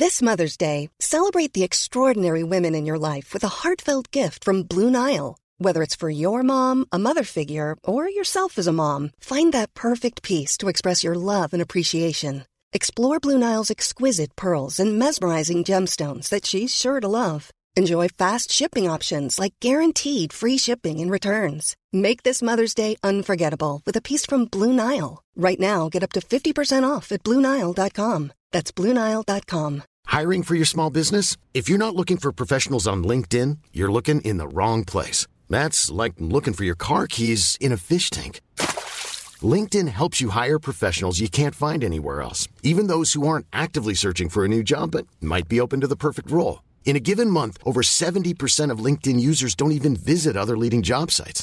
This mother's day celebrate the extraordinary women in our life with urd gram Blue Nile for you mother figure or make this mother's day in forget Abu with from Blue Nile right now get up to off bill That's BlueNile.com. Hiring for your small business? If you're not looking for professionals on LinkedIn, you're looking in the wrong place. That's like looking for your car keys in a fish tank. LinkedIn helps you hire professionals you can't find anywhere else, even those who aren't actively searching for a new job but might be open to the perfect role. In a given month, over 70% of LinkedIn users don't even visit other leading job sites.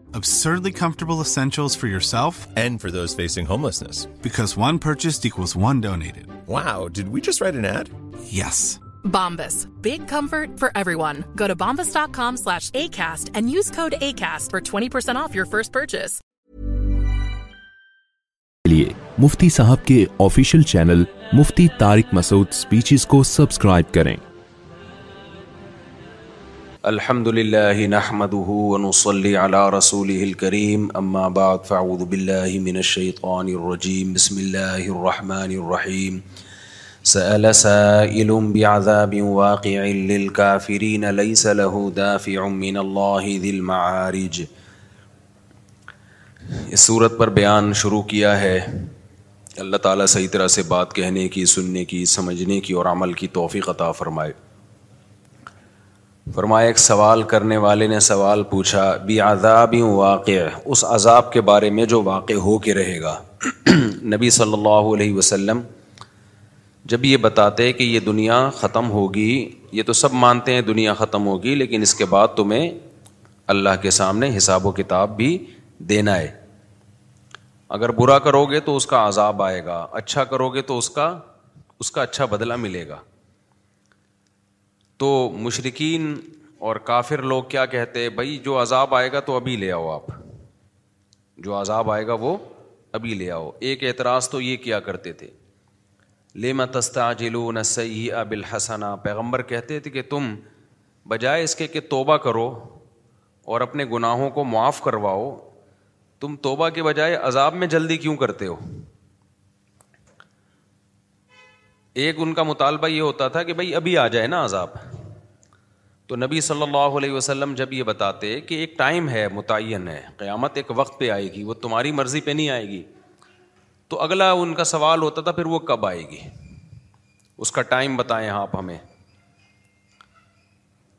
Official channel Mufti Tariq Masood speech کو subscribe کریں الحمد للہ على رسوله الكريم رسول بعد فاعوذ بالله من الشيطان الرجیم بسم الرحمن سأل سائل بعذاب واقع له دافع من المعارج اس صورت پر بیان شروع کیا ہے اللہ تعالیٰ صحیح طرح سے بات کہنے کی سننے کی سمجھنے کی اور عمل کی توفیق عطا فرمائے فرمایا ایک سوال کرنے والے نے سوال پوچھا بھی عذاب یوں واقع اس عذاب کے بارے میں جو واقع ہو کے رہے گا نبی صلی اللہ علیہ وسلم جب یہ بتاتے کہ یہ دنیا ختم ہوگی یہ تو سب مانتے ہیں دنیا ختم ہوگی لیکن اس کے بعد تمہیں اللہ کے سامنے حساب و کتاب بھی دینا ہے اگر برا کرو گے تو اس کا عذاب آئے گا اچھا کرو گے تو اس کا اس کا اچھا بدلہ ملے گا تو مشرقین اور کافر لوگ کیا کہتے بھائی جو عذاب آئے گا تو ابھی لے آؤ آپ جو عذاب آئے گا وہ ابھی لے آؤ ایک اعتراض تو یہ کیا کرتے تھے تستا جلو نََََََََََ اب بلحسن پیغمبر کہتے تھے کہ تم بجائے اس کے کہ توبہ کرو اور اپنے گناہوں کو معاف کرواؤ تم توبہ کے بجائے عذاب میں جلدی کیوں کرتے ہو ایک ان کا مطالبہ یہ ہوتا تھا کہ بھائی ابھی آ جائے نا عذاب تو نبی صلی اللہ علیہ وسلم جب یہ بتاتے کہ ایک ٹائم ہے متعین ہے قیامت ایک وقت پہ آئے گی وہ تمہاری مرضی پہ نہیں آئے گی تو اگلا ان کا سوال ہوتا تھا پھر وہ کب آئے گی اس کا ٹائم بتائیں آپ ہمیں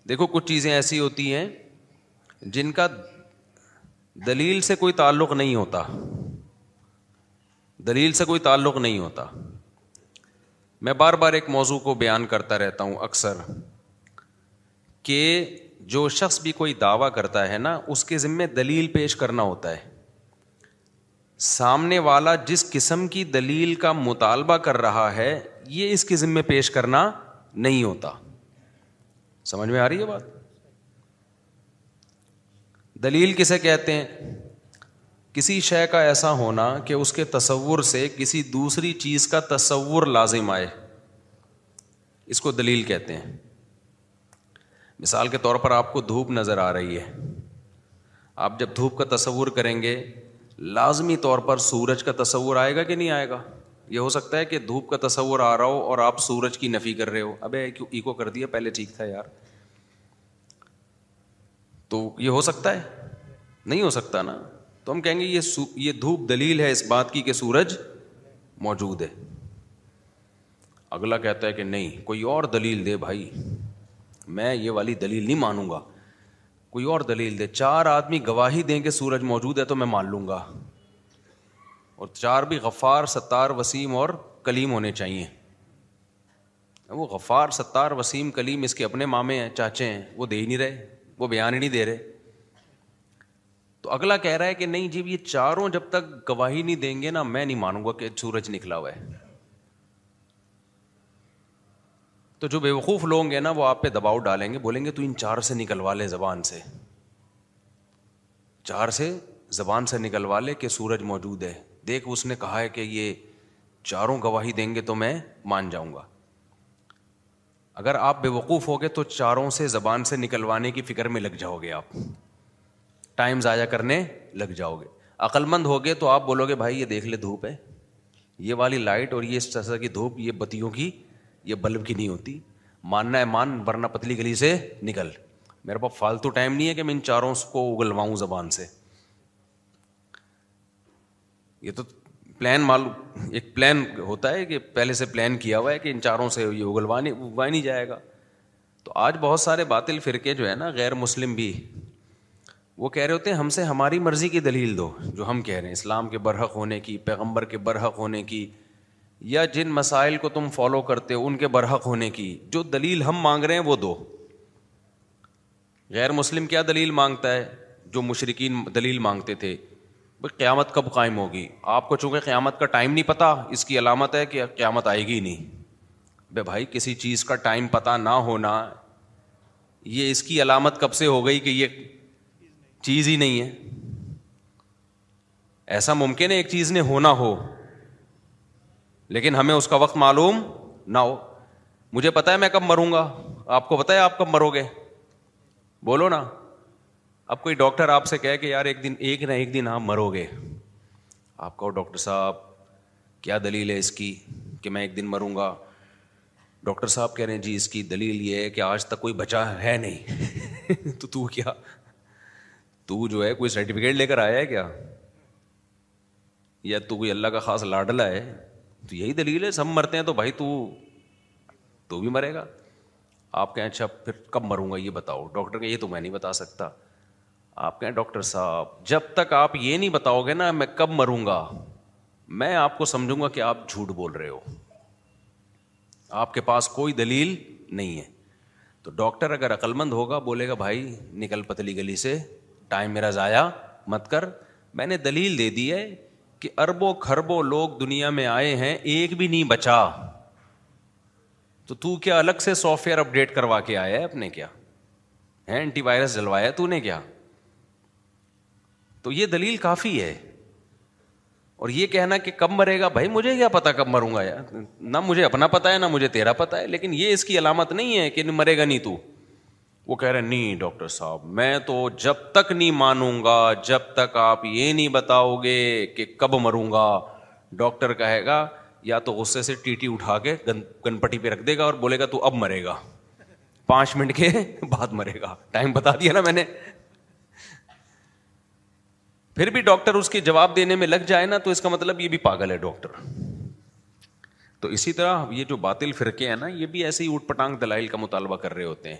دیکھو کچھ چیزیں ایسی ہوتی ہیں جن کا دلیل سے کوئی تعلق نہیں ہوتا دلیل سے کوئی تعلق نہیں ہوتا میں بار بار ایک موضوع کو بیان کرتا رہتا ہوں اکثر کہ جو شخص بھی کوئی دعویٰ کرتا ہے نا اس کے ذمے دلیل پیش کرنا ہوتا ہے سامنے والا جس قسم کی دلیل کا مطالبہ کر رہا ہے یہ اس کے ذمے پیش کرنا نہیں ہوتا سمجھ میں آ رہی ہے بات دلیل کسے کہتے ہیں کسی شے کا ایسا ہونا کہ اس کے تصور سے کسی دوسری چیز کا تصور لازم آئے اس کو دلیل کہتے ہیں مثال کے طور پر آپ کو دھوپ نظر آ رہی ہے آپ جب دھوپ کا تصور کریں گے لازمی طور پر سورج کا تصور آئے گا کہ نہیں آئے گا یہ ہو سکتا ہے کہ دھوپ کا تصور آ رہا ہو اور آپ سورج کی نفی کر رہے ہو اب ایکو کر دیا پہلے ٹھیک تھا یار تو یہ ہو سکتا ہے نہیں ہو سکتا نا تو ہم کہیں گے یہ یہ دھوپ دلیل ہے اس بات کی کہ سورج موجود ہے اگلا کہتا ہے کہ نہیں کوئی اور دلیل دے بھائی میں یہ والی دلیل نہیں مانوں گا کوئی اور دلیل دے چار آدمی گواہی دیں کہ سورج موجود ہے تو میں مان لوں گا اور چار بھی غفار ستار وسیم اور کلیم ہونے چاہیے وہ غفار ستار وسیم کلیم اس کے اپنے مامے ہیں چاچے ہیں وہ دے ہی نہیں رہے وہ بیان ہی نہیں دے رہے تو اگلا کہہ رہا ہے کہ نہیں جی یہ چاروں جب تک گواہی نہیں دیں گے نا میں نہیں مانوں گا کہ سورج نکلا ہوا ہے تو جو بے وقوف لوگ نا وہ آپ پہ دباؤ ڈالیں گے بولیں گے تو ان چار سے نکلوا لے زبان سے چار سے زبان سے نکلوا لے کہ سورج موجود ہے دیکھ اس نے کہا ہے کہ یہ چاروں گواہی دیں گے تو میں مان جاؤں گا اگر آپ بے وقوف ہو گے تو چاروں سے زبان سے نکلوانے کی فکر میں لگ جاؤ گے آپ ٹائم ضائع کرنے لگ جاؤ گے عقل مند ہوگے تو آپ بولو گے بھائی یہ دیکھ لے دھوپ ہے یہ والی لائٹ اور یہ اس طرح کی دھوپ یہ بتیوں کی یہ بلب کی نہیں ہوتی ماننا ہے مان ورنہ پتلی گلی سے نکل میرے پاس فالتو ٹائم نہیں ہے کہ میں ان چاروں کو اگلواؤں زبان سے یہ تو پلان مال ایک پلان ہوتا ہے کہ پہلے سے پلان کیا ہوا ہے کہ ان چاروں سے یہ اگلوا نہیں نہیں اگوا جائے گا تو آج بہت سارے باطل فرقے جو ہے نا غیر مسلم بھی وہ کہہ رہے ہوتے ہیں ہم سے ہماری مرضی کی دلیل دو جو ہم کہہ رہے ہیں اسلام کے برحق ہونے کی پیغمبر کے برحق ہونے کی یا جن مسائل کو تم فالو کرتے ہو ان کے برحق ہونے کی جو دلیل ہم مانگ رہے ہیں وہ دو غیر مسلم کیا دلیل مانگتا ہے جو مشرقین دلیل مانگتے تھے بھائی قیامت کب قائم ہوگی آپ کو چونکہ قیامت کا ٹائم نہیں پتہ اس کی علامت ہے کہ قیامت آئے گی نہیں بھائی بھائی کسی چیز کا ٹائم پتہ نہ ہونا یہ اس کی علامت کب سے ہو گئی کہ یہ چیز ہی نہیں ہے ایسا ممکن ہے ایک چیز نے ہونا ہو لیکن ہمیں اس کا وقت معلوم نہ ہو مجھے پتا ہے میں کب مروں گا آپ کو پتا ہے آپ کب مرو گے بولو نا اب کوئی ڈاکٹر آپ سے کہ یار ایک دن ایک نہ ایک دن آپ مرو گے آپ کہو ڈاکٹر صاحب کیا دلیل ہے اس کی کہ میں ایک دن مروں گا ڈاکٹر صاحب کہہ رہے ہیں جی اس کی دلیل یہ ہے کہ آج تک کوئی بچا ہے نہیں تو تو کیا تو جو ہے کوئی سرٹیفکیٹ لے کر آیا ہے کیا یا تو کوئی اللہ کا خاص لاڈلا ہے تو یہی دلیل ہے سب مرتے ہیں تو بھائی تو بھی مرے گا آپ کہیں اچھا پھر کب مروں گا یہ بتاؤ ڈاکٹر کہ یہ تو میں نہیں بتا سکتا آپ کہیں ڈاکٹر صاحب جب تک آپ یہ نہیں بتاؤ گے نا میں کب مروں گا میں آپ کو سمجھوں گا کہ آپ جھوٹ بول رہے ہو آپ کے پاس کوئی دلیل نہیں ہے تو ڈاکٹر اگر عقلمند ہوگا بولے گا بھائی نکل پتلی گلی سے ٹائم میرا ضائع مت کر میں نے دلیل دے دی ہے کہ اربوں کھربوں لوگ دنیا میں آئے ہیں ایک بھی نہیں بچا تو تو کیا الگ سے سافٹ ویئر اپڈیٹ کروا کے آیا ہے ہے اپنے کیا اینٹی وائرس جلوایا تو نے کیا تو یہ دلیل کافی ہے اور یہ کہنا کہ کب مرے گا بھائی مجھے کیا پتا کب مروں گا یار نہ مجھے اپنا پتا ہے نہ مجھے تیرا پتا ہے لیکن یہ اس کی علامت نہیں ہے کہ مرے گا نہیں تو وہ کہہ رہے نہیں ڈاکٹر صاحب میں تو جب تک نہیں مانوں گا جب تک آپ یہ نہیں بتاؤ گے کہ کب مروں گا ڈاکٹر کہے گا یا تو غصے سے ٹی ٹی اٹھا کے گنپٹی پہ رکھ دے گا اور بولے گا تو اب مرے گا پانچ منٹ کے بعد مرے گا ٹائم بتا دیا نا میں نے پھر بھی ڈاکٹر اس کے جواب دینے میں لگ جائے نا تو اس کا مطلب یہ بھی پاگل ہے ڈاکٹر تو اسی طرح یہ جو باطل فرقے ہیں نا یہ بھی ایسے ہی اوٹ پٹانگ دلائل کا مطالبہ کر رہے ہوتے ہیں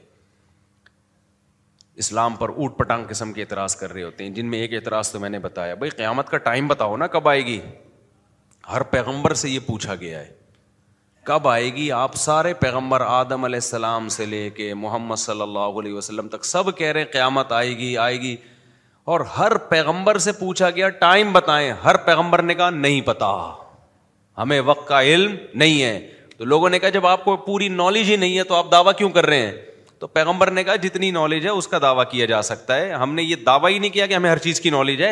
اسلام پر اوٹ پٹانگ قسم کے اعتراض کر رہے ہوتے ہیں جن میں ایک اعتراض تو میں نے بتایا بھائی قیامت کا ٹائم بتاؤ نا کب آئے گی ہر پیغمبر سے یہ پوچھا گیا ہے کب آئے گی آپ سارے پیغمبر آدم علیہ السلام سے لے کے محمد صلی اللہ علیہ وسلم تک سب کہہ رہے ہیں قیامت آئے گی آئے گی اور ہر پیغمبر سے پوچھا گیا ٹائم بتائیں ہر پیغمبر نے کہا نہیں پتا ہمیں وقت کا علم نہیں ہے تو لوگوں نے کہا جب آپ کو پوری نالج ہی نہیں ہے تو آپ دعویٰ کیوں کر رہے ہیں تو پیغمبر نے کہا جتنی نالج ہے اس کا دعویٰ کیا جا سکتا ہے ہم نے یہ دعویٰ ہی نہیں کیا کہ ہمیں ہر چیز کی نالج ہے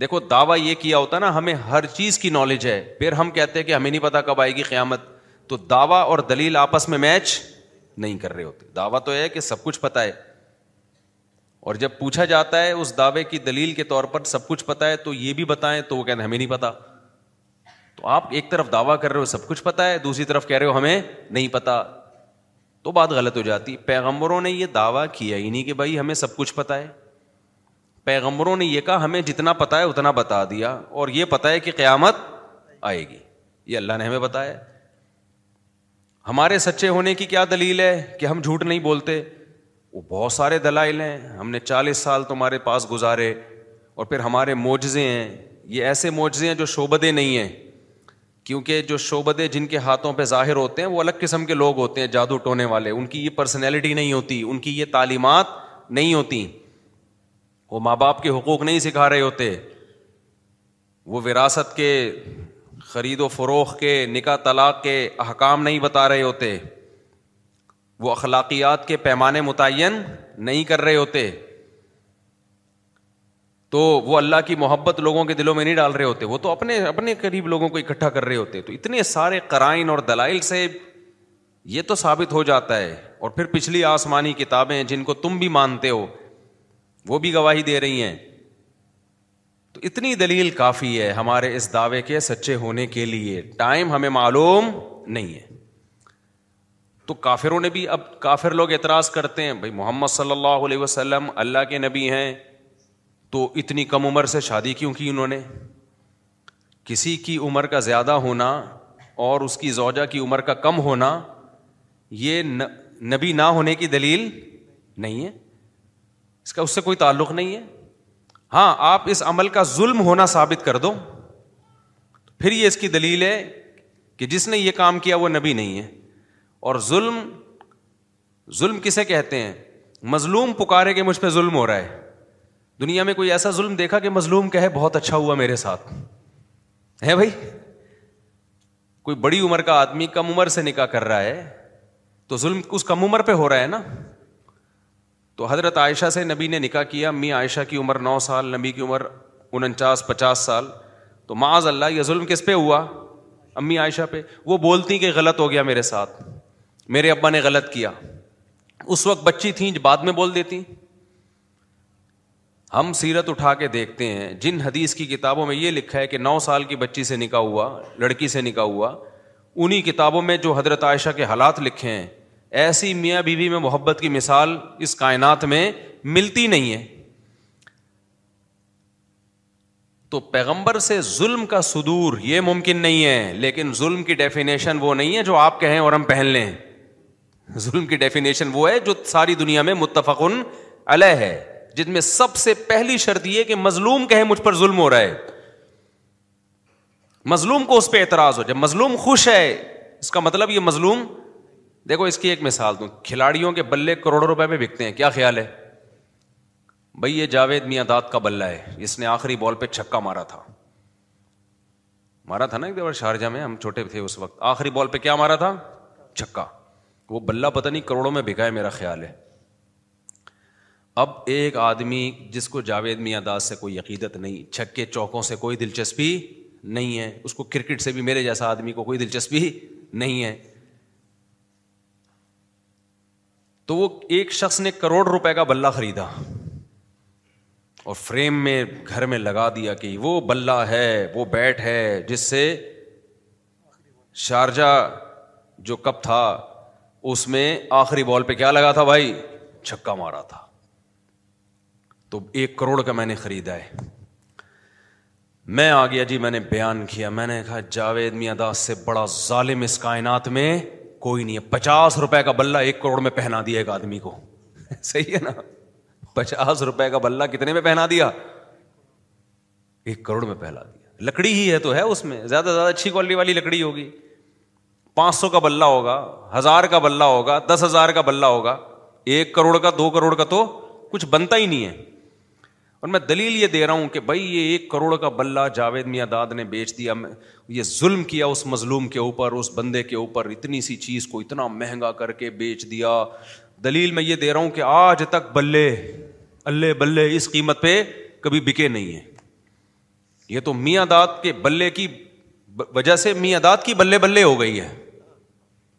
دیکھو دعویٰ یہ کیا ہوتا نا ہمیں ہر چیز کی نالج ہے پھر ہم کہتے ہیں کہ ہمیں نہیں پتا کب آئے گی قیامت تو دعویٰ اور دلیل آپس میں میچ نہیں کر رہے ہوتے دعویٰ تو ہے کہ سب کچھ پتا ہے اور جب پوچھا جاتا ہے اس دعوے کی دلیل کے طور پر سب کچھ پتا ہے تو یہ بھی بتائیں تو وہ کہتے ہیں ہمیں نہیں پتا تو آپ ایک طرف دعویٰ کر رہے ہو سب کچھ پتا ہے دوسری طرف کہہ رہے ہو ہمیں نہیں پتا تو بات غلط ہو جاتی پیغمبروں نے یہ دعویٰ کیا ہی نہیں کہ بھائی ہمیں سب کچھ پتہ ہے پیغمبروں نے یہ کہا ہمیں جتنا پتا ہے اتنا بتا دیا اور یہ پتا ہے کہ قیامت آئے گی یہ اللہ نے ہمیں بتایا ہمارے سچے ہونے کی کیا دلیل ہے کہ ہم جھوٹ نہیں بولتے وہ بہت سارے دلائل ہیں ہم نے چالیس سال تمہارے پاس گزارے اور پھر ہمارے معجزے ہیں یہ ایسے معجزے ہیں جو شعبدے نہیں ہیں کیونکہ جو شعبے جن کے ہاتھوں پہ ظاہر ہوتے ہیں وہ الگ قسم کے لوگ ہوتے ہیں جادو ٹونے والے ان کی یہ پرسنالٹی نہیں ہوتی ان کی یہ تعلیمات نہیں ہوتی وہ ماں باپ کے حقوق نہیں سکھا رہے ہوتے وہ وراثت کے خرید و فروغ کے نکاح طلاق کے احکام نہیں بتا رہے ہوتے وہ اخلاقیات کے پیمانے متعین نہیں کر رہے ہوتے تو وہ اللہ کی محبت لوگوں کے دلوں میں نہیں ڈال رہے ہوتے وہ تو اپنے اپنے قریب لوگوں کو اکٹھا کر رہے ہوتے تو اتنے سارے قرائن اور دلائل سے یہ تو ثابت ہو جاتا ہے اور پھر پچھلی آسمانی کتابیں جن کو تم بھی مانتے ہو وہ بھی گواہی دے رہی ہیں تو اتنی دلیل کافی ہے ہمارے اس دعوے کے سچے ہونے کے لیے ٹائم ہمیں معلوم نہیں ہے تو کافروں نے بھی اب کافر لوگ اعتراض کرتے ہیں بھائی محمد صلی اللہ علیہ وسلم اللہ کے نبی ہیں تو اتنی کم عمر سے شادی کیوں کی انہوں نے کسی کی عمر کا زیادہ ہونا اور اس کی زوجہ کی عمر کا کم ہونا یہ نبی نہ ہونے کی دلیل نہیں ہے اس کا اس سے کوئی تعلق نہیں ہے ہاں آپ اس عمل کا ظلم ہونا ثابت کر دو پھر یہ اس کی دلیل ہے کہ جس نے یہ کام کیا وہ نبی نہیں ہے اور ظلم ظلم کسے کہتے ہیں مظلوم پکارے کہ مجھ پہ ظلم ہو رہا ہے دنیا میں کوئی ایسا ظلم دیکھا کہ مظلوم کہے بہت اچھا ہوا میرے ساتھ ہے بھائی کوئی بڑی عمر کا آدمی کم عمر سے نکاح کر رہا ہے تو ظلم اس کم عمر پہ ہو رہا ہے نا تو حضرت عائشہ سے نبی نے نکاح کیا امی عائشہ کی عمر نو سال نبی کی عمر انچاس پچاس سال تو معاذ اللہ یہ ظلم کس پہ ہوا امی عائشہ پہ وہ بولتی کہ غلط ہو گیا میرے ساتھ میرے ابا نے غلط کیا اس وقت بچی تھیں بعد میں بول دیتی ہم سیرت اٹھا کے دیکھتے ہیں جن حدیث کی کتابوں میں یہ لکھا ہے کہ نو سال کی بچی سے نکاح ہوا لڑکی سے نکاح ہوا انہیں کتابوں میں جو حضرت عائشہ کے حالات لکھے ہیں ایسی میاں بیوی بی میں محبت کی مثال اس کائنات میں ملتی نہیں ہے تو پیغمبر سے ظلم کا سدور یہ ممکن نہیں ہے لیکن ظلم کی ڈیفینیشن وہ نہیں ہے جو آپ کہیں اور ہم پہن لیں ظلم کی ڈیفینیشن وہ ہے جو ساری دنیا میں متفقن علیہ ہے جن میں سب سے پہلی شرط یہ کہ مظلوم کہے مجھ پر ظلم ہو رہا ہے مظلوم کو اس پہ اعتراض ہو جب مظلوم خوش ہے اس کا مطلب یہ مظلوم دیکھو اس کی ایک مثال دوں کھلاڑیوں کے بلے کروڑوں روپے میں بکتے ہیں کیا خیال ہے بھائی یہ جاوید میاں داد کا بلہ ہے اس نے آخری بال پہ چھکا مارا تھا مارا تھا نا ایک دفعہ شارجہ میں ہم چھوٹے تھے اس وقت آخری بال پہ کیا مارا تھا چھکا وہ بلہ پتہ نہیں کروڑوں میں بکا ہے میرا خیال ہے اب ایک آدمی جس کو جاوید میاں داس سے کوئی عقیدت نہیں چھکے چوکوں سے کوئی دلچسپی نہیں ہے اس کو کرکٹ سے بھی میرے جیسا آدمی کو کوئی دلچسپی نہیں ہے تو وہ ایک شخص نے کروڑ روپے کا بلہ خریدا اور فریم میں گھر میں لگا دیا کہ وہ بلہ ہے وہ بیٹ ہے جس سے شارجہ جو کپ تھا اس میں آخری بال پہ کیا لگا تھا بھائی چھکا مارا تھا تو ایک کروڑ کا میں نے خریدا ہے میں آ گیا جی میں نے بیان کیا میں نے کہا جاوید میاں داس سے بڑا ظالم اس کائنات میں کوئی نہیں ہے پچاس روپے کا بلہ ایک کروڑ میں پہنا دیا ایک آدمی کو صحیح ہے نا پچاس روپے کا بلہ کتنے میں پہنا دیا ایک کروڑ میں پہنا دیا لکڑی ہی ہے تو ہے اس میں زیادہ زیادہ اچھی کوالٹی والی لکڑی ہوگی پانچ سو کا بلہ ہوگا ہزار کا بلہ ہوگا دس ہزار کا بلہ ہوگا ایک کروڑ کا دو کروڑ کا تو کچھ بنتا ہی نہیں ہے اور میں دلیل یہ دے رہا ہوں کہ بھائی یہ ایک کروڑ کا بلہ جاوید میاں داد نے بیچ دیا یہ ظلم کیا اس مظلوم کے اوپر اس بندے کے اوپر اتنی سی چیز کو اتنا مہنگا کر کے بیچ دیا دلیل میں یہ دے رہا ہوں کہ آج تک بلے اللہ بلے اس قیمت پہ کبھی بکے نہیں ہے یہ تو میاں داد کے بلے کی وجہ سے میاں داد کی بلے بلے ہو گئی ہے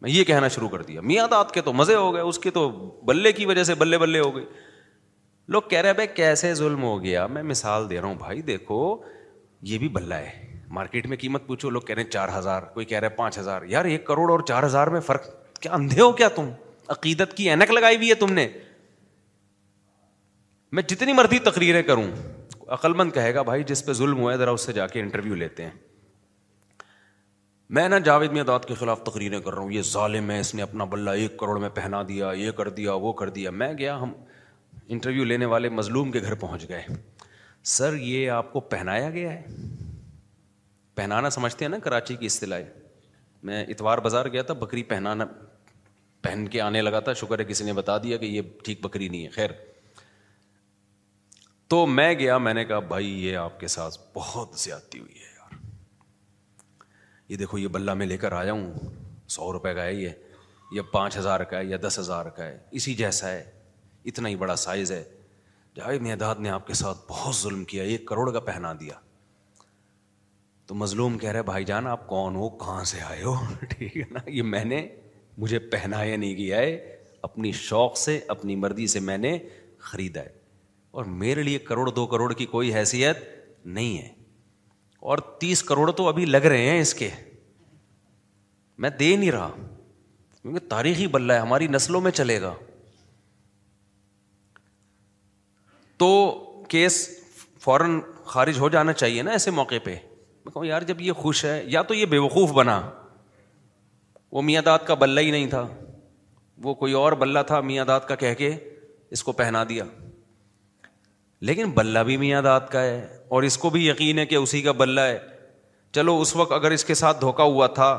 میں یہ کہنا شروع کر دیا میاں داد کے تو مزے ہو گئے اس کے تو بلے کی وجہ سے بلے بلے ہو گئے لوگ کہہ رہے ہیں بھائی کیسے ظلم ہو گیا میں مثال دے رہا ہوں بھائی دیکھو یہ بھی بلہ ہے مارکیٹ میں قیمت پوچھو لوگ کہہ رہے ہیں چار ہزار کوئی کہہ رہے پانچ ہزار یار ایک کروڑ اور چار ہزار میں فرق کیا اندھے ہو کیا تم عقیدت کی اینک لگائی ہوئی ہے تم نے میں جتنی مرضی تقریریں کروں عقل مند کہے گا بھائی جس پہ ظلم ہوا ہے ذرا اس سے جا کے انٹرویو لیتے ہیں میں نا جاوید میں داد کے خلاف تقریریں کر رہا ہوں یہ ظالم ہے اس نے اپنا بلہ ایک کروڑ میں پہنا دیا یہ کر دیا وہ کر دیا میں گیا ہم انٹرویو لینے والے مظلوم کے گھر پہنچ گئے سر یہ آپ کو پہنایا گیا ہے پہنانا سمجھتے ہیں نا کراچی کی اصطلاح میں اتوار بازار گیا تھا بکری پہنانا پہن کے آنے لگا تھا شکر ہے کسی نے بتا دیا کہ یہ ٹھیک بکری نہیں ہے خیر تو میں گیا میں نے کہا بھائی یہ آپ کے ساتھ بہت زیادتی ہوئی ہے یار یہ دیکھو یہ بلہ میں لے کر آیا ہوں سو روپے کا ہے یہ یا پانچ ہزار کا ہے یا دس ہزار کا ہے اسی جیسا ہے اتنا ہی بڑا سائز ہے جاوید مہداد نے آپ کے ساتھ بہت ظلم کیا ایک کروڑ کا پہنا دیا تو مظلوم کہہ رہے بھائی جان آپ کون ہو کہاں سے آئے ہو ٹھیک ہے نا یہ میں نے مجھے پہنایا نہیں کیا ہے اپنی شوق سے اپنی مرضی سے میں نے خریدا ہے اور میرے لیے کروڑ دو کروڑ کی کوئی حیثیت نہیں ہے اور تیس کروڑ تو ابھی لگ رہے ہیں اس کے میں دے نہیں رہا کیونکہ تاریخی بلّہ ہے ہماری نسلوں میں چلے گا تو کیس فوراً خارج ہو جانا چاہیے نا ایسے موقع پہ میں کہوں یار جب یہ خوش ہے یا تو یہ بیوقوف بنا وہ میاں داد کا بلہ ہی نہیں تھا وہ کوئی اور بلہ تھا میاں داد کا کہہ کے اس کو پہنا دیا لیکن بلہ بھی میاں داد کا ہے اور اس کو بھی یقین ہے کہ اسی کا بلہ ہے چلو اس وقت اگر اس کے ساتھ دھوکا ہوا تھا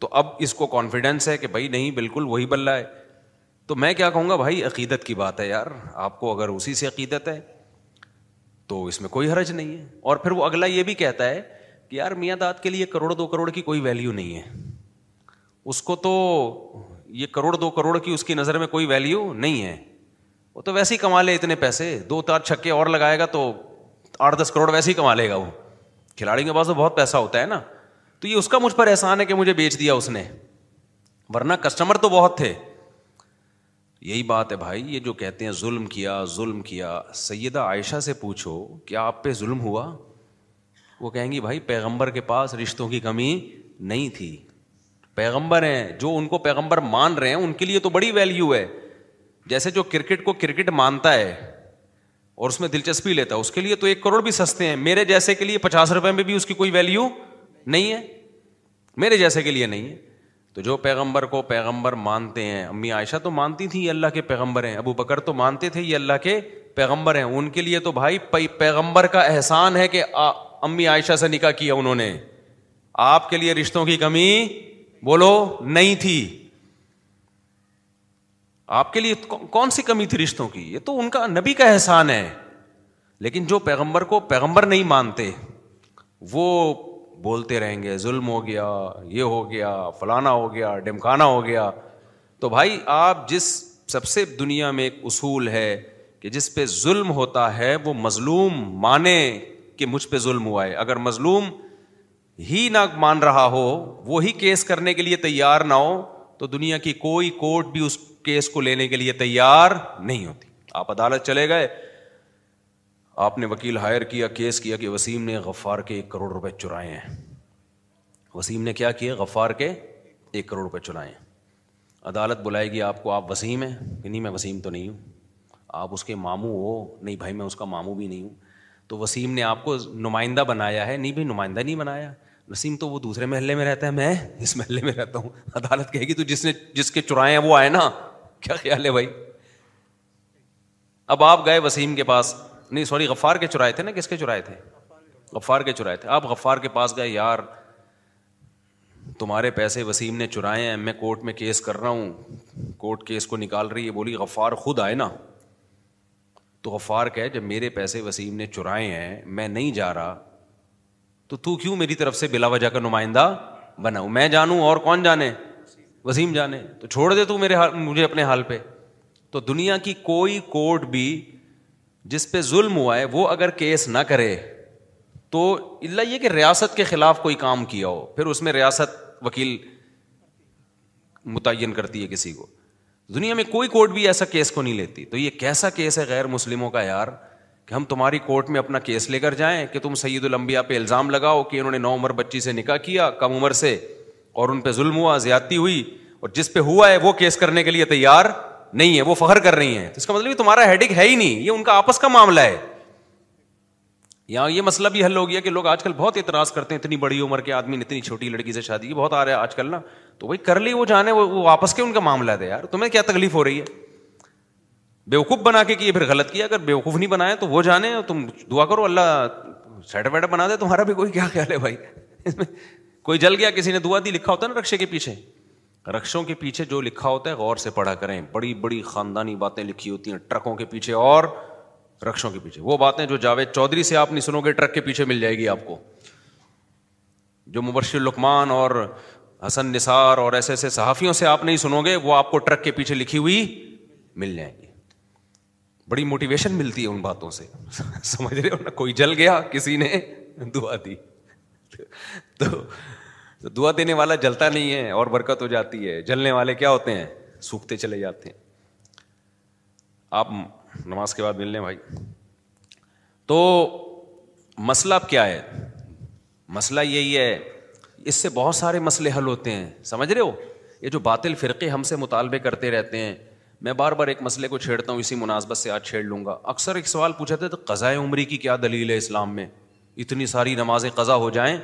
تو اب اس کو کانفیڈینس ہے کہ بھائی نہیں بالکل وہی بلہ ہے تو میں کیا کہوں گا بھائی عقیدت کی بات ہے یار آپ کو اگر اسی سے عقیدت ہے تو اس میں کوئی حرج نہیں ہے اور پھر وہ اگلا یہ بھی کہتا ہے کہ یار میاں داد کے لیے کروڑ دو کروڑ کی کوئی ویلیو نہیں ہے اس کو تو یہ کروڑ دو کروڑ کی اس کی نظر میں کوئی ویلیو نہیں ہے وہ تو ویسے ہی کما لے اتنے پیسے دو تار چھکے اور لگائے گا تو آٹھ دس کروڑ ویسے ہی کما لے گا وہ کھلاڑی کے پاس تو بہت پیسہ ہوتا ہے نا تو یہ اس کا مجھ پر احسان ہے کہ مجھے بیچ دیا اس نے ورنہ کسٹمر تو بہت تھے یہی بات ہے بھائی یہ جو کہتے ہیں ظلم کیا ظلم کیا سیدہ عائشہ سے پوچھو کیا آپ پہ ظلم ہوا وہ کہیں گی بھائی پیغمبر کے پاس رشتوں کی کمی نہیں تھی پیغمبر ہیں جو ان کو پیغمبر مان رہے ہیں ان کے لیے تو بڑی ویلیو ہے جیسے جو کرکٹ کو کرکٹ مانتا ہے اور اس میں دلچسپی لیتا ہے اس کے لیے تو ایک کروڑ بھی سستے ہیں میرے جیسے کے لیے پچاس روپے میں بھی اس کی کوئی ویلیو نہیں ہے میرے جیسے کے لیے نہیں ہے تو جو پیغمبر کو پیغمبر مانتے ہیں امی عائشہ تو مانتی تھی اللہ کے پیغمبر ہیں ابو بکر تو مانتے تھے یہ اللہ کے پیغمبر ہیں ان کے لیے تو بھائی پیغمبر کا احسان ہے کہ امی عائشہ سے نکاح کیا انہوں نے آپ کے لیے رشتوں کی کمی بولو نہیں تھی آپ کے لیے کون سی کمی تھی رشتوں کی یہ تو ان کا نبی کا احسان ہے لیکن جو پیغمبر کو پیغمبر نہیں مانتے وہ بولتے رہیں گے ظلم ہو گیا یہ ہو گیا فلانا ہو گیا ڈمکانا ہو گیا تو بھائی آپ جس سب سے دنیا میں ایک اصول ہے کہ جس پہ ظلم ہوتا ہے وہ مظلوم مانے کہ مجھ پہ ظلم ہوا ہے اگر مظلوم ہی نہ مان رہا ہو وہی کیس کرنے کے لیے تیار نہ ہو تو دنیا کی کوئی کورٹ بھی اس کیس کو لینے کے لیے تیار نہیں ہوتی آپ عدالت چلے گئے آپ نے وکیل ہائر کیا کیس کیا کہ وسیم نے غفار کے ایک کروڑ روپے چرائے ہیں وسیم نے کیا کیا غفار کے ایک کروڑ روپے چرائے ہیں عدالت بلائے گی آپ کو آپ وسیم ہیں کہ نہیں میں وسیم تو نہیں ہوں آپ اس کے ماموں ہو نہیں بھائی میں اس کا ماموں بھی نہیں ہوں تو وسیم نے آپ کو نمائندہ بنایا ہے نہیں بھائی نمائندہ نہیں بنایا وسیم تو وہ دوسرے محلے میں رہتا ہے میں اس محلے میں رہتا ہوں عدالت کہے گی تو جس نے جس کے چرائے ہیں وہ آئے نا کیا خیال ہے بھائی اب آپ گئے وسیم کے پاس نہیں سوری غفار کے چرائے تھے نا کس کے چرائے تھے غفار کے چرائے تھے آپ غفار کے پاس گئے یار تمہارے پیسے وسیم نے چرائے ہیں میں کورٹ میں کیس کر رہا ہوں کورٹ کیس کو نکال رہی ہے بولی غفار خود آئے نا تو غفار کہ جب میرے پیسے وسیم نے چرائے ہیں میں نہیں جا رہا تو تو کیوں میری طرف سے بلا وجہ کا نمائندہ بناؤں میں جانوں اور کون جانے وسیم جانے تو چھوڑ دے تو میرے حال مجھے اپنے حال پہ تو دنیا کی کوئی کورٹ بھی جس پہ ظلم ہوا ہے وہ اگر کیس نہ کرے تو اللہ یہ کہ ریاست کے خلاف کوئی کام کیا ہو پھر اس میں ریاست وکیل متعین کرتی ہے کسی کو دنیا میں کوئی کورٹ بھی ایسا کیس کو نہیں لیتی تو یہ کیسا کیس ہے غیر مسلموں کا یار کہ ہم تمہاری کورٹ میں اپنا کیس لے کر جائیں کہ تم سید المبیا پہ الزام لگاؤ کہ انہوں نے نو عمر بچی سے نکاح کیا کم عمر سے اور ان پہ ظلم ہوا زیادتی ہوئی اور جس پہ ہوا ہے وہ کیس کرنے کے لیے تیار نہیں ہے وہ فخر کر رہی ہیں اس کا مطلب تمہارا ہیڈک ہے ہی نہیں یہ ان کا آپس کا معاملہ ہے یہاں یہ مسئلہ بھی حل ہو گیا کہ لوگ آج کل بہت اعتراض کرتے ہیں اتنی بڑی عمر کے آدمی نے اتنی چھوٹی لڑکی سے شادی کی بہت آ رہا ہے آج کل نا تو کر لی وہ جانے وہ واپس کے ان کا معاملہ دے یار تمہیں کیا تکلیف ہو رہی ہے بے وقوف بنا کے کیے پھر غلط کیا اگر بے وقوف نہیں بنایا تو وہ جانے تم دعا کرو اللہ سیٹ ویٹ بنا دے تمہارا بھی کوئی کیا خیال ہے بھائی کوئی جل گیا کسی نے دعا دی لکھا ہوتا ہے نا رکشے کے پیچھے رکشوں کے پیچھے جو لکھا ہوتا ہے غور سے پڑھا کریں بڑی بڑی خاندانی باتیں لکھی ہوتی ہیں ٹرکوں کے پیچھے اور رکشوں کے پیچھے وہ باتیں جو جاوید چودھری سے آپ نہیں سنو گے ٹرک کے پیچھے مل جائے گی آپ کو جو لکمان اور حسن نثار اور ایسے ایسے صحافیوں سے آپ نہیں سنو گے وہ آپ کو ٹرک کے پیچھے لکھی ہوئی مل جائیں گی بڑی موٹیویشن ملتی ہے ان باتوں سے سمجھ رہے ہو نا کوئی جل گیا کسی نے دعا دی تو دعا دینے والا جلتا نہیں ہے اور برکت ہو جاتی ہے جلنے والے کیا ہوتے ہیں سوکھتے چلے جاتے ہیں آپ نماز کے بعد مل لیں بھائی تو مسئلہ کیا ہے مسئلہ یہی ہے اس سے بہت سارے مسئلے حل ہوتے ہیں سمجھ رہے ہو یہ جو باطل فرقے ہم سے مطالبے کرتے رہتے ہیں میں بار بار ایک مسئلے کو چھیڑتا ہوں اسی مناسبت سے آج چھیڑ لوں گا اکثر ایک سوال پوچھا تھا تو قضائے عمری کی کیا دلیل ہے اسلام میں اتنی ساری نمازیں قضا ہو جائیں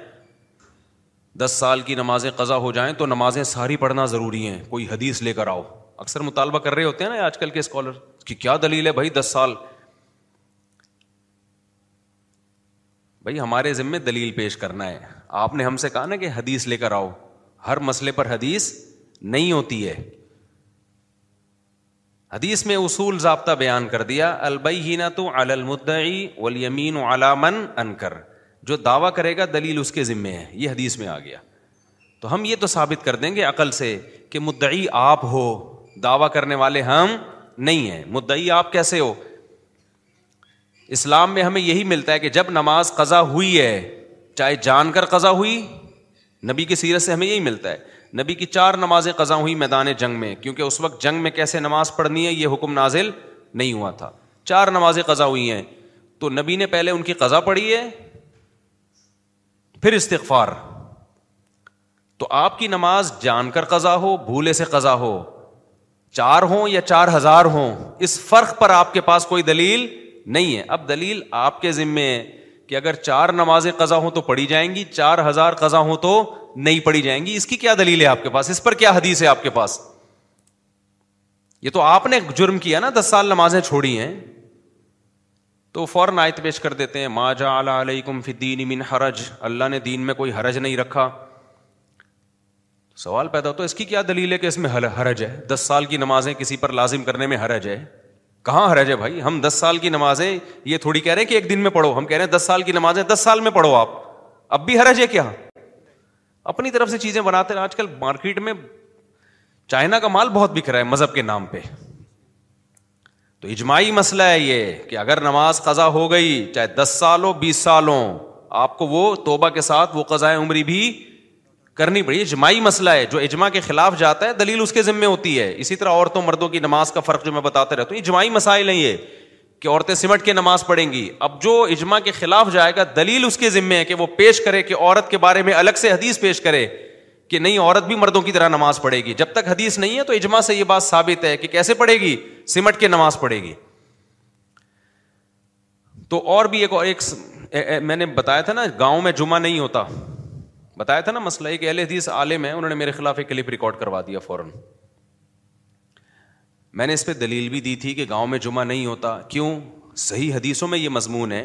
دس سال کی نمازیں قضا ہو جائیں تو نمازیں ساری پڑھنا ضروری ہیں کوئی حدیث لے کر آؤ اکثر مطالبہ کر رہے ہوتے ہیں نا آج کل کے اسکالر کہ کیا دلیل ہے بھائی دس سال بھائی ہمارے ذمے دلیل پیش کرنا ہے آپ نے ہم سے کہا نا کہ حدیث لے کر آؤ ہر مسئلے پر حدیث نہیں ہوتی ہے حدیث میں اصول ضابطہ بیان کر دیا البئی نہ تو المدعی ولیمین علامن انکر جو دعویٰ کرے گا دلیل اس کے ذمے ہے یہ حدیث میں آ گیا تو ہم یہ تو ثابت کر دیں گے عقل سے کہ مدعی آپ ہو دعویٰ کرنے والے ہم نہیں ہیں مدعی آپ کیسے ہو اسلام میں ہمیں یہی ملتا ہے کہ جب نماز قضا ہوئی ہے چاہے جان کر قضا ہوئی نبی کی سیرت سے ہمیں یہی ملتا ہے نبی کی چار نمازیں قضا ہوئی میدان جنگ میں کیونکہ اس وقت جنگ میں کیسے نماز پڑھنی ہے یہ حکم نازل نہیں ہوا تھا چار نمازیں قضا ہوئی ہیں تو نبی نے پہلے ان کی قضا پڑھی ہے پھر استغفار تو آپ کی نماز جان کر قضا ہو بھولے سے قضا ہو چار ہوں یا چار ہزار ہوں اس فرق پر آپ کے پاس کوئی دلیل نہیں ہے اب دلیل آپ کے ذمے ہے کہ اگر چار نمازیں قضا ہوں تو پڑھی جائیں گی چار ہزار قضا ہوں تو نہیں پڑھی جائیں گی اس کی کیا دلیل ہے آپ کے پاس اس پر کیا حدیث ہے آپ کے پاس یہ تو آپ نے جرم کیا نا دس سال نمازیں چھوڑی ہیں تو فوراً آیت پیش کر دیتے ہیں جا حرج اللہ نے دین میں کوئی حرج نہیں رکھا سوال پیدا ہو اس کی کیا دلیل ہے کہ اس میں حرج ہے دس سال کی نمازیں کسی پر لازم کرنے میں حرج ہے کہاں حرج ہے بھائی ہم دس سال کی نمازیں یہ تھوڑی کہہ رہے ہیں کہ ایک دن میں پڑھو ہم کہہ رہے ہیں دس سال کی نمازیں دس سال میں پڑھو آپ اب بھی حرج ہے کیا اپنی طرف سے چیزیں بناتے ہیں آج کل مارکیٹ میں چائنا کا مال بہت بکھ رہا ہے مذہب کے نام پہ تو اجماعی مسئلہ ہے یہ کہ اگر نماز قضا ہو گئی چاہے دس سال ہو بیس سال ہو آپ کو وہ توبہ کے ساتھ وہ قضاء عمری بھی کرنی پڑی اجماعی مسئلہ ہے جو اجماع کے خلاف جاتا ہے دلیل اس کے ذمے ہوتی ہے اسی طرح عورتوں مردوں کی نماز کا فرق جو میں بتاتے رہتا ہوں اجماعی مسائل ہیں یہ کہ عورتیں سمٹ کے نماز پڑھیں گی اب جو اجماع کے خلاف جائے گا دلیل اس کے ذمے کہ وہ پیش کرے کہ عورت کے بارے میں الگ سے حدیث پیش کرے کہ نہیں عورت بھی مردوں کی طرح نماز پڑھے گی جب تک حدیث نہیں ہے تو اجماع سے یہ بات ثابت ہے کہ کیسے پڑھے گی سمٹ کے نماز پڑھے گی تو اور بھی ایک ایک اور میں نے بتایا تھا نا گاؤں میں جمعہ نہیں ہوتا بتایا تھا نا مسئلہ ایک اہل حدیث عالم انہوں نے میرے خلاف ایک کلپ ریکارڈ کروا دیا فوراً میں نے اس پہ دلیل بھی دی تھی کہ گاؤں میں جمعہ نہیں ہوتا کیوں صحیح حدیثوں میں یہ مضمون ہے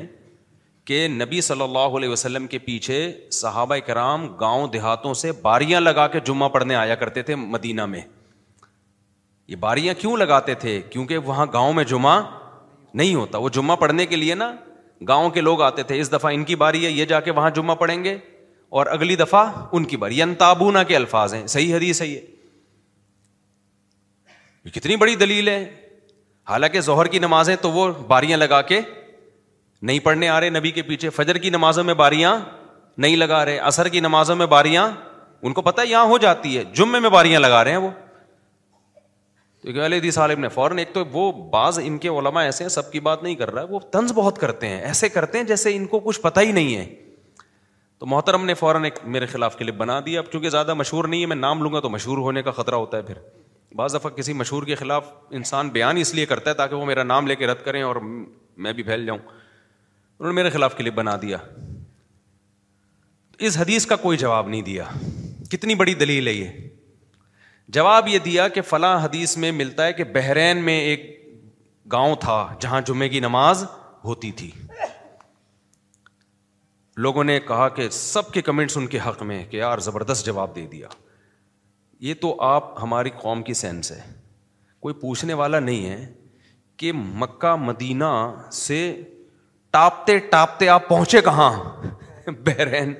کہ نبی صلی اللہ علیہ وسلم کے پیچھے صحابہ کرام گاؤں دیہاتوں سے باریاں لگا کے جمعہ پڑھنے آیا کرتے تھے مدینہ میں یہ باریاں کیوں لگاتے تھے کیونکہ وہاں گاؤں میں جمعہ نہیں ہوتا وہ جمعہ پڑھنے کے لیے نا گاؤں کے لوگ آتے تھے اس دفعہ ان کی باری ہے یہ جا کے وہاں جمعہ پڑھیں گے اور اگلی دفعہ ان کی باری انتابونا یعنی کے الفاظ ہیں صحیح حدیث ہے یہ کتنی بڑی دلیل ہے حالانکہ ظہر کی نمازیں تو وہ باریاں لگا کے نہیں پڑھنے آ رہے نبی کے پیچھے فجر کی نمازوں میں باریاں نہیں لگا رہے اثر کی نمازوں میں باریاں ان کو پتا یہاں ہو جاتی ہے جمعے میں باریاں لگا رہے ہیں وہ تو علیہ نے فوراً ایک تو وہ بعض ان کے علما ایسے ہیں سب کی بات نہیں کر رہا ہے وہ طنز بہت کرتے ہیں ایسے کرتے ہیں جیسے ان کو کچھ پتہ ہی نہیں ہے تو محترم نے فوراً ایک میرے خلاف کلپ بنا دیا اب چونکہ زیادہ مشہور نہیں ہے میں نام لوں گا تو مشہور ہونے کا خطرہ ہوتا ہے پھر بعض دفعہ کسی مشہور کے خلاف انسان بیان اس لیے کرتا ہے تاکہ وہ میرا نام لے کے رد کریں اور میں بھی پھیل جاؤں انہوں نے میرے خلاف کلپ بنا دیا اس حدیث کا کوئی جواب نہیں دیا کتنی بڑی دلیل ہے یہ جواب یہ دیا کہ فلاں حدیث میں ملتا ہے کہ بحرین میں ایک گاؤں تھا جہاں جمعے کی نماز ہوتی تھی لوگوں نے کہا کہ سب کے کمنٹس ان کے حق میں کہ یار زبردست جواب دے دیا یہ تو آپ ہماری قوم کی سینس ہے کوئی پوچھنے والا نہیں ہے کہ مکہ مدینہ سے تاپتے ٹاپتے آپ پہنچے کہاں بحرین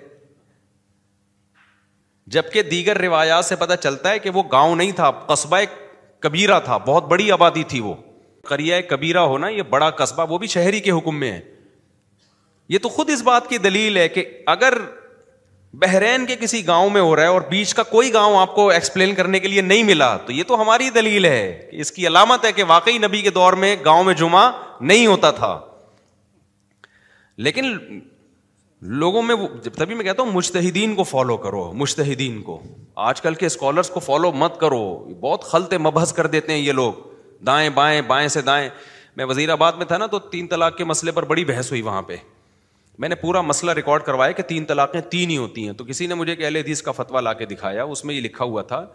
جبکہ دیگر روایات سے پتا چلتا ہے کہ وہ گاؤں نہیں تھا قصبہ کبیرا تھا بہت بڑی آبادی تھی وہ کریا کبیرا ہونا یہ بڑا قصبہ وہ بھی شہری کے حکم میں ہے یہ تو خود اس بات کی دلیل ہے کہ اگر بحرین کے کسی گاؤں میں ہو رہا ہے اور بیچ کا کوئی گاؤں آپ کو ایکسپلین کرنے کے لیے نہیں ملا تو یہ تو ہماری دلیل ہے اس کی علامت ہے کہ واقعی نبی کے دور میں گاؤں میں جمعہ نہیں ہوتا تھا لیکن لوگوں میں جب تبھی میں کہتا ہوں مشتحدین کو فالو کرو مشتحدین کو آج کل کے اسکالرس کو فالو مت کرو بہت خلط مبحث کر دیتے ہیں یہ لوگ دائیں بائیں بائیں سے دائیں میں وزیر آباد میں تھا نا تو تین طلاق کے مسئلے پر بڑی بحث ہوئی وہاں پہ میں نے پورا مسئلہ ریکارڈ کروایا کہ تین طلاقیں تین ہی ہوتی ہیں تو کسی نے مجھے کہ اہل حدیث کا فتویٰ لا کے دکھایا اس میں یہ لکھا ہوا تھا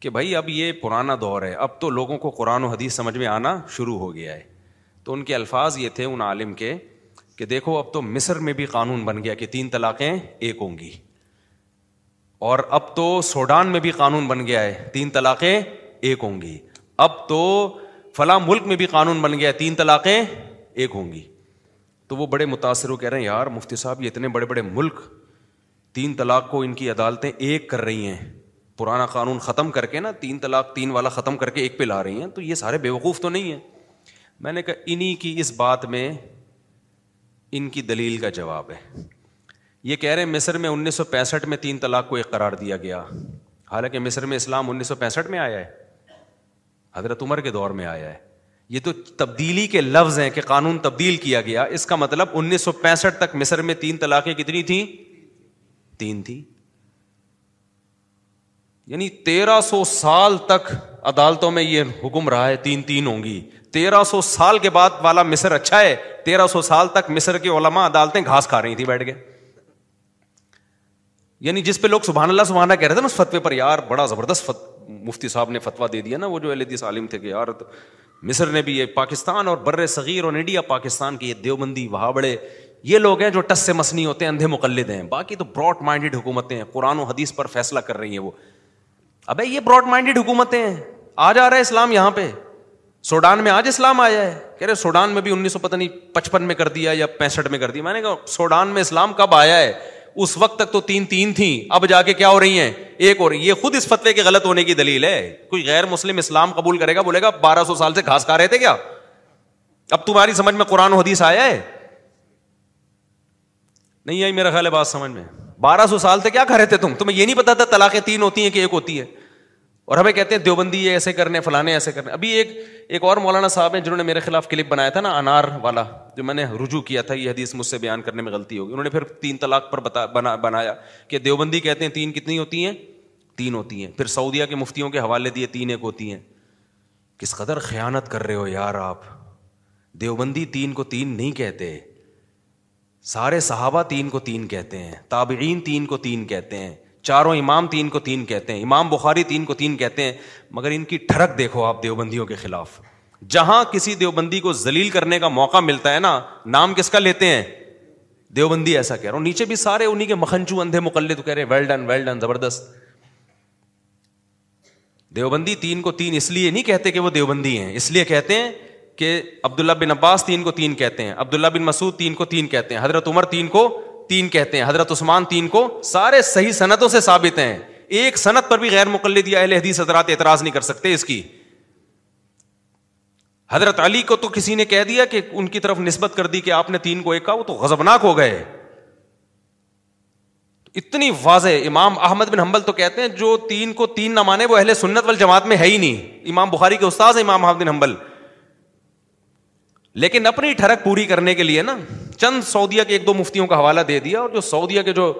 کہ بھائی اب یہ پرانا دور ہے اب تو لوگوں کو قرآن و حدیث سمجھ میں آنا شروع ہو گیا ہے تو ان کے الفاظ یہ تھے ان عالم کے کہ دیکھو اب تو مصر میں بھی قانون بن گیا کہ تین طلاقیں ایک ہوں گی اور اب تو سوڈان میں بھی قانون بن گیا ہے تین طلاقیں ایک ہوں گی اب تو فلاں ملک میں بھی قانون بن گیا ہے تین طلاقیں ایک ہوں گی تو وہ بڑے متاثر ہو کہہ رہے ہیں یار مفتی صاحب یہ اتنے بڑے بڑے ملک تین طلاق کو ان کی عدالتیں ایک کر رہی ہیں پرانا قانون ختم کر کے نا تین طلاق تین والا ختم کر کے ایک پہ لا رہی ہیں تو یہ سارے بیوقوف تو نہیں ہیں میں نے کہا انہیں کی اس بات میں ان کی دلیل کا جواب ہے یہ کہہ رہے ہیں مصر میں انیس سو پینسٹھ میں تین طلاق کو ایک قرار دیا گیا حالانکہ مصر میں اسلام انیس سو پینسٹھ میں آیا ہے حضرت عمر کے دور میں آیا ہے یہ تو تبدیلی کے لفظ ہیں کہ قانون تبدیل کیا گیا اس کا مطلب انیس سو پینسٹھ تک مصر میں تین طلاقیں کتنی تھیں تین تھیں یعنی تیرہ سو سال تک عدالتوں میں یہ حکم رہا ہے تین تین ہوں گی تیرہ سو سال کے بعد والا مصر اچھا ہے تیرہ سو سال تک مصر کی علما عدالتیں گھاس کھا رہی تھی بیٹھ کے یعنی جس پہ لوگ سبحان اللہ اللہ کہہ رہے تھے نا اس فتوے پر یار بڑا زبردست فت... مفتی صاحب نے فتوا دے دیا نا وہ جو تھے کہ یار مصر نے بھی یہ پاکستان اور بر صغیر اور انڈیا پاکستان کی یہ دیوبندی وہاں بڑے یہ لوگ ہیں جو ٹس سے مسنی ہوتے ہیں اندھے مقلد ہیں باقی تو براڈ مائنڈیڈ حکومتیں ہیں قرآن و حدیث پر فیصلہ کر رہی ہیں وہ ابے یہ براڈ مائنڈیڈ حکومتیں ہیں آ جا رہا ہے اسلام یہاں پہ سوڈان میں آج اسلام آیا ہے کہہ رہے سوڈان میں بھی انیس سو پتہ نہیں پچپن میں کر دیا یا پینسٹھ میں کر دیا میں نے کہا سوڈان میں اسلام کب آیا ہے اس وقت تک تو تین تین تھیں اب جا کے کیا ہو رہی ہیں ایک ہو رہی یہ خود اس فتوے کے غلط ہونے کی دلیل ہے کوئی غیر مسلم اسلام قبول کرے گا بولے گا بارہ سو سال سے گھاس کھا رہے تھے کیا اب تمہاری سمجھ میں قرآن و حدیث آیا ہے نہیں آئی میرا خیال ہے بات سمجھ میں بارہ سو سال سے کیا کھا رہے تھے تم تمہیں یہ نہیں پتا تھا طلاقیں تین ہوتی ہیں کہ ایک ہوتی ہے اور ہمیں کہتے ہیں دیوبندی یہ ایسے کرنے فلانے ایسے کرنے ابھی ایک ایک اور مولانا صاحب ہیں جنہوں نے میرے خلاف کلپ بنایا تھا نا انار والا جو میں نے رجوع کیا تھا یہ حدیث مجھ سے بیان کرنے میں غلطی ہوگی انہوں نے پھر تین طلاق پر بتا بنا بنایا کہ دیوبندی کہتے ہیں تین کتنی ہوتی ہیں تین ہوتی ہیں پھر سعودیہ کے مفتیوں کے حوالے دیے تین ایک ہوتی ہیں کس قدر خیانت کر رہے ہو یار آپ دیوبندی تین کو تین نہیں کہتے سارے صحابہ تین کو تین کہتے ہیں تابعین تین کو تین کہتے ہیں چاروں امام تین کو تین کہتے ہیں امام بخاری تین تین کو کہتے ہیں مگر ان کی ٹھڑک دیکھو آپ دیوبندیوں کے خلاف جہاں کسی دیوبندی کو کرنے کا موقع ملتا ہے نا نام کس کا لیتے ہیں دیوبندی ایسا کہہ رہا ہوں نیچے بھی سارے انہیں کے مکھنچو اندھے مکلے تو کہہ رہے ویل ڈن ویل ڈن زبردست دیوبندی تین کو تین اس لیے نہیں کہتے کہ وہ دیوبندی ہیں اس لیے کہتے ہیں کہ عبداللہ بن عباس تین کو تین کہتے ہیں عبداللہ بن مسعود تین کو تین کہتے ہیں حضرت عمر تین کو تین کہتے ہیں حضرت عثمان تین کو سارے صحیح صنعتوں سے ثابت ہیں ایک صنعت پر بھی غیر مقلد یا اہل حدیث حضرات اعتراض نہیں کر سکتے اس کی حضرت علی کو تو کسی نے کہہ دیا کہ ان کی طرف نسبت کر دی کہ آپ نے تین کو ایک کہا وہ تو غزبناک ہو گئے اتنی واضح امام احمد بن حنبل تو کہتے ہیں جو تین کو تین نہ مانے وہ اہل سنت والجماعت جماعت میں ہے ہی نہیں امام بخاری کے استاد امام احمد بن حنبل لیکن اپنی ٹھڑک پوری کرنے کے لیے نا چند سعودیہ کے ایک دو مفتیوں کا حوالہ دے دیا اور جو سعودیہ کے جو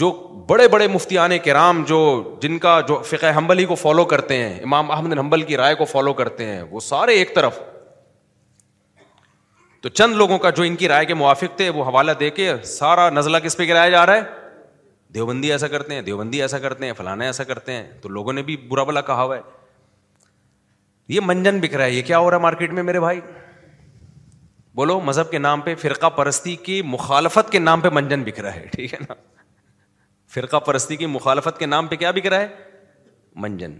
جو بڑے بڑے مفتیان کرام جو جن کا جو فقہ حنبلی کو فالو کرتے ہیں امام احمد حنبل کی رائے کو فالو کرتے ہیں وہ سارے ایک طرف تو چند لوگوں کا جو ان کی رائے کے موافق تھے وہ حوالہ دے کے سارا نزلہ کس پہ گرایا جا رہا ہے دیوبندی ایسا کرتے ہیں دیوبندی ایسا کرتے ہیں فلانا ایسا کرتے ہیں تو لوگوں نے بھی برا بلا کہا ہوا ہے یہ منجن بک رہا ہے یہ کیا ہو رہا ہے مارکیٹ میں میرے بھائی بولو مذہب کے نام پہ فرقہ پرستی کی مخالفت کے نام پہ منجن بکھ رہا ہے ٹھیک ہے نا فرقہ پرستی کی مخالفت کے نام پہ کیا بکھ رہا ہے منجن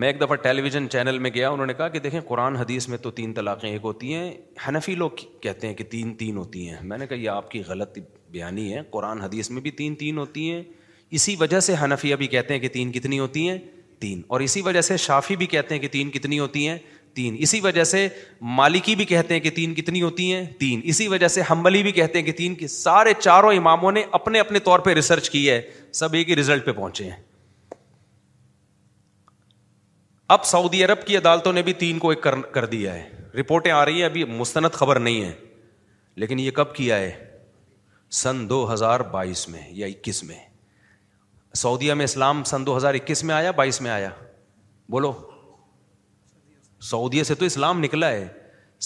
میں ایک دفعہ ٹیلی ویژن چینل میں گیا انہوں نے کہا کہ دیکھیں قرآن حدیث میں تو تین طلاقیں ایک ہوتی ہیں حنفی لوگ کہتے ہیں کہ تین تین ہوتی ہیں میں نے کہا یہ آپ کی غلط بیانی ہے قرآن حدیث میں بھی تین تین ہوتی ہیں اسی وجہ سے حنفیہ بھی کہتے ہیں کہ تین کتنی ہوتی ہیں تین اور اسی وجہ سے شافی بھی کہتے ہیں کہ تین کتنی ہوتی ہیں تین اسی وجہ سے مالکی بھی کہتے ہیں کہ تین کتنی ہوتی ہیں تین اسی وجہ سے ہمبلی بھی کہتے ہیں کہ تین کی سارے چاروں اماموں نے اپنے اپنے طور پہ ریسرچ کی ہے سب ایک ہی ریزلٹ پہ پہنچے ہیں اب سعودی عرب کی عدالتوں نے بھی تین کو ایک کر دیا ہے رپورٹیں آ رہی ہیں ابھی مستند خبر نہیں ہے لیکن یہ کب کیا ہے سن دو ہزار بائیس میں یا اکیس میں سعودیہ میں اسلام سن دو ہزار اکیس میں آیا بائیس میں آیا بولو سعودیہ سے تو اسلام نکلا ہے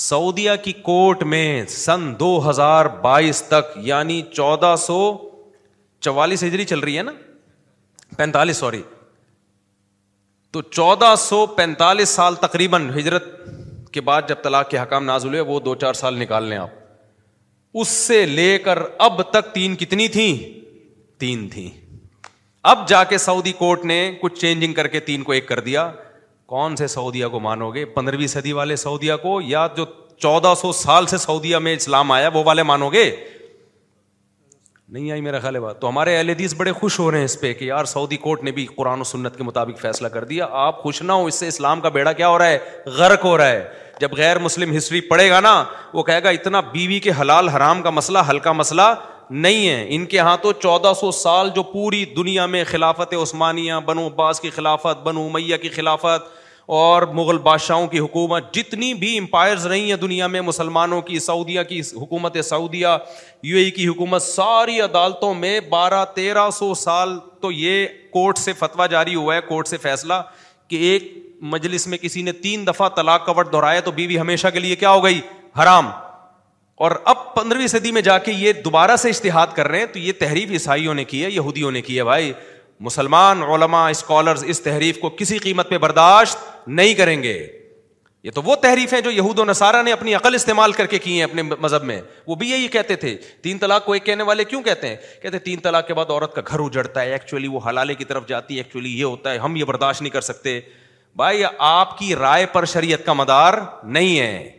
سعودیہ کی کوٹ میں سن دو ہزار بائیس تک یعنی چودہ سو چوالیس ہجری چل رہی ہے نا پینتالیس سوری تو چودہ سو پینتالیس سال تقریباً ہجرت کے بعد جب طلاق کے حکام نازل ہوئے وہ دو چار سال نکال لیں آپ اس سے لے کر اب تک تین کتنی تھیں تین تھیں اب جا کے سعودی کورٹ نے کچھ چینجنگ کر کے تین کو ایک کر دیا کون سے سعودیہ کو مانو گے پندرہویں صدی والے سعودیہ کو یا جو چودہ سو سال سے سعودیہ میں اسلام آیا وہ والے مانو گے نہیں آئی میرا خیال ہے بات تو ہمارے اہل حدیث بڑے خوش ہو رہے ہیں اس پہ کہ یار سعودی کورٹ نے بھی قرآن و سنت کے مطابق فیصلہ کر دیا آپ خوش نہ ہو اس سے اسلام کا بیڑا کیا ہو رہا ہے غرق ہو رہا ہے جب غیر مسلم ہسٹری پڑھے گا نا وہ کہے گا اتنا بیوی کے حلال حرام کا مسئلہ ہلکا مسئلہ نہیں ہے ان کے ہاں تو چودہ سو سال جو پوری دنیا میں خلافت عثمانیہ بنو عباس کی خلافت بنو امیہ کی خلافت اور مغل بادشاہوں کی حکومت جتنی بھی امپائرز رہی ہیں دنیا میں مسلمانوں کی سعودیہ کی حکومت سعودیہ یو اے کی حکومت ساری عدالتوں میں بارہ تیرہ سو سال تو یہ کورٹ سے فتوا جاری ہوا ہے کورٹ سے فیصلہ کہ ایک مجلس میں کسی نے تین دفعہ طلاق کا وٹ دہرایا تو بیوی ہمیشہ کے لیے کیا ہو گئی حرام اور اب پندرہویں صدی میں جا کے یہ دوبارہ سے اشتہاد کر رہے ہیں تو یہ تحریف عیسائیوں نے کی ہے یہودیوں نے کی ہے بھائی مسلمان علما اسکالرز اس تحریف کو کسی قیمت پہ برداشت نہیں کریں گے یہ تو وہ تحریف ہے جو یہود و نصارہ نے اپنی عقل استعمال کر کے کی ہیں اپنے مذہب میں وہ بھی یہی کہتے تھے تین طلاق کو ایک کہنے والے کیوں کہتے ہیں کہتے ہیں تین طلاق کے بعد عورت کا گھر اجڑتا ہے ایکچولی وہ حلالے کی طرف جاتی ہے ایکچولی یہ ہوتا ہے ہم یہ برداشت نہیں کر سکتے بھائی آپ کی رائے پر شریعت کا مدار نہیں ہے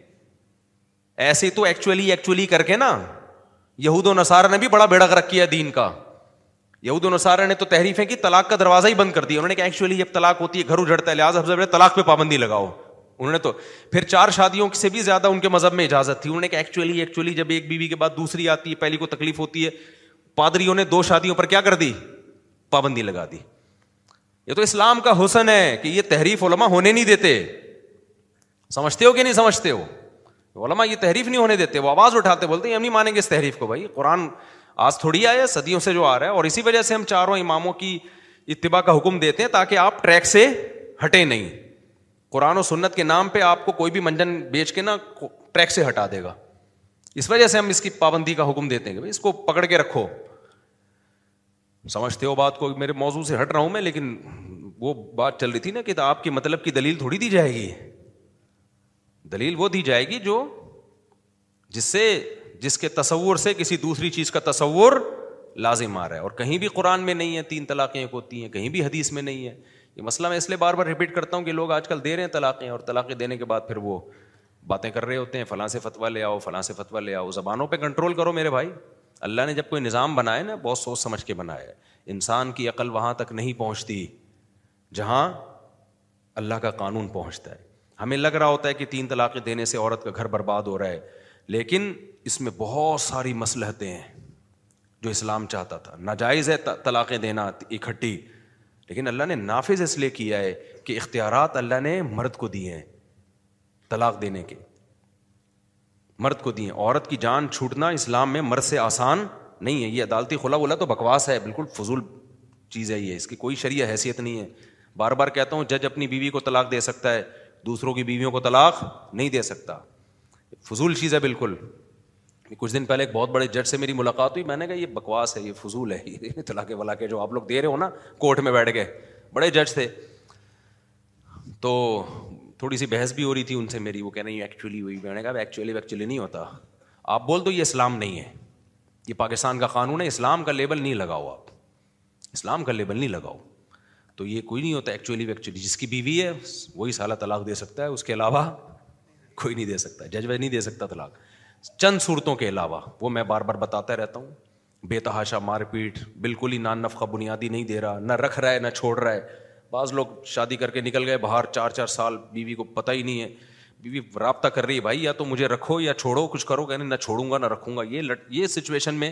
ایسے تو ایکچولی ایکچولی کر کے نا یہود و نصارہ نے بھی بڑا بیڑک رکھ کیا دین کا یہود یہودارا نے تو تحریفیں کی طلاق کا دروازہ ہی بند کر دیا انہوں نے ایکچولی جب طلاق ہوتی ہے گھر اجڑتا ہے لہٰذا طلاق پہ پابندی لگاؤ انہوں نے تو پھر چار شادیوں سے بھی زیادہ ان کے مذہب میں اجازت تھی انہوں نے ایکچولی ایکچولی جب ایک بیوی کے بعد دوسری آتی ہے پہلی کو تکلیف ہوتی ہے پادریوں نے دو شادیوں پر کیا کر دی پابندی لگا دی یہ تو اسلام کا حسن ہے کہ یہ تحریف علما ہونے نہیں دیتے سمجھتے ہو کہ نہیں سمجھتے ہو علما یہ تحریف نہیں ہونے دیتے وہ آواز اٹھاتے بولتے ہم نہیں مانیں گے اس تحریف کو بھائی قرآن آج تھوڑی آیا صدیوں سے جو آ رہا ہے اور اسی وجہ سے ہم چاروں اماموں کی اتباع کا حکم دیتے ہیں تاکہ آپ ٹریک سے ہٹے نہیں قرآن و سنت کے نام پہ آپ کو کوئی بھی منجن بیچ کے نا ٹریک سے ہٹا دے گا اس وجہ سے ہم اس کی پابندی کا حکم دیتے ہیں اس کو پکڑ کے رکھو سمجھتے ہو بات کو میرے موضوع سے ہٹ رہا ہوں میں لیکن وہ بات چل رہی تھی نا کہ آپ کی مطلب کی دلیل تھوڑی دی جائے گی دلیل وہ دی جائے گی جو جس سے جس کے تصور سے کسی دوسری چیز کا تصور لازم آ رہا ہے اور کہیں بھی قرآن میں نہیں ہے تین طلاقیں ایک ہوتی ہیں کہیں بھی حدیث میں نہیں ہے یہ مسئلہ میں اس لیے بار بار رپیٹ کرتا ہوں کہ لوگ آج کل دے رہے ہیں طلاقیں اور طلاقیں دینے کے بعد پھر وہ باتیں کر رہے ہوتے ہیں فلاں سے فتویٰ لے آؤ فلاں سے فتویٰ لے آؤ زبانوں پہ کنٹرول کرو میرے بھائی اللہ نے جب کوئی نظام بنایا نا بہت سوچ سمجھ کے بنایا ہے انسان کی عقل وہاں تک نہیں پہنچتی جہاں اللہ کا قانون پہنچتا ہے ہمیں لگ رہا ہوتا ہے کہ تین طلاقیں دینے سے عورت کا گھر برباد ہو رہا ہے لیکن اس میں بہت ساری مسلحتیں ہیں جو اسلام چاہتا تھا ناجائز ہے طلاقیں دینا اکٹھی لیکن اللہ نے نافذ اس لیے کیا ہے کہ اختیارات اللہ نے مرد کو دیے ہیں طلاق دینے کے مرد کو دیے عورت کی جان چھوٹنا اسلام میں مرد سے آسان نہیں ہے یہ عدالتی خلا ولا تو بکواس ہے بالکل فضول چیز ہے یہ اس کی کوئی شریع حیثیت نہیں ہے بار بار کہتا ہوں جج اپنی بیوی کو طلاق دے سکتا ہے دوسروں کی بیویوں کو طلاق نہیں دے سکتا فضول چیز ہے بالکل کچھ دن پہلے ایک بہت بڑے جج سے میری ملاقات ہوئی میں نے کہا یہ بکواس ہے یہ فضول ہے یہ طلاقے ولاقے جو آپ لوگ دے رہے ہو نا کورٹ میں بیٹھ گئے بڑے جج تھے تو تھوڑی سی بحث بھی ہو رہی تھی ان سے میری وہ کہنا یہ ایکچولی ہوئی میں نے کہا ایکچولی ایکچولی نہیں ہوتا آپ بول دو یہ اسلام نہیں ہے یہ پاکستان کا قانون ہے اسلام کا لیبل نہیں لگاؤ آپ اسلام کا لیبل نہیں لگاؤ تو یہ کوئی نہیں ہوتا ایکچولی جس کی بیوی ہے وہی سالہ طلاق دے سکتا ہے اس کے علاوہ کوئی نہیں دے سکتا جج میں نہیں دے سکتا طلاق چند صورتوں کے علاوہ وہ میں بار بار بتاتا رہتا ہوں بے تحاشا مار پیٹ بالکل ہی نان نفقہ بنیادی نہیں دے رہا نہ رکھ رہا ہے نہ چھوڑ رہا ہے بعض لوگ شادی کر کے نکل گئے باہر چار چار سال بیوی کو پتہ ہی نہیں ہے بیوی رابطہ کر رہی ہے بھائی یا تو مجھے رکھو یا چھوڑو کچھ کرو کہ نہ چھوڑوں گا نہ رکھوں گا یہ لٹ یہ سچویشن میں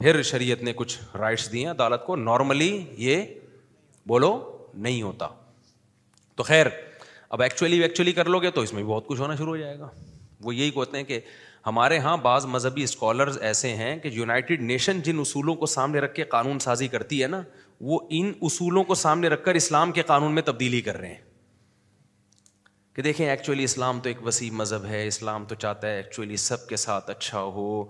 پھر شریعت نے کچھ رائٹس دی ہیں عدالت کو نارملی یہ بولو نہیں ہوتا تو خیر اب ایکچولی ایکچولی کر لو گے تو اس میں بھی بہت کچھ ہونا شروع ہو جائے گا وہ یہی کہتے ہیں کہ ہمارے یہاں بعض مذہبی اسکالرز ایسے ہیں کہ یونائٹیڈ نیشن جن اصولوں کو سامنے رکھ کے قانون سازی کرتی ہے نا وہ ان اصولوں کو سامنے رکھ کر اسلام کے قانون میں تبدیلی کر رہے ہیں کہ دیکھیں ایکچولی اسلام تو ایک وسیع مذہب ہے اسلام تو چاہتا ہے ایکچولی سب کے ساتھ اچھا ہو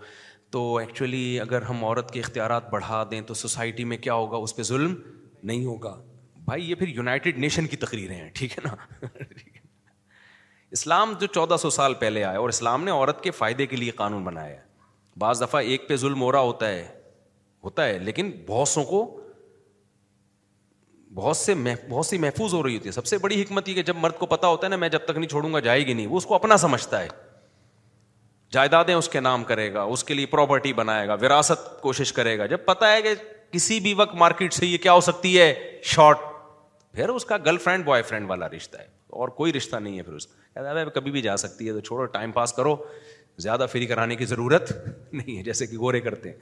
تو ایکچولی اگر ہم عورت کے اختیارات بڑھا دیں تو سوسائٹی میں کیا ہوگا اس پہ ظلم نہیں ہوگا بھائی یہ پھر یونائٹیڈ نیشن کی تقریریں ہیں ٹھیک ہے نا اسلام جو چودہ سو سال پہلے آیا اور اسلام نے عورت کے فائدے کے لیے قانون بنایا ہے بعض دفعہ ایک پہ ظلم ہو رہا ہوتا ہے ہوتا ہے لیکن بہت سو کو بہت سے بہت سی محفوظ ہو رہی ہوتی ہے سب سے بڑی حکمت یہ کہ جب مرد کو پتا ہوتا ہے نا میں جب تک نہیں چھوڑوں گا جائے گی نہیں وہ اس کو اپنا سمجھتا ہے جائیدادیں اس کے نام کرے گا اس کے لیے پراپرٹی بنائے گا وراثت کوشش کرے گا جب پتا ہے کہ کسی بھی وقت مارکیٹ سے یہ کیا ہو سکتی ہے شارٹ پھر اس کا گرل فرینڈ بوائے فرینڈ والا رشتہ ہے اور کوئی رشتہ نہیں ہے پھر اس ہے کبھی بھی جا سکتی ہے تو چھوڑو ٹائم پاس کرو زیادہ فری کرانے کی ضرورت نہیں ہے جیسے کہ گورے کرتے ہیں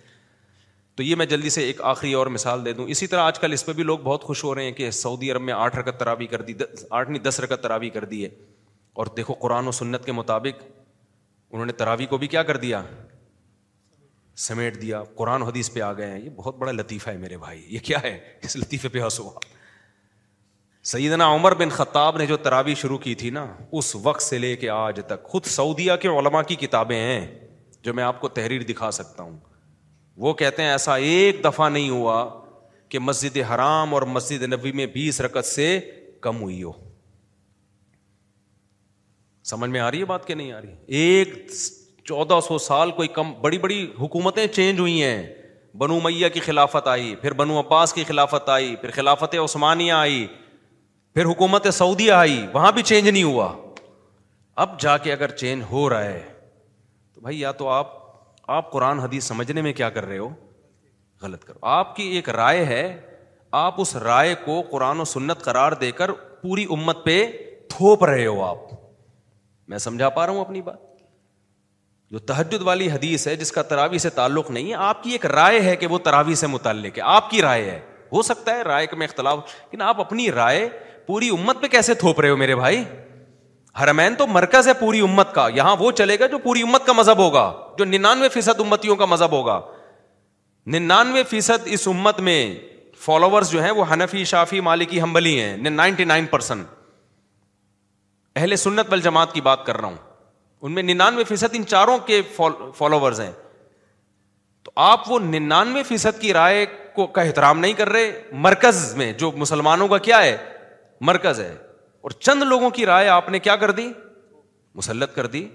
تو یہ میں جلدی سے ایک آخری اور مثال دے دوں اسی طرح آج کل اس پہ بھی لوگ بہت خوش ہو رہے ہیں کہ سعودی عرب میں آٹھ رکت تراوی کر دی آٹھ نہیں دس رکت تراوی کر دی ہے اور دیکھو قرآن و سنت کے مطابق انہوں نے تراوی کو بھی کیا کر دیا سمیٹ دیا قرآن حدیث پہ آ گئے ہیں یہ بہت بڑا لطیفہ ہے میرے بھائی یہ کیا ہے اس لطیفے پہ ہنسو سیدنا عمر بن خطاب نے جو تراوی شروع کی تھی نا اس وقت سے لے کے آج تک خود سعودیہ کے علماء کی کتابیں ہیں جو میں آپ کو تحریر دکھا سکتا ہوں وہ کہتے ہیں ایسا ایک دفعہ نہیں ہوا کہ مسجد حرام اور مسجد نبی میں بیس رکت سے کم ہوئی ہو سمجھ میں آ رہی ہے بات کہ نہیں آ رہی ایک چودہ سو سال کوئی کم بڑی بڑی حکومتیں چینج ہوئی ہیں بنو میاں کی خلافت آئی پھر بنو عباس کی خلافت آئی پھر خلافت عثمانیہ آئی پھر حکومت سعودی آئی وہاں بھی چینج نہیں ہوا اب جا کے اگر چینج ہو رہا ہے تو بھائی یا تو آپ آپ قرآن حدیث سمجھنے میں کیا کر رہے ہو غلط کرو آپ کی ایک رائے ہے آپ اس رائے کو قرآن و سنت قرار دے کر پوری امت پہ تھوپ رہے ہو آپ میں سمجھا پا رہا ہوں اپنی بات جو تحجد والی حدیث ہے جس کا تراوی سے تعلق نہیں ہے آپ کی ایک رائے ہے کہ وہ تراوی سے متعلق ہے آپ کی رائے ہے ہو سکتا ہے رائے میں اختلاف لیکن آپ اپنی رائے پوری امت پہ کیسے تھوپ رہے ہو میرے بھائی ہرمین تو مرکز ہے پوری امت کا یہاں وہ چلے گا جو پوری امت کا مذہب ہوگا جو ننانوے فیصد امتیوں کا مذہب ہوگا ننانوے فیصد اس امت میں جو ہیں ہیں وہ شافی مالکی ہمبلی نائنٹی نائن پرسینٹ اہل سنت وال جماعت کی بات کر رہا ہوں ان میں ننانوے فیصد ان چاروں کے فالوور تو آپ وہ ننانوے فیصد کی رائے کو کا احترام نہیں کر رہے مرکز میں جو مسلمانوں کا کیا ہے مرکز ہے اور چند لوگوں کی رائے آپ نے کیا کر دی مسلط کر دی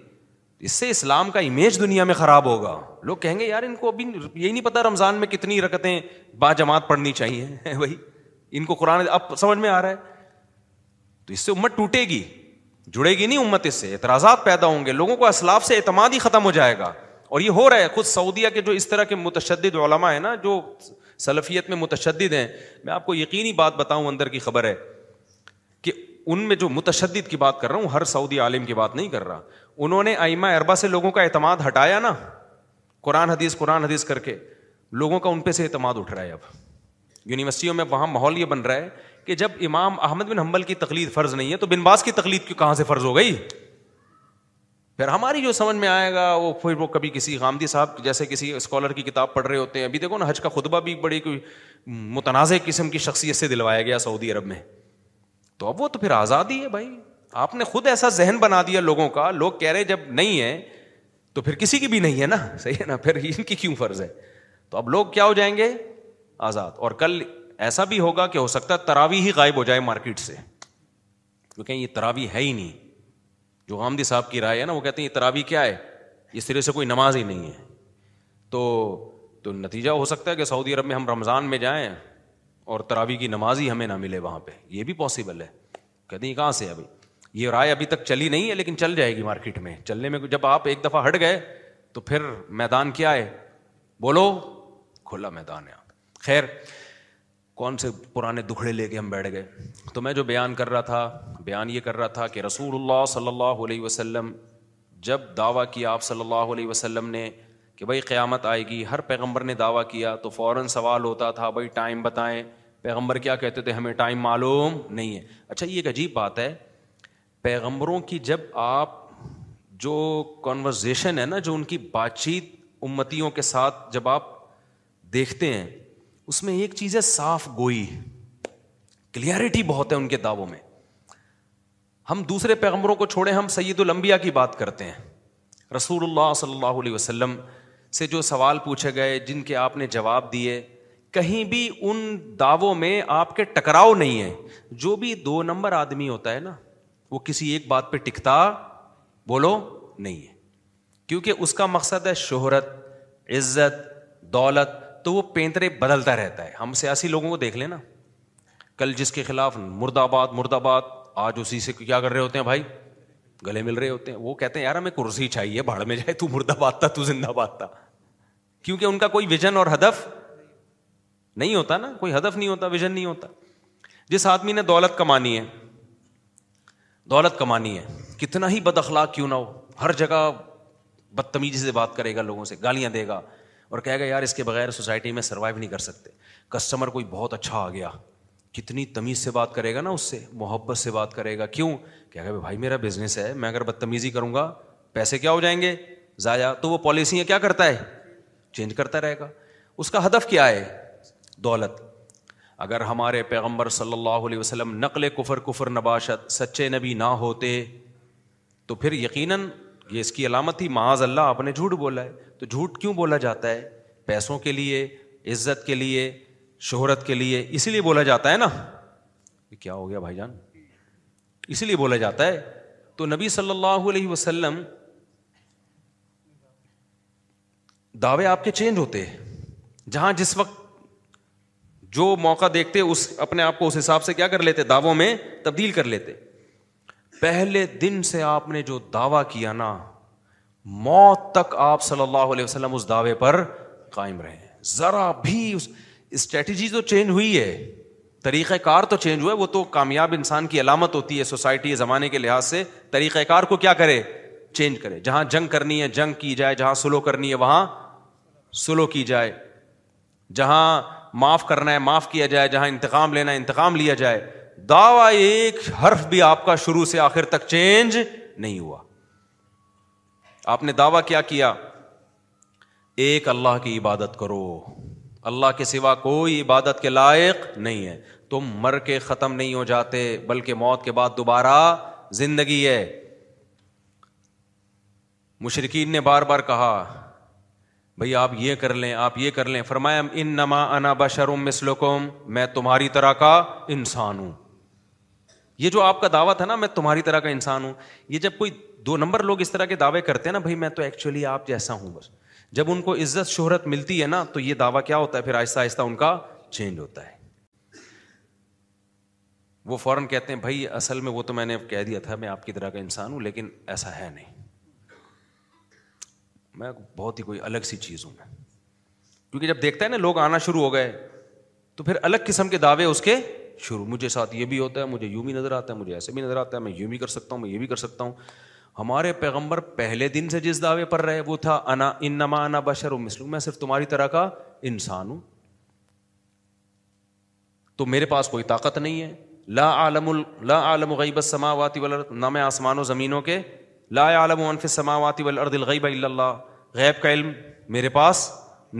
اس سے اسلام کا امیج دنیا میں خراب ہوگا لوگ کہیں گے یار ان کو ابھی یہی نہیں پتا رمضان میں کتنی رکتیں با جماعت پڑھنی چاہیے بھائی ان کو قرآن اب سمجھ میں آ رہا ہے تو اس سے امت ٹوٹے گی جڑے گی نہیں امت اس سے اعتراضات پیدا ہوں گے لوگوں کو اسلاف سے اعتماد ہی ختم ہو جائے گا اور یہ ہو رہا ہے خود سعودیہ کے جو اس طرح کے متشدد علماء ہیں نا جو سلفیت میں متشدد ہیں میں آپ کو یقینی بات بتاؤں اندر کی خبر ہے ان میں جو متشدد کی بات کر رہا ہوں ہر سعودی عالم کی بات نہیں کر رہا انہوں نے ائمہ اربا سے لوگوں کا اعتماد ہٹایا نا قرآن حدیث قرآن حدیث کر کے لوگوں کا ان پہ سے اعتماد اٹھ رہا ہے اب یونیورسٹیوں میں وہاں ماحول یہ بن رہا ہے کہ جب امام احمد بن حمبل کی تقلید فرض نہیں ہے تو بن باز کی تقلید کیوں کہاں سے فرض ہو گئی پھر ہماری جو سمجھ میں آئے گا وہ پھر وہ کبھی کسی گامدی صاحب جیسے کسی اسکالر کی کتاب پڑھ رہے ہوتے ہیں ابھی دیکھو نا حج کا خطبہ بھی بڑی کوئی متنازع قسم کی شخصیت سے دلوایا گیا سعودی عرب میں تو اب وہ تو پھر آزادی ہے بھائی آپ نے خود ایسا ذہن بنا دیا لوگوں کا لوگ کہہ رہے جب نہیں ہے تو پھر کسی کی بھی نہیں ہے نا صحیح ہے نا پھر ان کی کیوں فرض ہے تو اب لوگ کیا ہو جائیں گے آزاد اور کل ایسا بھی ہوگا کہ ہو سکتا ہے تراوی ہی غائب ہو جائے مارکیٹ سے کیونکہ یہ تراوی ہے ہی نہیں جو غامدی صاحب کی رائے ہے نا وہ کہتے ہیں یہ تراوی کیا ہے اس سرے سے کوئی نماز ہی نہیں ہے تو تو نتیجہ ہو سکتا ہے کہ سعودی عرب میں ہم رمضان میں جائیں اور تراوی کی نماز ہی ہمیں نہ ملے وہاں پہ یہ بھی پاسبل ہے کہتے ہیں کہاں سے ابھی ابھی یہ رائے تک چلی نہیں ہے لیکن چل جائے گی مارکیٹ میں چلنے میں جب آپ ایک دفعہ ہٹ گئے تو پھر میدان کیا ہے بولو کھلا میدان ہے خیر کون سے پرانے دکھڑے لے کے ہم بیٹھ گئے تو میں جو بیان کر رہا تھا بیان یہ کر رہا تھا کہ رسول اللہ صلی اللہ علیہ وسلم جب دعویٰ کیا آپ صلی اللہ علیہ وسلم نے کہ بھائی قیامت آئے گی ہر پیغمبر نے دعویٰ کیا تو فوراً سوال ہوتا تھا بھائی ٹائم بتائیں پیغمبر کیا کہتے تھے ہمیں ٹائم معلوم نہیں ہے اچھا یہ ایک عجیب بات ہے پیغمبروں کی جب آپ جو کانورزیشن ہے نا جو ان کی بات چیت امتیوں کے ساتھ جب آپ دیکھتے ہیں اس میں ایک چیز ہے صاف گوئی کلیئرٹی بہت ہے ان کے دعووں میں ہم دوسرے پیغمبروں کو چھوڑیں ہم سید الانبیاء کی بات کرتے ہیں رسول اللہ صلی اللہ علیہ وسلم سے جو سوال پوچھے گئے جن کے آپ نے جواب دیے کہیں بھی ان دعووں میں آپ کے ٹکراؤ نہیں ہے جو بھی دو نمبر آدمی ہوتا ہے نا وہ کسی ایک بات پہ ٹکتا بولو نہیں ہے کیونکہ اس کا مقصد ہے شہرت عزت دولت تو وہ پینترے بدلتا رہتا ہے ہم سیاسی لوگوں کو دیکھ لیں نا کل جس کے خلاف مرد آباد مرد آباد آج اسی سے کیا کر رہے ہوتے ہیں بھائی گلے مل رہے ہوتے ہیں وہ کہتے ہیں یار ہمیں کرسی چاہیے بھاڑ میں جائے تو مرد آباد تھا تو زندہ باد تھا کیونکہ ان کا کوئی ویژن اور ہدف نہیں ہوتا نا کوئی ہدف نہیں ہوتا ویژن نہیں ہوتا جس آدمی نے دولت کمانی ہے دولت کمانی ہے کتنا ہی بد اخلاق کیوں نہ ہو ہر جگہ بدتمیزی سے بات کرے گا لوگوں سے گالیاں دے گا اور کہے گا یار اس کے بغیر سوسائٹی میں سروائو نہیں کر سکتے کسٹمر کوئی بہت اچھا آ گیا کتنی تمیز سے بات کرے گا نا اس سے محبت سے بات کرے گا کیوں کہے گا بھائی میرا بزنس ہے میں اگر بدتمیزی کروں گا پیسے کیا ہو جائیں گے ضائع تو وہ پالیسیاں کیا کرتا ہے چینج کرتا رہے گا اس کا ہدف کیا ہے دولت اگر ہمارے پیغمبر صلی اللہ علیہ وسلم نقل کفر کفر نباشت سچے نبی نہ ہوتے تو پھر یقیناً یہ اس کی علامت ہی معاذ اللہ آپ نے جھوٹ بولا ہے تو جھوٹ کیوں بولا جاتا ہے پیسوں کے لیے عزت کے لیے شہرت کے لیے اسی لیے بولا جاتا ہے نا کیا ہو گیا بھائی جان اسی لیے بولا جاتا ہے تو نبی صلی اللہ علیہ وسلم دعوے آپ کے چینج ہوتے ہیں جہاں جس وقت جو موقع دیکھتے اس اپنے آپ کو اس حساب سے کیا کر لیتے دعووں میں تبدیل کر لیتے پہلے دن سے آپ نے جو دعویٰ کیا نا موت تک آپ صلی اللہ علیہ وسلم اس دعوے پر قائم رہے ذرا بھی اسٹریٹجی تو چینج ہوئی ہے طریقہ کار تو چینج ہوا ہے وہ تو کامیاب انسان کی علامت ہوتی ہے سوسائٹی زمانے کے لحاظ سے طریقہ کار کو کیا کرے چینج کرے جہاں جنگ کرنی ہے جنگ کی جائے جہاں سلو کرنی ہے وہاں سلو کی جائے جہاں معاف کرنا ہے معاف کیا جائے جہاں انتقام لینا ہے انتقام لیا جائے دعوی ایک حرف بھی آپ کا شروع سے آخر تک چینج نہیں ہوا آپ نے دعویٰ کیا کیا ایک اللہ کی عبادت کرو اللہ کے سوا کوئی عبادت کے لائق نہیں ہے تم مر کے ختم نہیں ہو جاتے بلکہ موت کے بعد دوبارہ زندگی ہے مشرقین نے بار بار کہا بھائی آپ یہ کر لیں آپ یہ کر لیں فرمایا ان نما انا بشرم مسلوکوم میں تمہاری طرح کا انسان ہوں یہ جو آپ کا دعویٰ تھا نا میں تمہاری طرح کا انسان ہوں یہ جب کوئی دو نمبر لوگ اس طرح کے دعوے کرتے ہیں نا بھائی میں تو ایکچولی آپ جیسا ہوں بس جب ان کو عزت شہرت ملتی ہے نا تو یہ دعویٰ کیا ہوتا ہے پھر آہستہ آہستہ ان کا چینج ہوتا ہے وہ فوراً کہتے ہیں بھائی اصل میں وہ تو میں نے کہہ دیا تھا میں آپ کی طرح کا انسان ہوں لیکن ایسا ہے نہیں میں بہت ہی کوئی الگ سی چیز ہوں میں کیونکہ جب دیکھتا ہے نا لوگ آنا شروع ہو گئے تو پھر الگ قسم کے دعوے اس کے شروع مجھے ساتھ یہ بھی ہوتا ہے مجھے یوں بھی نظر آتا ہے مجھے ایسے بھی نظر آتا ہے میں یوں بھی کر سکتا ہوں میں یہ بھی کر سکتا ہوں ہمارے پیغمبر پہلے دن سے جس دعوے پر رہے وہ تھا ان نما انا بشر مسلم میں صرف تمہاری طرح کا انسان ہوں تو میرے پاس کوئی طاقت نہیں ہے لا عالم لا عالم غیب السماوات والارض نہ میں آسمان و زمینوں کے لا عالم سماواتی اللہ غیب کا علم میرے پاس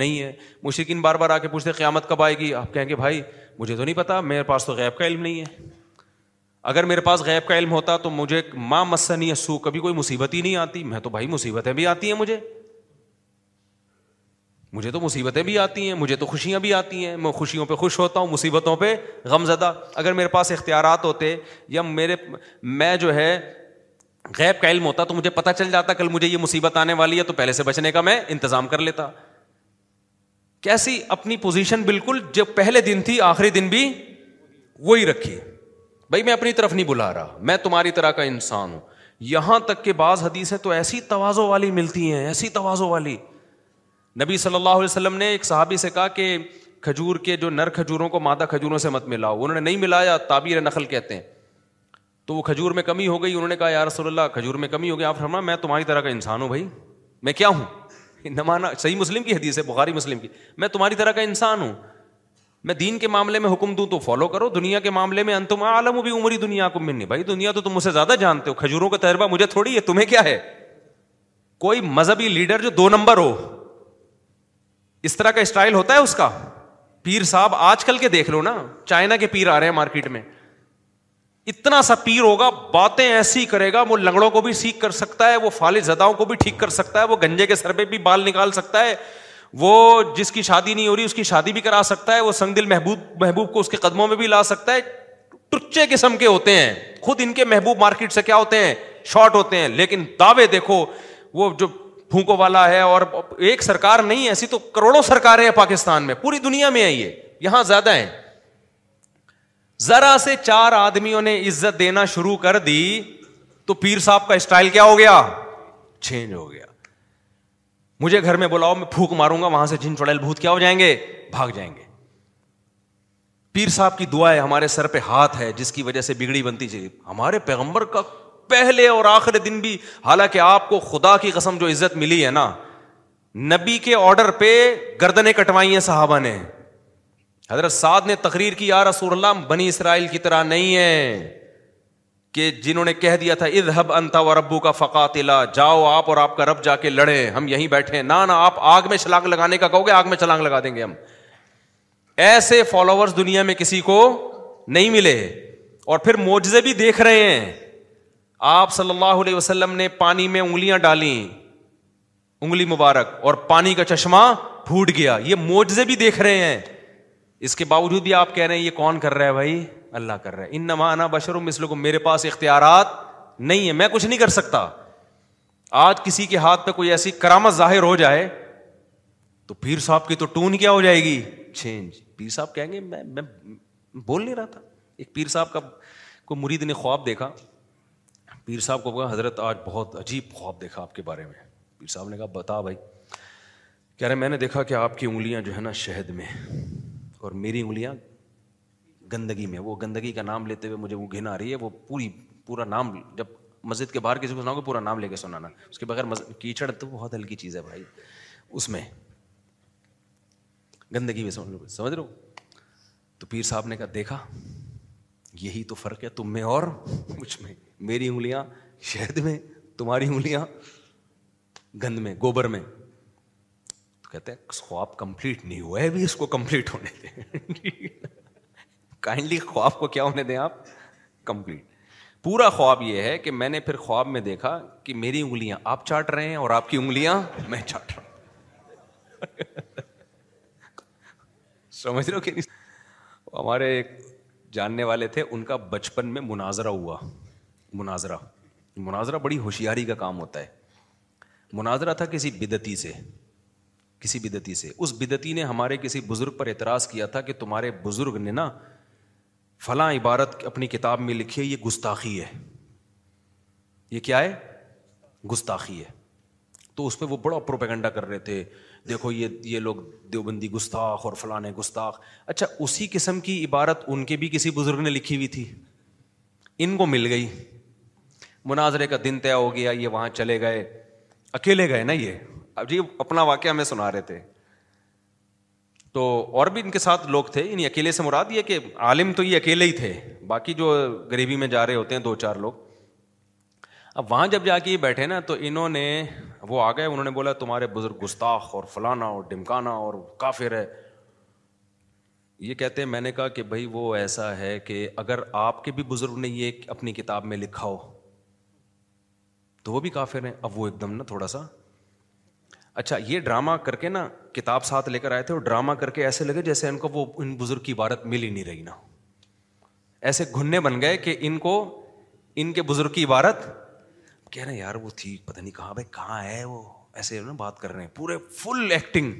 نہیں ہے مشرقین بار بار آ کے پوچھتے قیامت کب آئے گی آپ کہیں گے بھائی مجھے تو نہیں پتا میرے پاس تو غیب کا علم نہیں ہے اگر میرے پاس غیب کا علم ہوتا تو مجھے ماں مسنی یا سو کبھی کوئی مصیبت ہی نہیں آتی میں تو بھائی مصیبتیں بھی آتی ہیں مجھے مجھے تو مصیبتیں بھی آتی ہیں مجھے تو خوشیاں بھی آتی ہیں میں خوشیوں پہ خوش ہوتا ہوں مصیبتوں پہ غم زدہ اگر میرے پاس اختیارات ہوتے یا میرے میں جو ہے غیب کا علم ہوتا تو مجھے پتہ چل جاتا کل مجھے یہ مصیبت آنے والی ہے تو پہلے سے بچنے کا میں انتظام کر لیتا کیسی اپنی پوزیشن بالکل جو پہلے دن تھی آخری دن بھی وہی رکھی بھائی میں اپنی طرف نہیں بلا رہا میں تمہاری طرح کا انسان ہوں یہاں تک کہ بعض حدیث ہے تو ایسی توازوں والی ملتی ہیں ایسی توازوں والی نبی صلی اللہ علیہ وسلم نے ایک صحابی سے کہا کہ کھجور کے جو نر کھجوروں کو مادہ کھجوروں سے مت ملاؤ انہوں نے نہیں ملایا تعبیر نقل کہتے ہیں تو وہ کھجور میں کمی ہو گئی انہوں نے کہا یار رسول اللہ کھجور میں کمی ہو گئی آفرما میں تمہاری طرح کا انسان ہوں بھائی میں کیا ہوں نمانا صحیح مسلم کی حدیث ہے بخاری مسلم کی میں تمہاری طرح کا انسان ہوں میں دین کے معاملے میں حکم دوں تو فالو کرو دنیا کے معاملے میں انتما عالم بھی عمری دنیا کو میں نہیں بھائی دنیا تو تم مجھ سے زیادہ جانتے ہو کھجوروں کا تجربہ مجھے تھوڑی ہے تمہیں کیا ہے کوئی مذہبی لیڈر جو دو نمبر ہو اس طرح کا اسٹائل ہوتا ہے اس کا پیر صاحب آج کل کے دیکھ لو نا چائنا کے پیر آ رہے ہیں مارکیٹ میں اتنا سا پیر ہوگا باتیں ایسی کرے گا وہ لنگڑوں کو بھی سیکھ کر سکتا ہے وہ فالج زداؤں کو بھی ٹھیک کر سکتا ہے وہ گنجے کے سر پہ بھی بال نکال سکتا ہے وہ جس کی شادی نہیں ہو رہی اس کی شادی بھی کرا سکتا ہے وہ سنگ دل محبوب محبوب کو اس کے قدموں میں بھی لا سکتا ہے ٹچے قسم کے ہوتے ہیں خود ان کے محبوب مارکیٹ سے کیا ہوتے ہیں شارٹ ہوتے ہیں لیکن دعوے دیکھو وہ جو پھونکوں والا ہے اور ایک سرکار نہیں ایسی تو کروڑوں سرکاریں پاکستان میں پوری دنیا میں ہے یہ یہاں زیادہ ہیں ذرا سے چار آدمیوں نے عزت دینا شروع کر دی تو پیر صاحب کا اسٹائل کیا ہو گیا چینج ہو گیا مجھے گھر میں بلاؤ میں پھوک ماروں گا وہاں سے جن چڑیل بھوت کیا ہو جائیں گے بھاگ جائیں گے پیر صاحب کی دعائیں ہمارے سر پہ ہاتھ ہے جس کی وجہ سے بگڑی بنتی چاہیے ہمارے پیغمبر کا پہلے اور آخر دن بھی حالانکہ آپ کو خدا کی قسم جو عزت ملی ہے نا نبی کے آرڈر پہ گردنیں کٹوائی ہیں صحابہ نے حضرت سعد نے تقریر کی رسول اللہ بنی اسرائیل کی طرح نہیں ہے کہ جنہوں نے کہہ دیا تھا اذهب انتا و ربو کا فقاتلا جاؤ آپ اور آپ کا رب جا کے لڑے ہم یہیں بیٹھے نہ نہ آپ آگ میں چھلانگ لگانے کا کہو گے آگ میں چھلانگ لگا دیں گے ہم ایسے فالوور دنیا میں کسی کو نہیں ملے اور پھر موجے بھی دیکھ رہے ہیں آپ صلی اللہ علیہ وسلم نے پانی میں انگلیاں ڈالیں انگلی مبارک اور پانی کا چشمہ پھوٹ گیا یہ موجے بھی دیکھ رہے ہیں اس کے باوجود بھی آپ کہہ رہے ہیں یہ کون کر رہا ہے بھائی اللہ کر رہا ہے ان نمانا بشر اس لوگوں کو میرے پاس اختیارات نہیں ہے میں کچھ نہیں کر سکتا آج کسی کے ہاتھ پہ کوئی ایسی کرامت ظاہر ہو جائے تو پیر صاحب کی تو ٹون کیا ہو جائے گی چینج جی، پیر صاحب کہیں گے میں میں بول نہیں رہا تھا ایک پیر صاحب کا کوئی مرید نے خواب دیکھا پیر صاحب کو کہا حضرت آج بہت عجیب خواب دیکھا آپ کے بارے میں پیر صاحب نے کہا بتا بھائی کہہ رہے میں نے دیکھا کہ آپ کی انگلیاں جو ہے نا شہد میں اور میری انگلیاں گندگی میں وہ گندگی کا نام لیتے ہوئے مجھے وہ گھن آ رہی ہے وہ پوری پورا نام جب مسجد کے باہر کسی کو سناؤ گے پورا نام لے کے سنانا اس کے بغیر کیچڑ تو بہت ہلکی چیز ہے بھائی اس میں گندگی میں سمجھ سمجھ تو پیر صاحب نے کہا دیکھا یہی تو فرق ہے تم میں اور کچھ میں میری انگلیاں شہد میں تمہاری انگلیاں گند میں گوبر میں کہتے ہیں خواب کمپلیٹ نہیں ہوا ہے ابھی اس کو کمپلیٹ ہونے دیں کائنڈلی خواب کو کیا ہونے دیں آپ کمپلیٹ پورا خواب یہ ہے کہ میں نے پھر خواب میں دیکھا کہ میری انگلیاں آپ چاٹ رہے ہیں اور آپ کی انگلیاں میں چاٹ رہا ہوں سمجھ رہے ہو کہ نہیں ہمارے جاننے والے تھے ان کا بچپن میں مناظرہ ہوا مناظرہ مناظرہ بڑی ہوشیاری کا کام ہوتا ہے مناظرہ تھا کسی بدتی سے کسی بدتی سے اس بدتی نے ہمارے کسی بزرگ پر اعتراض کیا تھا کہ تمہارے بزرگ نے نا فلاں عبارت اپنی کتاب میں لکھی ہے یہ گستاخی ہے یہ کیا ہے گستاخی ہے تو اس پہ وہ بڑا پروپیگنڈا کر رہے تھے دیکھو یہ یہ لوگ دیوبندی گستاخ اور فلاں گستاخ اچھا اسی قسم کی عبارت ان کے بھی کسی بزرگ نے لکھی ہوئی تھی ان کو مل گئی مناظرے کا دن طے ہو گیا یہ وہاں چلے گئے اکیلے گئے نا یہ جی اپنا واقعہ ہمیں سنا رہے تھے تو اور بھی ان کے ساتھ لوگ تھے یعنی اکیلے سے مراد یہ کہ عالم تو یہ اکیلے ہی تھے باقی جو غریبی میں جا رہے ہوتے ہیں دو چار لوگ اب وہاں جب جا کے یہ بیٹھے نا تو انہوں نے وہ آ گئے انہوں نے بولا تمہارے بزرگ گستاخ اور فلانا اور ڈمکانا اور کافر ہے یہ کہتے ہیں میں نے کہا کہ بھائی وہ ایسا ہے کہ اگر آپ کے بھی بزرگ نے یہ اپنی کتاب میں لکھا ہو تو وہ بھی کافر ہیں اب وہ ایک دم نا تھوڑا سا اچھا یہ ڈراما کر کے نا کتاب ساتھ لے کر آئے تھے اور ڈراما کر کے ایسے لگے جیسے ان کو وہ ان بزرگ کی عبارت مل ہی نہیں رہی نا ایسے گھننے بن گئے کہ ان کو ان کے بزرگ کی عبارت کہہ رہے یار وہ تھی پتہ نہیں کہاں بھائی کہاں ہے وہ ایسے نا بات کر رہے ہیں پورے فل ایکٹنگ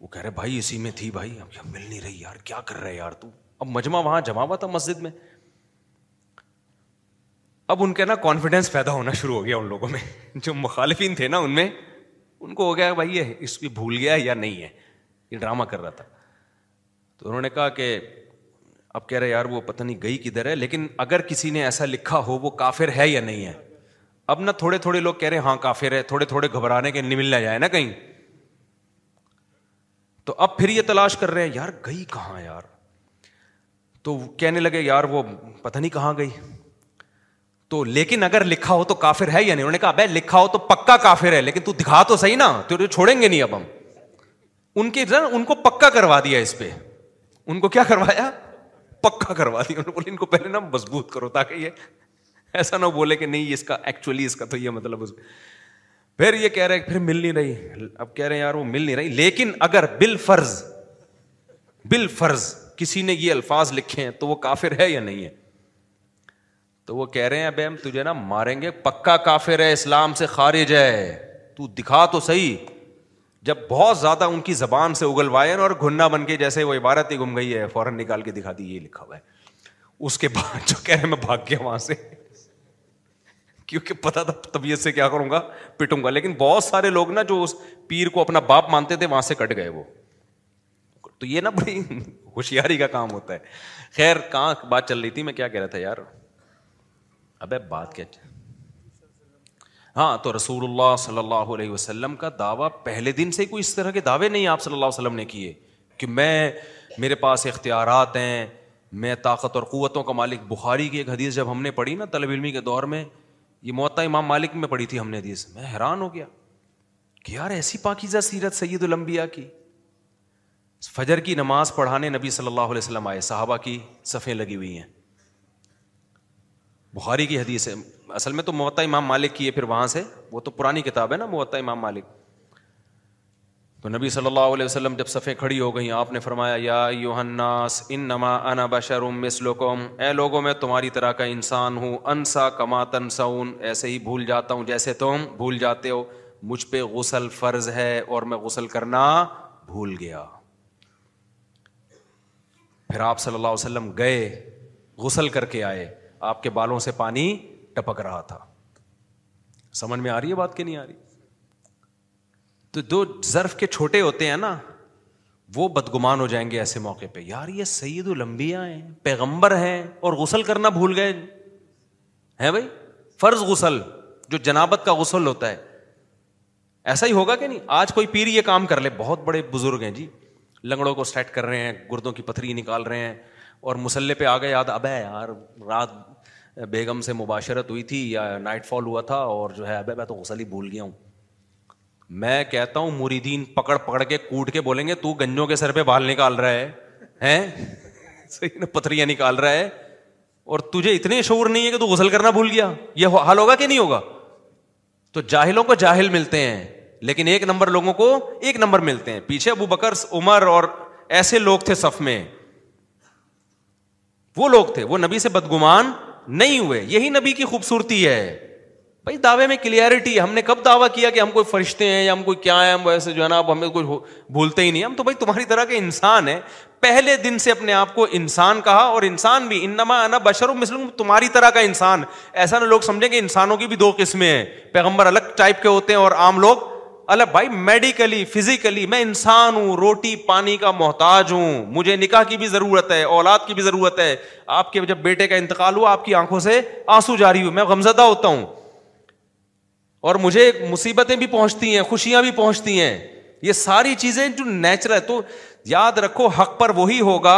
وہ کہہ رہے بھائی اسی میں تھی بھائی اب مل نہیں رہی یار کیا کر رہے یار تو اب مجمع وہاں جمع ہوا تھا مسجد میں اب ان کے نا کانفیڈینس پیدا ہونا شروع ہو گیا ان لوگوں میں جو مخالفین تھے نا ان میں ان کو ہو گیا بھائی یہ اس کی بھول گیا یا نہیں ہے یہ ڈرامہ کر رہا تھا تو انہوں نے کہا کہ اب کہہ رہے یار وہ پتہ نہیں گئی کدھر ہے لیکن اگر کسی نے ایسا لکھا ہو وہ کافر ہے یا نہیں ہے اب نا تھوڑے تھوڑے لوگ کہہ رہے ہاں کافر ہے تھوڑے تھوڑے گھبرانے کے نہیں ملنا جائے نا کہیں تو اب پھر یہ تلاش کر رہے ہیں یار گئی کہاں یار تو کہنے لگے یار وہ پتہ نہیں کہاں گئی تو لیکن اگر لکھا ہو تو کافر ہے یا یعنی نہیں انہوں نے کہا بھائی لکھا ہو تو پکا کافر ہے لیکن تو دکھا تو صحیح نا تو چھوڑیں گے نہیں اب ہم ان کے ان کو پکا کروا دیا اس پہ ان کو کیا کروایا پکا کروا دیا انہوں نے ان کو پہلے نا مضبوط کرو تاکہ یہ ایسا نہ بولے کہ نہیں اس کا ایکچولی اس کا تو یہ مطلب پھر یہ کہہ رہے پھر مل نہیں رہی اب کہہ رہے ہیں یار وہ مل نہیں رہی لیکن اگر بال فرض بال فرض کسی نے یہ الفاظ لکھے ہیں تو وہ کافر ہے یا نہیں ہے تو وہ کہہ رہے ہیں ابے ہم تجھے نا ماریں گے پکا کافر ہے اسلام سے خارج ہے تو دکھا تو صحیح جب بہت زیادہ ان کی زبان سے اگلوائے اور گھننا بن کے جیسے وہ عبارت ہی گم گئی ہے فوراً نکال کے دکھا دی یہ لکھا ہوا ہے اس کے بعد جو کہہ رہے میں بھاگ گیا وہاں سے کیونکہ پتا تھا طبیعت سے کیا کروں گا پٹوں گا لیکن بہت سارے لوگ نا جو اس پیر کو اپنا باپ مانتے تھے وہاں سے کٹ گئے وہ تو یہ نا بڑی ہوشیاری کا کام ہوتا ہے خیر کہاں بات چل رہی تھی میں کیا کہہ رہا تھا یار اب بات کیا ہاں تو رسول اللہ صلی اللہ علیہ وسلم کا دعویٰ پہلے دن سے کوئی اس طرح کے دعوے نہیں آپ صلی اللہ علیہ وسلم نے کیے کہ میں میرے پاس اختیارات ہیں میں طاقت اور قوتوں کا مالک بخاری کی ایک حدیث جب ہم نے پڑھی نا طلب علمی کے دور میں یہ معطا امام مالک میں پڑھی تھی ہم نے حدیث میں حیران ہو گیا کہ یار ایسی پاکیزہ سیرت سید الانبیاء کی فجر کی نماز پڑھانے نبی صلی اللہ علیہ وسلم آئے صحابہ کی صفیں لگی ہوئی ہیں بخاری کی حدیث ہے اصل میں تو امام مالک کی ہے پھر وہاں سے وہ تو پرانی کتاب ہے نا امام مالک تو نبی صلی اللہ علیہ وسلم جب صفیں کھڑی ہو گئیں آپ نے فرمایا یا یو ان نما انا بشرم میں اے لوگوں میں تمہاری طرح کا انسان ہوں انسا کما کماتن ایسے ہی بھول جاتا ہوں جیسے تم بھول جاتے ہو مجھ پہ غسل فرض ہے اور میں غسل کرنا بھول گیا پھر آپ صلی اللہ علیہ وسلم گئے غسل کر کے آئے آپ کے بالوں سے پانی ٹپک رہا تھا سمجھ میں آ رہی ہے بات کہ نہیں آ رہی تو کے چھوٹے ہوتے ہیں نا وہ بدگمان ہو جائیں گے ایسے موقع پہ یار یہ ہیں ہیں پیغمبر اور غسل کرنا بھول گئے ہیں بھائی فرض غسل جو جنابت کا غسل ہوتا ہے ایسا ہی ہوگا کہ نہیں آج کوئی پیر یہ کام کر لے بہت بڑے بزرگ ہیں جی لنگڑوں کو سیٹ کر رہے ہیں گردوں کی پتھری نکال رہے ہیں اور مسلے پہ آ گئے یاد اب ہے یار رات بیگم سے مباشرت ہوئی تھی یا نائٹ فال ہوا تھا اور جو ہے ابے میں تو غسل ہی بھول گیا ہوں میں کہتا ہوں مریدین پکڑ پکڑ کے کوٹ کے بولیں گے تو گنجوں کے سر پہ بال نکال رہا ہے پتھریاں نکال رہا ہے اور تجھے اتنے شعور نہیں ہے کہ تو غسل کرنا بھول گیا یہ حال ہوگا کہ نہیں ہوگا تو جاہلوں کو جاہل ملتے ہیں لیکن ایک نمبر لوگوں کو ایک نمبر ملتے ہیں پیچھے ابو بکر عمر اور ایسے لوگ تھے صف میں وہ لوگ تھے وہ نبی سے بدگمان نہیں ہوئے یہی نبی کی خوبصورتی ہے بھائی دعوے میں کلیئرٹی ہم نے کب دعویٰ کیا کہ ہم کوئی فرشتے ہیں یا ہم کوئی کیا ہے جو ہے نا ہمیں کوئی بھولتے ہی نہیں ہم تو بھائی تمہاری طرح کے انسان ہیں پہلے دن سے اپنے آپ کو انسان کہا اور انسان بھی انما انا بشر مسلم تمہاری طرح کا انسان ایسا نہ لوگ سمجھیں کہ انسانوں کی بھی دو قسمیں ہیں پیغمبر الگ ٹائپ کے ہوتے ہیں اور عام لوگ الگ بھائی میڈیکلی فزیکلی میں انسان ہوں روٹی پانی کا محتاج ہوں مجھے نکاح کی بھی ضرورت ہے اولاد کی بھی ضرورت ہے آپ کے جب بیٹے کا انتقال ہوا آپ کی آنکھوں سے آنسو جاری میں غمزدہ ہوتا ہوں اور مجھے مصیبتیں بھی پہنچتی ہیں خوشیاں بھی پہنچتی ہیں یہ ساری چیزیں جو نیچرل ہے تو یاد رکھو حق پر وہی ہوگا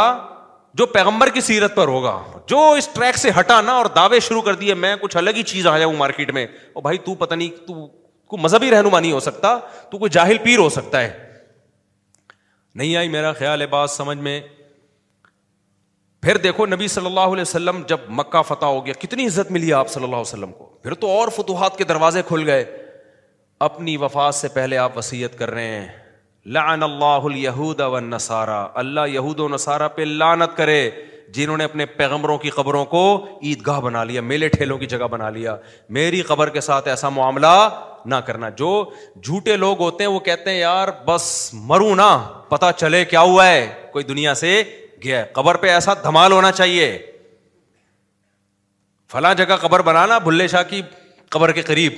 جو پیغمبر کی سیرت پر ہوگا جو اس ٹریک سے ہٹانا اور دعوے شروع کر دیے میں کچھ الگ ہی چیز آ جاؤں مارکیٹ میں اور بھائی تو پتہ نہیں تو کوئی مذہبی رہنما نہیں ہو سکتا تو کوئی جاہل پیر ہو سکتا ہے نہیں آئی میرا خیال ہے بات سمجھ میں پھر دیکھو نبی صلی اللہ علیہ وسلم جب مکہ فتح ہو گیا کتنی عزت ملی آپ صلی اللہ علیہ وسلم کو پھر تو اور فتوحات کے دروازے کھل گئے اپنی وفات سے پہلے آپ وسیعت کر رہے ہیں لعن اللہ و نصارہ اللہ یہود و نصارہ پہ لانت کرے جنہوں نے اپنے پیغمبروں کی قبروں کو عید گاہ بنا لیا میلے ٹھیلوں کی جگہ بنا لیا میری قبر کے ساتھ ایسا معاملہ نہ کرنا جو جھوٹے لوگ ہوتے ہیں وہ کہتے ہیں یار بس مرو نا پتا چلے کیا ہوا ہے کوئی دنیا سے گیا ہے قبر پہ ایسا دھمال ہونا چاہیے فلاں جگہ قبر بنانا بھلے شاہ کی قبر کے قریب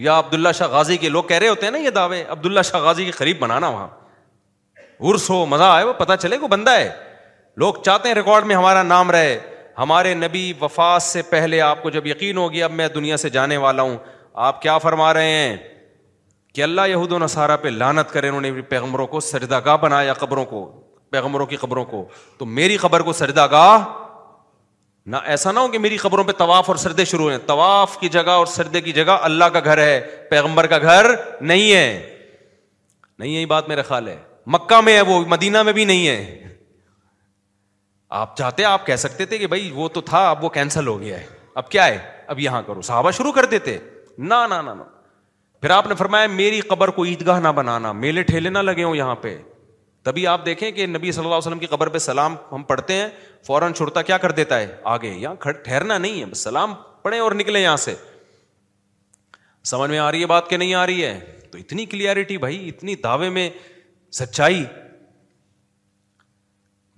یا عبداللہ شاہ غازی کے لوگ کہہ رہے ہوتے ہیں نا یہ دعوے عبداللہ شاہ غازی کے قریب بنانا وہاں ارس ہو مزہ آئے وہ پتا چلے کو بندہ ہے لوگ چاہتے ہیں ریکارڈ میں ہمارا نام رہے ہمارے نبی وفات سے پہلے آپ کو جب یقین ہوگی اب میں دنیا سے جانے والا ہوں آپ کیا فرما رہے ہیں کہ اللہ یہود و نصارہ پہ لانت کرے انہوں نے پیغمبروں کو سجدہ گاہ بنایا قبروں کو پیغمبروں کی قبروں کو تو میری خبر کو سجدہ گاہ نہ ایسا نہ ہو کہ میری خبروں پہ طواف اور سردے شروع ہیں طواف کی جگہ اور سردے کی جگہ اللہ کا گھر ہے پیغمبر کا گھر نہیں ہے نہیں یہی بات میرا خیال ہے مکہ میں ہے وہ مدینہ میں بھی نہیں ہے آپ چاہتے آپ کہہ سکتے تھے کہ بھائی وہ تو تھا اب وہ کینسل ہو گیا ہے اب کیا ہے اب یہاں کرو صحابہ شروع کر دیتے نہ پھر آپ نے فرمایا میری قبر کو عیدگاہ نہ بنانا میلے ٹھیلے نہ لگے ہوں یہاں پہ تبھی آپ دیکھیں کہ نبی صلی اللہ علیہ وسلم کی قبر پہ سلام ہم پڑھتے ہیں فوراً چھوڑتا کیا کر دیتا ہے آگے یہاں ٹھہرنا نہیں ہے بس سلام پڑھیں اور نکلیں یہاں سے سمجھ میں آ رہی ہے بات کہ نہیں آ رہی ہے تو اتنی کلیئرٹی بھائی اتنی دعوے میں سچائی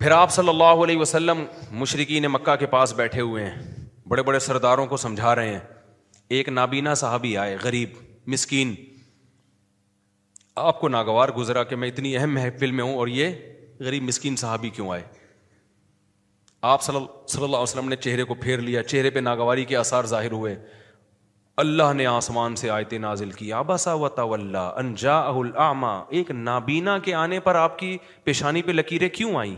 پھر آپ صلی اللہ علیہ وسلم مشرقین مکہ کے پاس بیٹھے ہوئے ہیں بڑے بڑے سرداروں کو سمجھا رہے ہیں ایک نابینا صاحبی آئے غریب مسکین آپ کو ناگوار گزرا کہ میں اتنی اہم محفل میں ہوں اور یہ غریب مسکین صاحبی کیوں آئے آپ صلی اللہ صلی اللہ علیہ وسلم نے چہرے کو پھیر لیا چہرے پہ ناگواری کے آثار ظاہر ہوئے اللہ نے آسمان سے آیت نازل کی آباسا و صاوۃ انجا ماں ایک نابینا کے آنے پر آپ کی پیشانی پہ لکیریں کیوں آئیں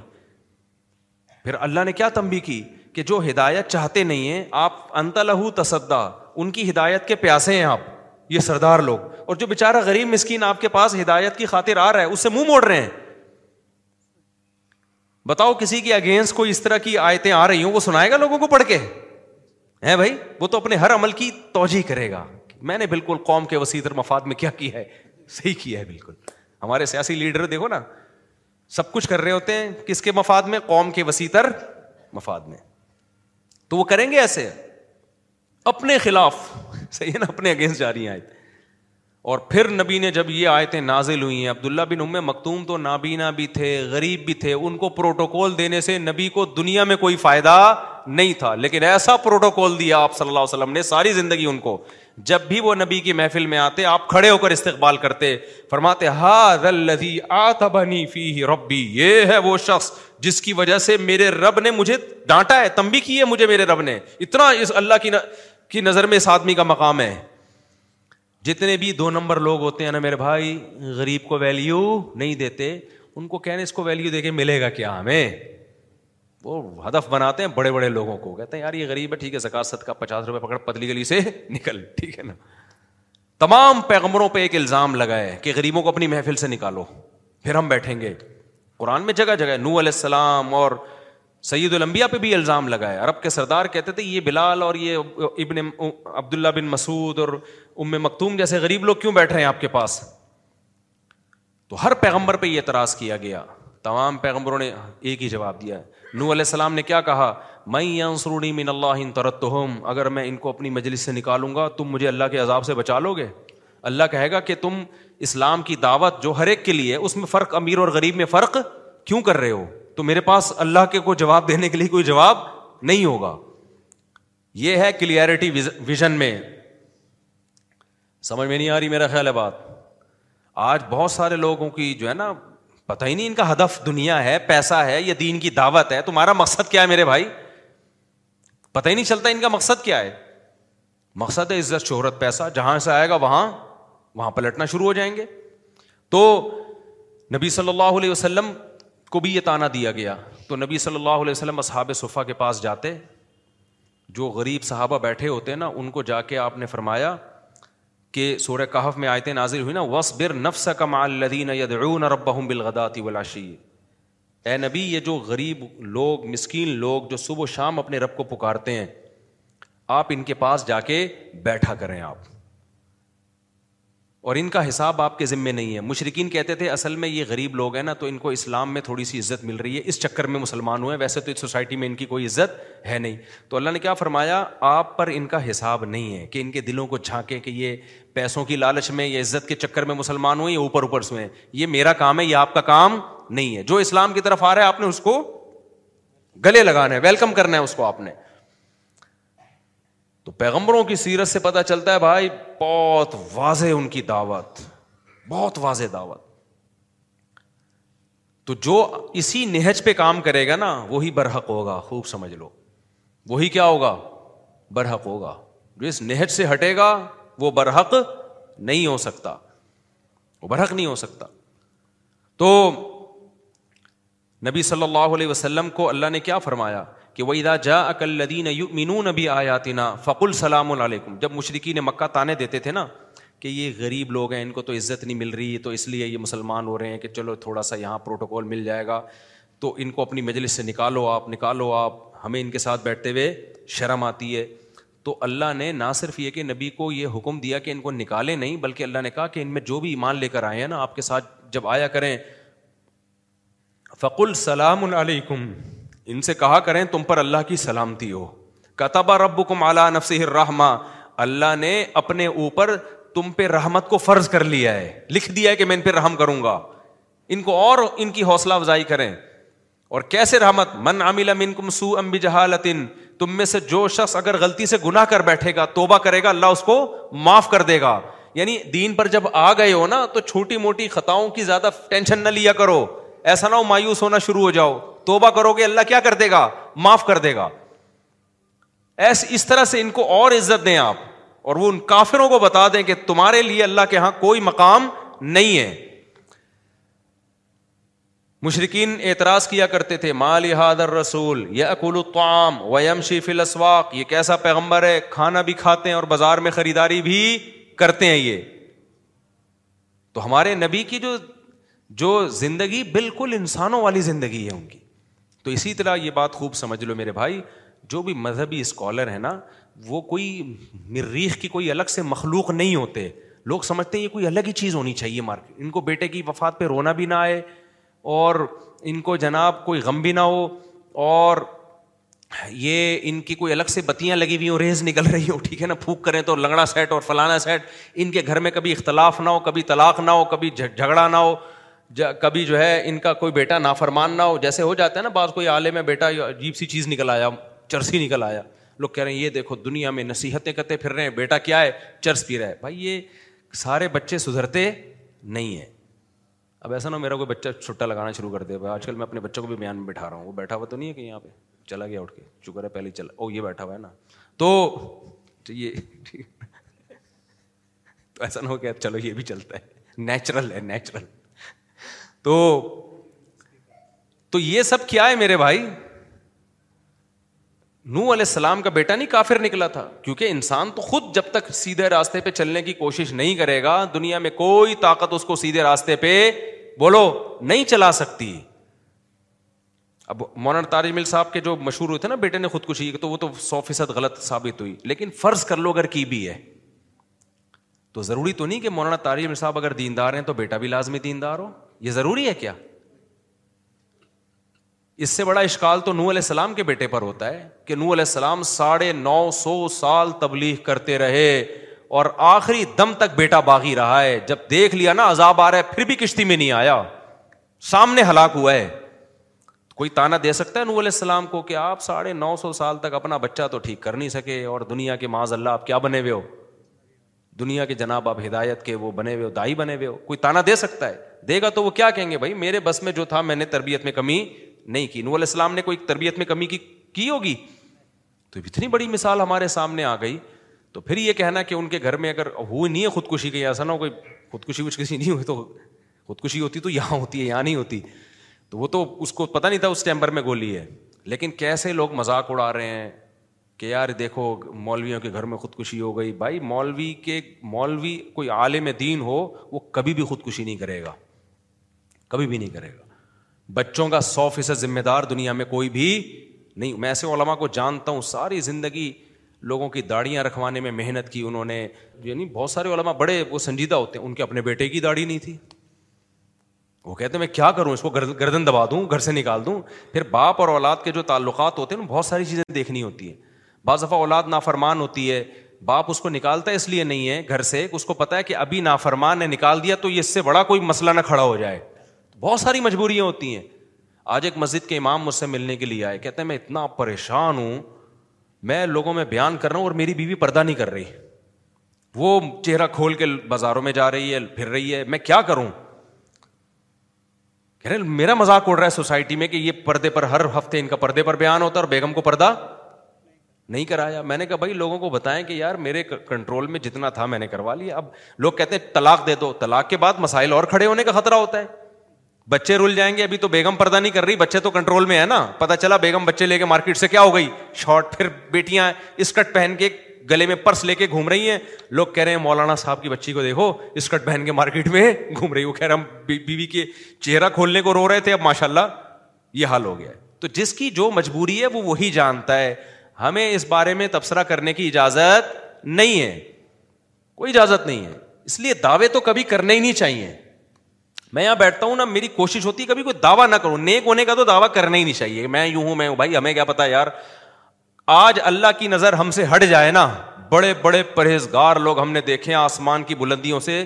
پھر اللہ نے کیا تمبی کی کہ جو ہدایت چاہتے نہیں ہیں آپ لہو تصدا ان کی ہدایت کے پیاسے ہیں آپ یہ سردار لوگ اور جو بےچارا غریب مسکین آپ کے پاس ہدایت کی خاطر آ رہا ہے اس سے منہ موڑ رہے ہیں بتاؤ کسی کی اگینسٹ کوئی اس طرح کی آیتیں آ رہی ہوں وہ سنائے گا لوگوں کو پڑھ کے ہے بھائی وہ تو اپنے ہر عمل کی توجہ کرے گا میں نے بالکل قوم کے وسیع مفاد میں کیا کیا ہے صحیح کیا ہے بالکل ہمارے سیاسی لیڈر دیکھو نا سب کچھ کر رہے ہوتے ہیں کس کے مفاد میں قوم کے وسیع تر مفاد میں تو وہ کریں گے ایسے اپنے خلاف صحیح ہے نا اپنے اگینسٹ جا رہی ہیں اور پھر نبی نے جب یہ آئے تھے نازل ہوئی ہیں عبداللہ بن ام مکتوم تو نابینا بھی تھے غریب بھی تھے ان کو پروٹوکول دینے سے نبی کو دنیا میں کوئی فائدہ نہیں تھا لیکن ایسا پروٹوکول دیا آپ صلی اللہ علیہ وسلم نے ساری زندگی ان کو جب بھی وہ نبی کی محفل میں آتے آپ کھڑے ہو کر استقبال کرتے فرماتے ہا ربی یہ ہے وہ شخص جس کی وجہ سے میرے رب نے مجھے ڈانٹا ہے تم بھی کی ہے مجھے میرے رب نے اتنا اس اللہ کی نظر میں اس آدمی کا مقام ہے جتنے بھی دو نمبر لوگ ہوتے ہیں نا میرے بھائی غریب کو ویلیو نہیں دیتے ان کو کہنے اس کو ویلیو دے کے ملے گا کیا ہمیں وہ ہدف بناتے ہیں بڑے بڑے لوگوں کو کہتے ہیں یار یہ غریب ہے ٹھیک ہے زکات کا پچاس روپے پکڑ پتلی گلی سے نکل ٹھیک ہے نا تمام پیغمبروں پہ ایک الزام لگائے کہ غریبوں کو اپنی محفل سے نکالو پھر ہم بیٹھیں گے قرآن میں جگہ جگہ نو علیہ السلام اور سعید المبیا پہ بھی الزام لگائے عرب کے سردار کہتے تھے یہ بلال اور یہ ابن عبداللہ بن مسعود اور ام مکتوم جیسے غریب لوگ کیوں بیٹھ رہے ہیں آپ کے پاس تو ہر پیغمبر پہ یہ اعتراض کیا گیا تمام پیغمبروں نے ایک ہی جواب دیا ہے نو علیہ السلام نے کیا کہا میں اللہ ان اگر میں ان کو اپنی مجلس سے نکالوں گا تم مجھے اللہ کے عذاب سے بچا لو گے اللہ کہے گا کہ تم اسلام کی دعوت جو ہر ایک کے لیے اس میں فرق امیر اور غریب میں فرق کیوں کر رہے ہو تو میرے پاس اللہ کے کو جواب دینے کے لیے کوئی جواب نہیں ہوگا یہ ہے کلیئرٹی ویژن میں سمجھ میں نہیں آ رہی میرا خیال ہے بات آج بہت سارے لوگوں کی جو ہے نا پتا ہی نہیں ان کا ہدف دنیا ہے پیسہ ہے یا دین کی دعوت ہے تمہارا مقصد کیا ہے میرے بھائی پتا ہی نہیں چلتا ان کا مقصد کیا ہے مقصد ہے عزت شہرت پیسہ جہاں سے آئے گا وہاں وہاں پلٹنا شروع ہو جائیں گے تو نبی صلی اللہ علیہ وسلم کو بھی یہ تانا دیا گیا تو نبی صلی اللہ علیہ وسلم اصحاب صفا کے پاس جاتے جو غریب صحابہ بیٹھے ہوتے ہیں نا ان کو جا کے آپ نے فرمایا کہ سورہ کہف میں آیتیں نازل ہوئی نا وس بر نفس بالغداۃ ولاشی اے نبی یہ جو غریب لوگ مسکین لوگ جو صبح و شام اپنے رب کو پکارتے ہیں آپ ان کے پاس جا کے بیٹھا کریں آپ اور ان کا حساب آپ کے ذمے نہیں ہے مشرقین کہتے تھے اصل میں یہ غریب لوگ ہیں نا تو ان کو اسلام میں تھوڑی سی عزت مل رہی ہے اس چکر میں مسلمان ہوئے ویسے تو اس سوسائٹی میں ان کی کوئی عزت ہے نہیں تو اللہ نے کیا فرمایا آپ پر ان کا حساب نہیں ہے کہ ان کے دلوں کو جھانکے کہ یہ پیسوں کی لالچ میں یا عزت کے چکر میں مسلمان ہوئے یا اوپر اوپر سے یہ میرا کام ہے یہ آپ کا کام نہیں ہے جو اسلام کی طرف آ رہا ہے آپ نے اس کو گلے لگانا ہے ویلکم کرنا ہے اس کو آپ نے تو پیغمبروں کی سیرت سے پتا چلتا ہے بھائی بہت واضح ان کی دعوت بہت واضح دعوت تو جو اسی نہج پہ کام کرے گا نا وہی برحق ہوگا خوب سمجھ لو وہی کیا ہوگا برحق ہوگا جو اس نہج سے ہٹے گا وہ برحق نہیں ہو سکتا وہ برحق نہیں ہو سکتا تو نبی صلی اللہ علیہ وسلم کو اللہ نے کیا فرمایا کہ وہاں جا اکلدین مینو نبی آیا تین فق السلام علیکم جب مشرقی نے مکہ تانے دیتے تھے نا کہ یہ غریب لوگ ہیں ان کو تو عزت نہیں مل رہی تو اس لیے یہ مسلمان ہو رہے ہیں کہ چلو تھوڑا سا یہاں پروٹوکال مل جائے گا تو ان کو اپنی مجلس سے نکالو آپ نکالو آپ ہمیں ان کے ساتھ بیٹھتے ہوئے شرم آتی ہے تو اللہ نے نہ صرف یہ کہ نبی کو یہ حکم دیا کہ ان کو نکالے نہیں بلکہ اللہ نے کہا کہ ان میں جو بھی ایمان لے کر آئے ہیں نا آپ کے ساتھ جب آیا کریں فق السلام علیکم ان سے کہا کریں تم پر اللہ کی سلامتی ہو کتبہ رب کم اعلیٰ نفس رحما اللہ نے اپنے اوپر تم پہ رحمت کو فرض کر لیا ہے لکھ دیا ہے کہ میں ان پہ رحم کروں گا ان کو اور ان کی حوصلہ افزائی کریں اور کیسے رحمت من عامل کم سو امبی جہالتن تم میں سے جو شخص اگر غلطی سے گناہ کر بیٹھے گا توبہ کرے گا اللہ اس کو معاف کر دے گا یعنی دین پر جب آ گئے ہو نا تو چھوٹی موٹی خطاؤں کی زیادہ ٹینشن نہ لیا کرو ایسا نہ ہو مایوس ہونا شروع ہو جاؤ توبہ کرو گے اللہ کیا کر دے گا معاف کر دے گا ایس اس طرح سے ان کو اور عزت دیں آپ اور وہ ان کافروں کو بتا دیں کہ تمہارے لیے اللہ کے یہاں کوئی مقام نہیں ہے مشرقین اعتراض کیا کرتے تھے مال حادر رسول یا الطعام و ویم شیف الاسواق یہ کیسا پیغمبر ہے کھانا بھی کھاتے ہیں اور بازار میں خریداری بھی کرتے ہیں یہ تو ہمارے نبی کی جو جو زندگی بالکل انسانوں والی زندگی ہے ان کی تو اسی طرح یہ بات خوب سمجھ لو میرے بھائی جو بھی مذہبی اسکالر ہے نا وہ کوئی مریخ کی کوئی الگ سے مخلوق نہیں ہوتے لوگ سمجھتے ہیں یہ کوئی الگ ہی چیز ہونی چاہیے مارکیٹ ان کو بیٹے کی وفات پہ رونا بھی نہ آئے اور ان کو جناب کوئی غم بھی نہ ہو اور یہ ان کی کوئی الگ سے بتیاں لگی ہوئی ہوں ریز نکل رہی ہوں ٹھیک ہے نا پھونک کریں تو لنگڑا سیٹ اور فلانا سیٹ ان کے گھر میں کبھی اختلاف نہ ہو کبھی طلاق نہ ہو کبھی جھگڑا نہ ہو کبھی جو ہے ان کا کوئی بیٹا نا فرمان نہ ہو جیسے ہو جاتا ہے نا بعض کوئی آلے میں بیٹا عجیب سی چیز نکل آیا چرسی نکل آیا لوگ کہہ رہے ہیں یہ دیکھو دنیا میں نصیحتیں کرتے پھر رہے ہیں بیٹا کیا ہے چرس پی رہا ہے بھائی یہ سارے بچے سدھرتے نہیں ہیں اب ایسا نہ میرا کوئی بچہ چھٹا لگانا شروع کر دے آج کل میں اپنے بچوں کو بھی بیان میں بیٹھا رہا ہوں وہ بیٹھا ہوا تو نہیں ہے کہ یہاں پہ چلا گیا اٹھ کے شکر ہے پہلے چلا او یہ بیٹھا ہوا ہے نا تو یہ تو ایسا نہ ہو کہ چلو یہ بھی چلتا ہے نیچرل ہے نیچرل تو تو یہ سب کیا ہے میرے بھائی نو علیہ السلام کا بیٹا نہیں کافر نکلا تھا کیونکہ انسان تو خود جب تک سیدھے راستے پہ چلنے کی کوشش نہیں کرے گا دنیا میں کوئی طاقت اس کو سیدھے راستے پہ بولو نہیں چلا سکتی اب مولانا تاری مل صاحب کے جو مشہور ہوئے تھے نا بیٹے نے خود کی تو وہ تو سو فیصد غلط ثابت ہوئی لیکن فرض کر لو اگر کی بھی ہے تو ضروری تو نہیں کہ مولانا تاری صاحب اگر دیندار ہیں تو بیٹا بھی لازمی دیندار ہو یہ ضروری ہے کیا اس سے بڑا اشکال تو نو علیہ السلام کے بیٹے پر ہوتا ہے کہ نو علیہ السلام ساڑھے نو سو سال تبلیغ کرتے رہے اور آخری دم تک بیٹا باغی رہا ہے جب دیکھ لیا نا عذاب آ رہا ہے پھر بھی کشتی میں نہیں آیا سامنے ہلاک ہوا ہے کوئی تانا دے سکتا ہے نو علیہ السلام کو کہ آپ ساڑھے نو سو سال تک اپنا بچہ تو ٹھیک کر نہیں سکے اور دنیا کے معاذ اللہ آپ کیا بنے ہوئے ہو دنیا کے جناب آپ ہدایت کے وہ بنے ہوئے ہو دائی بنے ہوئے ہو کوئی تانا دے سکتا ہے دے گا تو وہ کیا کہیں گے بھائی میرے بس میں جو تھا میں نے تربیت میں کمی نہیں کی علیہ السلام نے کوئی تربیت میں کمی کی کی ہوگی تو اتنی بڑی مثال ہمارے سامنے آ گئی تو پھر یہ کہنا کہ ان کے گھر میں اگر ہوئی نہیں ہے خودکشی کی ایسا نہ ہو کوئی خودکشی کچھ کسی نہیں ہوئی تو خودکشی ہوتی تو یہاں ہوتی ہے یہاں نہیں ہوتی تو وہ تو اس کو پتا نہیں تھا اس ٹیمبر میں گولی ہے لیکن کیسے لوگ مذاق اڑا رہے ہیں کہ یار دیکھو مولویوں کے گھر میں خودکشی ہو گئی بھائی مولوی کے مولوی کوئی عالم دین ہو وہ کبھی بھی خودکشی نہیں کرے گا کبھی بھی نہیں کرے گا بچوں کا سو فیصد ذمہ دار دنیا میں کوئی بھی نہیں میں ایسے علما کو جانتا ہوں ساری زندگی لوگوں کی داڑیاں رکھوانے میں محنت کی انہوں نے یعنی بہت سارے علما بڑے وہ سنجیدہ ہوتے ہیں ان کے اپنے بیٹے کی داڑھی نہیں تھی وہ کہتے ہیں میں کیا کروں اس کو گردن دبا دوں گھر سے نکال دوں پھر باپ اور اولاد کے جو تعلقات ہوتے ہیں بہت ساری چیزیں دیکھنی ہوتی ہیں بعض دفعہ اولاد نافرمان ہوتی ہے باپ اس کو نکالتا ہے اس لیے نہیں ہے گھر سے اس کو پتا ہے کہ ابھی نافرمان نے نکال دیا تو اس سے بڑا کوئی مسئلہ نہ کھڑا ہو جائے بہت ساری مجبوریاں ہوتی ہیں آج ایک مسجد کے امام مجھ سے ملنے کے لیے آئے کہتے ہیں میں اتنا پریشان ہوں میں لوگوں میں بیان کر رہا ہوں اور میری بیوی پردہ نہیں کر رہی وہ چہرہ کھول کے بازاروں میں جا رہی ہے پھر رہی ہے میں کیا کروں کہہ رہے میرا مذاق اڑ رہا ہے سوسائٹی میں کہ یہ پردے پر ہر ہفتے ان کا پردے پر بیان ہوتا ہے اور بیگم کو پردہ نہیں کرایا میں نے کہا بھائی لوگوں کو بتائیں کہ یار میرے کنٹرول میں جتنا تھا میں نے کروا لیا اب لوگ کہتے ہیں طلاق دے دو طلاق کے بعد مسائل اور کھڑے ہونے کا خطرہ ہوتا ہے بچے رول جائیں گے ابھی تو بیگم پردہ نہیں کر رہی بچے تو کنٹرول میں ہے نا پتا چلا بیگم بچے لے کے مارکیٹ سے کیا ہو گئی شارٹ پھر بیٹیاں اسکرٹ پہن کے گلے میں پرس لے کے گھوم رہی ہیں لوگ کہہ رہے ہیں مولانا صاحب کی بچی کو دیکھو اسکرٹ پہن کے مارکیٹ میں گھوم رہی وہ کہہ رہا ہم بیوی کے چہرہ کھولنے کو رو رہے تھے اب ماشاء اللہ یہ حال ہو گیا ہے تو جس کی جو مجبوری ہے وہ وہی جانتا ہے ہمیں اس بارے میں تبصرہ کرنے کی اجازت نہیں ہے کوئی اجازت نہیں ہے اس لیے دعوے تو کبھی کرنے ہی نہیں چاہیے میں یہاں بیٹھتا ہوں نا میری کوشش ہوتی ہے کبھی کوئی دعویٰ نہ کروں نیک ہونے کا تو دعویٰ کرنا ہی نہیں چاہیے میں یوں ہوں میں ہوں بھائی ہمیں کیا پتا یار آج اللہ کی نظر ہم سے ہٹ جائے نا بڑے بڑے پرہیزگار لوگ ہم نے دیکھے آسمان کی بلندیوں سے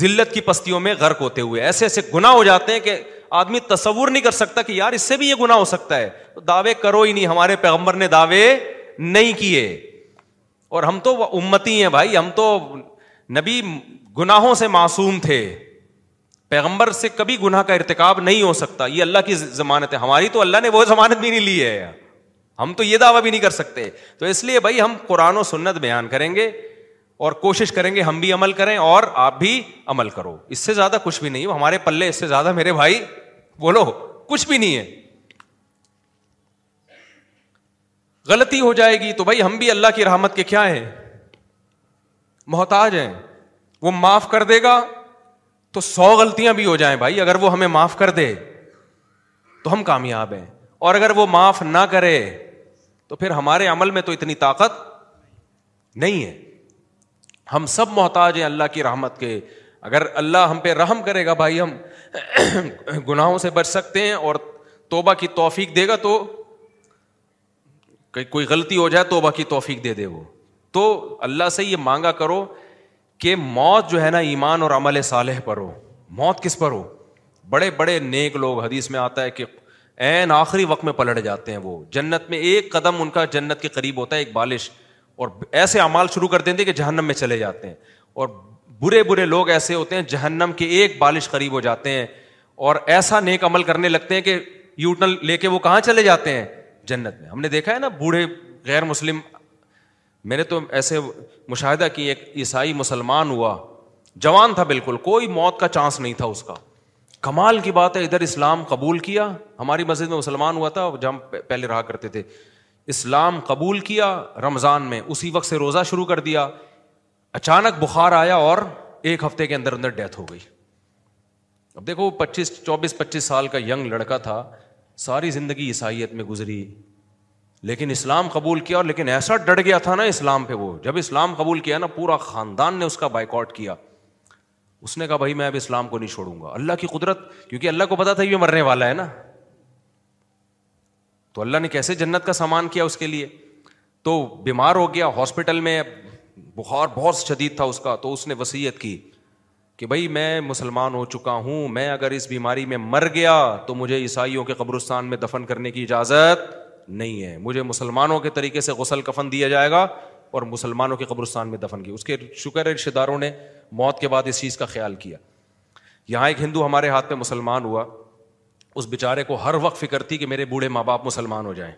ذلت کی پستیوں میں غرق ہوتے ہوئے ایسے ایسے گنا ہو جاتے ہیں کہ آدمی تصور نہیں کر سکتا کہ یار اس سے بھی یہ گنا ہو سکتا ہے تو دعوے کرو ہی نہیں ہمارے پیغمبر نے دعوے نہیں کیے اور ہم تو امتی ہیں بھائی ہم تو نبی گناہوں سے معصوم تھے پیغمبر سے کبھی گناہ کا ارتقاب نہیں ہو سکتا یہ اللہ کی ضمانت ہے ہماری تو اللہ نے وہ ضمانت بھی نہیں لی ہے ہم تو یہ دعویٰ بھی نہیں کر سکتے تو اس لیے بھائی ہم قرآن و سنت بیان کریں گے اور کوشش کریں گے ہم بھی عمل کریں اور آپ بھی عمل کرو اس سے زیادہ کچھ بھی نہیں ہمارے پلے اس سے زیادہ میرے بھائی بولو کچھ بھی نہیں ہے غلطی ہو جائے گی تو بھائی ہم بھی اللہ کی رحمت کے کیا ہیں محتاج ہیں وہ معاف کر دے گا تو سو غلطیاں بھی ہو جائیں بھائی اگر وہ ہمیں معاف کر دے تو ہم کامیاب ہیں اور اگر وہ معاف نہ کرے تو پھر ہمارے عمل میں تو اتنی طاقت نہیں ہے ہم سب محتاج ہیں اللہ کی رحمت کے اگر اللہ ہم پہ رحم کرے گا بھائی ہم گناہوں سے بچ سکتے ہیں اور توبہ کی توفیق دے گا تو کوئی غلطی ہو جائے توبہ کی توفیق دے دے وہ تو اللہ سے یہ مانگا کرو کہ موت جو ہے نا ایمان اور عمل صالح پر ہو موت کس پر ہو بڑے بڑے نیک لوگ حدیث میں آتا ہے کہ این آخری وقت میں پلٹ جاتے ہیں وہ جنت میں ایک قدم ان کا جنت کے قریب ہوتا ہے ایک بالش اور ایسے اعمال شروع دیتے ہیں کہ جہنم میں چلے جاتے ہیں اور برے برے لوگ ایسے ہوتے ہیں جہنم کے ایک بالش قریب ہو جاتے ہیں اور ایسا نیک عمل کرنے لگتے ہیں کہ یوٹن لے کے وہ کہاں چلے جاتے ہیں جنت میں ہم نے دیکھا ہے نا بوڑھے غیر مسلم میں نے تو ایسے مشاہدہ کی ایک عیسائی مسلمان ہوا جوان تھا بالکل کوئی موت کا چانس نہیں تھا اس کا کمال کی بات ہے ادھر اسلام قبول کیا ہماری مسجد میں مسلمان ہوا تھا جہاں پہلے رہا کرتے تھے اسلام قبول کیا رمضان میں اسی وقت سے روزہ شروع کر دیا اچانک بخار آیا اور ایک ہفتے کے اندر اندر ڈیتھ ہو گئی اب دیکھو پچیس چوبیس پچیس سال کا ینگ لڑکا تھا ساری زندگی عیسائیت میں گزری لیکن اسلام قبول کیا اور لیکن ایسا ڈر گیا تھا نا اسلام پہ وہ جب اسلام قبول کیا نا پورا خاندان نے اس کا بائک آؤٹ کیا اس نے کہا بھائی میں اب اسلام کو نہیں چھوڑوں گا اللہ کی قدرت کیونکہ اللہ کو پتا تھا یہ مرنے والا ہے نا تو اللہ نے کیسے جنت کا سامان کیا اس کے لیے تو بیمار ہو گیا ہاسپٹل میں بخار بہت شدید تھا اس کا تو اس نے وسیعت کی کہ بھائی میں مسلمان ہو چکا ہوں میں اگر اس بیماری میں مر گیا تو مجھے عیسائیوں کے قبرستان میں دفن کرنے کی اجازت نہیں ہے مجھے مسلمانوں کے طریقے سے غسل کفن دیا جائے گا اور مسلمانوں کے قبرستان میں دفن کیا اس کے شکر رشتے داروں نے موت کے بعد اس چیز کا خیال کیا یہاں ایک ہندو ہمارے ہاتھ پہ مسلمان ہوا اس بیچارے کو ہر وقت فکر تھی کہ میرے بوڑھے ماں باپ مسلمان ہو جائیں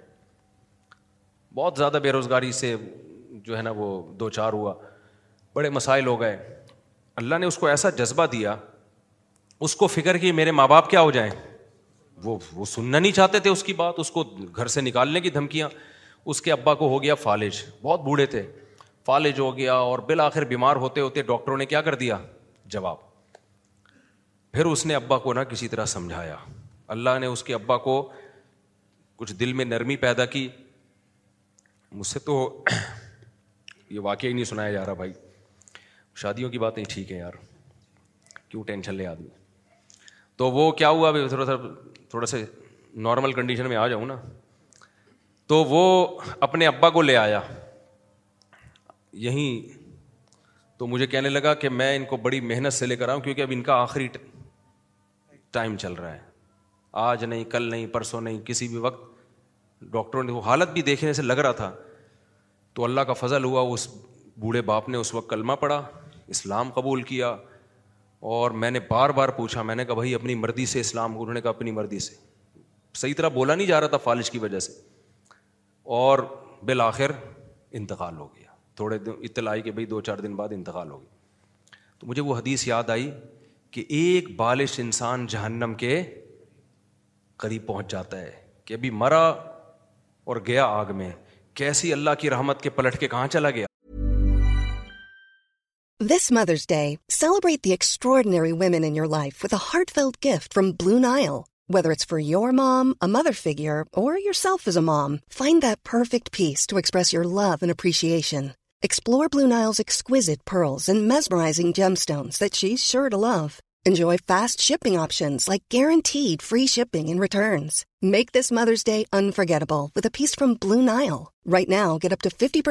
بہت زیادہ بے روزگاری سے جو ہے نا وہ دو چار ہوا بڑے مسائل ہو گئے اللہ نے اس کو ایسا جذبہ دیا اس کو فکر کہ میرے ماں باپ کیا ہو جائیں وہ وہ سننا نہیں چاہتے تھے اس کی بات اس کو گھر سے نکالنے کی دھمکیاں اس کے ابا کو ہو گیا فالج بہت بوڑھے تھے فالج ہو گیا اور بالآخر بیمار ہوتے ہوتے ڈاکٹروں نے کیا کر دیا جواب پھر اس نے ابا کو نہ کسی طرح سمجھایا اللہ نے اس کے ابا کو کچھ دل میں نرمی پیدا کی مجھ سے تو یہ واقعہ ہی نہیں سنایا جا رہا بھائی شادیوں کی باتیں ٹھیک ہے یار کیوں ٹینشن لے آدمی تو وہ کیا ہوا تھوڑا سا تھوڑا سا نارمل کنڈیشن میں آ جاؤں نا تو وہ اپنے ابا کو لے آیا یہیں تو مجھے کہنے لگا کہ میں ان کو بڑی محنت سے لے کر آؤں کیونکہ اب ان کا آخری ٹائم چل رہا ہے آج نہیں کل نہیں پرسوں نہیں کسی بھی وقت ڈاکٹروں نے وہ حالت بھی دیکھنے سے لگ رہا تھا تو اللہ کا فضل ہوا اس بوڑھے باپ نے اس وقت کلمہ پڑھا اسلام قبول کیا اور میں نے بار بار پوچھا میں نے کہا بھائی اپنی مرضی سے اسلام انہوں نے کہا اپنی مرضی سے صحیح طرح بولا نہیں جا رہا تھا فالش کی وجہ سے اور بالآخر انتقال ہو گیا تھوڑے دن اطلاع کہ بھائی دو چار دن بعد انتقال ہو گیا تو مجھے وہ حدیث یاد آئی کہ ایک بالش انسان جہنم کے قریب پہنچ جاتا ہے کہ ابھی مرا اور گیا آگ میں کیسی اللہ کی رحمت کے پلٹ کے کہاں چلا گیا this mother's day celebrate the extraordinary women in your life with a heartfelt gift from Blue Nile whether it's for your mom a mother فیگیئر اور your self is a mom find that perfect piece to express your love and appreciation explore Blue Nile's exquisite pearls and mesmerising gemstones that she shared love make this mother's day unforgettable piece from right now get اپنگز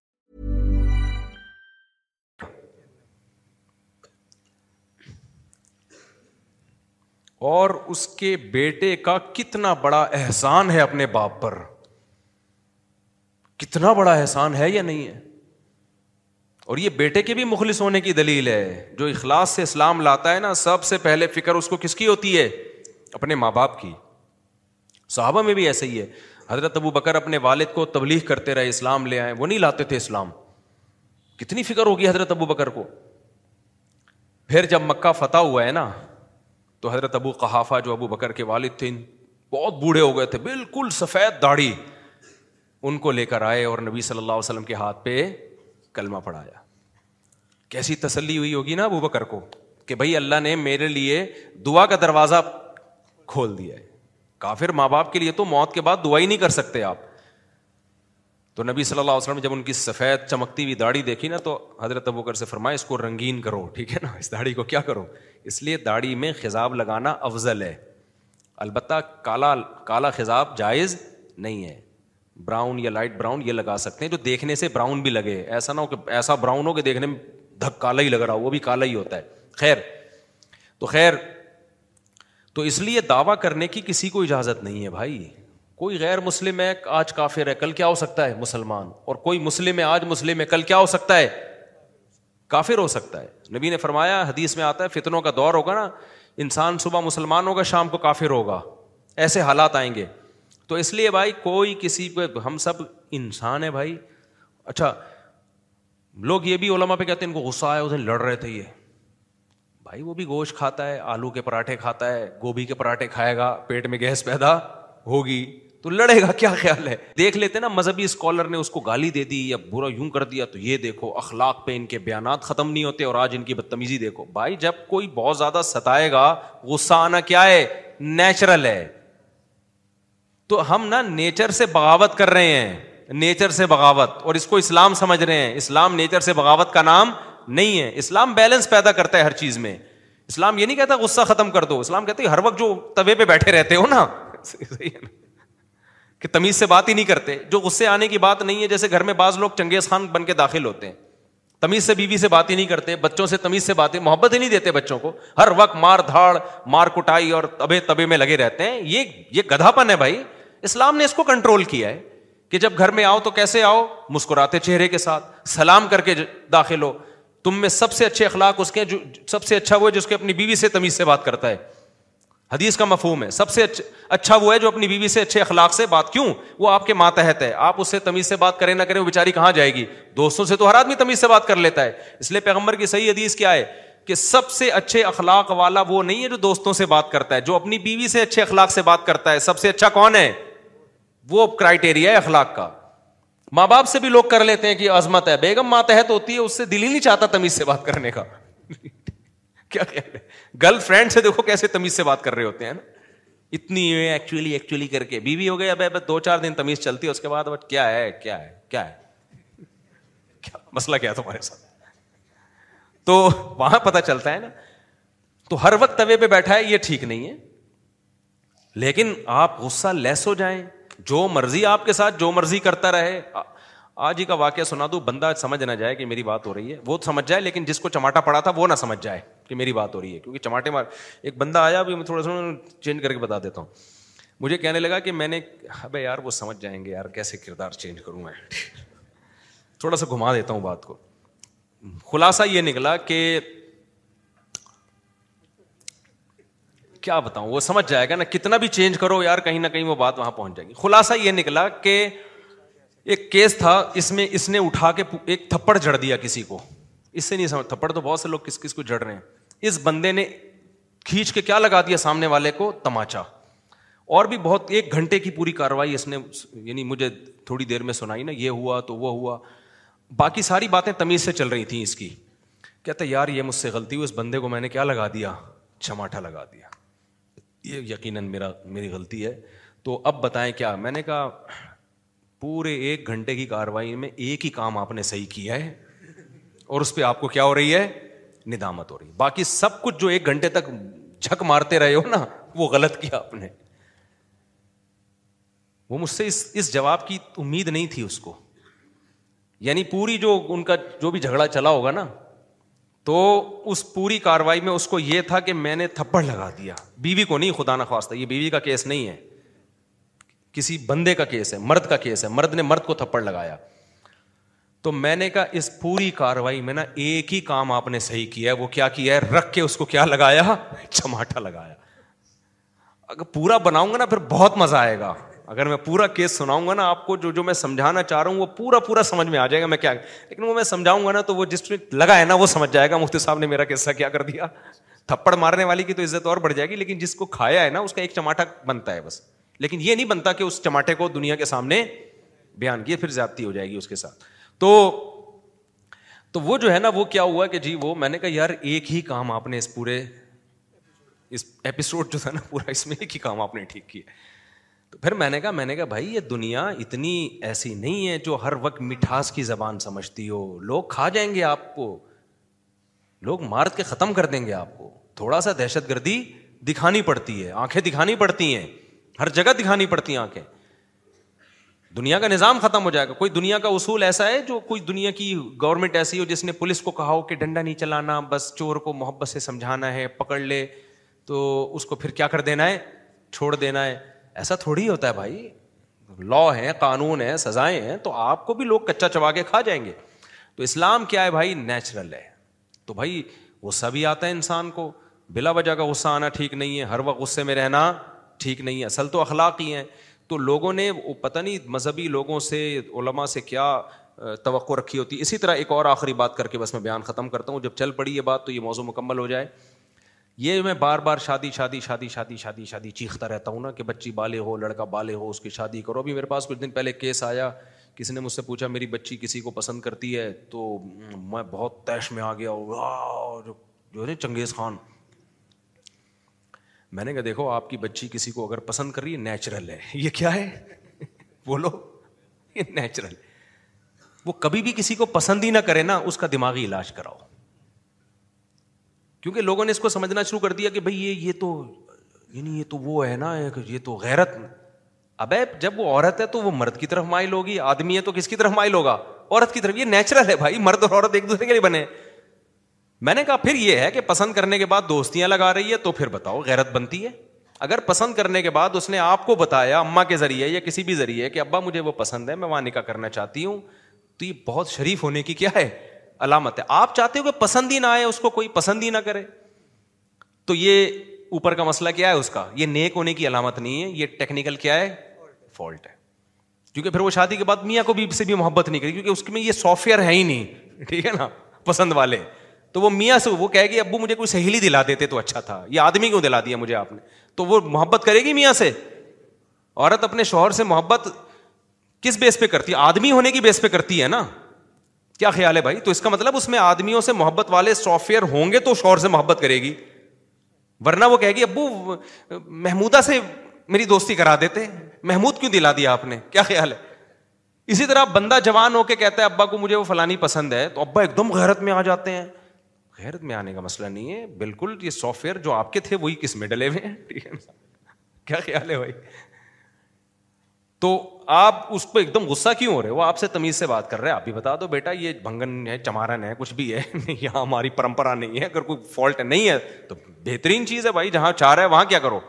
اور اس کے بیٹے کا کتنا بڑا احسان ہے اپنے باپ پر کتنا بڑا احسان ہے یا نہیں ہے اور یہ بیٹے کے بھی مخلص ہونے کی دلیل ہے جو اخلاص سے اسلام لاتا ہے نا سب سے پہلے فکر اس کو کس کی ہوتی ہے اپنے ماں باپ کی صحابہ میں بھی ایسا ہی ہے حضرت ابو بکر اپنے والد کو تبلیغ کرتے رہے اسلام لے آئے وہ نہیں لاتے تھے اسلام کتنی فکر ہوگی حضرت ابو بکر کو پھر جب مکہ فتح ہوا ہے نا تو حضرت ابو قحافہ جو ابو بکر کے والد تھے بہت بوڑھے ہو گئے تھے بالکل سفید داڑھی ان کو لے کر آئے اور نبی صلی اللہ علیہ وسلم کے ہاتھ پہ کلمہ پڑھایا کیسی تسلی ہوئی ہوگی نا ابو بکر کو کہ بھائی اللہ نے میرے لیے دعا کا دروازہ کھول دیا ہے کافر ماں باپ کے لیے تو موت کے بعد دعا ہی نہیں کر سکتے آپ تو نبی صلی اللہ علیہ وسلم نے جب ان کی سفید چمکتی ہوئی داڑھی دیکھی نا تو حضرت سے فرمایا اس کو رنگین کرو ٹھیک ہے نا اس داڑھی کو کیا کرو اس لیے داڑھی میں خزاب لگانا افضل ہے البتہ کالا کالا خزاب جائز نہیں ہے براؤن یا لائٹ براؤن یہ لگا سکتے ہیں جو دیکھنے سے براؤن بھی لگے ایسا نہ ہو کہ ایسا براؤن ہو کہ دیکھنے میں دھک کالا ہی لگ رہا ہو وہ بھی کالا ہی ہوتا ہے خیر تو خیر تو اس لیے دعویٰ کرنے کی کسی کو اجازت نہیں ہے بھائی کوئی غیر مسلم ہے آج کافر ہے کل کیا ہو سکتا ہے مسلمان اور کوئی مسلم ہے آج مسلم ہے کل کیا ہو سکتا ہے کافر ہو سکتا ہے نبی نے فرمایا حدیث میں آتا ہے فتنوں کا دور ہوگا نا انسان صبح مسلمان ہوگا شام کو کافر ہوگا ایسے حالات آئیں گے تو اس لیے بھائی کوئی کسی پہ ہم سب انسان ہے بھائی اچھا لوگ یہ بھی علما پہ کہتے ہیں ان کو غصہ آیا اسے لڑ رہے تھے یہ بھائی وہ بھی گوشت کھاتا ہے آلو کے پراٹھے کھاتا ہے گوبھی کے پراٹھے کھائے گا پیٹ میں گیس پیدا ہوگی تو لڑے گا کیا خیال ہے دیکھ لیتے نا مذہبی اسکالر نے اس کو گالی دے دی یا برا یوں کر دیا تو یہ دیکھو اخلاق پہ ان کے بیانات ختم نہیں ہوتے اور آج ان کی بدتمیزی دیکھو بھائی جب کوئی بہت زیادہ ستائے گا غصہ آنا کیا ہے نیچرل ہے تو ہم نا نیچر سے بغاوت کر رہے ہیں نیچر سے بغاوت اور اس کو اسلام سمجھ رہے ہیں اسلام نیچر سے بغاوت کا نام نہیں ہے اسلام بیلنس پیدا کرتا ہے ہر چیز میں اسلام یہ نہیں کہتا غصہ ختم کر دو اسلام کہتے ہر وقت جو توے پہ بیٹھے رہتے ہو نا صحیح ہے نا کہ تمیز سے بات ہی نہیں کرتے جو غصے آنے کی بات نہیں ہے جیسے گھر میں بعض لوگ چنگیز خان بن کے داخل ہوتے ہیں تمیز سے بیوی سے بات ہی نہیں کرتے بچوں سے تمیز سے باتیں محبت ہی نہیں دیتے بچوں کو ہر وقت مار دھاڑ مار کٹائی اور تبے تبے میں لگے رہتے ہیں یہ یہ گدھاپن ہے بھائی اسلام نے اس کو کنٹرول کیا ہے کہ جب گھر میں آؤ تو کیسے آؤ مسکراتے چہرے کے ساتھ سلام کر کے داخل ہو تم میں سب سے اچھے اخلاق اس کے جو سب سے اچھا وہ جس کے اپنی بیوی سے تمیز سے بات کرتا ہے حدیث کا مفہوم ہے سب سے اچھا اچھا وہ ہے جو اپنی بیوی سے اچھے اخلاق سے بات کیوں وہ آپ کے ماتحت ہے آپ اس سے تمیز سے بات کریں نہ کریں وہ بیچاری کہاں جائے گی دوستوں سے تو ہر آدمی تمیز سے بات کر لیتا ہے اس لیے پیغمبر کی صحیح حدیث کیا ہے کہ سب سے اچھے اخلاق والا وہ نہیں ہے جو دوستوں سے بات کرتا ہے جو اپنی بیوی سے اچھے اخلاق سے بات کرتا ہے سب سے اچھا کون ہے وہ کرائٹیریا ہے اخلاق کا ماں باپ سے بھی لوگ کر لیتے ہیں کہ عظمت ہے بیگم ماتحت ہوتی ہے اس سے دل ہی نہیں چاہتا تمیز سے بات کرنے کا کیا گرل فرینڈ سے دیکھو کیسے تمیز سے بات کر رہے ہوتے ہیں نا اتنی ایکچولی ایکچولی کر کے بیوی ہو گئی اب دو چار دن تمیز چلتی ہے اس کے بعد کیا کیا کیا کیا ہے ہے ہے مسئلہ کیا تمہارے ساتھ تو وہاں پتا چلتا ہے نا تو ہر وقت طوی پہ بیٹھا ہے یہ ٹھیک نہیں ہے لیکن آپ غصہ لیس ہو جائیں جو مرضی آپ کے ساتھ جو مرضی کرتا رہے آج ہی کا واقعہ سنا دوں بندہ سمجھ نہ جائے کہ میری بات ہو رہی ہے وہ سمجھ جائے لیکن جس کو چماٹا پڑا تھا وہ نہ سمجھ جائے کہ میری بات ہو رہی ہے کیونکہ چماٹے مار ایک بندہ آیا ابھی میں تھوڑا سا چینج کر کے بتا دیتا ہوں مجھے کہنے لگا کہ میں نے یار یار وہ سمجھ جائیں گے کیسے کردار چینج کروں میں تھوڑا سا گھما دیتا ہوں بات کو خلاصہ یہ نکلا کہ کیا بتاؤں وہ سمجھ جائے گا نا کتنا بھی چینج کرو یار کہیں نہ کہیں وہ بات وہاں پہنچ جائے گی خلاصہ یہ نکلا کہ ایک کیس تھا اس میں اس نے اٹھا کے ایک تھپڑ جڑ دیا کسی کو اس سے نہیں سمجھ تھپڑ تو بہت سے لوگ کس کس کو جڑ رہے ہیں اس بندے نے کھینچ کے کیا لگا دیا سامنے والے کو تماچا اور بھی بہت ایک گھنٹے کی پوری کاروائی اس نے یعنی مجھے تھوڑی دیر میں سنائی نا یہ ہوا تو وہ ہوا باقی ساری باتیں تمیز سے چل رہی تھیں اس کی کہتے یار یہ مجھ سے غلطی ہوئی اس بندے کو میں نے کیا لگا دیا چماٹا لگا دیا یہ یقیناً میرا میری غلطی ہے تو اب بتائیں کیا میں نے کہا پورے ایک گھنٹے کی کاروائی میں ایک ہی کام آپ نے صحیح کیا ہے اور اس پہ آپ کو کیا ہو رہی ہے ندامت ہو رہی ہے باقی سب کچھ جو ایک گھنٹے تک جھک مارتے رہے ہو نا وہ غلط کیا آپ نے وہ مجھ سے اس اس جواب کی امید نہیں تھی اس کو یعنی پوری جو ان کا جو بھی جھگڑا چلا ہوگا نا تو اس پوری کاروائی میں اس کو یہ تھا کہ میں نے تھپڑ لگا دیا بیوی کو نہیں خدا نخواستہ یہ بیوی کا کیس نہیں ہے کسی بندے کا کیس ہے مرد کا کیس ہے مرد نے مرد کو تھپڑ لگایا تو میں نے کہا اس پوری کاروائی میں نا ایک ہی کام آپ نے صحیح کیا ہے وہ کیا کیا ہے رکھ کے اس کو کیا لگایا چماٹا لگایا اگر پورا بناؤں گا نا پھر بہت مزہ آئے گا اگر میں پورا کیس سناؤں گا نا آپ کو جو جو میں سمجھانا چاہ رہا ہوں وہ پورا پورا سمجھ میں آ جائے گا میں کیا لیکن وہ میں سمجھاؤں گا نا تو وہ جس نے لگا ہے نا وہ سمجھ جائے گا مفتی صاحب نے میرا کیسا کیا کر دیا تھپڑ مارنے والی کی تو عزت اور بڑھ جائے گی لیکن جس کو کھایا ہے نا اس کا ایک چماٹا بنتا ہے بس لیکن یہ نہیں بنتا کہ اس چماٹے کو دنیا کے سامنے بیان کیے پھر زیادتی ہو جائے گی اس کے ساتھ تو تو وہ جو ہے نا وہ کیا ہوا کہ جی وہ میں نے کہا یار ایک ہی کام آپ نے اس اس اس پورے ایپیسوڈ جو تھا نا پورا میں ایک ہی کام آپ نے ٹھیک کیا تو پھر میں نے کہا میں نے کہا بھائی یہ دنیا اتنی ایسی نہیں ہے جو ہر وقت مٹھاس کی زبان سمجھتی ہو لوگ کھا جائیں گے آپ کو لوگ مارت کے ختم کر دیں گے آپ کو تھوڑا سا دہشت گردی دکھانی پڑتی ہے آنکھیں دکھانی پڑتی ہیں ہر جگہ دکھانی پڑتی ہیں آنکھیں دنیا کا نظام ختم ہو جائے گا کوئی دنیا کا اصول ایسا ہے جو کوئی دنیا کی گورنمنٹ ایسی ہو جس نے پولیس کو کہا ہو کہ ڈنڈا نہیں چلانا بس چور کو محبت سے سمجھانا ہے پکڑ لے تو اس کو پھر کیا کر دینا ہے چھوڑ دینا ہے ایسا تھوڑی ہوتا ہے بھائی لا ہے قانون ہے سزائیں ہیں تو آپ کو بھی لوگ کچا چبا کے کھا جائیں گے تو اسلام کیا ہے بھائی نیچرل ہے تو بھائی غصہ بھی آتا ہے انسان کو بلا وجہ کا غصہ آنا ٹھیک نہیں ہے ہر وقت غصے میں رہنا ٹھیک نہیں ہے اصل تو اخلاق ہی ہیں تو لوگوں نے وہ پتہ نہیں مذہبی لوگوں سے علماء سے کیا توقع رکھی ہوتی اسی طرح ایک اور آخری بات کر کے بس میں بیان ختم کرتا ہوں جب چل پڑی یہ بات تو یہ موضوع مکمل ہو جائے یہ میں بار بار شادی شادی شادی شادی شادی شادی چیختا رہتا ہوں نا کہ بچی بالے ہو لڑکا بالے ہو اس کی شادی کرو ابھی میرے پاس کچھ دن پہلے کیس آیا کسی نے مجھ سے پوچھا میری بچی کسی کو پسند کرتی ہے تو میں بہت تیش میں آ گیا جو ہے چنگیز خان میں نے کہا دیکھو آپ کی بچی کسی کو اگر پسند کر رہی ہے نیچرل ہے یہ کیا ہے بولو یہ نیچرل وہ کبھی بھی کسی کو پسند ہی نہ کرے نا اس کا دماغی علاج کراؤ کیونکہ لوگوں نے اس کو سمجھنا شروع کر دیا کہ بھائی یہ یہ تو یعنی یہ تو وہ ہے نا یہ تو غیرت اب جب وہ عورت ہے تو وہ مرد کی طرف مائل ہوگی آدمی ہے تو کس کی طرف مائل ہوگا عورت کی طرف یہ نیچرل ہے بھائی مرد اور عورت ایک دوسرے کے لیے بنے میں نے کہا پھر یہ ہے کہ پسند کرنے کے بعد دوستیاں لگا رہی ہے تو پھر بتاؤ غیرت بنتی ہے اگر پسند کرنے کے بعد اس نے آپ کو بتایا اما کے ذریعے یا کسی بھی ذریعے کہ ابا مجھے وہ پسند ہے میں وہاں نکاح کرنا چاہتی ہوں تو یہ بہت شریف ہونے کی کیا ہے علامت ہے آپ چاہتے ہو کہ پسند ہی نہ آئے اس کو کوئی پسند ہی نہ کرے تو یہ اوپر کا مسئلہ کیا ہے اس کا یہ نیک ہونے کی علامت نہیں ہے یہ ٹیکنیکل کیا ہے فالٹ ہے کیونکہ پھر وہ شادی کے بعد میاں کو بھی محبت نہیں کری کیونکہ اس میں یہ سافٹ ویئر ہے ہی نہیں ٹھیک ہے نا پسند والے تو وہ میاں سے وہ کہے گی ابو مجھے کوئی سہیلی دلا دیتے تو اچھا تھا یہ آدمی کیوں دلا دیا مجھے آپ نے تو وہ محبت کرے گی میاں سے عورت اپنے شوہر سے محبت کس بیس پہ کرتی ہے آدمی ہونے کی بیس پہ کرتی ہے نا کیا خیال ہے بھائی تو اس کا مطلب اس میں آدمیوں سے محبت والے سافٹ ویئر ہوں گے تو شوہر سے محبت کرے گی ورنہ وہ کہے گی ابو محمودہ سے میری دوستی کرا دیتے محمود کیوں دلا دیا آپ نے کیا خیال ہے اسی طرح بندہ جوان ہو کے کہتا ہے ابا کو مجھے وہ فلانی پسند ہے تو ابا ایک دم غیرت میں آ جاتے ہیں غیرت میں آنے کا مسئلہ نہیں ہے بالکل یہ سافٹ ویئر جو آپ کے تھے وہی کس میں ڈلے ہوئے ہیں ٹھیک ہے کیا خیال ہے بھائی تو آپ اس پہ ایک دم غصہ کیوں ہو رہے وہ آپ سے تمیز سے بات کر رہے آپ بھی بتا دو بیٹا یہ بھنگن ہے چمارن ہے کچھ بھی ہے یہاں ہماری پرمپرا نہیں ہے اگر کوئی فالٹ نہیں ہے تو بہترین چیز ہے بھائی جہاں چاہ رہا ہے وہاں کیا کرو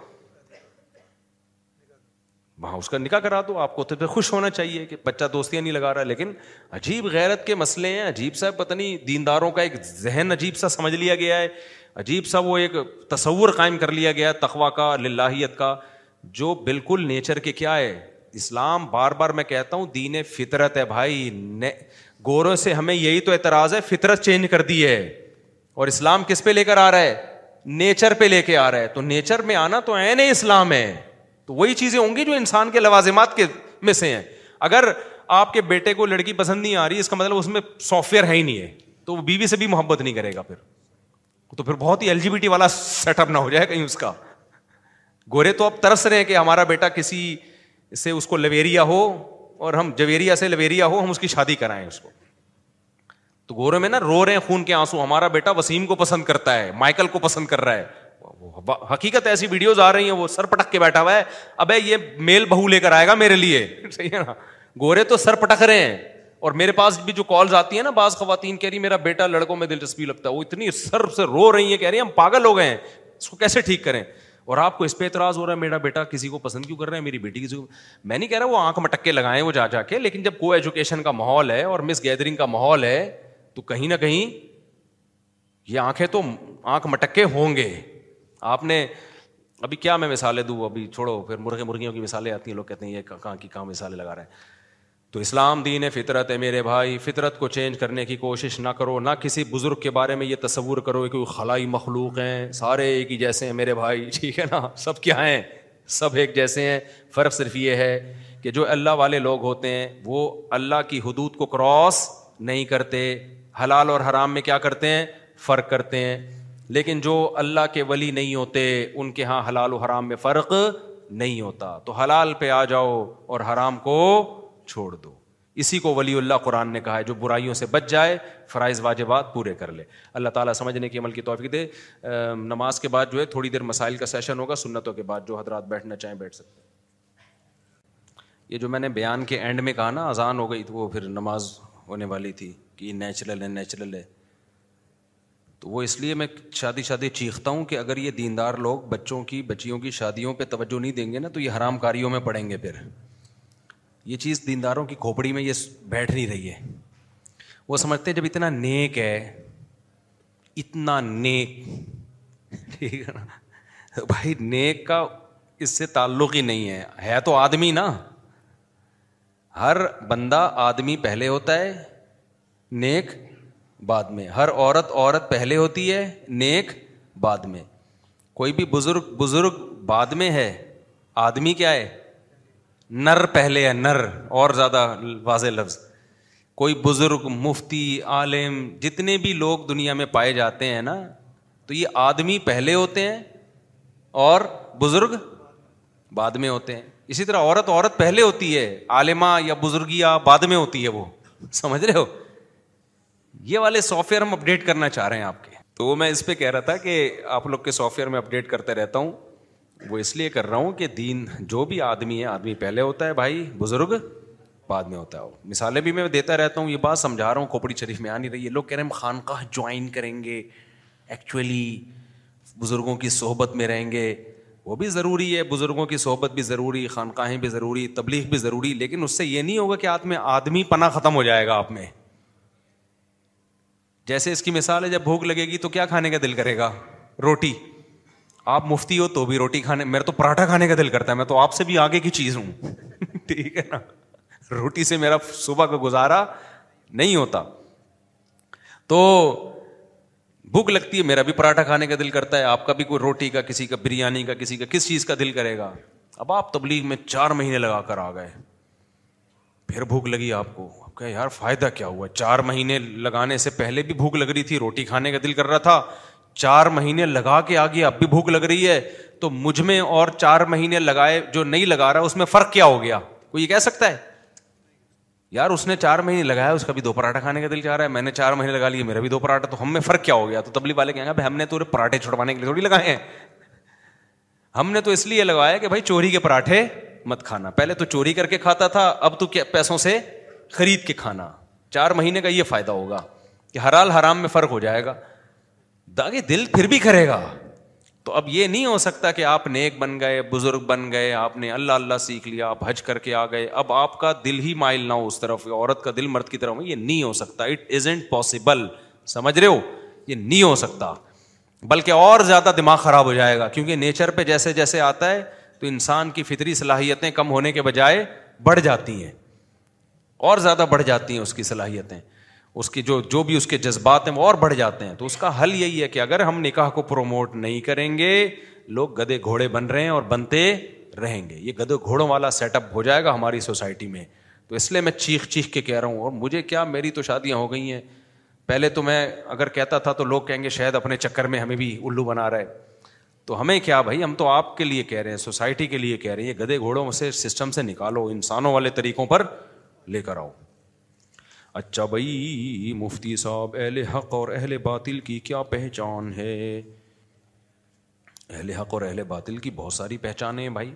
وہاں اس کا نکاح کرا دو آپ کو تو پھر خوش ہونا چاہیے کہ بچہ دوستیاں نہیں لگا رہا لیکن عجیب غیرت کے مسئلے ہیں عجیب سا پتہ نہیں دینداروں کا ایک ذہن عجیب سا سمجھ لیا گیا ہے عجیب سا وہ ایک تصور قائم کر لیا گیا ہے تخوا کا للہیت کا جو بالکل نیچر کے کیا ہے اسلام بار بار میں کہتا ہوں دین فطرت ہے بھائی گوروں سے ہمیں یہی تو اعتراض ہے فطرت چینج کر دی ہے اور اسلام کس پہ لے کر آ رہا ہے نیچر پہ لے کے آ رہا ہے تو نیچر میں آنا تو این اسلام ہے تو وہی چیزیں ہوں گی جو انسان کے لوازمات کے میں سے ہیں اگر آپ کے بیٹے کو لڑکی پسند نہیں آ رہی اس کا مطلب اس میں سافٹ ویئر ہے ہی نہیں ہے تو وہ بیوی سے بھی محبت نہیں کرے گا پھر تو پھر بہت ہی ایل جی بی ٹی والا سیٹ اپ نہ ہو جائے کہیں اس کا گورے تو آپ ترس رہے ہیں کہ ہمارا بیٹا کسی سے اس کو لویریا ہو اور ہم جویریا سے لویریا ہو ہم اس کی شادی کرائیں اس کو تو گورے میں نا رو رہے ہیں خون کے آنسو ہمارا بیٹا وسیم کو پسند کرتا ہے مائیکل کو پسند کر رہا ہے حقیقت ایسی ویڈیوز آ رہی ہیں وہ سر پٹک کے بیٹھا ہوا ہے یہ میل بہو لے کر آئے گا میرے لیے صحیح ہے نا گورے تو سر پٹک رہے ہیں اور میرے پاس بھی جو کالز آتی ہیں نا بعض خواتین کہہ رہی میرا بیٹا لڑکوں میں دلچسپی لگتا ہے وہ اتنی سر سے رو رہی رہی ہیں ہیں کہہ ہم پاگل ہو گئے ہیں اس کو کیسے ٹھیک کریں اور آپ کو اس پہ اعتراض ہو رہا ہے میرا بیٹا کسی کو پسند کیوں کر رہا ہے میری بیٹی کسی کو میں نہیں کہہ رہا وہ آنکھ مٹکے لگائیں وہ جا جا کے لیکن جب کو ایجوکیشن کا ماحول ہے اور مس گیدرنگ کا ماحول ہے تو کہیں نہ کہیں یہ آنکھیں تو آنکھ مٹکے ہوں گے آپ نے ابھی کیا میں مثالیں دوں ابھی چھوڑو پھر مرغے مرغیوں کی مثالیں آتی ہیں لوگ کہتے ہیں یہ کہاں کی کہاں مثالیں لگا رہے ہیں تو اسلام دین ہے فطرت ہے میرے بھائی فطرت کو چینج کرنے کی کوشش نہ کرو نہ کسی بزرگ کے بارے میں یہ تصور کرو کہ کوئی خلائی مخلوق ہیں سارے ایک ہی جیسے ہیں میرے بھائی ٹھیک ہے نا سب کیا ہیں سب ایک جیسے ہیں فرق صرف یہ ہے کہ جو اللہ والے لوگ ہوتے ہیں وہ اللہ کی حدود کو کراس نہیں کرتے حلال اور حرام میں کیا کرتے ہیں فرق کرتے ہیں لیکن جو اللہ کے ولی نہیں ہوتے ان کے ہاں حلال و حرام میں فرق نہیں ہوتا تو حلال پہ آ جاؤ اور حرام کو چھوڑ دو اسی کو ولی اللہ قرآن نے کہا ہے جو برائیوں سے بچ جائے فرائض واجبات پورے کر لے اللہ تعالیٰ سمجھنے کی عمل کی توفیق دے نماز کے بعد جو ہے تھوڑی دیر مسائل کا سیشن ہوگا سنتوں کے بعد جو حضرات بیٹھنا چاہیں بیٹھ سکتے ہیں یہ جو میں نے بیان کے اینڈ میں کہا نا اذان ہو گئی تو وہ پھر نماز ہونے والی تھی کہ یہ نیچرل ہے نیچرل ہے تو وہ اس لیے میں شادی شادی چیختا ہوں کہ اگر یہ دیندار لوگ بچوں کی بچیوں کی شادیوں پہ توجہ نہیں دیں گے نا تو یہ حرام کاریوں میں پڑیں گے پھر یہ چیز دینداروں کی کھوپڑی میں یہ بیٹھ نہیں رہی ہے وہ سمجھتے ہیں جب اتنا نیک ہے اتنا نیک ٹھیک ہے نا بھائی نیک کا اس سے تعلق ہی نہیں ہے ہے تو آدمی نا ہر بندہ آدمی پہلے ہوتا ہے نیک بعد میں ہر عورت عورت پہلے ہوتی ہے نیک بعد میں کوئی بھی بزرگ بزرگ بعد میں ہے آدمی کیا ہے نر پہلے ہے نر اور زیادہ واضح لفظ کوئی بزرگ مفتی عالم جتنے بھی لوگ دنیا میں پائے جاتے ہیں نا تو یہ آدمی پہلے ہوتے ہیں اور بزرگ بعد میں ہوتے ہیں اسی طرح عورت عورت پہلے ہوتی ہے عالما یا بزرگیا بعد میں ہوتی ہے وہ سمجھ رہے ہو یہ والے سافٹ ویئر ہم اپڈیٹ کرنا چاہ رہے ہیں آپ کے تو میں اس پہ کہہ رہا تھا کہ آپ لوگ کے سافٹ ویئر میں اپڈیٹ کرتے رہتا ہوں وہ اس لیے کر رہا ہوں کہ دین جو بھی آدمی ہے آدمی پہلے ہوتا ہے بھائی بزرگ بعد میں ہوتا ہے وہ مثالیں بھی میں دیتا رہتا ہوں یہ بات سمجھا رہا ہوں کھوپڑی شریف میں آ نہیں رہی ہے لوگ کہہ رہے ہیں ہم خانقاہ جوائن کریں گے ایکچولی بزرگوں کی صحبت میں رہیں گے وہ بھی ضروری ہے بزرگوں کی صحبت بھی ضروری خانقاہیں بھی ضروری تبلیغ بھی ضروری لیکن اس سے یہ نہیں ہوگا کہ آدمی آدمی پناہ ختم ہو جائے گا آپ میں جیسے اس کی مثال ہے جب بھوک لگے گی تو کیا کھانے کا دل کرے گا روٹی آپ مفتی ہو تو بھی روٹی کھانے میرا تو پراٹھا کھانے کا دل کرتا ہے میں تو آپ سے بھی آگے کی چیز ہوں ٹھیک ہے نا روٹی سے میرا صبح کا گزارا نہیں ہوتا تو بھوک لگتی ہے میرا بھی پراٹھا کھانے کا دل کرتا ہے آپ کا بھی کوئی روٹی کا کسی کا بریانی کا کسی کا کس چیز کا دل کرے گا اب آپ تبلیغ میں چار مہینے لگا کر آ گئے پھر بھوک لگی آپ کو یار فائدہ کیا ہوا چار مہینے لگانے سے پہلے بھی بھوک لگ رہی تھی روٹی کھانے کا دل کر رہا تھا چار مہینے لگا کے آگے اب بھی بھوک لگ رہی ہے تو مجھ میں اور چار مہینے لگائے جو نہیں لگا رہا اس میں فرق کیا ہو گیا کوئی کہہ سکتا ہے یار اس نے چار مہینے لگایا اس کا بھی دو پراٹھا کھانے کا دل چاہ رہا ہے میں نے چار مہینے لگا لیے میرا بھی دو پراٹھا تو ہم میں فرق کیا ہو گیا تو تبلی والے کہیں گے ہم نے تو پراٹھے چھڑوانے کے لیے تھوڑی لگائے ہیں ہم نے تو اس لیے لگایا کہ بھائی چوری کے پراٹھے مت کھانا پہلے تو چوری کر کے کھاتا تھا اب تو کیا پیسوں سے خرید کے کھانا چار مہینے کا یہ فائدہ ہوگا کہ حرال حرام میں فرق ہو جائے گا داغے دل پھر بھی کرے گا تو اب یہ نہیں ہو سکتا کہ آپ نیک بن گئے بزرگ بن گئے آپ نے اللہ اللہ سیکھ لیا آپ حج کر کے آ گئے اب آپ کا دل ہی مائل نہ ہو اس طرف عورت کا دل مرد کی طرف یہ نہیں ہو سکتا اٹ از اینٹ پاسبل سمجھ رہے ہو یہ نہیں ہو سکتا بلکہ اور زیادہ دماغ خراب ہو جائے گا کیونکہ نیچر پہ جیسے جیسے آتا ہے تو انسان کی فطری صلاحیتیں کم ہونے کے بجائے بڑھ جاتی ہیں اور زیادہ بڑھ جاتی ہیں اس کی صلاحیتیں اس کی جو جو بھی اس کے جذبات ہیں وہ اور بڑھ جاتے ہیں تو اس کا حل یہی ہے کہ اگر ہم نکاح کو پروموٹ نہیں کریں گے لوگ گدے گھوڑے بن رہے ہیں اور بنتے رہیں گے یہ گدے گھوڑوں والا سیٹ اپ ہو جائے گا ہماری سوسائٹی میں تو اس لیے میں چیخ چیخ کے کہہ رہا ہوں اور مجھے کیا میری تو شادیاں ہو گئی ہیں پہلے تو میں اگر کہتا تھا تو لوگ کہیں گے شاید اپنے چکر میں ہمیں بھی الو بنا رہا ہے تو ہمیں کیا بھائی ہم تو آپ کے لیے کہہ رہے ہیں سوسائٹی کے لیے کہہ رہے ہیں یہ گدے گھوڑوں سے سسٹم سے نکالو انسانوں والے طریقوں پر لے کر آؤ اچھا بھائی مفتی صاحب اہل حق اور اہل باطل کی کیا پہچان ہے اہل حق اور اہل باطل کی بہت ساری پہچانیں ہیں بھائی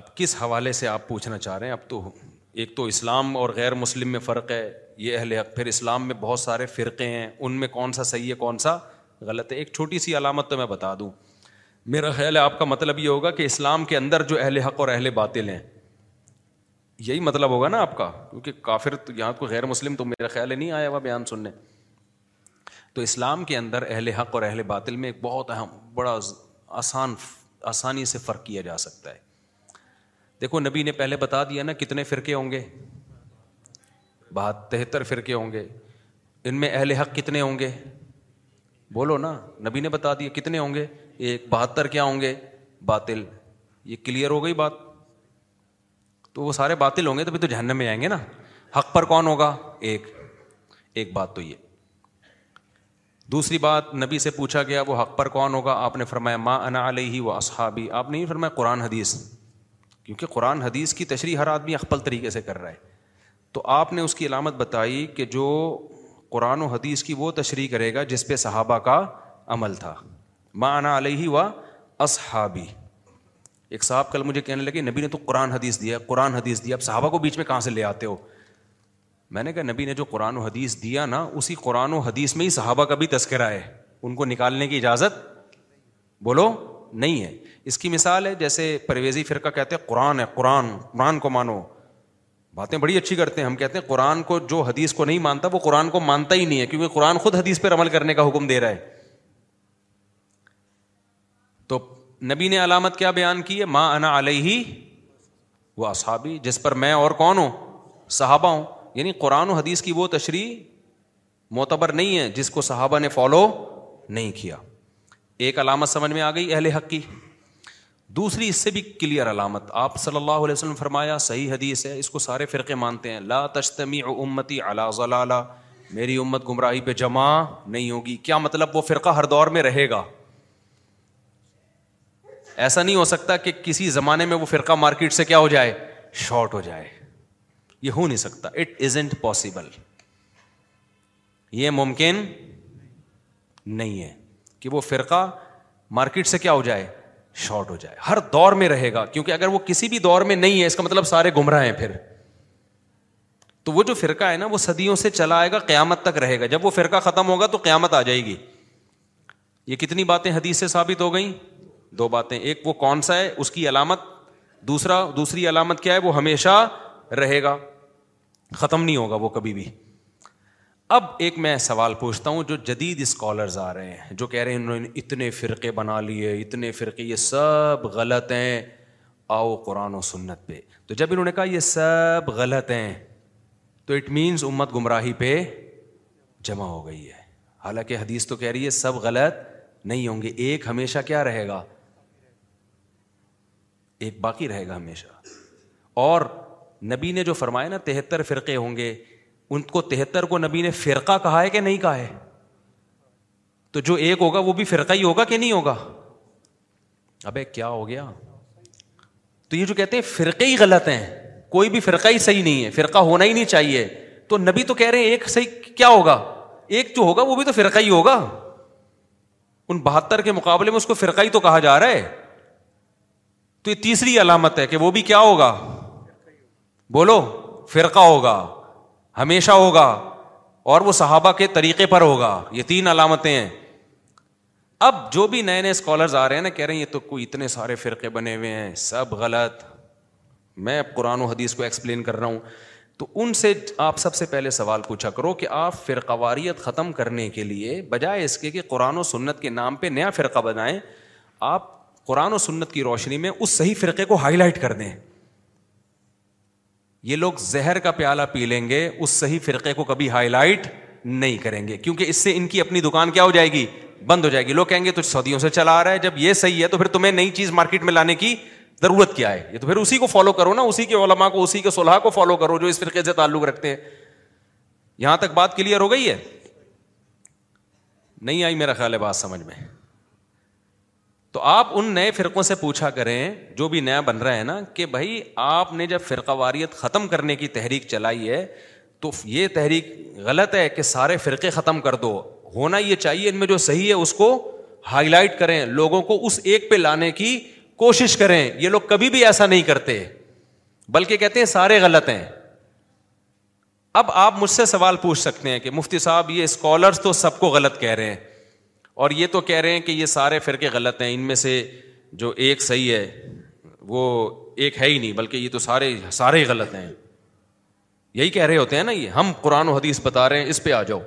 اب کس حوالے سے آپ پوچھنا چاہ رہے ہیں اب تو ایک تو اسلام اور غیر مسلم میں فرق ہے یہ اہل حق پھر اسلام میں بہت سارے فرقے ہیں ان میں کون سا صحیح ہے کون سا غلط ہے ایک چھوٹی سی علامت تو میں بتا دوں میرا خیال ہے آپ کا مطلب یہ ہوگا کہ اسلام کے اندر جو اہل حق اور اہل باطل ہیں یہی مطلب ہوگا نا آپ کا کیونکہ کافر تو یہاں کو غیر مسلم تو میرا خیال ہے نہیں آیا ہوا بیان سننے تو اسلام کے اندر اہل حق اور اہل باطل میں ایک بہت اہم بڑا آسان آسانی سے فرق کیا جا سکتا ہے دیکھو نبی نے پہلے بتا دیا نا کتنے فرقے ہوں گے بہت تہتر فرقے ہوں گے ان میں اہل حق کتنے ہوں گے بولو نا نبی نے بتا دیا کتنے ہوں گے ایک بہتر کیا ہوں گے باطل یہ کلیئر ہو گئی بات تو وہ سارے باطل ہوں تبھی تو جہنم میں جائیں گے نا حق پر کون ہوگا ایک ایک بات تو یہ دوسری بات نبی سے پوچھا گیا وہ حق پر کون ہوگا آپ نے فرمایا ماں انا علیہ و اصحابی آپ نے فرمایا قرآن حدیث کیونکہ قرآن حدیث کی تشریح ہر آدمی اقبل طریقے سے کر رہا ہے تو آپ نے اس کی علامت بتائی کہ جو قرآن و حدیث کی وہ تشریح کرے گا جس پہ صحابہ کا عمل تھا ماں انا علیہ و اصحابی ایک صاحب کل مجھے کہنے لگے نبی نے تو قرآن حدیث دیا قرآن حدیث دیا اب صحابہ کو بیچ میں کہاں سے لے آتے ہو میں نے کہا نبی نے جو قرآن و حدیث دیا نا اسی قرآن و حدیث میں ہی صحابہ کا بھی تذکرہ ہے ان کو نکالنے کی اجازت بولو نہیں ہے اس کی مثال ہے جیسے پرویزی فرقہ کہتے ہیں قرآن ہے قرآن قرآن کو مانو باتیں بڑی اچھی کرتے ہیں ہم کہتے ہیں قرآن کو جو حدیث کو نہیں مانتا وہ قرآن کو مانتا ہی نہیں ہے کیونکہ قرآن خود حدیث پر عمل کرنے کا حکم دے رہا ہے تو نبی نے علامت کیا بیان کی ہے ماں انا علیہ وہ اصحابی جس پر میں اور کون ہوں صحابہ ہوں یعنی قرآن و حدیث کی وہ تشریح معتبر نہیں ہے جس کو صحابہ نے فالو نہیں کیا ایک علامت سمجھ میں آ گئی اہل حق کی دوسری اس سے بھی کلیئر علامت آپ صلی اللہ علیہ وسلم فرمایا صحیح حدیث ہے اس کو سارے فرقے مانتے ہیں لا تشتمی امتی اللہ ضلع میری امت گمراہی پہ جمع نہیں ہوگی کیا مطلب وہ فرقہ ہر دور میں رہے گا ایسا نہیں ہو سکتا کہ کسی زمانے میں وہ فرقہ مارکیٹ سے کیا ہو جائے شارٹ ہو جائے یہ ہو نہیں سکتا اٹ از انٹ پاسبل یہ ممکن نہیں ہے کہ وہ فرقہ مارکیٹ سے کیا ہو جائے شارٹ ہو جائے ہر دور میں رہے گا کیونکہ اگر وہ کسی بھی دور میں نہیں ہے اس کا مطلب سارے گمراہ ہیں پھر تو وہ جو فرقہ ہے نا وہ صدیوں سے چلا آئے گا قیامت تک رہے گا جب وہ فرقہ ختم ہوگا تو قیامت آ جائے گی یہ کتنی باتیں حدیث سے ثابت ہو گئیں دو باتیں ایک وہ کون سا ہے اس کی علامت دوسرا دوسری علامت کیا ہے وہ ہمیشہ رہے گا ختم نہیں ہوگا وہ کبھی بھی اب ایک میں سوال پوچھتا ہوں جو جدید اسکالرز آ رہے ہیں جو کہہ رہے ہیں انہوں نے اتنے فرقے بنا لیے اتنے فرقے یہ سب غلط ہیں آؤ قرآن و سنت پہ تو جب انہوں نے کہا یہ سب غلط ہیں تو اٹ مینس امت گمراہی پہ جمع ہو گئی ہے حالانکہ حدیث تو کہہ رہی ہے سب غلط نہیں ہوں گے ایک ہمیشہ کیا رہے گا ایک باقی رہے گا ہمیشہ اور نبی نے جو فرمایا نا تہتر فرقے ہوں گے ان کو تہتر کو نبی نے فرقہ کہا ہے کہ نہیں کہا ہے تو جو ایک ہوگا وہ بھی فرقہ ہی ہوگا کہ نہیں ہوگا اب کیا ہو گیا تو یہ جو کہتے ہیں فرقے ہی غلط ہیں کوئی بھی فرقہ ہی صحیح نہیں ہے فرقہ ہونا ہی نہیں چاہیے تو نبی تو کہہ رہے ہیں ایک صحیح کیا ہوگا ایک جو ہوگا وہ بھی تو فرقہ ہی ہوگا ان بہتر کے مقابلے میں اس کو فرقہ ہی تو کہا جا رہا ہے تو یہ تیسری علامت ہے کہ وہ بھی کیا ہوگا بولو فرقہ ہوگا ہمیشہ ہوگا اور وہ صحابہ کے طریقے پر ہوگا یہ تین علامتیں ہیں اب جو بھی نئے نئے اسکالرز آ رہے ہیں نا کہہ رہے ہیں یہ تو کوئی اتنے سارے فرقے بنے ہوئے ہیں سب غلط میں اب قرآن و حدیث کو ایکسپلین کر رہا ہوں تو ان سے آپ سب سے پہلے سوال پوچھا کرو کہ آپ فرقہ واریت ختم کرنے کے لیے بجائے اس کے کہ قرآن و سنت کے نام پہ نیا فرقہ بنائیں آپ قرآن و سنت کی روشنی میں اس صحیح فرقے کو ہائی لائٹ کر دیں یہ لوگ زہر کا پیالہ پی لیں گے اس صحیح فرقے کو کبھی ہائی لائٹ نہیں کریں گے کیونکہ اس سے ان کی اپنی دکان کیا ہو جائے گی بند ہو جائے گی لوگ کہیں گے تو سعودیوں سے چلا آ رہا ہے جب یہ صحیح ہے تو پھر تمہیں نئی چیز مارکیٹ میں لانے کی ضرورت کیا ہے یہ تو پھر اسی کو فالو کرو نا اسی کے علما کو اسی کے صلاح کو فالو کرو جو اس فرقے سے تعلق رکھتے ہیں یہاں تک بات کلیئر ہو گئی ہے نہیں آئی میرا خیال ہے بات سمجھ میں تو آپ ان نئے فرقوں سے پوچھا کریں جو بھی نیا بن رہا ہے نا کہ بھائی آپ نے جب فرقہ واریت ختم کرنے کی تحریک چلائی ہے تو یہ تحریک غلط ہے کہ سارے فرقے ختم کر دو ہونا یہ چاہیے ان میں جو صحیح ہے اس کو ہائی لائٹ کریں لوگوں کو اس ایک پہ لانے کی کوشش کریں یہ لوگ کبھی بھی ایسا نہیں کرتے بلکہ کہتے ہیں سارے غلط ہیں اب آپ مجھ سے سوال پوچھ سکتے ہیں کہ مفتی صاحب یہ اسکالرس تو سب کو غلط کہہ رہے ہیں اور یہ تو کہہ رہے ہیں کہ یہ سارے فرقے غلط ہیں ان میں سے جو ایک صحیح ہے وہ ایک ہے ہی نہیں بلکہ یہ تو سارے سارے ہی غلط ہیں یہی کہہ رہے ہوتے ہیں نا یہ ہم قرآن و حدیث بتا رہے ہیں اس پہ آ جاؤ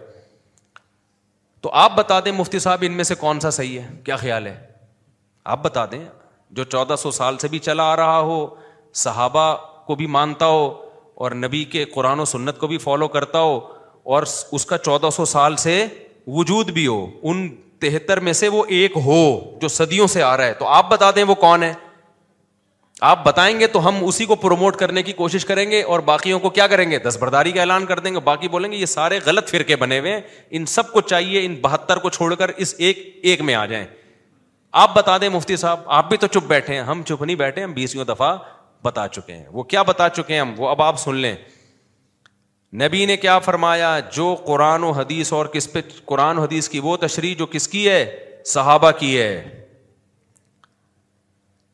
تو آپ بتا دیں مفتی صاحب ان میں سے کون سا صحیح ہے کیا خیال ہے آپ بتا دیں جو چودہ سو سال سے بھی چلا آ رہا ہو صحابہ کو بھی مانتا ہو اور نبی کے قرآن و سنت کو بھی فالو کرتا ہو اور اس کا چودہ سو سال سے وجود بھی ہو ان تہتر میں سے وہ ایک ہو جو صدیوں سے آ رہا ہے تو آپ بتا دیں وہ کون ہے آپ بتائیں گے تو ہم اسی کو پروموٹ کرنے کی کوشش کریں گے اور باقیوں کو کیا کریں گے دس برداری کا اعلان کر دیں گے باقی بولیں گے یہ سارے غلط فرقے بنے ہوئے ہیں ان سب کو چاہیے ان بہتر کو چھوڑ کر اس ایک ایک میں آ جائیں آپ بتا دیں مفتی صاحب آپ بھی تو چپ بیٹھے ہیں ہم چپ نہیں بیٹھے ہم بیسوں دفعہ بتا چکے ہیں وہ کیا بتا چکے ہیں ہم وہ اب آپ سن لیں نبی نے کیا فرمایا جو قرآن و حدیث اور کس پہ قرآن و حدیث کی وہ تشریح جو کس کی ہے صحابہ کی ہے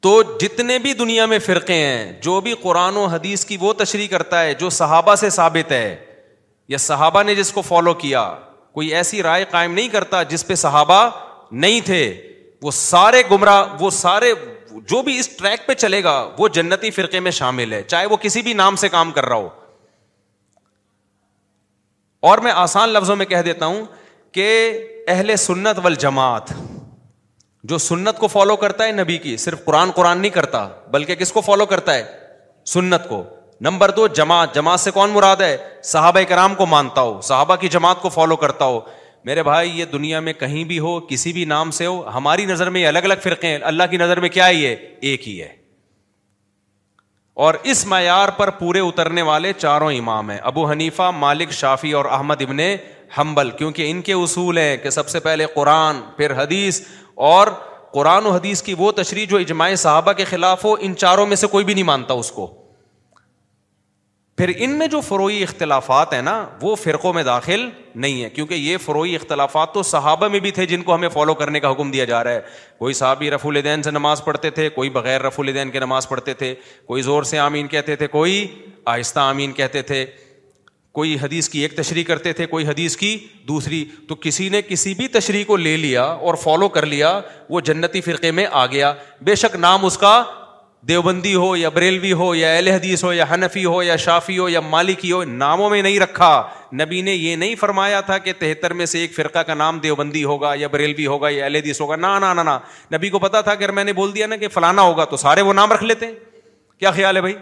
تو جتنے بھی دنیا میں فرقے ہیں جو بھی قرآن و حدیث کی وہ تشریح کرتا ہے جو صحابہ سے ثابت ہے یا صحابہ نے جس کو فالو کیا کوئی ایسی رائے قائم نہیں کرتا جس پہ صحابہ نہیں تھے وہ سارے گمراہ وہ سارے جو بھی اس ٹریک پہ چلے گا وہ جنتی فرقے میں شامل ہے چاہے وہ کسی بھی نام سے کام کر رہا ہو اور میں آسان لفظوں میں کہہ دیتا ہوں کہ اہل سنت والجماعت جماعت جو سنت کو فالو کرتا ہے نبی کی صرف قرآن قرآن نہیں کرتا بلکہ کس کو فالو کرتا ہے سنت کو نمبر دو جماعت جماعت سے کون مراد ہے صحابہ کرام کو مانتا ہو صحابہ کی جماعت کو فالو کرتا ہو میرے بھائی یہ دنیا میں کہیں بھی ہو کسی بھی نام سے ہو ہماری نظر میں یہ الگ الگ فرقے ہیں اللہ کی نظر میں کیا ہے یہ ایک ہی ہے اور اس معیار پر پورے اترنے والے چاروں امام ہیں ابو حنیفہ مالک شافی اور احمد ابن حنبل کیونکہ ان کے اصول ہیں کہ سب سے پہلے قرآن پھر حدیث اور قرآن و حدیث کی وہ تشریح جو اجماع صحابہ کے خلاف ہو ان چاروں میں سے کوئی بھی نہیں مانتا اس کو پھر ان میں جو فروئی اختلافات ہیں نا وہ فرقوں میں داخل نہیں ہے کیونکہ یہ فروئی اختلافات تو صحابہ میں بھی تھے جن کو ہمیں فالو کرنے کا حکم دیا جا رہا ہے کوئی صحابی رف الدین سے نماز پڑھتے تھے کوئی بغیر رف الدین کے نماز پڑھتے تھے کوئی زور سے آمین کہتے تھے کوئی آہستہ آمین کہتے تھے کوئی حدیث کی ایک تشریح کرتے تھے کوئی حدیث کی دوسری تو کسی نے کسی بھی تشریح کو لے لیا اور فالو کر لیا وہ جنتی فرقے میں آ گیا بے شک نام اس کا دیوبندی ہو یا بریلوی ہو یا اہل حدیث ہو یا حنفی ہو یا شافی ہو یا مالکی ہو ناموں میں نہیں رکھا نبی نے یہ نہیں فرمایا تھا کہ تہتر میں سے ایک فرقہ کا نام دیوبندی ہوگا یا بریلوی ہوگا یا اہل حدیث ہوگا نا نا نا نا نبی کو پتا تھا کہ اگر میں نے بول دیا نا کہ فلانا ہوگا تو سارے وہ نام رکھ لیتے ہیں کیا خیال ہے بھائی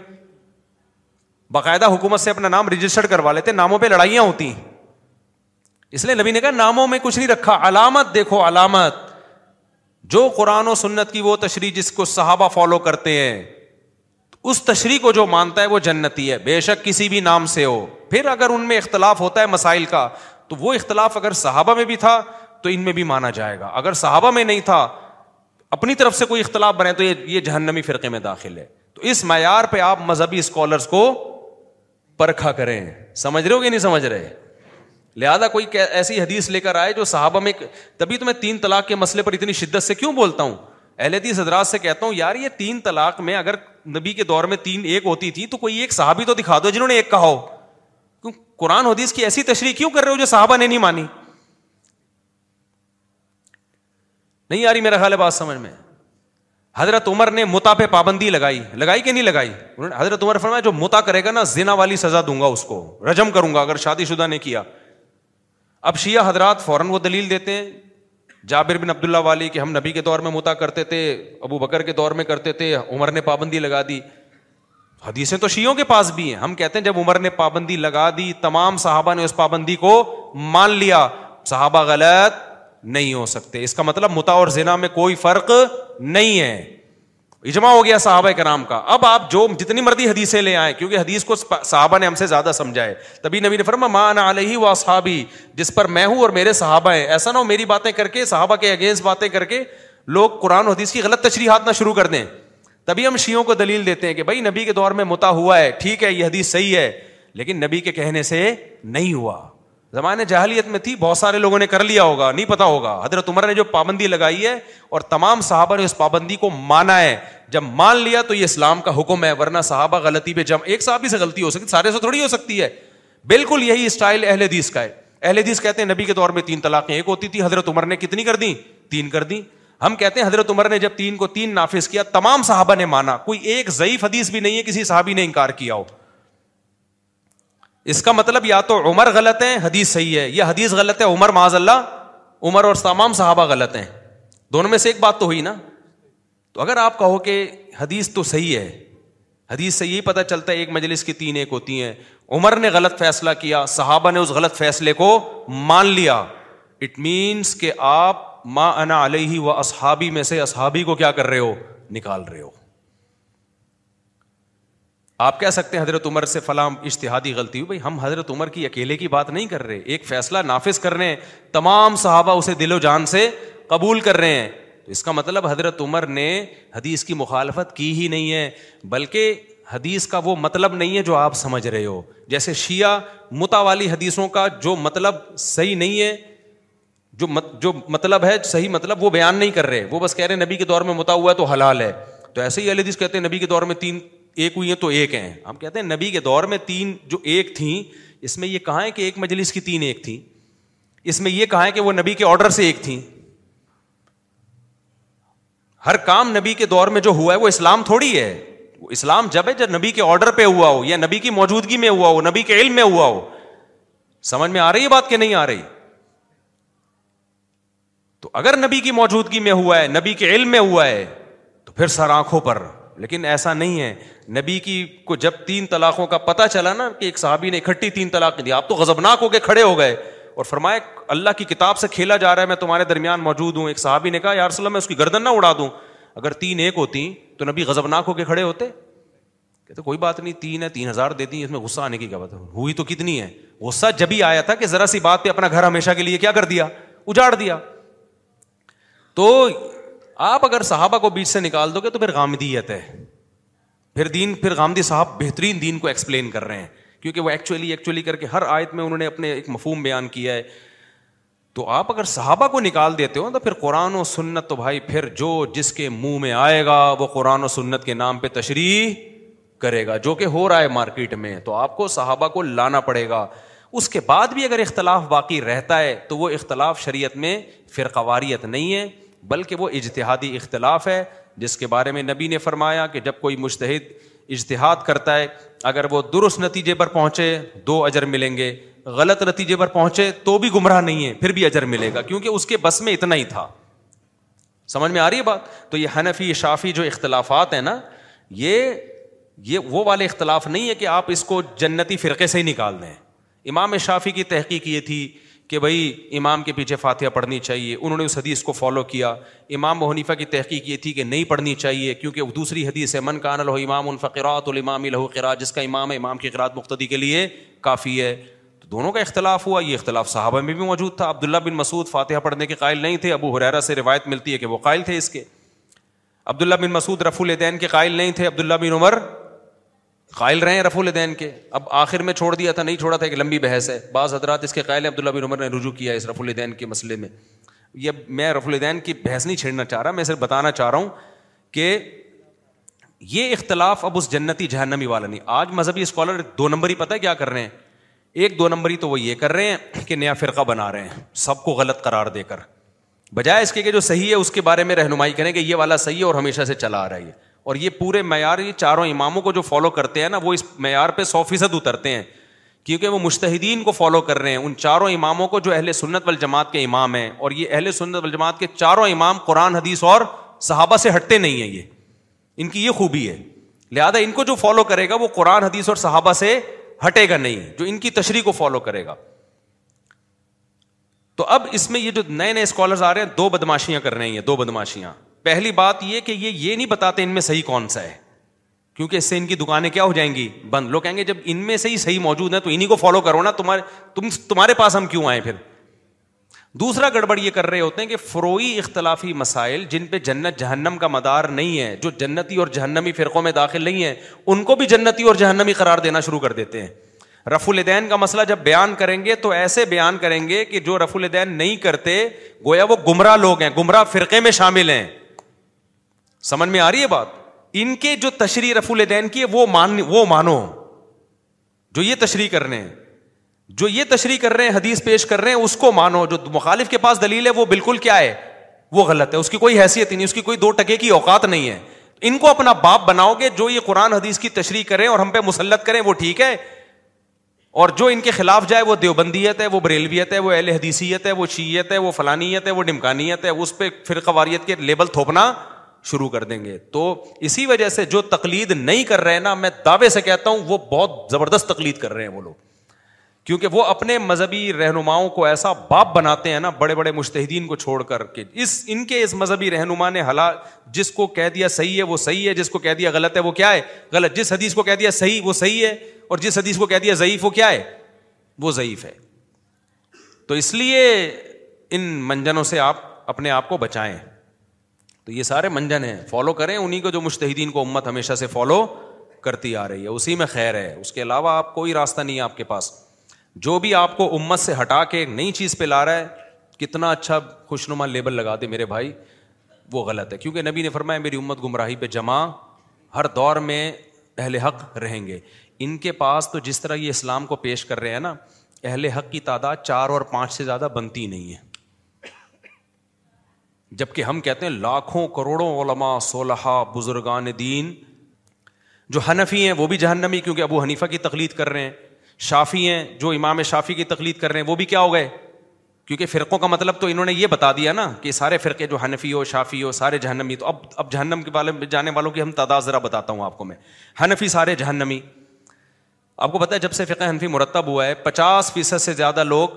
باقاعدہ حکومت سے اپنا نام رجسٹر کروا لیتے ناموں پہ لڑائیاں ہوتی ہیں اس لیے نبی نے کہا ناموں میں کچھ نہیں رکھا علامت دیکھو علامت جو قرآن و سنت کی وہ تشریح جس کو صحابہ فالو کرتے ہیں اس تشریح کو جو مانتا ہے وہ جنتی ہے بے شک کسی بھی نام سے ہو پھر اگر ان میں اختلاف ہوتا ہے مسائل کا تو وہ اختلاف اگر صحابہ میں بھی تھا تو ان میں بھی مانا جائے گا اگر صحابہ میں نہیں تھا اپنی طرف سے کوئی اختلاف بنے تو یہ جہنمی فرقے میں داخل ہے تو اس معیار پہ آپ مذہبی اسکالرس کو پرکھا کریں سمجھ رہے ہو کہ نہیں سمجھ رہے لہٰذا کوئی ایسی حدیث لے کر آئے جو صحابہ میں تبھی تو میں تین طلاق کے مسئلے پر اتنی شدت سے کیوں بولتا ہوں اہل حدیث حضرات سے کہتا ہوں یار یہ تین طلاق میں اگر نبی کے دور میں تین ایک ہوتی تھی تو کوئی ایک صحابی تو دکھا دو جنہوں نے ایک کہا ہو کیوں قرآن حدیث کی ایسی تشریح کیوں کر رہے ہو جو صحابہ نے نہیں مانی نہیں یاری میرا خیال ہے بات سمجھ میں حضرت عمر نے متا پہ پابندی لگائی لگائی کہ نہیں لگائی حضرت عمر فرمایا جو متا کرے گا نا زینا والی سزا دوں گا اس کو رجم کروں گا اگر شادی شدہ نے کیا اب شیعہ حضرات فوراً وہ دلیل دیتے ہیں جابر بن عبداللہ والی کہ ہم نبی کے دور میں متا کرتے تھے ابو بکر کے دور میں کرتے تھے عمر نے پابندی لگا دی حدیثیں تو شیوں کے پاس بھی ہیں ہم کہتے ہیں جب عمر نے پابندی لگا دی تمام صحابہ نے اس پابندی کو مان لیا صحابہ غلط نہیں ہو سکتے اس کا مطلب متا اور زنا میں کوئی فرق نہیں ہے اجماع ہو گیا صحابہ کے نام کا اب آپ جو جتنی مرضی حدیثیں لے آئیں کیونکہ حدیث کو صحابہ نے ہم سے زیادہ سمجھا ہے تبھی نبی نے فرما ماں علیہ و صحابی جس پر میں ہوں اور میرے صحابہ ہیں ایسا نہ ہو میری باتیں کر کے صحابہ کے اگینسٹ باتیں کر کے لوگ قرآن و حدیث کی غلط تشریحات نہ شروع کر دیں تبھی ہم شیوں کو دلیل دیتے ہیں کہ بھائی نبی کے دور میں متا ہوا ہے ٹھیک ہے یہ حدیث صحیح ہے لیکن نبی کے کہنے سے نہیں ہوا زمانے جہلیت میں تھی بہت سارے لوگوں نے کر لیا ہوگا نہیں پتا ہوگا حضرت عمر نے جو پابندی لگائی ہے اور تمام صحابہ نے اس پابندی کو مانا ہے جب مان لیا تو یہ اسلام کا حکم ہے ورنہ صحابہ غلطی پہ جم ایک صحابی سے غلطی ہو سکتی سارے سے تھوڑی ہو سکتی ہے بالکل یہی اسٹائل اہل حدیث کا ہے اہل حدیث کہتے ہیں نبی کے دور میں تین طلاقیں ایک ہوتی تھی حضرت عمر نے کتنی کر دیں تین کر دیں ہم کہتے ہیں حضرت عمر نے جب تین کو تین نافذ کیا تمام صحابہ نے مانا کوئی ایک ضعیف حدیث بھی نہیں ہے کسی صحابی نے انکار کیا ہو اس کا مطلب یا تو عمر غلط ہے حدیث صحیح ہے یا حدیث غلط ہے عمر معاذ اللہ عمر اور تمام صحابہ غلط ہیں دونوں میں سے ایک بات تو ہوئی نا تو اگر آپ کہو کہ حدیث تو صحیح ہے حدیث سے یہی پتہ چلتا ہے ایک مجلس کی تین ایک ہوتی ہیں عمر نے غلط فیصلہ کیا صحابہ نے اس غلط فیصلے کو مان لیا اٹ مینس کہ آپ ما انا علیہ و اصحابی میں سے اصحابی کو کیا کر رہے ہو نکال رہے ہو آپ کہہ سکتے ہیں حضرت عمر سے فلاں اشتہادی غلطی ہوئی بھائی ہم حضرت عمر کی اکیلے کی بات نہیں کر رہے ایک فیصلہ نافذ کر رہے ہیں تمام صحابہ اسے دل و جان سے قبول کر رہے ہیں تو اس کا مطلب حضرت عمر نے حدیث کی مخالفت کی ہی نہیں ہے بلکہ حدیث کا وہ مطلب نہیں ہے جو آپ سمجھ رہے ہو جیسے شیعہ متا والی حدیثوں کا جو مطلب صحیح نہیں ہے جو مت جو مطلب ہے صحیح مطلب وہ بیان نہیں کر رہے وہ بس کہہ رہے ہیں نبی کے دور میں متا ہوا ہے تو حلال ہے تو ایسے ہی حدیث کہتے ہیں نبی کے دور میں تین ایک ہوئی ہیں تو ایک ہیں ہم کہتے ہیں نبی کے دور میں تین جو ایک تھیں اس میں یہ کہا ہے کہ ایک مجلس کی تین ایک تھیں اس میں یہ کہا ہے کہ وہ نبی کے آرڈر سے ایک تھیں ہر کام نبی کے دور میں جو ہوا ہے وہ اسلام تھوڑی ہے اسلام جب ہے جب نبی کے آرڈر پہ ہوا ہو یا نبی کی موجودگی میں ہوا ہو نبی کے علم میں ہوا ہو سمجھ میں آ رہی ہے بات کہ نہیں آ رہی تو اگر نبی کی موجودگی میں ہوا ہے نبی کے علم میں ہوا ہے تو پھر سر آنکھوں پر لیکن ایسا نہیں ہے نبی کی کو جب تین طلاقوں کا پتہ چلا نا کہ ایک صحابی نے اکٹھی تین طلاق دیا آپ تو غزبناک ہو کے کھڑے ہو گئے اور فرمایا اللہ کی کتاب سے کھیلا جا رہا ہے میں تمہارے درمیان موجود ہوں ایک صحابی نے کہا یار وسلم میں اس کی گردن نہ اڑا دوں اگر تین ایک ہوتی تو نبی غزبناک ہو کے کھڑے ہوتے کہتے کوئی بات نہیں تین ہے تین ہزار دیتی اس میں غصہ آنے کی کیا بات ہے ہوئی تو کتنی ہے غصہ جب ہی آیا تھا کہ ذرا سی بات پہ اپنا گھر ہمیشہ کے لیے کیا کر دیا اجاڑ دیا تو آپ اگر صحابہ کو بیچ سے نکال دو گے تو پھر غامدیت ہے پھر دین پھر گامدی صاحب بہترین دین کو ایکسپلین کر رہے ہیں کیونکہ وہ ایکچولی ایکچولی کر کے ہر آیت میں انہوں نے اپنے ایک مفہوم بیان کیا ہے تو آپ اگر صحابہ کو نکال دیتے ہو تو پھر قرآن و سنت تو بھائی پھر جو جس کے منہ میں آئے گا وہ قرآن و سنت کے نام پہ تشریح کرے گا جو کہ ہو رہا ہے مارکیٹ میں تو آپ کو صحابہ کو لانا پڑے گا اس کے بعد بھی اگر اختلاف باقی رہتا ہے تو وہ اختلاف شریعت میں فرقواریت نہیں ہے بلکہ وہ اجتہادی اختلاف ہے جس کے بارے میں نبی نے فرمایا کہ جب کوئی مشتحد اجتہاد کرتا ہے اگر وہ درست نتیجے پر پہنچے دو اجر ملیں گے غلط نتیجے پر پہنچے تو بھی گمراہ نہیں ہے پھر بھی اجر ملے گا کیونکہ اس کے بس میں اتنا ہی تھا سمجھ میں آ رہی ہے بات تو یہ حنفی شافی جو اختلافات ہیں نا یہ یہ وہ والے اختلاف نہیں ہے کہ آپ اس کو جنتی فرقے سے ہی نکال دیں امام شافی کی تحقیق یہ تھی کہ بھائی امام کے پیچھے فاتحہ پڑھنی چاہیے انہوں نے اس حدیث کو فالو کیا امام و حنیفہ کی تحقیق یہ تھی کہ نہیں پڑھنی چاہیے کیونکہ دوسری حدیث ہے من قان المام الفقرات الامام قرات جس کا امام ہے امام کی قرات مختدی کے لیے کافی ہے تو دونوں کا اختلاف ہوا یہ اختلاف صحابہ میں بھی موجود تھا عبداللہ بن مسعود فاتحہ پڑھنے کے قائل نہیں تھے ابو حریرا سے روایت ملتی ہے کہ وہ قائل تھے اس کے عبداللہ بن مسعود رف الدین کے قائل نہیں تھے عبداللہ بن عمر قائل رہے ہیں رف الدین کے اب آخر میں چھوڑ دیا تھا نہیں چھوڑا تھا ایک لمبی بحث ہے بعض حضرات اس کے قائل ہیں عبداللہ بن عمر نے رجوع کیا ہے اس رف الدین کے مسئلے میں یہ میں رف الدین کی بحث نہیں چھیڑنا چاہ رہا میں صرف بتانا چاہ رہا ہوں کہ یہ اختلاف اب اس جنتی جہنمی والا نہیں آج مذہبی اسکالر دو نمبر ہی پتہ کیا کر رہے ہیں ایک دو نمبر ہی تو وہ یہ کر رہے ہیں کہ نیا فرقہ بنا رہے ہیں سب کو غلط قرار دے کر بجائے اس کے کہ جو صحیح ہے اس کے بارے میں رہنمائی کریں کہ یہ والا صحیح ہے اور ہمیشہ سے چلا آ رہا ہے اور یہ پورے معیار یہ چاروں اماموں کو جو فالو کرتے ہیں نا وہ اس معیار پہ سو فیصد اترتے ہیں کیونکہ وہ مشتحدین کو فالو کر رہے ہیں ان چاروں اماموں کو جو اہل سنت وال جماعت کے امام ہیں اور یہ اہل سنت کے چاروں امام قرآن حدیث اور صحابہ سے ہٹتے نہیں ہیں یہ ان کی یہ خوبی ہے لہٰذا ان کو جو فالو کرے گا وہ قرآن حدیث اور صحابہ سے ہٹے گا نہیں جو ان کی تشریح کو فالو کرے گا تو اب اس میں یہ جو نئے نئے اسکالرز آ رہے ہیں دو بدماشیاں کر رہے ہیں دو بدماشیاں پہلی بات یہ کہ یہ یہ نہیں بتاتے ان میں صحیح کون سا ہے کیونکہ اس سے ان کی دکانیں کیا ہو جائیں گی بند لوگ کہیں گے جب ان میں سے ہی صحیح موجود ہیں تو انہیں کو فالو کرو نا تمہارے تم تمہارے پاس ہم کیوں آئے پھر دوسرا گڑبڑ یہ کر رہے ہوتے ہیں کہ فروئی اختلافی مسائل جن پہ جنت جہنم کا مدار نہیں ہے جو جنتی اور جہنمی فرقوں میں داخل نہیں ہے ان کو بھی جنتی اور جہنمی قرار دینا شروع کر دیتے ہیں رف الدین کا مسئلہ جب بیان کریں گے تو ایسے بیان کریں گے کہ جو رف الدین نہیں کرتے گویا وہ گمراہ لوگ ہیں گمراہ فرقے میں شامل ہیں سمجھ میں آ رہی ہے بات ان کے جو تشریح رف الدین کی ہے وہ مانو جو یہ تشریح کر رہے ہیں جو یہ تشریح کر رہے ہیں حدیث پیش کر رہے ہیں اس کو مانو جو مخالف کے پاس دلیل ہے وہ بالکل کیا ہے وہ غلط ہے اس کی کوئی حیثیت نہیں اس کی کوئی دو ٹکے کی اوقات نہیں ہے ان کو اپنا باپ بناؤ گے جو یہ قرآن حدیث کی تشریح کریں اور ہم پہ مسلط کریں وہ ٹھیک ہے اور جو ان کے خلاف جائے وہ دیوبندیت ہے وہ بریلویت ہے وہ اہل حدیثیت ہے وہ شیت ہے وہ فلانیت ہے وہ ڈمکانیت ہے اس پہ فرقواریت کے لیبل تھوپنا شروع کر دیں گے تو اسی وجہ سے جو تکلید نہیں کر رہے نا میں دعوے سے کہتا ہوں وہ بہت زبردست تکلید کر رہے ہیں وہ لوگ کیونکہ وہ اپنے مذہبی رہنماؤں کو ایسا باپ بناتے ہیں نا بڑے بڑے مشتحدین کو چھوڑ کر کے اس ان کے اس مذہبی رہنما نے حالات جس کو کہہ دیا صحیح ہے وہ صحیح ہے جس کو کہہ دیا غلط ہے وہ کیا ہے غلط جس حدیث کو کہہ دیا صحیح وہ صحیح ہے اور جس حدیث کو کہہ دیا ضعیف وہ کیا ہے وہ ضعیف ہے تو اس لیے ان منجنوں سے آپ اپنے آپ کو بچائیں تو یہ سارے منجن ہیں فالو کریں انہیں کو جو مشتحدین کو امت ہمیشہ سے فالو کرتی آ رہی ہے اسی میں خیر ہے اس کے علاوہ آپ کوئی راستہ نہیں ہے آپ کے پاس جو بھی آپ کو امت سے ہٹا کے ایک نئی چیز پہ لا رہا ہے کتنا اچھا خوش نما لیبل لگا دے میرے بھائی وہ غلط ہے کیونکہ نبی نے فرمایا میری امت گمراہی پہ جمع ہر دور میں اہل حق رہیں گے ان کے پاس تو جس طرح یہ اسلام کو پیش کر رہے ہیں نا اہل حق کی تعداد چار اور پانچ سے زیادہ بنتی نہیں ہے جبکہ ہم کہتے ہیں لاکھوں کروڑوں علما صلیحہ بزرگان دین جو حنفی ہیں وہ بھی جہنمی کیونکہ ابو حنیفہ کی تقلید کر رہے ہیں شافی ہیں جو امام شافی کی تخلیق کر رہے ہیں وہ بھی کیا ہو گئے کیونکہ فرقوں کا مطلب تو انہوں نے یہ بتا دیا نا کہ سارے فرقے جو حنفی ہو شافی ہو سارے جہنمی تو اب اب جہنم کے والے جانے والوں کی ہم تعداد ذرا بتاتا ہوں آپ کو میں حنفی سارے جہنمی آپ کو پتا ہے جب سے فقہ حنفی مرتب ہوا ہے پچاس فیصد سے زیادہ لوگ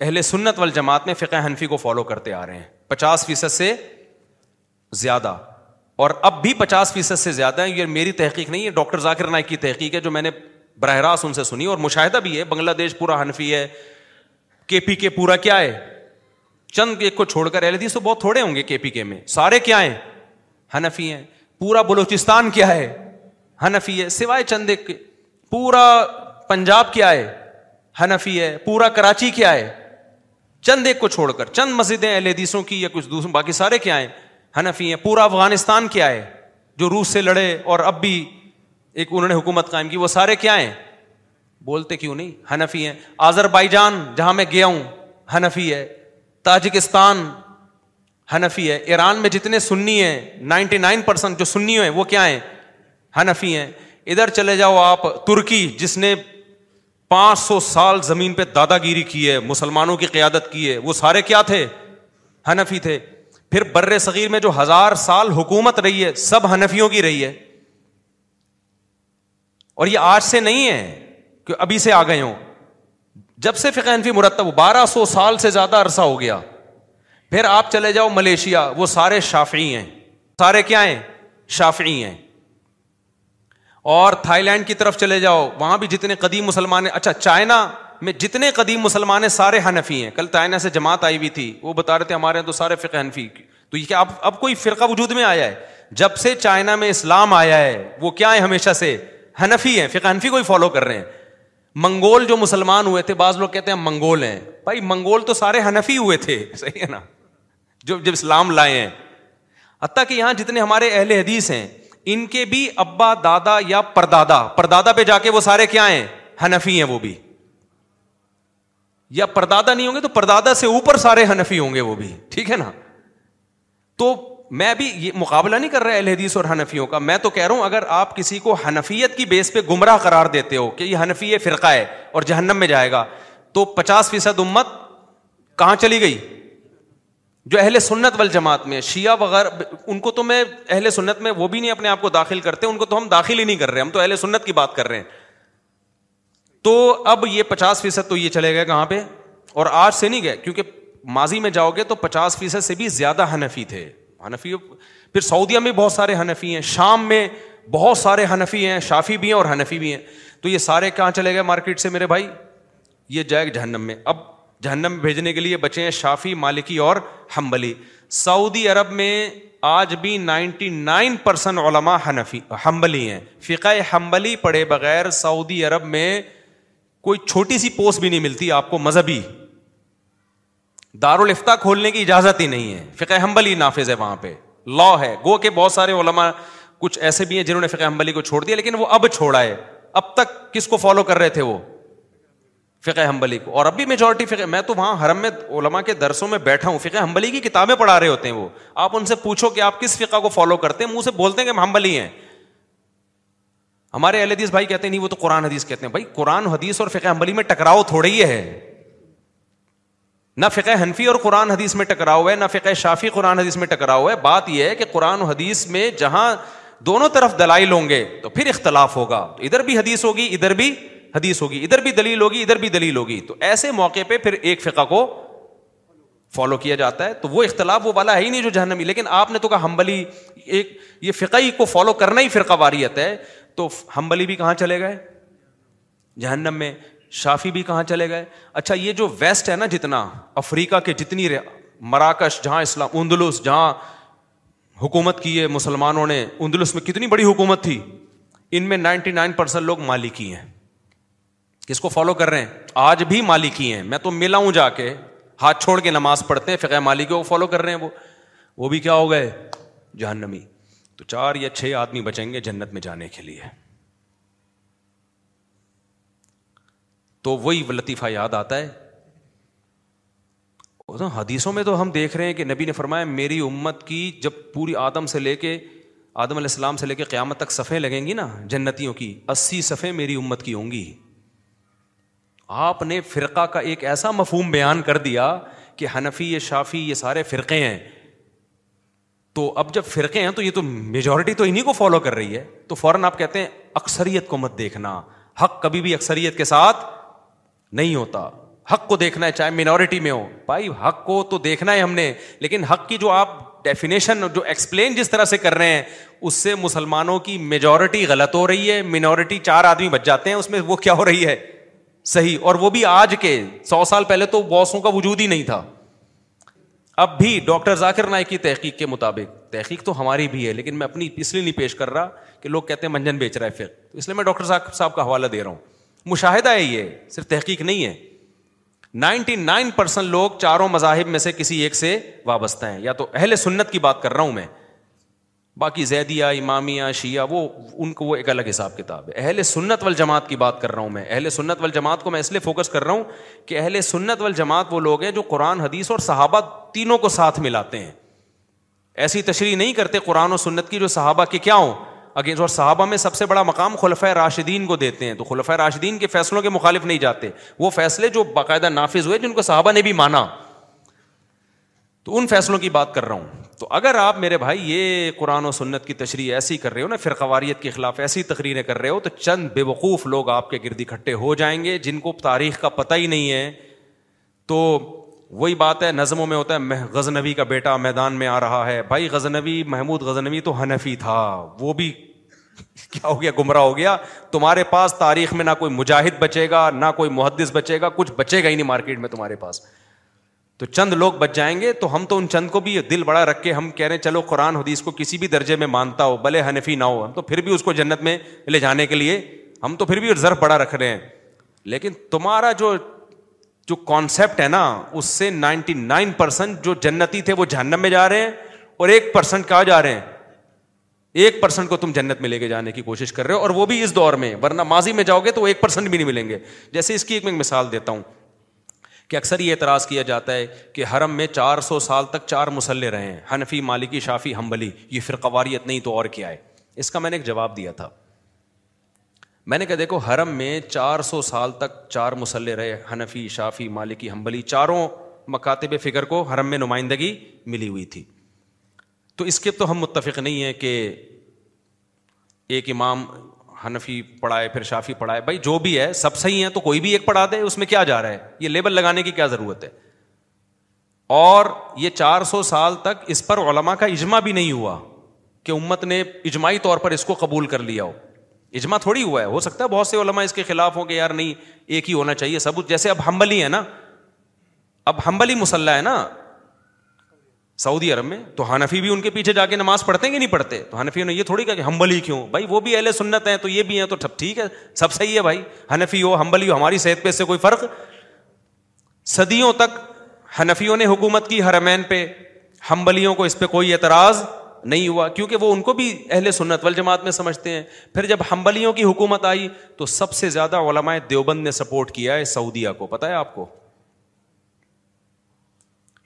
اہل سنت والجماعت میں فقہ حنفی کو فالو کرتے آ رہے ہیں پچاس فیصد سے زیادہ اور اب بھی پچاس فیصد سے زیادہ یہ میری تحقیق نہیں ہے ڈاکٹر ذاکر نائک کی تحقیق ہے جو میں نے براہ راست ان سے سنی اور مشاہدہ بھی ہے بنگلہ دیش پورا پورا ہے ہے کے کے پی کیا چند ایک کو چھوڑ کر ایل تو بہت تھوڑے ہوں گے کے پی کے میں سارے کیا ہیں ہیں پورا بلوچستان کیا ہے ہے سوائے چند ایک پورا پنجاب کیا ہے ہے پورا کراچی کیا ہے چند ایک کو چھوڑ کر چند مسجدیں اہل حدیثوں کی یا کچھ دوسرے باقی سارے کیا ہیں حنفی ہیں پورا افغانستان کیا ہے جو روس سے لڑے اور اب بھی ایک انہوں نے حکومت قائم کی وہ سارے کیا ہیں بولتے کیوں نہیں ہنفی ہیں آزر بائی جان جہاں میں گیا ہوں ہنفی ہے تاجکستان ہنفی ہے ایران میں جتنے سنی ہیں نائنٹی نائن پرسینٹ جو سنی ہیں وہ کیا ہیں ہنفی ہیں ادھر چلے جاؤ آپ ترکی جس نے پانچ سو سال زمین پہ دادا گیری کی ہے مسلمانوں کی قیادت کی ہے وہ سارے کیا تھے ہنفی تھے پھر بر صغیر میں جو ہزار سال حکومت رہی ہے سب ہنفیوں کی رہی ہے اور یہ آج سے نہیں ہے کہ ابھی سے آ گئے ہوں جب سے فقہ حنفی مرتب بارہ سو سال سے زیادہ عرصہ ہو گیا پھر آپ چلے جاؤ ملیشیا وہ سارے شافعی ہیں سارے کیا ہیں شافعی ہیں اور تھائی لینڈ کی طرف چلے جاؤ وہاں بھی جتنے قدیم مسلمان ہیں اچھا چائنا میں جتنے قدیم مسلمان ہیں سارے حنفی ہیں کل چائنا سے جماعت آئی ہوئی تھی وہ بتا رہے تھے ہمارے یہاں تو سارے فقہ حنفی تو یہ کیا اب اب کوئی فرقہ وجود میں آیا ہے جب سے چائنا میں اسلام آیا ہے وہ کیا ہے ہمیشہ سے حنفی ہیں فقہ حنفی کو ہی فالو کر رہے ہیں منگول جو مسلمان ہوئے تھے بعض لوگ کہتے ہیں منگول ہیں بھائی منگول تو سارے حنفی ہوئے تھے صحیح ہے نا جو جب اسلام لائے ہیں حتیٰ کہ یہاں جتنے ہمارے اہل حدیث ہیں ان کے بھی ابا دادا یا پردادا پردادا پہ جا کے وہ سارے کیا ہیں ہنفی ہیں وہ بھی یا پردادا نہیں ہوں گے تو پردادا سے اوپر سارے ہنفی ہوں گے وہ بھی ٹھیک ہے نا تو میں بھی یہ مقابلہ نہیں کر رہا اہل حدیث اور ہنفیوں کا میں تو کہہ رہا ہوں اگر آپ کسی کو ہنفیت کی بیس پہ گمراہ قرار دیتے ہو کہ یہ ہنفیے فرقہ ہے اور جہنم میں جائے گا تو پچاس فیصد امت کہاں چلی گئی جو اہل سنت وال جماعت میں شیعہ وغیرہ ان کو تو میں اہل سنت میں وہ بھی نہیں اپنے آپ کو داخل کرتے ان کو تو ہم داخل ہی نہیں کر رہے ہم تو اہل سنت کی بات کر رہے ہیں تو اب یہ پچاس فیصد تو یہ چلے گئے کہاں پہ اور آج سے نہیں گئے کیونکہ ماضی میں جاؤ گے تو پچاس فیصد سے بھی زیادہ حنفی تھے پھر سعودیہ میں بہت سارے ہنفی ہیں شام میں بہت سارے ہنفی ہیں شافی بھی ہیں اور ہنفی بھی ہیں تو یہ سارے کہاں چلے گئے مارکیٹ سے میرے بھائی یہ جائے جہنم میں اب جہنم بھیجنے کے لیے بچے ہیں شافی مالکی اور حمبلی سعودی عرب میں آج بھی نائنٹی نائن پرسینٹ حنفی حمبلی ہیں فقہ حمبلی پڑے بغیر سعودی عرب میں کوئی چھوٹی سی پوسٹ بھی نہیں ملتی آپ کو مذہبی دارالفتہ کھولنے کی اجازت ہی نہیں ہے فقہ ہمبلی نافذ ہے وہاں پہ لا ہے گو کے بہت سارے علما کچھ ایسے بھی ہیں جنہوں نے فقہ ہمبلی کو چھوڑ دیا لیکن وہ اب چھوڑا ہے اب تک کس کو فالو کر رہے تھے وہ فقہ حنبلی کو اور اب بھی میجورٹی فقہ میں تو وہاں حرم میں علما کے درسوں میں بیٹھا ہوں فقہ حمبلی کی کتابیں پڑھا رہے ہوتے ہیں وہ آپ ان سے پوچھو کہ آپ کس فقہ کو فالو کرتے ہیں منہ سے بولتے ہیں کہ ہم حمبلی ہیں ہمارے اہل حدیث بھائی کہتے ہیں نہیں وہ تو قرآن حدیث کہتے ہیں بھائی قرآن حدیث اور فقہ حمبلی میں ٹکراؤ تھوڑا ہی ہے نہ فقہ حنفی اور قرآن حدیث میں ٹکراؤ ہے نہ فقہ شافی قرآن حدیث میں ٹکراؤ ہے بات یہ ہے کہ قرآن حدیث میں جہاں دونوں طرف دلائل ہوں گے تو پھر اختلاف ہوگا تو ادھر بھی حدیث ہوگی ادھر بھی حدیث ہوگی ادھر بھی دلیل ہوگی ادھر بھی دلیل ہوگی تو ایسے موقع پہ پھر ایک فقہ کو فالو کیا جاتا ہے تو وہ اختلاف وہ والا ہے ہی نہیں جو جہنمی لیکن آپ نے تو کہا ہمبلی ایک یہ فقہ ہی کو فالو کرنا ہی فرقہ واریت ہے تو ہمبلی بھی کہاں چلے گئے جہنم میں شافی بھی کہاں چلے گئے اچھا یہ جو ویسٹ ہے نا جتنا افریقہ کے جتنی مراکش جہاں اسلام اندلس جہاں حکومت کی ہے مسلمانوں نے اندلس میں کتنی بڑی حکومت تھی ان میں نائنٹی نائن پرسینٹ لوگ مالکی ہیں کس کو فالو کر رہے ہیں آج بھی مالکی ہیں میں تو ملا ہوں جا کے ہاتھ چھوڑ کے نماز پڑھتے ہیں فقہ مالکی کو فالو کر رہے ہیں وہ وہ بھی کیا ہو گئے جہنمی تو چار یا چھ آدمی بچیں گے جنت میں جانے کے لیے تو وہی لطیفہ یاد آتا ہے حدیثوں میں تو ہم دیکھ رہے ہیں کہ نبی نے فرمایا میری امت کی جب پوری آدم سے لے کے آدم علیہ السلام سے لے کے قیامت تک صفحے لگیں گی نا جنتیوں کی اسی صفحے میری امت کی ہوں گی آپ نے فرقہ کا ایک ایسا مفہوم بیان کر دیا کہ حنفی یہ شافی یہ سارے فرقے ہیں تو اب جب فرقے ہیں تو یہ تو میجورٹی تو انہیں کو فالو کر رہی ہے تو فوراً آپ کہتے ہیں اکثریت کو مت دیکھنا حق کبھی بھی اکثریت کے ساتھ نہیں ہوتا حق کو دیکھنا ہے چاہے مینورٹی میں ہو بھائی حق کو تو دیکھنا ہے ہم نے لیکن حق کی جو آپ ڈیفینیشن جو ایکسپلین جس طرح سے کر رہے ہیں اس سے مسلمانوں کی میجورٹی غلط ہو رہی ہے مینورٹی چار آدمی بچ جاتے ہیں اس میں وہ کیا ہو رہی ہے صحیح اور وہ بھی آج کے سو سال پہلے تو باسوں کا وجود ہی نہیں تھا اب بھی ڈاکٹر ذاکر نائک کی تحقیق کے مطابق تحقیق تو ہماری بھی ہے لیکن میں اپنی اس لیے نہیں پیش کر رہا کہ لوگ کہتے ہیں منجن بیچ رہا ہے پھر اس لیے میں ڈاکٹر ذاکر صاحب کا حوالہ دے رہا ہوں مشاہدہ ہے یہ صرف تحقیق نہیں ہے نائنٹی نائن پرسینٹ لوگ چاروں مذاہب میں سے کسی ایک سے وابستہ ہیں یا تو اہل سنت کی بات کر رہا ہوں میں باقی زیدیا امامیہ شیعہ وہ ان کو وہ ایک الگ حساب کتاب ہے اہل سنت وال جماعت کی بات کر رہا ہوں میں اہل سنت وال جماعت کو میں اس لیے فوکس کر رہا ہوں کہ اہل سنت وال جماعت وہ لوگ ہیں جو قرآن حدیث اور صحابہ تینوں کو ساتھ ملاتے ہیں ایسی تشریح نہیں کرتے قرآن و سنت کی جو صحابہ کے کیا ہوں اگینسٹ اور صحابہ میں سب سے بڑا مقام خلفۂ راشدین کو دیتے ہیں تو خلف راشدین کے فیصلوں کے مخالف نہیں جاتے وہ فیصلے جو باقاعدہ نافذ ہوئے جن کو صحابہ نے بھی مانا تو ان فیصلوں کی بات کر رہا ہوں تو اگر آپ میرے بھائی یہ قرآن و سنت کی تشریح ایسی کر رہے ہو نا فرقواریت کے خلاف ایسی تقریریں کر رہے ہو تو چند بے وقوف لوگ آپ کے گرد اکٹھے ہو جائیں گے جن کو تاریخ کا پتہ ہی نہیں ہے تو وہی بات ہے نظموں میں ہوتا ہے غز نبی کا بیٹا میدان میں آ رہا ہے بھائی غز نبی محمود غزنوی تو حنفی تھا وہ بھی کیا ہو گیا گمراہ ہو گیا تمہارے پاس تاریخ میں نہ کوئی مجاہد بچے گا نہ کوئی محدث بچے گا کچھ بچے گا ہی نہیں مارکیٹ میں تمہارے پاس تو چند لوگ بچ جائیں گے تو ہم تو ان چند کو بھی دل بڑا رکھ کے ہم کہہ رہے ہیں چلو قرآن حدیث کو کسی بھی درجے میں مانتا ہو بلے حنفی نہ ہو ہم تو پھر بھی اس کو جنت میں لے جانے کے لیے ہم تو پھر بھی ضرور بڑا رکھ رہے ہیں لیکن تمہارا جو جو کانسیپٹ ہے نا اس سے نائنٹی نائن پرسینٹ جو جنتی تھے وہ جہنم میں جا رہے ہیں اور ایک پرسینٹ کہاں جا رہے ہیں ایک پرسینٹ کو تم جنت میں لے کے جانے کی کوشش کر رہے ہو اور وہ بھی اس دور میں ورنہ ماضی میں جاؤ گے تو ایک پرسینٹ بھی نہیں ملیں گے جیسے اس کی ایک میں مثال دیتا ہوں کہ اکثر یہ اعتراض کیا جاتا ہے کہ حرم میں چار سو سال تک چار مسلح رہے ہیں حنفی مالکی شافی ہمبلی یہ فرقواریت نہیں تو اور کیا ہے اس کا میں نے ایک جواب دیا تھا میں نے کہا دیکھو حرم میں چار سو سال تک چار مسلح رہے حنفی شافی مالکی حمبلی چاروں مکاتب فکر کو حرم میں نمائندگی ملی ہوئی تھی تو اس کے تو ہم متفق نہیں ہیں کہ ایک امام حنفی پڑھائے پھر شافی پڑھائے بھائی جو بھی ہے سب صحیح ہیں تو کوئی بھی ایک پڑھا دے اس میں کیا جا رہا ہے یہ لیبل لگانے کی کیا ضرورت ہے اور یہ چار سو سال تک اس پر علماء کا اجماع بھی نہیں ہوا کہ امت نے اجماعی طور پر اس کو قبول کر لیا ہو اجماع تھوڑی ہوا ہے ہو سکتا ہے بہت سے علما اس کے خلاف ہوں گے یار نہیں ایک ہی ہونا چاہیے سب جیسے اب ہمبلی ہے نا اب ہمبلی مسلح ہے نا سعودی عرب میں تو حنفی بھی ان کے پیچھے جا کے نماز پڑھتے ہیں کہ نہیں پڑھتے تو حنفیوں نے یہ تھوڑی کہا کہ ہمبلی کیوں بھائی وہ بھی اہل سنت ہیں تو یہ بھی ہیں تو ٹھیک ہے سب صحیح ہے بھائی ہنفی ہو ہمبلی ہو ہماری صحت پہ اس سے کوئی فرق صدیوں تک ہنفیوں نے حکومت کی حرمین پہ ہمبلیوں کو اس پہ کوئی اعتراض نہیں ہوا کیونکہ وہ ان کو بھی اہل سنت وال جماعت میں سمجھتے ہیں پھر جب ہمبلیوں کی حکومت آئی تو سب سے زیادہ علماء دیوبند نے سپورٹ کیا ہے سعودیہ کو پتا ہے آپ کو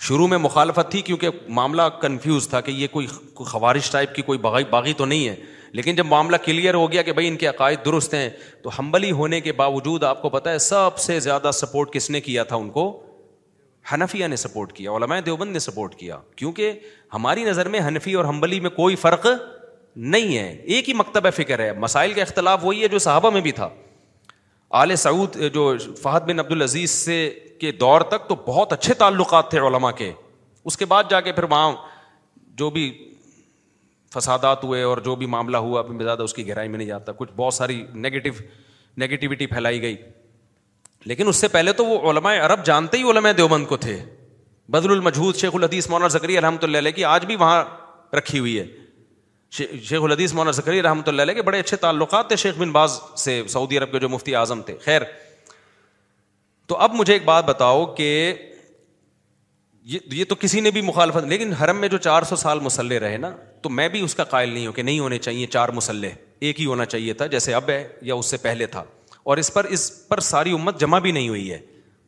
شروع میں مخالفت تھی کیونکہ معاملہ کنفیوز تھا کہ یہ کوئی خوارش ٹائپ کی کوئی باغی تو نہیں ہے لیکن جب معاملہ کلیئر ہو گیا کہ بھائی ان کے عقائد درست ہیں تو ہمبلی ہونے کے باوجود آپ کو پتا ہے سب سے زیادہ سپورٹ کس نے کیا تھا ان کو ہنفیہ نے سپورٹ کیا علماء دیوبند نے سپورٹ کیا کیونکہ ہماری نظر میں ہنفی اور ہمبلی میں کوئی فرق نہیں ہے ایک ہی مکتبہ فکر ہے مسائل کا اختلاف وہی ہے جو صحابہ میں بھی تھا آل سعود جو فہد بن عبد العزیز سے کے دور تک تو بہت اچھے تعلقات تھے علماء کے اس کے بعد جا کے پھر وہاں جو بھی فسادات ہوئے اور جو بھی معاملہ ہوا اب میں زیادہ اس کی گہرائی میں نہیں جاتا کچھ بہت ساری نگیٹو نگیٹیوٹی پھیلائی گئی لیکن اس سے پہلے تو وہ علماء عرب جانتے ہی علماء دیوبند کو تھے بدل المجود شیخ الحدیث مولانا زکری رحمۃ اللہ علیہ کی آج بھی وہاں رکھی ہوئی ہے شیخ الحدیث مولانا زکری رحمۃ اللہ علیہ کے بڑے اچھے تعلقات تھے شیخ بن باز سے سعودی عرب کے جو مفتی اعظم تھے خیر تو اب مجھے ایک بات بتاؤ کہ یہ تو کسی نے بھی مخالفت لیکن حرم میں جو چار سو سال مسلح رہے نا تو میں بھی اس کا قائل نہیں ہوں کہ نہیں ہونے چاہیے چار مسلح ایک ہی ہونا چاہیے تھا جیسے اب ہے یا اس سے پہلے تھا اور اس پر اس پر ساری امت جمع بھی نہیں ہوئی ہے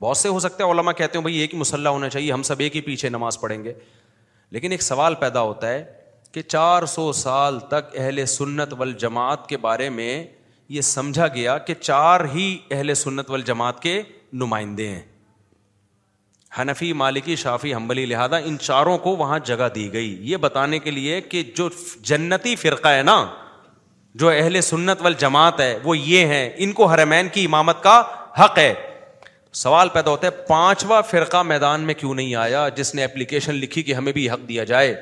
بہت سے ہو سکتا ہے علما کہتے ہیں بھائی ایک ہی مسلح ہونا چاہیے ہم سب ایک ہی پیچھے نماز پڑھیں گے لیکن ایک سوال پیدا ہوتا ہے کہ چار سو سال تک اہل سنت وال جماعت کے بارے میں یہ سمجھا گیا کہ چار ہی اہل سنت وال جماعت کے نمائندے ہیں حنفی مالکی شافی حنبلی لہٰذا ان چاروں کو وہاں جگہ دی گئی یہ بتانے کے لیے کہ جو جنتی فرقہ ہے نا جو اہل سنت وال جماعت ہے وہ یہ ہے ان کو حرمین کی امامت کا حق ہے سوال پیدا ہوتا ہے پانچواں فرقہ میدان میں کیوں نہیں آیا جس نے اپلیکیشن لکھی کہ ہمیں بھی حق دیا جائے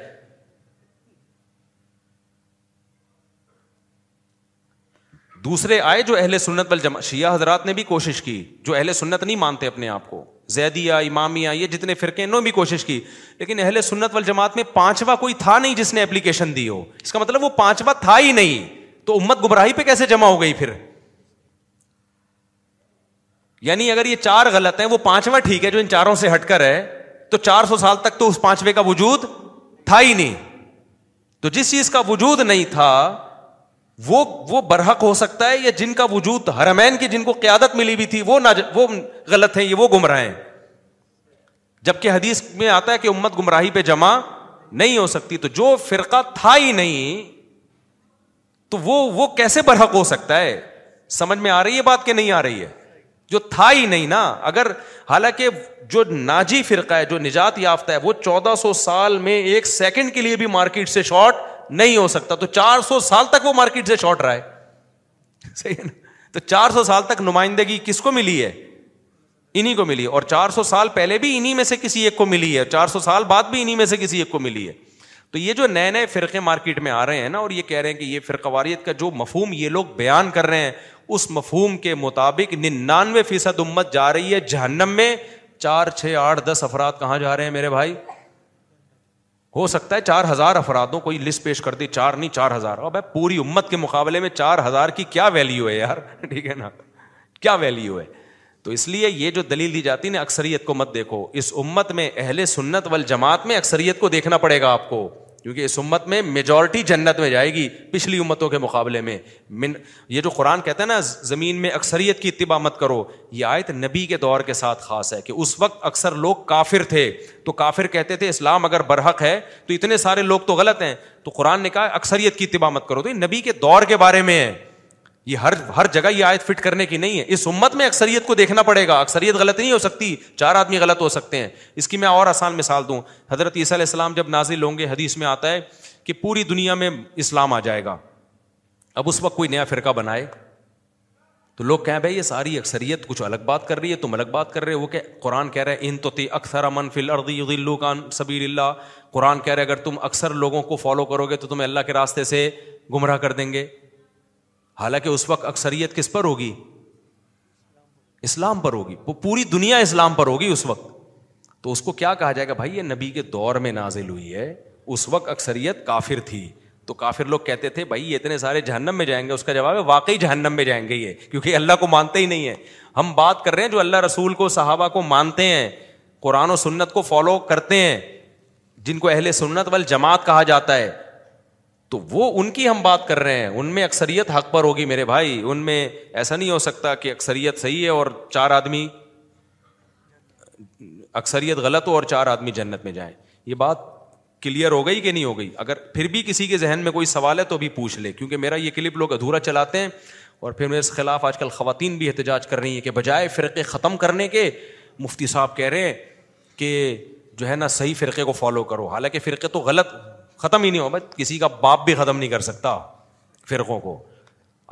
دوسرے آئے جو اہل سنت شیعہ حضرات نے بھی کوشش کی جو اہل سنت نہیں مانتے اپنے آپ کو زیدیہ امامیہ یہ جتنے فرقے انہوں نے بھی کوشش کی لیکن اہل سنت وال میں پانچواں کوئی تھا نہیں جس نے اپلیکیشن دی ہو اس کا مطلب وہ پانچواں تھا ہی نہیں تو امت گمراہی پہ کیسے جمع ہو گئی پھر یعنی اگر یہ چار غلط ہیں وہ پانچواں ٹھیک ہے جو ان چاروں سے ہٹ کر ہے تو چار سو سال تک تو اس پانچویں کا وجود تھا ہی نہیں تو جس چیز کا وجود نہیں تھا وہ وہ برحق ہو سکتا ہے یا جن کا وجود ہرمین کی جن کو قیادت ملی بھی تھی وہ ناج... وہ غلط ہیں یہ وہ گمراہ ہیں جبکہ حدیث میں آتا ہے کہ امت گمراہی پہ جمع نہیں ہو سکتی تو جو فرقہ تھا ہی نہیں تو وہ وہ کیسے برحق ہو سکتا ہے سمجھ میں آ رہی ہے بات کہ نہیں آ رہی ہے جو تھا ہی نہیں نا اگر حالانکہ جو ناجی فرقہ ہے جو نجات یافتہ ہے وہ چودہ سو سال میں ایک سیکنڈ کے لیے بھی مارکیٹ سے شارٹ نہیں ہو سکتا تو چار سو سال تک وہ مارکیٹ سے شارٹ رہا ہے صحیح نا تو چار سو سال تک نمائندگی کس کو ملی ہے انہیں کو ملی اور چار سو سال پہلے بھی انہیں میں سے کسی ایک کو ملی ہے چار سو سال بعد بھی انہیں میں سے کسی ایک کو ملی ہے تو یہ جو نئے نئے فرقے مارکیٹ میں آ رہے ہیں نا اور یہ کہہ رہے ہیں کہ یہ فرقہ واریت کا جو مفہوم یہ لوگ بیان کر رہے ہیں اس مفہوم کے مطابق ننانوے فیصد امت جا رہی ہے جہنم میں چار چھ آٹھ دس افراد کہاں جا رہے ہیں میرے بھائی ہو سکتا ہے چار ہزار افرادوں کوئی لسٹ پیش کر دی چار نہیں چار ہزار اب پوری امت کے مقابلے میں چار ہزار کی کیا ویلیو ہے یار ٹھیک ہے نا کیا ویلیو ہے تو اس لیے یہ جو دلیل دی جاتی نا اکثریت کو مت دیکھو اس امت میں اہل سنت وال جماعت میں اکثریت کو دیکھنا پڑے گا آپ کو کیونکہ اس امت میں میجورٹی جنت میں جائے گی پچھلی امتوں کے مقابلے میں من یہ جو قرآن کہتا ہے نا زمین میں اکثریت کی اتباع مت کرو یہ آیت نبی کے دور کے ساتھ خاص ہے کہ اس وقت اکثر لوگ کافر تھے تو کافر کہتے تھے اسلام اگر برحق ہے تو اتنے سارے لوگ تو غلط ہیں تو قرآن نے کہا اکثریت کی اتباع مت کرو تو یہ نبی کے دور کے بارے میں ہے یہ ہر ہر جگہ یہ آیت فٹ کرنے کی نہیں ہے اس امت میں اکثریت کو دیکھنا پڑے گا اکثریت غلط نہیں ہو سکتی چار آدمی غلط ہو سکتے ہیں اس کی میں اور آسان مثال دوں حضرت عیسیٰ علیہ السلام جب نازل ہوں گے حدیث میں آتا ہے کہ پوری دنیا میں اسلام آ جائے گا اب اس وقت کوئی نیا فرقہ بنائے تو لوگ کہیں بھائی یہ ساری اکثریت کچھ الگ بات کر رہی ہے تم الگ بات کر رہے وہ کہ قرآن کہہ رہے ان تو اکثر فل اردی اللہ قرآن کہہ رہے اگر تم اکثر لوگوں کو فالو کرو گے تو تمہیں اللہ کے راستے سے گمراہ کر دیں گے حالانکہ اس وقت اکثریت کس پر ہوگی اسلام پر ہوگی وہ پوری دنیا اسلام پر ہوگی اس وقت تو اس کو کیا کہا جائے گا بھائی یہ نبی کے دور میں نازل ہوئی ہے اس وقت اکثریت کافر تھی تو کافر لوگ کہتے تھے بھائی یہ اتنے سارے جہنم میں جائیں گے اس کا جواب ہے واقعی جہنم میں جائیں گے یہ کیونکہ اللہ کو مانتے ہی نہیں ہے ہم بات کر رہے ہیں جو اللہ رسول کو صحابہ کو مانتے ہیں قرآن و سنت کو فالو کرتے ہیں جن کو اہل سنت وال جماعت کہا جاتا ہے تو وہ ان کی ہم بات کر رہے ہیں ان میں اکثریت حق پر ہوگی میرے بھائی ان میں ایسا نہیں ہو سکتا کہ اکثریت صحیح ہے اور چار آدمی اکثریت غلط ہو اور چار آدمی جنت میں جائیں یہ بات کلیئر ہو گئی کہ نہیں ہو گئی اگر پھر بھی کسی کے ذہن میں کوئی سوال ہے تو بھی پوچھ لے کیونکہ میرا یہ کلپ لوگ ادھورا چلاتے ہیں اور پھر میرے خلاف آج کل خواتین بھی احتجاج کر رہی ہیں کہ بجائے فرقے ختم کرنے کے مفتی صاحب کہہ رہے ہیں کہ جو ہے نا صحیح فرقے کو فالو کرو حالانکہ فرقے تو غلط ختم ہی نہیں ہو کسی کا باپ بھی ختم نہیں کر سکتا فرقوں کو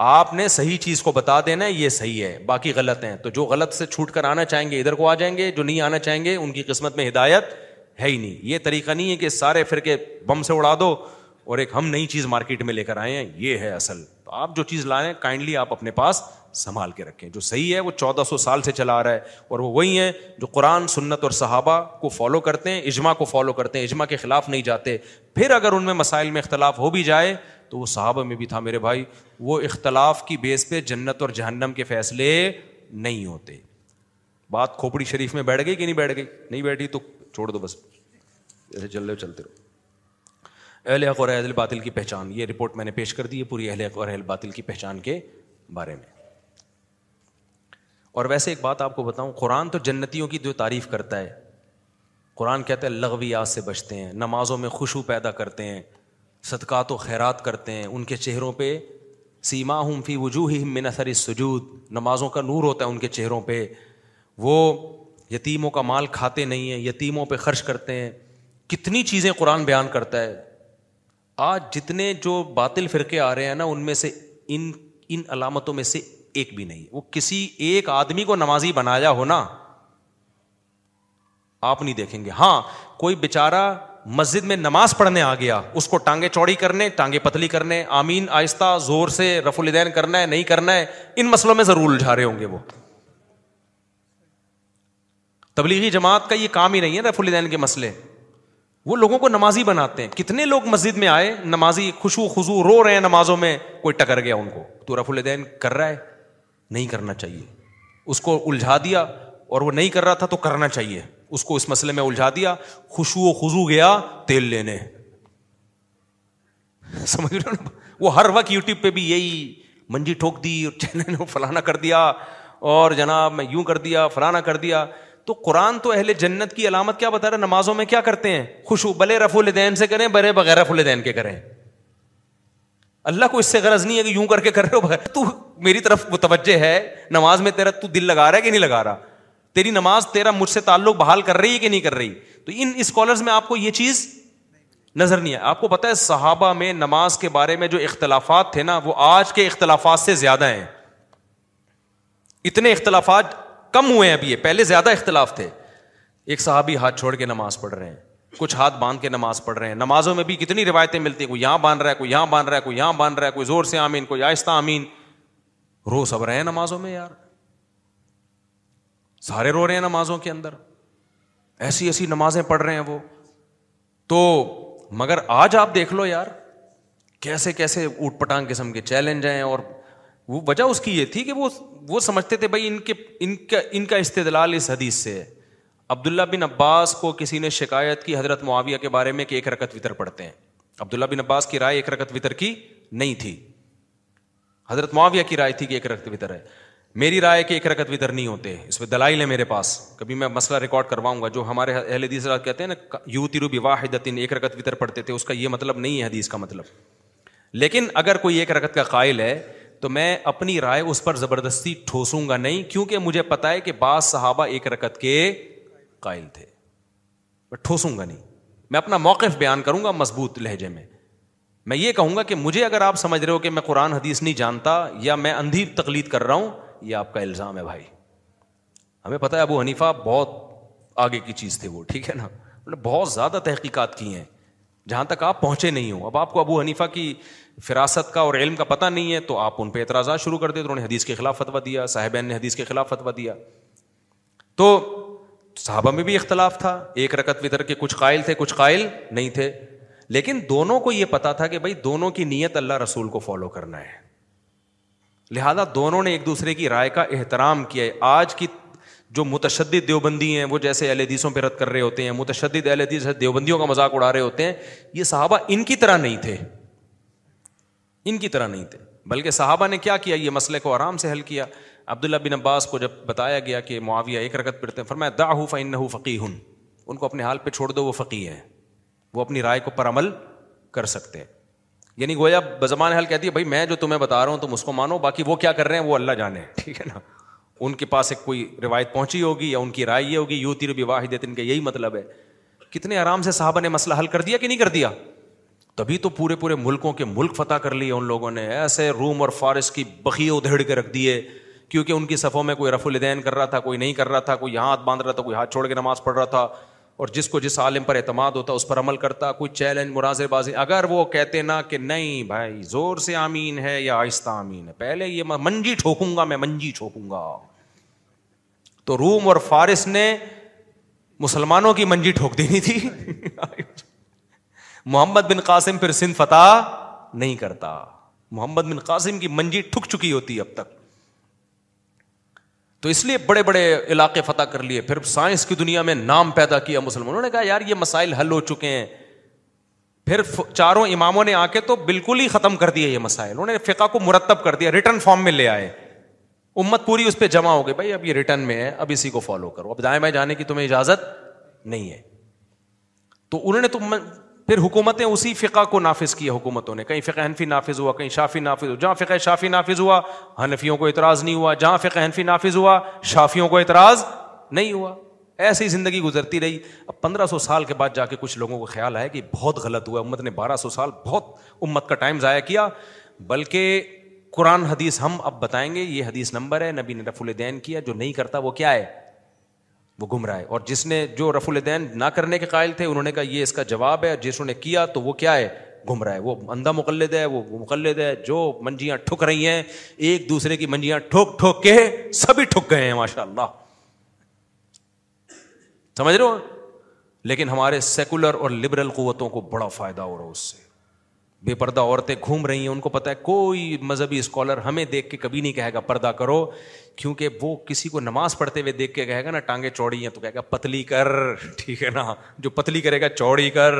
آپ نے صحیح چیز کو بتا دینا یہ صحیح ہے باقی غلط ہیں تو جو غلط سے چھوٹ کر آنا چاہیں گے ادھر کو آ جائیں گے جو نہیں آنا چاہیں گے ان کی قسمت میں ہدایت ہے ہی نہیں یہ طریقہ نہیں ہے کہ سارے فرقے بم سے اڑا دو اور ایک ہم نئی چیز مارکیٹ میں لے کر آئے ہیں یہ ہے اصل تو آپ جو چیز لائیں کائنڈلی آپ اپنے پاس سنبھال کے رکھیں جو صحیح ہے وہ چودہ سو سال سے چلا آ رہا ہے اور وہ وہی ہیں جو قرآن سنت اور صحابہ کو فالو کرتے ہیں اجماع کو فالو کرتے ہیں اجماع کے خلاف نہیں جاتے پھر اگر ان میں مسائل میں اختلاف ہو بھی جائے تو وہ صحابہ میں بھی تھا میرے بھائی وہ اختلاف کی بیس پہ جنت اور جہنم کے فیصلے نہیں ہوتے بات کھوپڑی شریف میں بیٹھ گئی کہ نہیں بیٹھ گئی نہیں بیٹھی تو چھوڑ دو بس چل رہے ہو چلتے رہو اہل اور اہل باطل کی پہچان یہ رپورٹ میں نے پیش کر دی ہے پوری اہل اور اہل باطل کی پہچان کے بارے میں اور ویسے ایک بات آپ کو بتاؤں قرآن تو جنتیوں کی جو تعریف کرتا ہے قرآن کہتا ہے لغویات سے بچتے ہیں نمازوں میں خوشو پیدا کرتے ہیں صدقات و خیرات کرتے ہیں ان کے چہروں پہ سیما ہم فی وجوہ ہی اثر سجود نمازوں کا نور ہوتا ہے ان کے چہروں پہ وہ یتیموں کا مال کھاتے نہیں ہیں یتیموں پہ خرچ کرتے ہیں کتنی چیزیں قرآن بیان کرتا ہے آج جتنے جو باطل فرقے آ رہے ہیں نا ان میں سے ان ان علامتوں میں سے ایک بھی نہیں وہ کسی ایک آدمی کو نمازی بنایا ہونا آپ نہیں دیکھیں گے ہاں کوئی بےچارا مسجد میں نماز پڑھنے آ گیا اس کو ٹانگے چوڑی کرنے ٹانگے پتلی کرنے آمین آہستہ زور سے رف الدین کرنا ہے نہیں کرنا ہے ان مسلوں میں ضرور الجھا رہے ہوں گے وہ تبلیغی جماعت کا یہ کام ہی نہیں ہے رف الدین کے مسئلے وہ لوگوں کو نمازی بناتے ہیں کتنے لوگ مسجد میں آئے نمازی خوشو خزو رو رہے ہیں نمازوں میں کوئی ٹکر گیا ان کو تو رف الدین کر رہا ہے نہیں کرنا چاہیے اس کو الجھا دیا اور وہ نہیں کر رہا تھا تو کرنا چاہیے اس کو اس مسئلے میں الجھا دیا خوشو و خزو گیا تیل لینے سمجھ رہے وہ ہر وقت یوٹیوب پہ بھی یہی منجی ٹھوک دی اور چینل نے فلانا کر دیا اور جناب میں یوں کر دیا فلانا کر دیا تو قرآن تو اہل جنت کی علامت کیا بتا رہا نمازوں میں کیا کرتے ہیں خوشو بلے رف الدین سے کریں برے بغیر رف الدین کے کریں اللہ کو اس سے غرض نہیں ہے کہ یوں کر کے کر رہے ہو بغیر تو میری طرف وہ توجہ ہے نماز میں تیرا تو دل لگا رہا ہے کہ نہیں لگا رہا تیری نماز تیرا مجھ سے تعلق بحال کر رہی ہے کہ نہیں کر رہی تو ان اسکالرز میں آپ کو یہ چیز نظر نہیں ہے آپ کو پتا ہے صحابہ میں نماز کے بارے میں جو اختلافات تھے نا وہ آج کے اختلافات سے زیادہ ہیں اتنے اختلافات کم ہوئے ہیں ابھی یہ پہلے زیادہ اختلاف تھے ایک صحابی ہاتھ چھوڑ کے نماز پڑھ رہے ہیں کچھ ہاتھ باندھ کے نماز پڑھ رہے ہیں نمازوں میں بھی کتنی روایتیں ملتی ہیں کوئی یہاں باندھ رہا ہے کوئی یہاں باندھ رہا ہے کوئی کوئی یہاں باندھ رہا ہے زور سے آمین کوئی آہستہ آمین رو سب رہے ہیں نمازوں میں یار سارے رو رہے ہیں نمازوں کے اندر ایسی ایسی نمازیں پڑھ رہے ہیں وہ تو مگر آج آپ دیکھ لو یار کیسے کیسے اوٹ پٹانگ قسم کے چیلنج ہیں اور وہ وجہ اس کی یہ تھی کہ وہ وہ سمجھتے تھے بھائی ان ان کے کا ان کا استدلال اس حدیث سے ہے عبداللہ بن عباس کو کسی نے شکایت کی حضرت معاویہ کے بارے میں کہ ایک رکت وطر پڑھتے ہیں عبداللہ بن عباس کی رائے ایک رکت وطر کی نہیں تھی حضرت معاویہ کی رائے تھی کہ ایک رکت وطر ہے میری رائے کہ ایک رکت وطر نہیں ہوتے اس میں دلائل ہے میرے پاس کبھی میں مسئلہ ریکارڈ کرواؤں گا جو ہمارے اہل حدیث کہتے ہیں نا یو بھی واحد ایک رکت وطر پڑھتے تھے اس کا یہ مطلب نہیں ہے حدیث کا مطلب لیکن اگر کوئی ایک رکت کا قائل ہے تو میں اپنی رائے اس پر زبردستی ٹھوسوں گا نہیں کیونکہ مجھے پتا ہے کہ بعض صحابہ ایک رکت کے قائل تھے میں ٹھوسوں گا نہیں میں اپنا موقف بیان کروں گا مضبوط لہجے میں میں یہ کہوں گا کہ مجھے اگر آپ سمجھ رہے ہو کہ میں قرآن حدیث نہیں جانتا یا میں اندھی تقلید کر رہا ہوں یہ آپ کا الزام ہے بھائی ہمیں پتا ہے ابو حنیفہ بہت آگے کی چیز تھے وہ ٹھیک ہے نا مطلب بہت زیادہ تحقیقات کی ہیں جہاں تک آپ پہنچے نہیں ہوں اب آپ کو ابو حنیفہ کی فراست کا اور علم کا پتہ نہیں ہے تو آپ ان پہ اعتراضات شروع کر دے تو انہوں نے حدیث کے خلاف فتویٰ دیا صاحبین نے حدیث کے خلاف فتویٰ دیا تو صحابہ میں بھی اختلاف تھا ایک رکت وطر کے کچھ قائل تھے کچھ قائل نہیں تھے لیکن دونوں کو یہ پتا تھا کہ بھائی دونوں کی نیت اللہ رسول کو فالو کرنا ہے لہذا دونوں نے ایک دوسرے کی رائے کا احترام کیا ہے آج کی جو متشدد دیوبندی ہیں وہ جیسے اہل حدیثوں پہ رد کر رہے ہوتے ہیں متشدد اہل حدیث دیوبندیوں کا مذاق اڑا رہے ہوتے ہیں یہ صحابہ ان کی طرح نہیں تھے ان کی طرح نہیں تھے بلکہ صحابہ نے کیا کیا یہ مسئلے کو آرام سے حل کیا عبداللہ بن عباس کو جب بتایا گیا کہ معاویہ ایک رکت پڑھتے ہیں فرمایا دا ہوں ان کو اپنے حال پہ چھوڑ دو وہ فقی ہے وہ اپنی رائے کو پر عمل کر سکتے ہیں یعنی گویا بزمان حل ہے بھائی میں جو تمہیں بتا رہا ہوں تم اس کو مانو باقی وہ کیا کر رہے ہیں وہ اللہ جانے ٹھیک ہے نا ان کے پاس ایک کوئی روایت پہنچی ہوگی یا ان کی رائے یہ ہوگی یو تیر واحد ان کا یہی مطلب ہے کتنے آرام سے صاحبہ نے مسئلہ حل کر دیا کہ نہیں کر دیا تبھی تو پورے پورے ملکوں کے ملک فتح کر لیے ان لوگوں نے ایسے روم اور فارس کی بخی ادھیڑ کے رکھ دیے کیونکہ ان کی صفوں میں کوئی رف الدین کر رہا تھا کوئی نہیں کر رہا تھا کوئی ہاتھ باندھ رہا تھا کوئی ہاتھ چھوڑ کے نماز پڑھ رہا تھا اور جس کو جس عالم پر اعتماد ہوتا اس پر عمل کرتا کوئی چیلنج مناظر بازی اگر وہ کہتے نا کہ نہیں بھائی زور سے آمین ہے یا آہستہ آمین ہے پہلے یہ منجی ٹھوکوں گا میں منجی ٹھوکوں گا تو روم اور فارس نے مسلمانوں کی منجی ٹھوک دینی تھی محمد بن قاسم پھر سندھ فتح نہیں کرتا محمد بن قاسم کی منجی ٹھک چکی ہوتی اب تک تو اس لیے بڑے بڑے علاقے فتح کر لیے پھر سائنس کی دنیا میں نام پیدا کیا مسلمانوں نے کہا یار یہ مسائل حل ہو چکے ہیں پھر چاروں اماموں نے آ کے تو بالکل ہی ختم کر دیا یہ مسائل انہوں نے فقہ کو مرتب کر دیا ریٹرن فارم میں لے آئے امت پوری اس پہ جمع ہو گئی بھائی اب یہ ریٹرن میں ہے اب اسی کو فالو کرو اب دائیں بائیں جانے کی تمہیں اجازت نہیں ہے تو انہوں نے تو پھر حکومتیں اسی فقہ کو نافذ کیا حکومتوں نے کہیں فقہ حنفی نافذ ہوا کہیں شافی نافذ ہوا جہاں فقہ شافی نافذ ہوا حنفیوں کو اعتراض نہیں ہوا جہاں فقہ حنفی نافذ ہوا شافیوں کو اعتراض نہیں ہوا ایسی زندگی گزرتی رہی اب پندرہ سو سال کے بعد جا کے کچھ لوگوں کو خیال آیا کہ بہت غلط ہوا امت نے بارہ سو سال بہت امت کا ٹائم ضائع کیا بلکہ قرآن حدیث ہم اب بتائیں گے یہ حدیث نمبر ہے نبی نے رف الدین کیا جو نہیں کرتا وہ کیا ہے گم رہا ہے اور جس نے جو رف الدین نہ کرنے کے قائل تھے انہوں نے کہا یہ اس کا جواب ہے جس نے کیا تو وہ کیا ہے گم رہا ہے وہ اندھا مقلد ہے وہ مقلد ہے جو منجیاں ٹھک رہی ہیں ایک دوسرے کی منجیاں ٹھوک ٹھوک کے سبھی ٹھک گئے ہیں ماشاء اللہ سمجھ رہے ہو لیکن ہمارے سیکولر اور لبرل قوتوں کو بڑا فائدہ ہو رہا ہے اس سے بے پردہ عورتیں گھوم رہی ہیں ان کو پتا ہے کوئی مذہبی اسکالر ہمیں دیکھ کے کبھی نہیں کہے گا پردہ کرو کیونکہ وہ کسی کو نماز پڑھتے ہوئے دیکھ کے کہے گا نا ٹانگیں چوڑی ہیں تو کہے گا پتلی کر ٹھیک ہے نا جو پتلی کرے گا چوڑی کر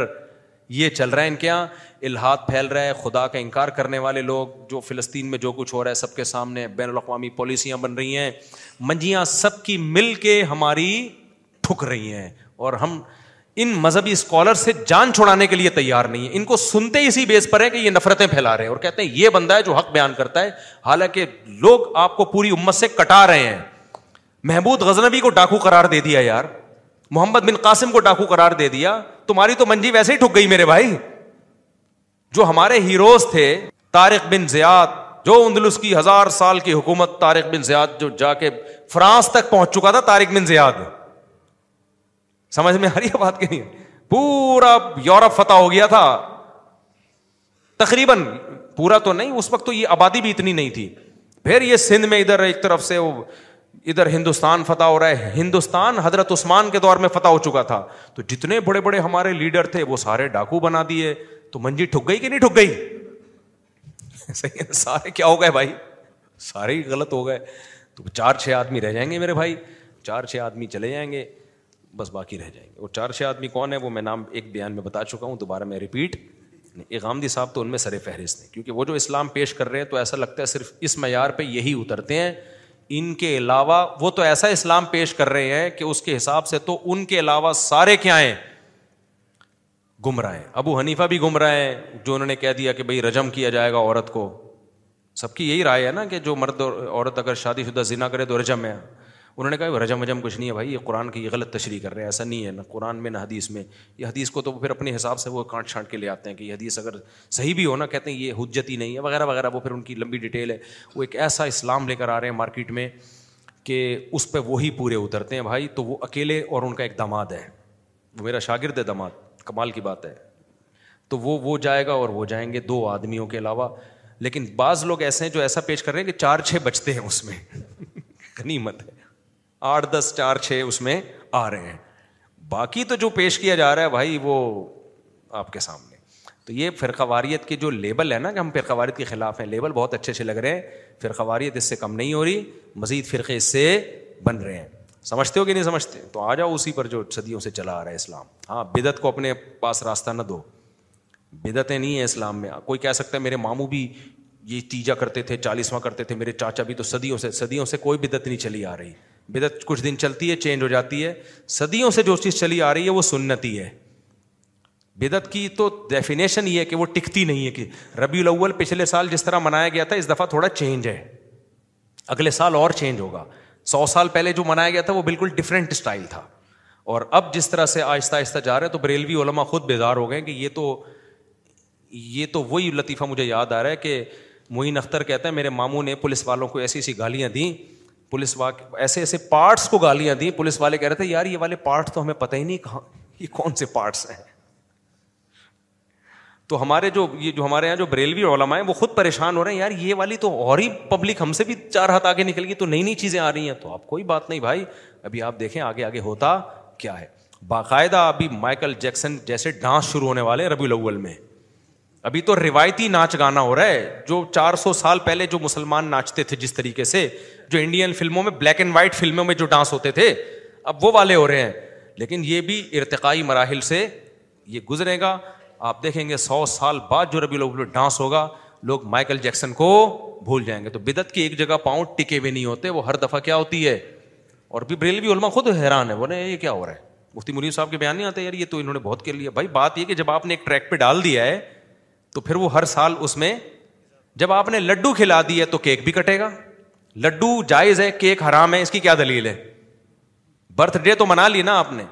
یہ چل رہا ہے ان کے یہاں الحاد پھیل رہا ہے خدا کا انکار کرنے والے لوگ جو فلسطین میں جو کچھ ہو رہا ہے سب کے سامنے بین الاقوامی پالیسیاں بن رہی ہیں منجیاں سب کی مل کے ہماری ٹھک رہی ہیں اور ہم ان مذہبی اسکالر سے جان چھوڑانے کے لیے تیار نہیں ہے ان کو سنتے اسی بیس پر ہے کہ یہ نفرتیں پھیلا رہے ہیں اور کہتے ہیں یہ بندہ ہے جو حق بیان کرتا ہے حالانکہ لوگ آپ کو پوری امت سے کٹا رہے ہیں محمود غزنبی کو ڈاکو قرار دے دیا یار محمد بن قاسم کو ڈاکو قرار دے دیا تمہاری تو منجی ویسے ہی ٹھک گئی میرے بھائی جو ہمارے ہیروز تھے طارق بن زیاد جو اندلس کی ہزار سال کی حکومت طارق بن زیاد جو جا کے فرانس تک پہنچ چکا تھا طارق بن زیاد سمجھ میں آ رہی ہے بات کہیں پورا یورپ فتح ہو گیا تھا تقریباً پورا تو نہیں اس وقت تو یہ آبادی بھی اتنی نہیں تھی پھر یہ سندھ میں ادھر ادھر ایک طرف سے ہندوستان فتح ہو رہا ہے ہندوستان حضرت عثمان کے دور میں فتح ہو چکا تھا تو جتنے بڑے بڑے ہمارے لیڈر تھے وہ سارے ڈاکو بنا دیے تو منجی ٹھک گئی کہ نہیں ٹھک گئی سارے کیا ہو گئے بھائی سارے ہی غلط ہو گئے تو چار چھ آدمی رہ جائیں گے میرے بھائی چار چھ آدمی چلے جائیں گے بس باقی رہ جائیں گے وہ چار چھ آدمی کون ہے وہ میں نام ایک بیان میں بتا چکا ہوں دوبارہ میں ریپیٹ صاحب تو ان میں سر فہرست ہیں کیونکہ وہ جو اسلام پیش کر رہے ہیں تو ایسا لگتا ہے صرف اس معیار پہ یہی اترتے ہیں ان کے علاوہ وہ تو ایسا اسلام پیش کر رہے ہیں کہ اس کے حساب سے تو ان کے علاوہ سارے کیا گم رہے ہیں ابو حنیفہ بھی گم ہیں جو انہوں نے کہہ دیا کہ بھائی رجم کیا جائے گا عورت کو سب کی یہی رائے ہے نا کہ جو مرد اور عورت اگر شادی شدہ زنا کرے تو رجم ہے انہوں نے کہا کہ رجم وجم کچھ نہیں ہے بھائی یہ قرآن کی یہ غلط تشریح کر رہے ہیں ایسا نہیں ہے نہ قرآن میں نہ حدیث میں یہ حدیث کو تو پھر اپنے حساب سے وہ کانٹ چھانٹ کے لے آتے ہیں کہ یہ حدیث اگر صحیح بھی ہو کہتے ہیں یہ حجت ہی نہیں ہے وغیرہ وغیرہ وہ پھر ان کی لمبی ڈیٹیل ہے وہ ایک ایسا اسلام لے کر آ رہے ہیں مارکیٹ میں کہ اس پہ وہی پورے اترتے ہیں بھائی تو وہ اکیلے اور ان کا ایک دماد ہے وہ میرا شاگرد ہے دماد کمال کی بات ہے تو وہ وہ جائے گا اور وہ جائیں گے دو آدمیوں کے علاوہ لیکن بعض لوگ ایسے ہیں جو ایسا پیش کر رہے ہیں کہ چار چھ بچتے ہیں اس میں غنیمت ہے آٹھ دس چار چھ اس میں آ رہے ہیں باقی تو جو پیش کیا جا رہا ہے بھائی وہ آپ کے سامنے تو یہ فرقواریت کے جو لیبل ہے نا کہ ہم فرقواریت کے خلاف ہیں لیبل بہت اچھے اچھے لگ رہے ہیں فرقواریت اس سے کم نہیں ہو رہی مزید فرقے اس سے بن رہے ہیں سمجھتے ہو کہ نہیں سمجھتے تو آ جاؤ اسی پر جو صدیوں سے چلا آ رہا ہے اسلام ہاں بدعت کو اپنے پاس راستہ نہ دو بدعتیں نہیں ہیں اسلام میں کوئی کہہ سکتا ہے میرے ماموں بھی یہ تیجا کرتے تھے چالیسواں کرتے تھے میرے چاچا بھی تو صدیوں سے صدیوں سے کوئی بدعت نہیں چلی آ رہی بدعت کچھ دن چلتی ہے چینج ہو جاتی ہے صدیوں سے جو چیز چلی آ رہی ہے وہ سنتی ہے بدعت کی تو ڈیفینیشن یہ ہے کہ وہ ٹکتی نہیں ہے کہ ربیع الاول پچھلے سال جس طرح منایا گیا تھا اس دفعہ تھوڑا چینج ہے اگلے سال اور چینج ہوگا سو سال پہلے جو منایا گیا تھا وہ بالکل ڈفرینٹ اسٹائل تھا اور اب جس طرح سے آہستہ آہستہ جا رہا ہے تو بریلوی علما خود بیدار ہو گئے کہ یہ تو یہ تو وہی لطیفہ مجھے یاد آ رہا ہے کہ معین اختر کہتا ہے میرے ماموں نے پولیس والوں کو ایسی ایسی گالیاں دیں پولیس ایسے ایسے پارٹس کو گالیاں دیں پولیس والے کہہ رہے تھے یار یہ والے پارٹ تو ہمیں پتہ ہی نہیں کہاں یہ کون سے پارٹس ہیں ہیں تو تو ہمارے ہمارے جو جو جو یہ یہ یہاں بریلوی وہ خود پریشان ہو رہے یار والی اور ہی پبلک ہم سے بھی چار ہاتھ آگے نکل گئی تو نئی نئی چیزیں آ رہی ہیں تو آپ کوئی بات نہیں بھائی ابھی آپ دیکھیں آگے آگے ہوتا کیا ہے باقاعدہ ابھی مائیکل جیکسن جیسے ڈانس شروع ہونے والے ربی الاول میں ابھی تو روایتی ناچ گانا ہو رہا ہے جو چار سو سال پہلے جو مسلمان ناچتے تھے جس طریقے سے جو انڈین فلموں میں بلیک اینڈ وائٹ فلموں میں جو ڈانس ہوتے تھے اب وہ والے ہو رہے ہیں لیکن یہ بھی ارتقائی مراحل سے یہ گزرے گا آپ دیکھیں گے سو سال بعد جو ربی لوگ ڈانس ہوگا لوگ مائیکل جیکسن کو بھول جائیں گے تو بدت کی ایک جگہ پاؤں ٹکے ہوئے نہیں ہوتے وہ ہر دفعہ کیا ہوتی ہے اور بھی بریلوی علما خود حیران ہے بولے کیا ہو رہا ہے مفتی مریض صاحب کے بیان نہیں آتے یار یہ تو انہوں نے بہت کر لیا بھائی بات یہ کہ جب آپ نے ایک ٹریک پہ ڈال دیا ہے تو پھر وہ ہر سال اس میں جب آپ نے لڈو کھلا دی ہے تو کیک بھی کٹے گا لڈو جائز ہے کیک حرام ہے اس کی کیا دلیل ہے برتھ ڈے تو منا لی نا آپ نے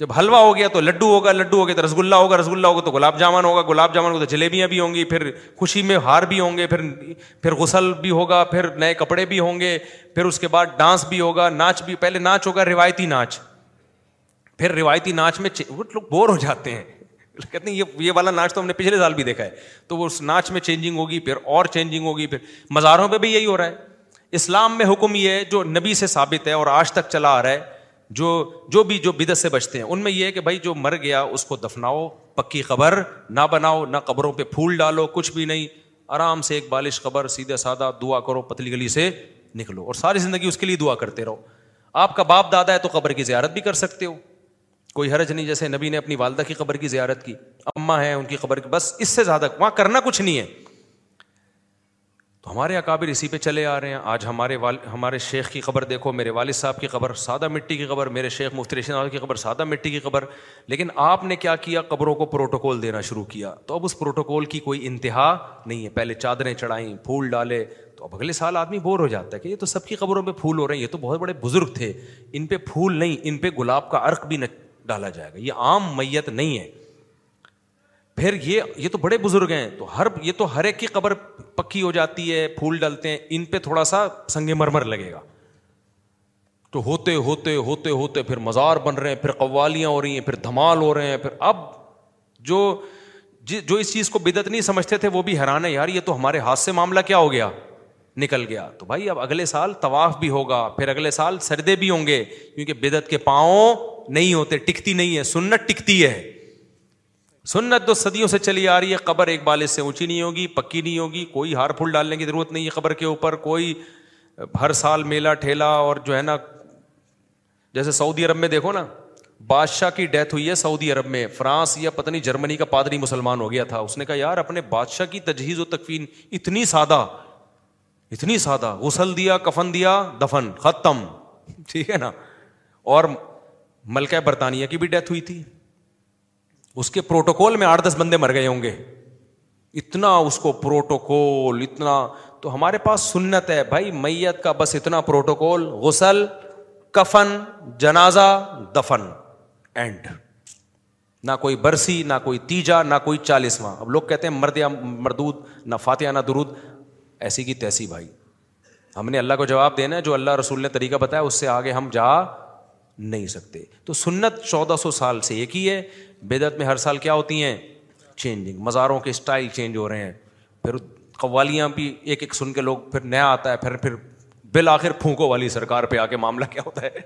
جب حلوا ہو گیا تو لڈو ہوگا لڈو ہو گیا تو گلا ہوگا رس گلا ہوگا تو گلاب جامن ہوگا گلاب جامن ہوگا تو جلیبیاں بھی ہوں گی پھر خوشی میں ہار بھی ہوں گے پھر پھر غسل بھی ہوگا پھر نئے کپڑے بھی ہوں گے پھر اس کے بعد ڈانس بھی ہوگا ناچ بھی پہلے ناچ ہوگا روایتی ناچ پھر روایتی ناچ میں وہ لوگ بور ہو جاتے ہیں کہتے ہیں یہ یہ والا ناچ تو ہم نے پچھلے سال بھی دیکھا ہے تو وہ اس ناچ میں چینجنگ ہوگی پھر اور چینجنگ ہوگی پھر مزاروں پہ بھی یہی ہو رہا ہے اسلام میں حکم یہ ہے جو نبی سے ثابت ہے اور آج تک چلا آ رہا ہے جو جو بھی جو بدت سے بچتے ہیں ان میں یہ ہے کہ بھائی جو مر گیا اس کو دفناؤ پکی خبر نہ بناؤ نہ قبروں پہ پھول ڈالو کچھ بھی نہیں آرام سے ایک بالش خبر سیدھے سادہ دعا کرو پتلی گلی سے نکلو اور ساری زندگی اس کے لیے دعا کرتے رہو آپ کا باپ دادا ہے تو قبر کی زیارت بھی کر سکتے ہو کوئی حرج نہیں جیسے نبی نے اپنی والدہ کی قبر کی زیارت کی اماں ہیں ان کی قبر کی بس اس سے زیادہ وہاں کرنا کچھ نہیں ہے تو ہمارے اکابر اسی پہ چلے آ رہے ہیں آج ہمارے وال ہمارے شیخ کی خبر دیکھو میرے والد صاحب کی خبر سادہ مٹی کی خبر میرے شیخ مفتی رشید کی خبر سادہ مٹی کی خبر لیکن آپ نے کیا کیا قبروں کو پروٹوکول دینا شروع کیا تو اب اس پروٹوکول کی کوئی انتہا نہیں ہے پہلے چادریں چڑھائیں پھول ڈالے تو اب اگلے سال آدمی بور ہو جاتا ہے کہ یہ تو سب کی قبروں پہ پھول ہو رہے ہیں یہ تو بہت بڑے بزرگ تھے ان پہ پھول نہیں ان پہ گلاب کا عرق بھی ڈالا جائے گا یہ عام میت نہیں ہے پھر یہ یہ تو بڑے بزرگ ہیں تو ہر یہ تو ہر ایک کی قبر پکی ہو جاتی ہے پھول ڈلتے ہیں ان پہ تھوڑا سا سنگ مرمر لگے گا تو ہوتے ہوتے ہوتے ہوتے پھر مزار بن رہے ہیں پھر قوالیاں ہو رہی ہیں پھر دھمال ہو رہے ہیں پھر اب جو جی، جو اس چیز کو بدت نہیں سمجھتے تھے وہ بھی حیران ہے یار یہ تو ہمارے ہاتھ سے معاملہ کیا ہو گیا نکل گیا تو بھائی اب اگلے سال طواف بھی ہوگا پھر اگلے سال سردے بھی ہوں گے کیونکہ بدت کے پاؤں نہیں ہوتے ٹکتی نہیں ہے سنت ٹکتی ہے سنت تو صدیوں سے چلی آ رہی ہے قبر ایک بالے سے اونچی نہیں ہوگی پکی نہیں ہوگی کوئی ہار پھول ڈالنے کی ضرورت نہیں ہے قبر کے اوپر کوئی ہر سال میلہ ٹھیلا اور جو ہے نا جیسے سعودی عرب میں دیکھو نا بادشاہ کی ڈیتھ ہوئی ہے سعودی عرب میں فرانس یا پتہ نہیں جرمنی کا پادری مسلمان ہو گیا تھا اس نے کہا یار اپنے بادشاہ کی تجہیز و تکفین اتنی سادہ اتنی سادہ غسل دیا کفن دیا دفن ختم جی۔ ٹھیک ہے نا اور ملکہ برطانیہ کی بھی ڈیتھ ہوئی تھی اس کے پروٹوکول میں آٹھ دس بندے مر گئے ہوں گے اتنا اس کو پروٹوکول اتنا تو ہمارے پاس سنت ہے بھائی میت کا بس اتنا پروٹوکول غسل کفن جنازہ دفن اینڈ نہ کوئی برسی نہ کوئی تیجا نہ کوئی چالیسواں اب لوگ کہتے ہیں مرد یا مردود نہ فاتحہ نہ درود ایسی کی تیسی بھائی ہم نے اللہ کو جواب دینا ہے جو اللہ رسول نے طریقہ بتایا اس سے آگے ہم جا نہیں سکتے تو سنت چودہ سو سال سے ایک ہی ہے بدعت میں ہر سال کیا ہوتی ہیں چینجنگ مزاروں کے اسٹائل چینج ہو رہے ہیں پھر قوالیاں بھی ایک ایک سن کے لوگ پھر نیا آتا ہے پھر پھر بالآخر پھونکو والی سرکار پہ آ کے معاملہ کیا ہوتا ہے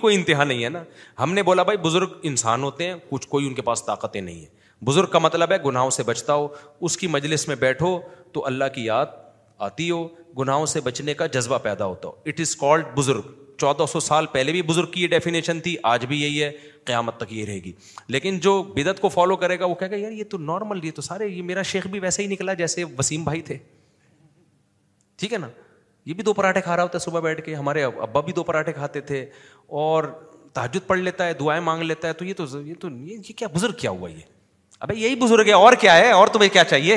کوئی انتہا نہیں ہے نا ہم نے بولا بھائی بزرگ انسان ہوتے ہیں کچھ کوئی ان کے پاس طاقتیں نہیں ہیں بزرگ کا مطلب ہے گناہوں سے بچتا ہو اس کی مجلس میں بیٹھو تو اللہ کی یاد آتی ہو گناہوں سے بچنے کا جذبہ پیدا ہوتا ہو اٹ از کالڈ بزرگ چودہ سو سال پہلے بھی بزرگ کی یہ ڈیفینیشن تھی آج بھی یہی ہے قیامت تک یہ رہے گی لیکن جو بدعت کو فالو کرے گا وہ کہے گا یار یہ تو نارمل یہ تو سارے یہ میرا شیخ بھی ویسے ہی نکلا جیسے وسیم بھائی تھے ٹھیک ہے نا یہ بھی دو پراٹھے کھا رہا ہوتا ہے صبح بیٹھ کے ہمارے ابا بھی دو پراٹھے کھاتے تھے اور تحجد پڑھ لیتا ہے دعائیں مانگ لیتا ہے تو یہ تو یہ تو یہ کیا بزرگ کیا ہوا یہ ابھی یہی بزرگ ہے اور کیا ہے اور تمہیں کیا چاہیے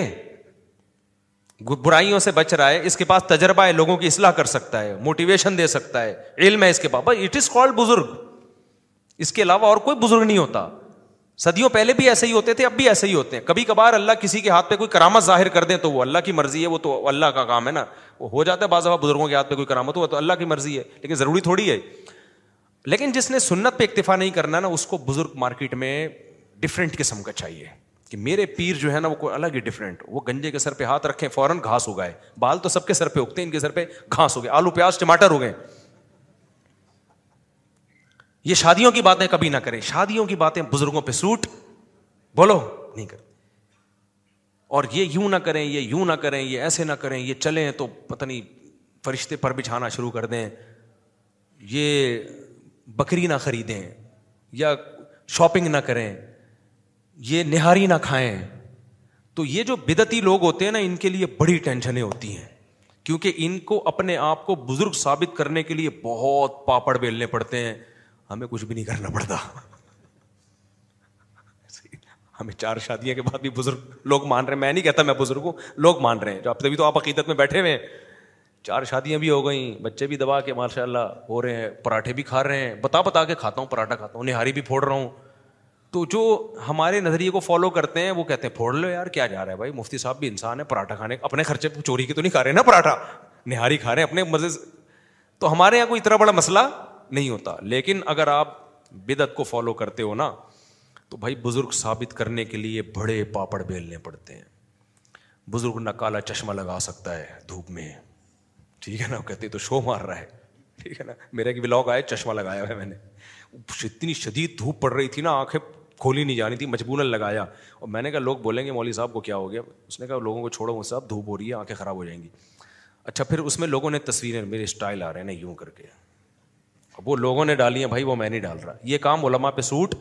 برائیوں سے بچ رہا ہے اس کے پاس تجربہ ہے لوگوں کی اصلاح کر سکتا ہے موٹیویشن دے سکتا ہے علم ہے اس کے پاس اٹ از کال بزرگ اس کے علاوہ اور کوئی بزرگ نہیں ہوتا صدیوں پہلے بھی ایسے ہی ہوتے تھے اب بھی ایسے ہی ہوتے ہیں کبھی کبھار اللہ کسی کے ہاتھ پہ کوئی کرامت ظاہر کر دیں تو وہ اللہ کی مرضی ہے وہ تو اللہ کا کام ہے نا وہ ہو جاتا ہے بعض دفعہ بزرگوں کے ہاتھ پہ کوئی کرامت ہوا تو اللہ کی مرضی ہے لیکن ضروری تھوڑی ہے لیکن جس نے سنت پہ اکتفا نہیں کرنا نا اس کو بزرگ مارکیٹ میں ڈفرینٹ قسم کا چاہیے کہ میرے پیر جو ہے نا وہ الگ ہی ڈفرینٹ وہ گنجے کے سر پہ ہاتھ رکھیں فوراً گھاس ہو گئے بال تو سب کے سر پہ اگتے ان کے سر پہ گھاس ہو گئے آلو پیاز ٹماٹر ہو گئے یہ شادیوں کی باتیں کبھی نہ کریں شادیوں کی باتیں بزرگوں پہ سوٹ بولو نہیں کر اور یہ یوں نہ کریں یہ یوں نہ کریں یہ ایسے نہ کریں یہ چلیں تو پتہ نہیں فرشتے پر بچھانا شروع کر دیں یہ بکری نہ خریدیں یا شاپنگ نہ کریں یہ نہاری نہ کھائیں تو یہ جو بدتی لوگ ہوتے ہیں نا ان کے لیے بڑی ٹینشنیں ہوتی ہیں کیونکہ ان کو اپنے آپ کو بزرگ ثابت کرنے کے لیے بہت پاپڑ بیلنے پڑتے ہیں ہمیں کچھ بھی نہیں کرنا پڑتا ہمیں چار شادیاں کے بعد بھی بزرگ لوگ مان رہے ہیں میں نہیں کہتا میں بزرگ ہوں لوگ مان رہے ہیں جو اب تبھی تو آپ عقیدت میں بیٹھے ہوئے ہیں چار شادیاں بھی ہو گئیں بچے بھی دبا کے ماشاء اللہ ہو رہے ہیں پراٹھے بھی کھا رہے ہیں بتا بتا کے کھاتا ہوں پراٹھا کھاتا ہوں نہاری بھی پھوڑ رہا ہوں تو جو ہمارے نظریے کو فالو کرتے ہیں وہ کہتے ہیں پھوڑ لو یار کیا جا رہا ہے بھائی مفتی صاحب بھی انسان ہے پراٹھا کھانے اپنے خرچے چوری کے تو نہیں کھا رہے نا پراٹھا نہاری کھا رہے ہیں اپنے مزے سے تو ہمارے یہاں کوئی اتنا بڑا مسئلہ نہیں ہوتا لیکن اگر آپ بدعت کو فالو کرتے ہو نا تو بھائی بزرگ ثابت کرنے کے لیے بڑے پاپڑ بیلنے پڑتے ہیں بزرگ نہ کالا چشمہ لگا سکتا ہے دھوپ میں ٹھیک ہے نا وہ کہتے تو شو مار رہا ہے ٹھیک ہے نا میرا ایک بلاگ آئے چشمہ لگایا ہوا ہے میں نے اتنی شدید دھوپ پڑ رہی تھی نا آنکھیں کھولی نہیں جانی تھی مجبوراً لگایا اور میں نے کہا لوگ بولیں گے مولوی صاحب کو کیا ہو گیا اس نے کہا لوگوں کو چھوڑو چھوڑوں صاحب دھوپ ہو رہی ہے آنکھیں خراب ہو جائیں گی اچھا پھر اس میں لوگوں نے تصویریں میرے اسٹائل آ رہے ہیں نا یوں کر کے وہ لوگوں نے ڈالی ہیں بھائی وہ میں نہیں ڈال رہا یہ کام علما پہ سوٹ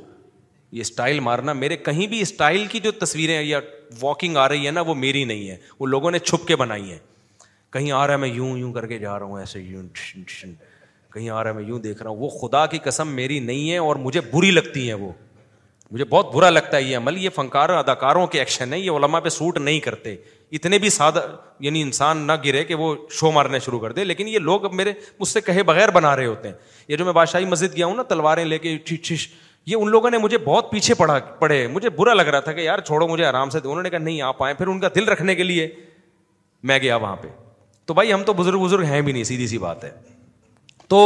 یہ اسٹائل مارنا میرے کہیں بھی اسٹائل کی جو تصویریں یا واکنگ آ رہی ہے نا وہ میری نہیں ہے وہ لوگوں نے چھپ کے بنائی ہیں کہیں آ رہا ہے میں یوں یوں کر کے جا رہا ہوں ایسے یوں کہیں آ رہا ہے میں یوں دیکھ رہا ہوں وہ خدا کی قسم میری نہیں ہے اور مجھے بری لگتی ہیں وہ مجھے بہت برا لگتا ہے یہ عمل یہ فنکار اداکاروں کے ایکشن ہے یہ علما پہ سوٹ نہیں کرتے اتنے بھی سادہ یعنی انسان نہ گرے کہ وہ شو مارنے شروع کر دے لیکن یہ لوگ اب میرے مجھ سے کہے بغیر بنا رہے ہوتے ہیں یہ جو میں بادشاہی مسجد گیا ہوں نا تلواریں لے کے چھش چیش یہ ان لوگوں نے مجھے بہت پیچھے پڑھا پڑھے مجھے برا لگ رہا تھا کہ یار چھوڑو مجھے آرام سے تو انہوں نے کہا نہیں آپ آئے پھر ان کا دل رکھنے کے لیے میں گیا وہاں پہ تو بھائی ہم تو بزرگ بزرگ ہیں بھی نہیں سیدھی سی بات ہے تو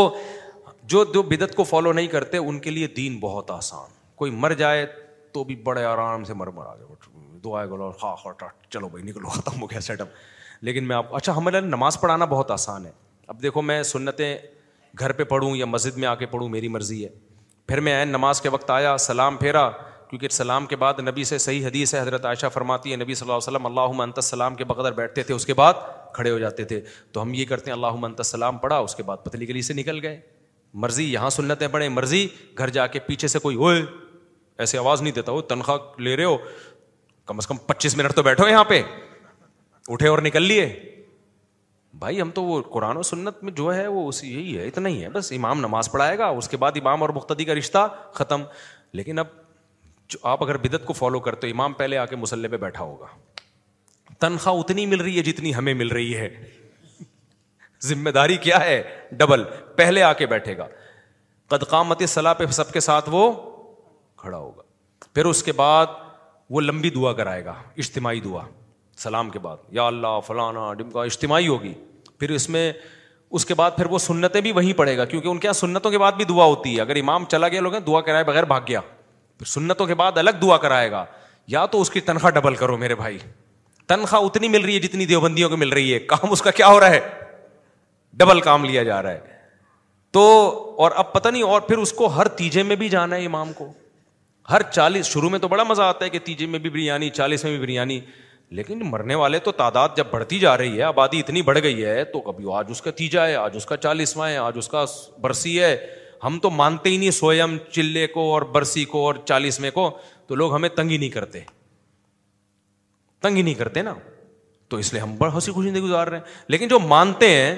جو بدت کو فالو نہیں کرتے ان کے لیے دین بہت آسان کوئی مر جائے تو بھی بڑے آرام سے مر مر آ جائے خا ٹاٹ چلو بھائی نکلو ختم ہو گیا سیٹ اپ لیکن میں آپ اچھا ہمیں نماز پڑھانا بہت آسان ہے اب دیکھو میں سنتیں گھر پہ پڑھوں یا مسجد میں آ کے پڑھوں میری مرضی ہے پھر میں عین نماز کے وقت آیا سلام پھیرا کیونکہ سلام کے بعد نبی سے صحیح حدیث ہے حضرت عائشہ فرماتی ہے نبی صلی اللہ علیہ وسلم اللہ منت السلام کے بغیر بیٹھتے تھے اس کے بعد کھڑے ہو جاتے تھے تو ہم یہ کرتے ہیں اللہ منت السلام پڑھا اس کے بعد پتلی گلی سے نکل گئے مرضی یہاں سنتیں پڑھیں مرضی گھر جا کے پیچھے سے کوئی ہوئے ایسے آواز نہیں دیتا وہ تنخواہ لے رہے ہو کم از کم پچیس منٹ تو بیٹھو یہاں پہ اٹھے اور نکل لیے بھائی ہم تو وہ قرآن و سنت میں جو ہے وہ اسی یہی ہے اتنا ہی ہے بس امام نماز پڑھائے گا اس کے بعد امام اور مختدی کا رشتہ ختم لیکن اب آپ اگر بدت کو فالو کرتے ہو امام پہلے آ کے مسلح پہ بیٹھا ہوگا تنخواہ اتنی مل رہی ہے جتنی ہمیں مل رہی ہے ذمہ داری کیا ہے ڈبل پہلے آ کے بیٹھے گا کد صلاح پہ سب کے ساتھ وہ کھڑا ہوگا پھر اس کے بعد وہ لمبی دعا کرائے گا اجتماعی دعا سلام کے بعد یا اللہ فلانا ڈمکا اجتماعی ہوگی پھر اس میں اس کے بعد پھر وہ سنتیں بھی وہیں پڑے گا کیونکہ ان کے یہاں سنتوں کے بعد بھی دعا ہوتی ہے اگر امام چلا گیا لوگ دعا کرائے بغیر بھاگ گیا پھر سنتوں کے بعد الگ دعا کرائے گا یا تو اس کی تنخواہ ڈبل کرو میرے بھائی تنخواہ اتنی مل رہی ہے جتنی دیوبندیوں کو مل رہی ہے کام اس کا کیا ہو رہا ہے ڈبل کام لیا جا رہا ہے تو اور اب پتہ نہیں اور پھر اس کو ہر تیجے میں بھی جانا ہے امام کو ہر چالیس شروع میں تو بڑا مزہ آتا ہے کہ تیجے میں بھی بریانی چالیس میں بھی بریانی لیکن مرنے والے تو تعداد جب بڑھتی جا رہی ہے آبادی اتنی بڑھ گئی ہے تو کبھی آج اس کا تیجا ہے آج اس کا چالیسواں ہے آج اس کا برسی ہے ہم تو مانتے ہی نہیں سوئم چلے کو اور برسی کو اور چالیسویں کو تو لوگ ہمیں تنگی نہیں کرتے تنگی نہیں کرتے نا تو اس لیے ہم بڑا ہنسی خوشی گزار رہے ہیں لیکن جو مانتے ہیں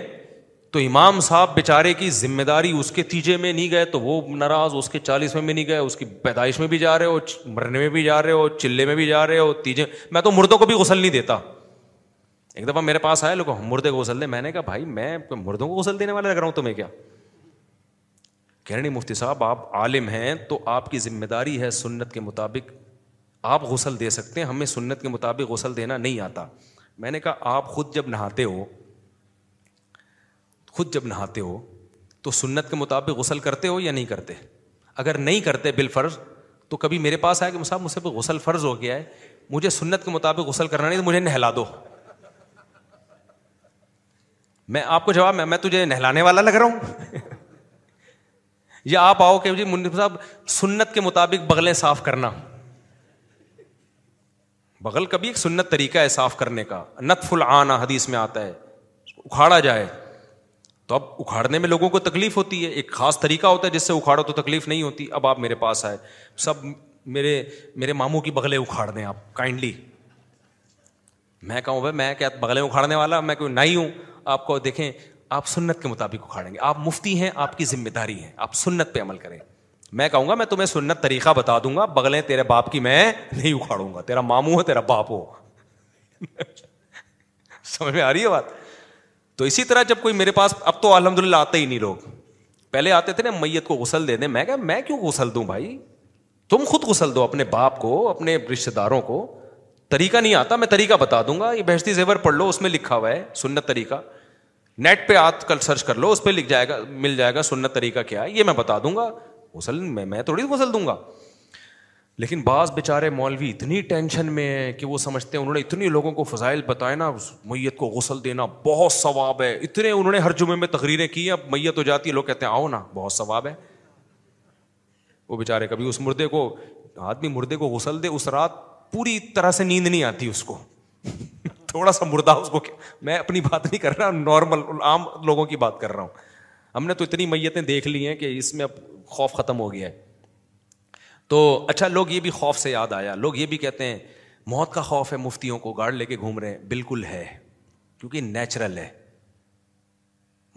تو امام صاحب بیچارے کی ذمہ داری اس کے تیجے میں نہیں گئے تو وہ ناراض اس کے چالیس میں نہیں گئے اس کی پیدائش میں بھی جا رہے ہو مرنے میں بھی جا رہے ہو چلے میں بھی جا رہے ہو تیجے میں تو مردوں کو بھی غسل نہیں دیتا ایک دفعہ میرے پاس آئے لوگوں مردے کو غسل دیں میں نے کہا بھائی میں مردوں کو غسل دینے والا لگ رہا ہوں تمہیں کیا کہہ رہے مفتی صاحب آپ عالم ہیں تو آپ کی ذمہ داری ہے سنت کے مطابق آپ غسل دے سکتے ہیں ہمیں سنت کے مطابق غسل دینا نہیں آتا میں نے کہا آپ خود جب نہاتے ہو خود جب نہاتے ہو تو سنت کے مطابق غسل کرتے ہو یا نہیں کرتے اگر نہیں کرتے بال فرض تو کبھی میرے پاس آیا کہ مصاحب مجھ سے غسل فرض ہو گیا ہے مجھے سنت کے مطابق غسل کرنا نہیں تو مجھے نہلا دو میں آپ کو جواب میں میں تجھے نہلانے والا لگ رہا ہوں یا آپ آؤ کہ جی، صاحب سنت کے مطابق بغلیں صاف کرنا بغل کبھی ایک سنت طریقہ ہے صاف کرنے کا نت فل آنا حدیث میں آتا ہے اکھاڑا جائے تو اب اکھاڑنے میں لوگوں کو تکلیف ہوتی ہے ایک خاص طریقہ ہوتا ہے جس سے اکھاڑو تو تکلیف نہیں ہوتی اب آپ میرے پاس آئے سب میرے میرے ماموں کی بغلے اکھاڑ دیں آپ کائنڈلی میں کہوں بھائی میں کیا بغلے اکھاڑنے والا میں کوئی نہیں ہوں آپ کو دیکھیں آپ سنت کے مطابق اکھاڑیں گے آپ مفتی ہیں آپ کی ذمہ داری ہے آپ سنت پہ عمل کریں میں کہوں گا میں تمہیں سنت طریقہ بتا دوں گا بغلیں تیرے باپ کی میں نہیں اکھاڑوں گا تیرا ماموں ہو تیرا باپ ہو سمجھ میں آ رہی ہے بات تو اسی طرح جب کوئی میرے پاس اب تو الحمد للہ آتے ہی نہیں لوگ پہلے آتے تھے نا میت کو غسل دے دیں میں کہا میں کیوں غسل دوں بھائی تم خود غسل دو اپنے باپ کو اپنے رشتے داروں کو طریقہ نہیں آتا میں طریقہ بتا دوں گا یہ بہشتی زیور پڑھ لو اس میں لکھا ہوا ہے سنت طریقہ نیٹ پہ آ سرچ کر لو اس پہ لکھ جائے گا مل جائے گا سنت طریقہ کیا ہے یہ میں بتا دوں گا غسل میں میں تھوڑی غسل دوں گا لیکن بعض بیچارے مولوی اتنی ٹینشن میں ہے کہ وہ سمجھتے ہیں انہوں نے اتنے لوگوں کو فضائل بتائے نا میت کو غسل دینا بہت ثواب ہے اتنے انہوں نے ہر جمعے میں تقریریں کی ہیں اب میت ہو جاتی ہے لوگ کہتے ہیں آؤ نا بہت ثواب ہے وہ بیچارے کبھی اس مردے کو آدمی مردے کو غسل دے اس رات پوری طرح سے نیند نہیں آتی اس کو تھوڑا سا مردہ اس کو میں اپنی بات نہیں کر رہا نارمل عام لوگوں کی بات کر رہا ہوں ہم نے تو اتنی میتیں دیکھ لی ہیں کہ اس میں اب خوف ختم ہو گیا ہے تو اچھا لوگ یہ بھی خوف سے یاد آیا لوگ یہ بھی کہتے ہیں موت کا خوف ہے مفتیوں کو گاڑ لے کے گھوم رہے ہیں بالکل ہے کیونکہ نیچرل ہے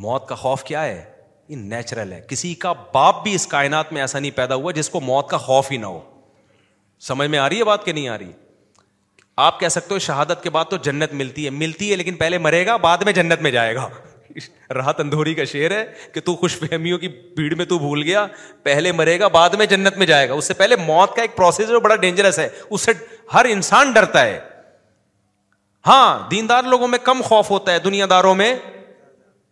موت کا خوف کیا ہے یہ نیچرل ہے کسی کا باپ بھی اس کائنات میں ایسا نہیں پیدا ہوا جس کو موت کا خوف ہی نہ ہو سمجھ میں آ رہی ہے بات کہ نہیں آ رہی آپ کہہ سکتے ہو شہادت کے بعد تو جنت ملتی ہے ملتی ہے لیکن پہلے مرے گا بعد میں جنت میں جائے گا راحت تندوری کا شعر ہے کہ تو خوش فہمیوں کی بھیڑ میں تو بھول گیا پہلے مرے گا بعد میں جنت میں جائے گا اس سے پہلے موت کا ایک پروسیس بڑا ڈینجرس ہے اس سے ہر انسان ڈرتا ہے ہاں دیندار لوگوں میں کم خوف ہوتا ہے دنیا داروں میں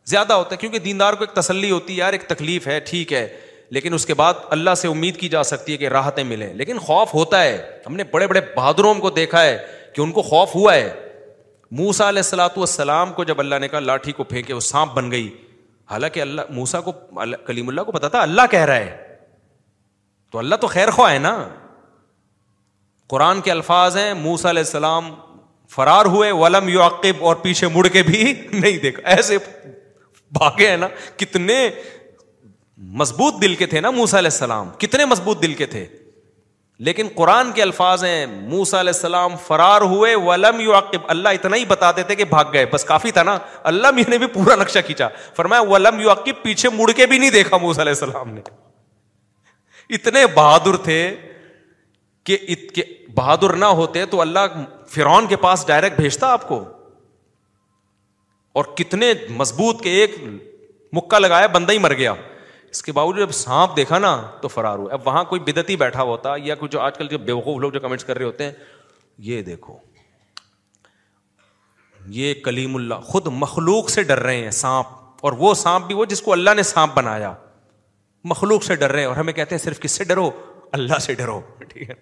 زیادہ ہوتا ہے کیونکہ دیندار کو ایک تسلی ہوتی ہے یار ایک تکلیف ہے ٹھیک ہے لیکن اس کے بعد اللہ سے امید کی جا سکتی ہے کہ راحتیں ملیں لیکن خوف ہوتا ہے ہم نے بڑے بڑے بہادروں کو دیکھا ہے کہ ان کو خوف ہوا ہے موسا علیہ السلاۃ والسلام کو جب اللہ نے کہا لاٹھی کو پھینکے وہ سانپ بن گئی حالانکہ اللہ موسا کو کلیم اللہ کو پتا تھا اللہ کہہ رہا ہے تو اللہ تو خیر خواہ ہے نا قرآن کے الفاظ ہیں موسا علیہ السلام فرار ہوئے ولم یو عقب اور پیچھے مڑ کے بھی نہیں دیکھا ایسے بھاگے ہیں نا کتنے مضبوط دل کے تھے نا موسا علیہ السلام کتنے مضبوط دل کے تھے لیکن قرآن کے الفاظ ہیں موسا علیہ السلام فرار ہوئے ولم یو اللہ اتنا ہی بتاتے تھے کہ بھاگ گئے بس کافی تھا نا اللہ میں نے بھی پورا نقشہ کھینچا فرمایا ولم پیچھے مڑ کے بھی نہیں دیکھا موسا علیہ السلام نے اتنے بہادر تھے کہ ات بہادر نہ ہوتے تو اللہ فرون کے پاس ڈائریکٹ بھیجتا آپ کو اور کتنے مضبوط کے ایک مکہ لگایا بندہ ہی مر گیا اس کے باوجود جب سانپ دیکھا نا تو فرار ہوا اب وہاں کوئی بدتی بیٹھا ہوتا یا کچھ جو آج کل جو بیوقوف لوگ جو کمنٹس کر رہے ہوتے ہیں یہ دیکھو یہ کلیم اللہ خود مخلوق سے ڈر رہے ہیں سانپ اور وہ سانپ بھی وہ جس کو اللہ نے سانپ بنایا مخلوق سے ڈر رہے ہیں اور ہمیں کہتے ہیں صرف کس سے ڈرو اللہ سے ڈرو ٹھیک ہے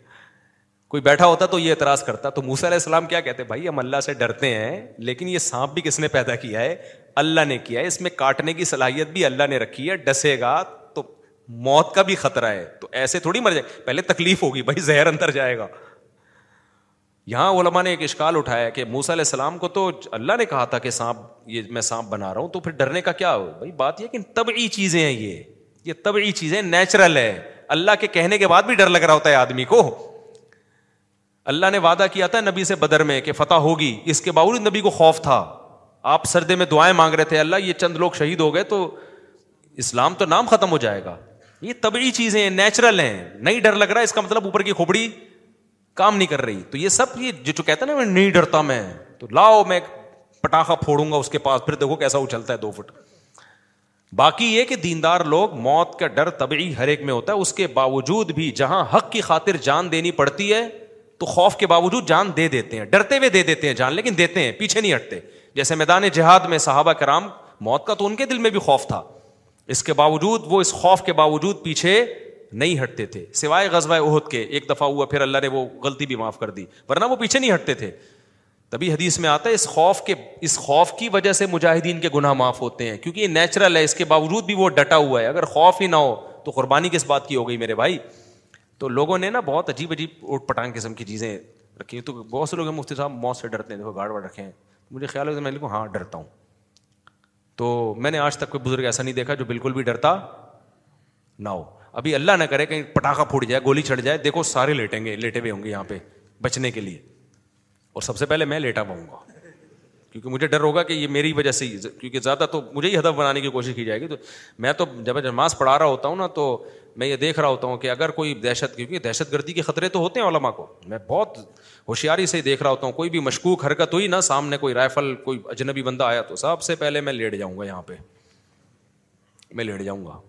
کوئی بیٹھا ہوتا تو یہ اعتراض کرتا تو موسیٰ علیہ السلام کیا کہتے ہیں بھائی ہم اللہ سے ڈرتے ہیں لیکن یہ سانپ بھی کس نے پیدا کیا ہے اللہ نے کیا ہے اس میں کاٹنے کی صلاحیت بھی اللہ نے رکھی ہے ڈسے گا تو موت کا بھی خطرہ ہے تو ایسے تھوڑی مر جائے پہلے تکلیف ہوگی بھائی زہر اندر جائے گا یہاں علماء نے ایک اشکال اٹھایا کہ موسا علیہ السلام کو تو اللہ نے کہا تھا کہ سانپ یہ میں سانپ بنا رہا ہوں تو پھر ڈرنے کا کیا ہو بھائی تب یہ چیزیں ہیں یہ تب یہ چیزیں نیچرل ہے اللہ کے کہنے کے بعد بھی ڈر لگ رہا ہوتا ہے آدمی کو اللہ نے وعدہ کیا تھا نبی سے بدر میں کہ فتح ہوگی اس کے باوجود نبی کو خوف تھا آپ سردے میں دعائیں مانگ رہے تھے اللہ یہ چند لوگ شہید ہو گئے تو اسلام تو نام ختم ہو جائے گا یہ طبعی چیزیں نیچرل ہیں نہیں ڈر لگ رہا ہے اس کا مطلب اوپر کی کھوبڑی کام نہیں کر رہی تو یہ سب یہ جو کہتا ہے نا میں نہیں ڈرتا میں تو لاؤ میں پٹاخا پھوڑوں گا اس کے پاس پھر دیکھو کیسا وہ چلتا ہے دو فٹ باقی یہ کہ دیندار لوگ موت کا ڈر طبعی ہر ایک میں ہوتا ہے اس کے باوجود بھی جہاں حق کی خاطر جان دینی پڑتی ہے تو خوف کے باوجود جان دے دیتے ہیں ڈرتے ہوئے دے دیتے ہیں جان لیکن دیتے ہیں پیچھے نہیں ہٹتے جیسے میدان جہاد میں صحابہ کرام موت کا تو ان کے دل میں بھی خوف تھا اس کے باوجود وہ اس خوف کے باوجود پیچھے نہیں ہٹتے تھے سوائے غزوہ عہد کے ایک دفعہ ہوا پھر اللہ نے وہ غلطی بھی معاف کر دی ورنہ وہ پیچھے نہیں ہٹتے تھے تبھی حدیث میں آتا ہے اس خوف کے اس خوف کی وجہ سے مجاہدین کے گناہ معاف ہوتے ہیں کیونکہ یہ نیچرل ہے اس کے باوجود بھی وہ ڈٹا ہوا ہے اگر خوف ہی نہ ہو تو قربانی کس بات کی ہو گئی میرے بھائی تو لوگوں نے نا بہت عجیب عجیب اوٹ پٹانگ قسم کی چیزیں رکھی تو بہت سے لوگ مفتی صاحب موت سے ڈرتے ہیں دیکھو گاڑ واڑ رکھے ہیں مجھے خیال ہے میں لکھوں ہاں ڈرتا ہوں تو میں نے آج تک کوئی بزرگ ایسا نہیں دیکھا جو بالکل بھی ڈرتا نہ ہو ابھی اللہ نہ کرے کہیں پٹاخہ پھوٹ جائے گولی چڑھ جائے دیکھو سارے لیٹیں گے لیٹے ہوئے ہوں گے یہاں پہ بچنے کے لیے اور سب سے پہلے میں لیٹا پاؤں گا کیونکہ مجھے ڈر ہوگا کہ یہ میری وجہ سے کیونکہ زیادہ تو مجھے ہی ہدف بنانے کی کوشش کی جائے گی تو میں تو جب نماز پڑھا رہا ہوتا ہوں نا تو میں یہ دیکھ رہا ہوتا ہوں کہ اگر کوئی دہشت کیونکہ دہشت گردی کے خطرے تو ہوتے ہیں علما کو میں بہت ہوشیاری سے دیکھ رہا ہوتا ہوں کوئی بھی مشکوک حرکت ہوئی نا سامنے کوئی رائفل کوئی اجنبی بندہ آیا تو سب سے پہلے میں لیٹ جاؤں گا یہاں پہ میں لیٹ جاؤں گا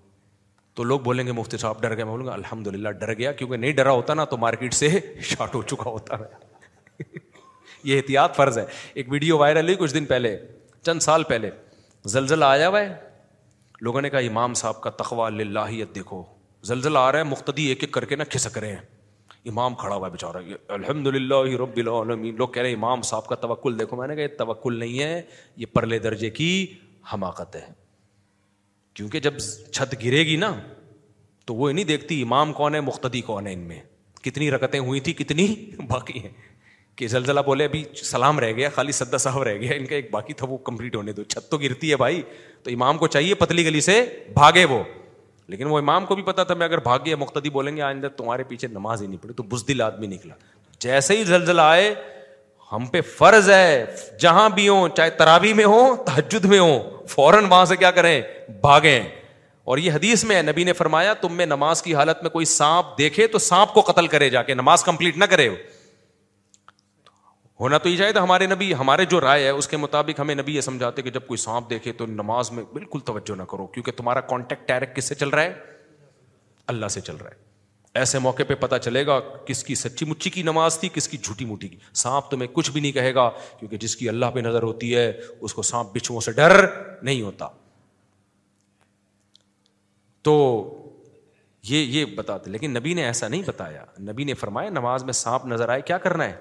تو لوگ بولیں گے مفتی صاحب ڈر گئے میں بولوں گا الحمد للہ ڈر گیا کیونکہ نہیں ڈرا ہوتا نا تو مارکیٹ سے شاٹ ہو چکا ہوتا ہے یہ احتیاط فرض ہے ایک ویڈیو وائرل ہوئی کچھ دن پہلے چند سال پہلے زلزلہ آیا ہوا ہے لوگوں نے کہا امام صاحب کا تخوا اللہ دیکھو زلزلہ آ رہا ہے مختدی ایک ایک کر کے نہ کھسک رہے ہیں امام کھڑا ہوا ہے الحمد للہ رب العالمین لوگ کہہ رہے ہیں امام صاحب کا توقل دیکھو میں نے کہا یہ توکل نہیں ہے یہ پرلے درجے کی حماقت ہے کیونکہ جب چھت گرے گی نا تو وہ نہیں دیکھتی امام کون ہے مختدی کون ہے ان میں کتنی رکتیں ہوئی تھیں کتنی باقی ہیں کہ زلزلہ بولے ابھی سلام رہ گیا خالی سدا صاحب رہ گیا ان کا ایک باقی تھا وہ کمپلیٹ ہونے دو چھت تو گرتی ہے بھائی تو امام کو چاہیے پتلی گلی سے بھاگے وہ لیکن وہ امام کو بھی پتا تھا میں اگر بھاگ گیا مختدی بولیں گے آئندہ تمہارے پیچھے نماز ہی نہیں پڑی تو بزدل آدمی نکلا جیسے ہی زلزلہ آئے ہم پہ فرض ہے جہاں بھی ہوں چاہے تراوی میں ہوں تحجد میں ہوں فوراً وہاں سے کیا کریں بھاگیں اور یہ حدیث میں نبی نے فرمایا تم میں نماز کی حالت میں کوئی سانپ دیکھے تو سانپ کو قتل کرے جا کے نماز کمپلیٹ نہ کرے ہونا تو یہ تھا ہمارے نبی ہمارے جو رائے ہے اس کے مطابق ہمیں نبی یہ سمجھاتے کہ جب کوئی سانپ دیکھے تو نماز میں بالکل توجہ نہ کرو کیونکہ تمہارا کانٹیکٹ ڈائریکٹ کس سے چل رہا ہے اللہ سے چل رہا ہے ایسے موقع پہ پتا چلے گا کس کی سچی مچی کی نماز تھی کس کی جھوٹی موٹی کی سانپ تمہیں کچھ بھی نہیں کہے گا کیونکہ جس کی اللہ پہ نظر ہوتی ہے اس کو سانپ بچھوؤں سے ڈر نہیں ہوتا تو یہ یہ بتاتے لیکن نبی نے ایسا نہیں بتایا نبی نے فرمایا نماز میں سانپ نظر آئے کیا کرنا ہے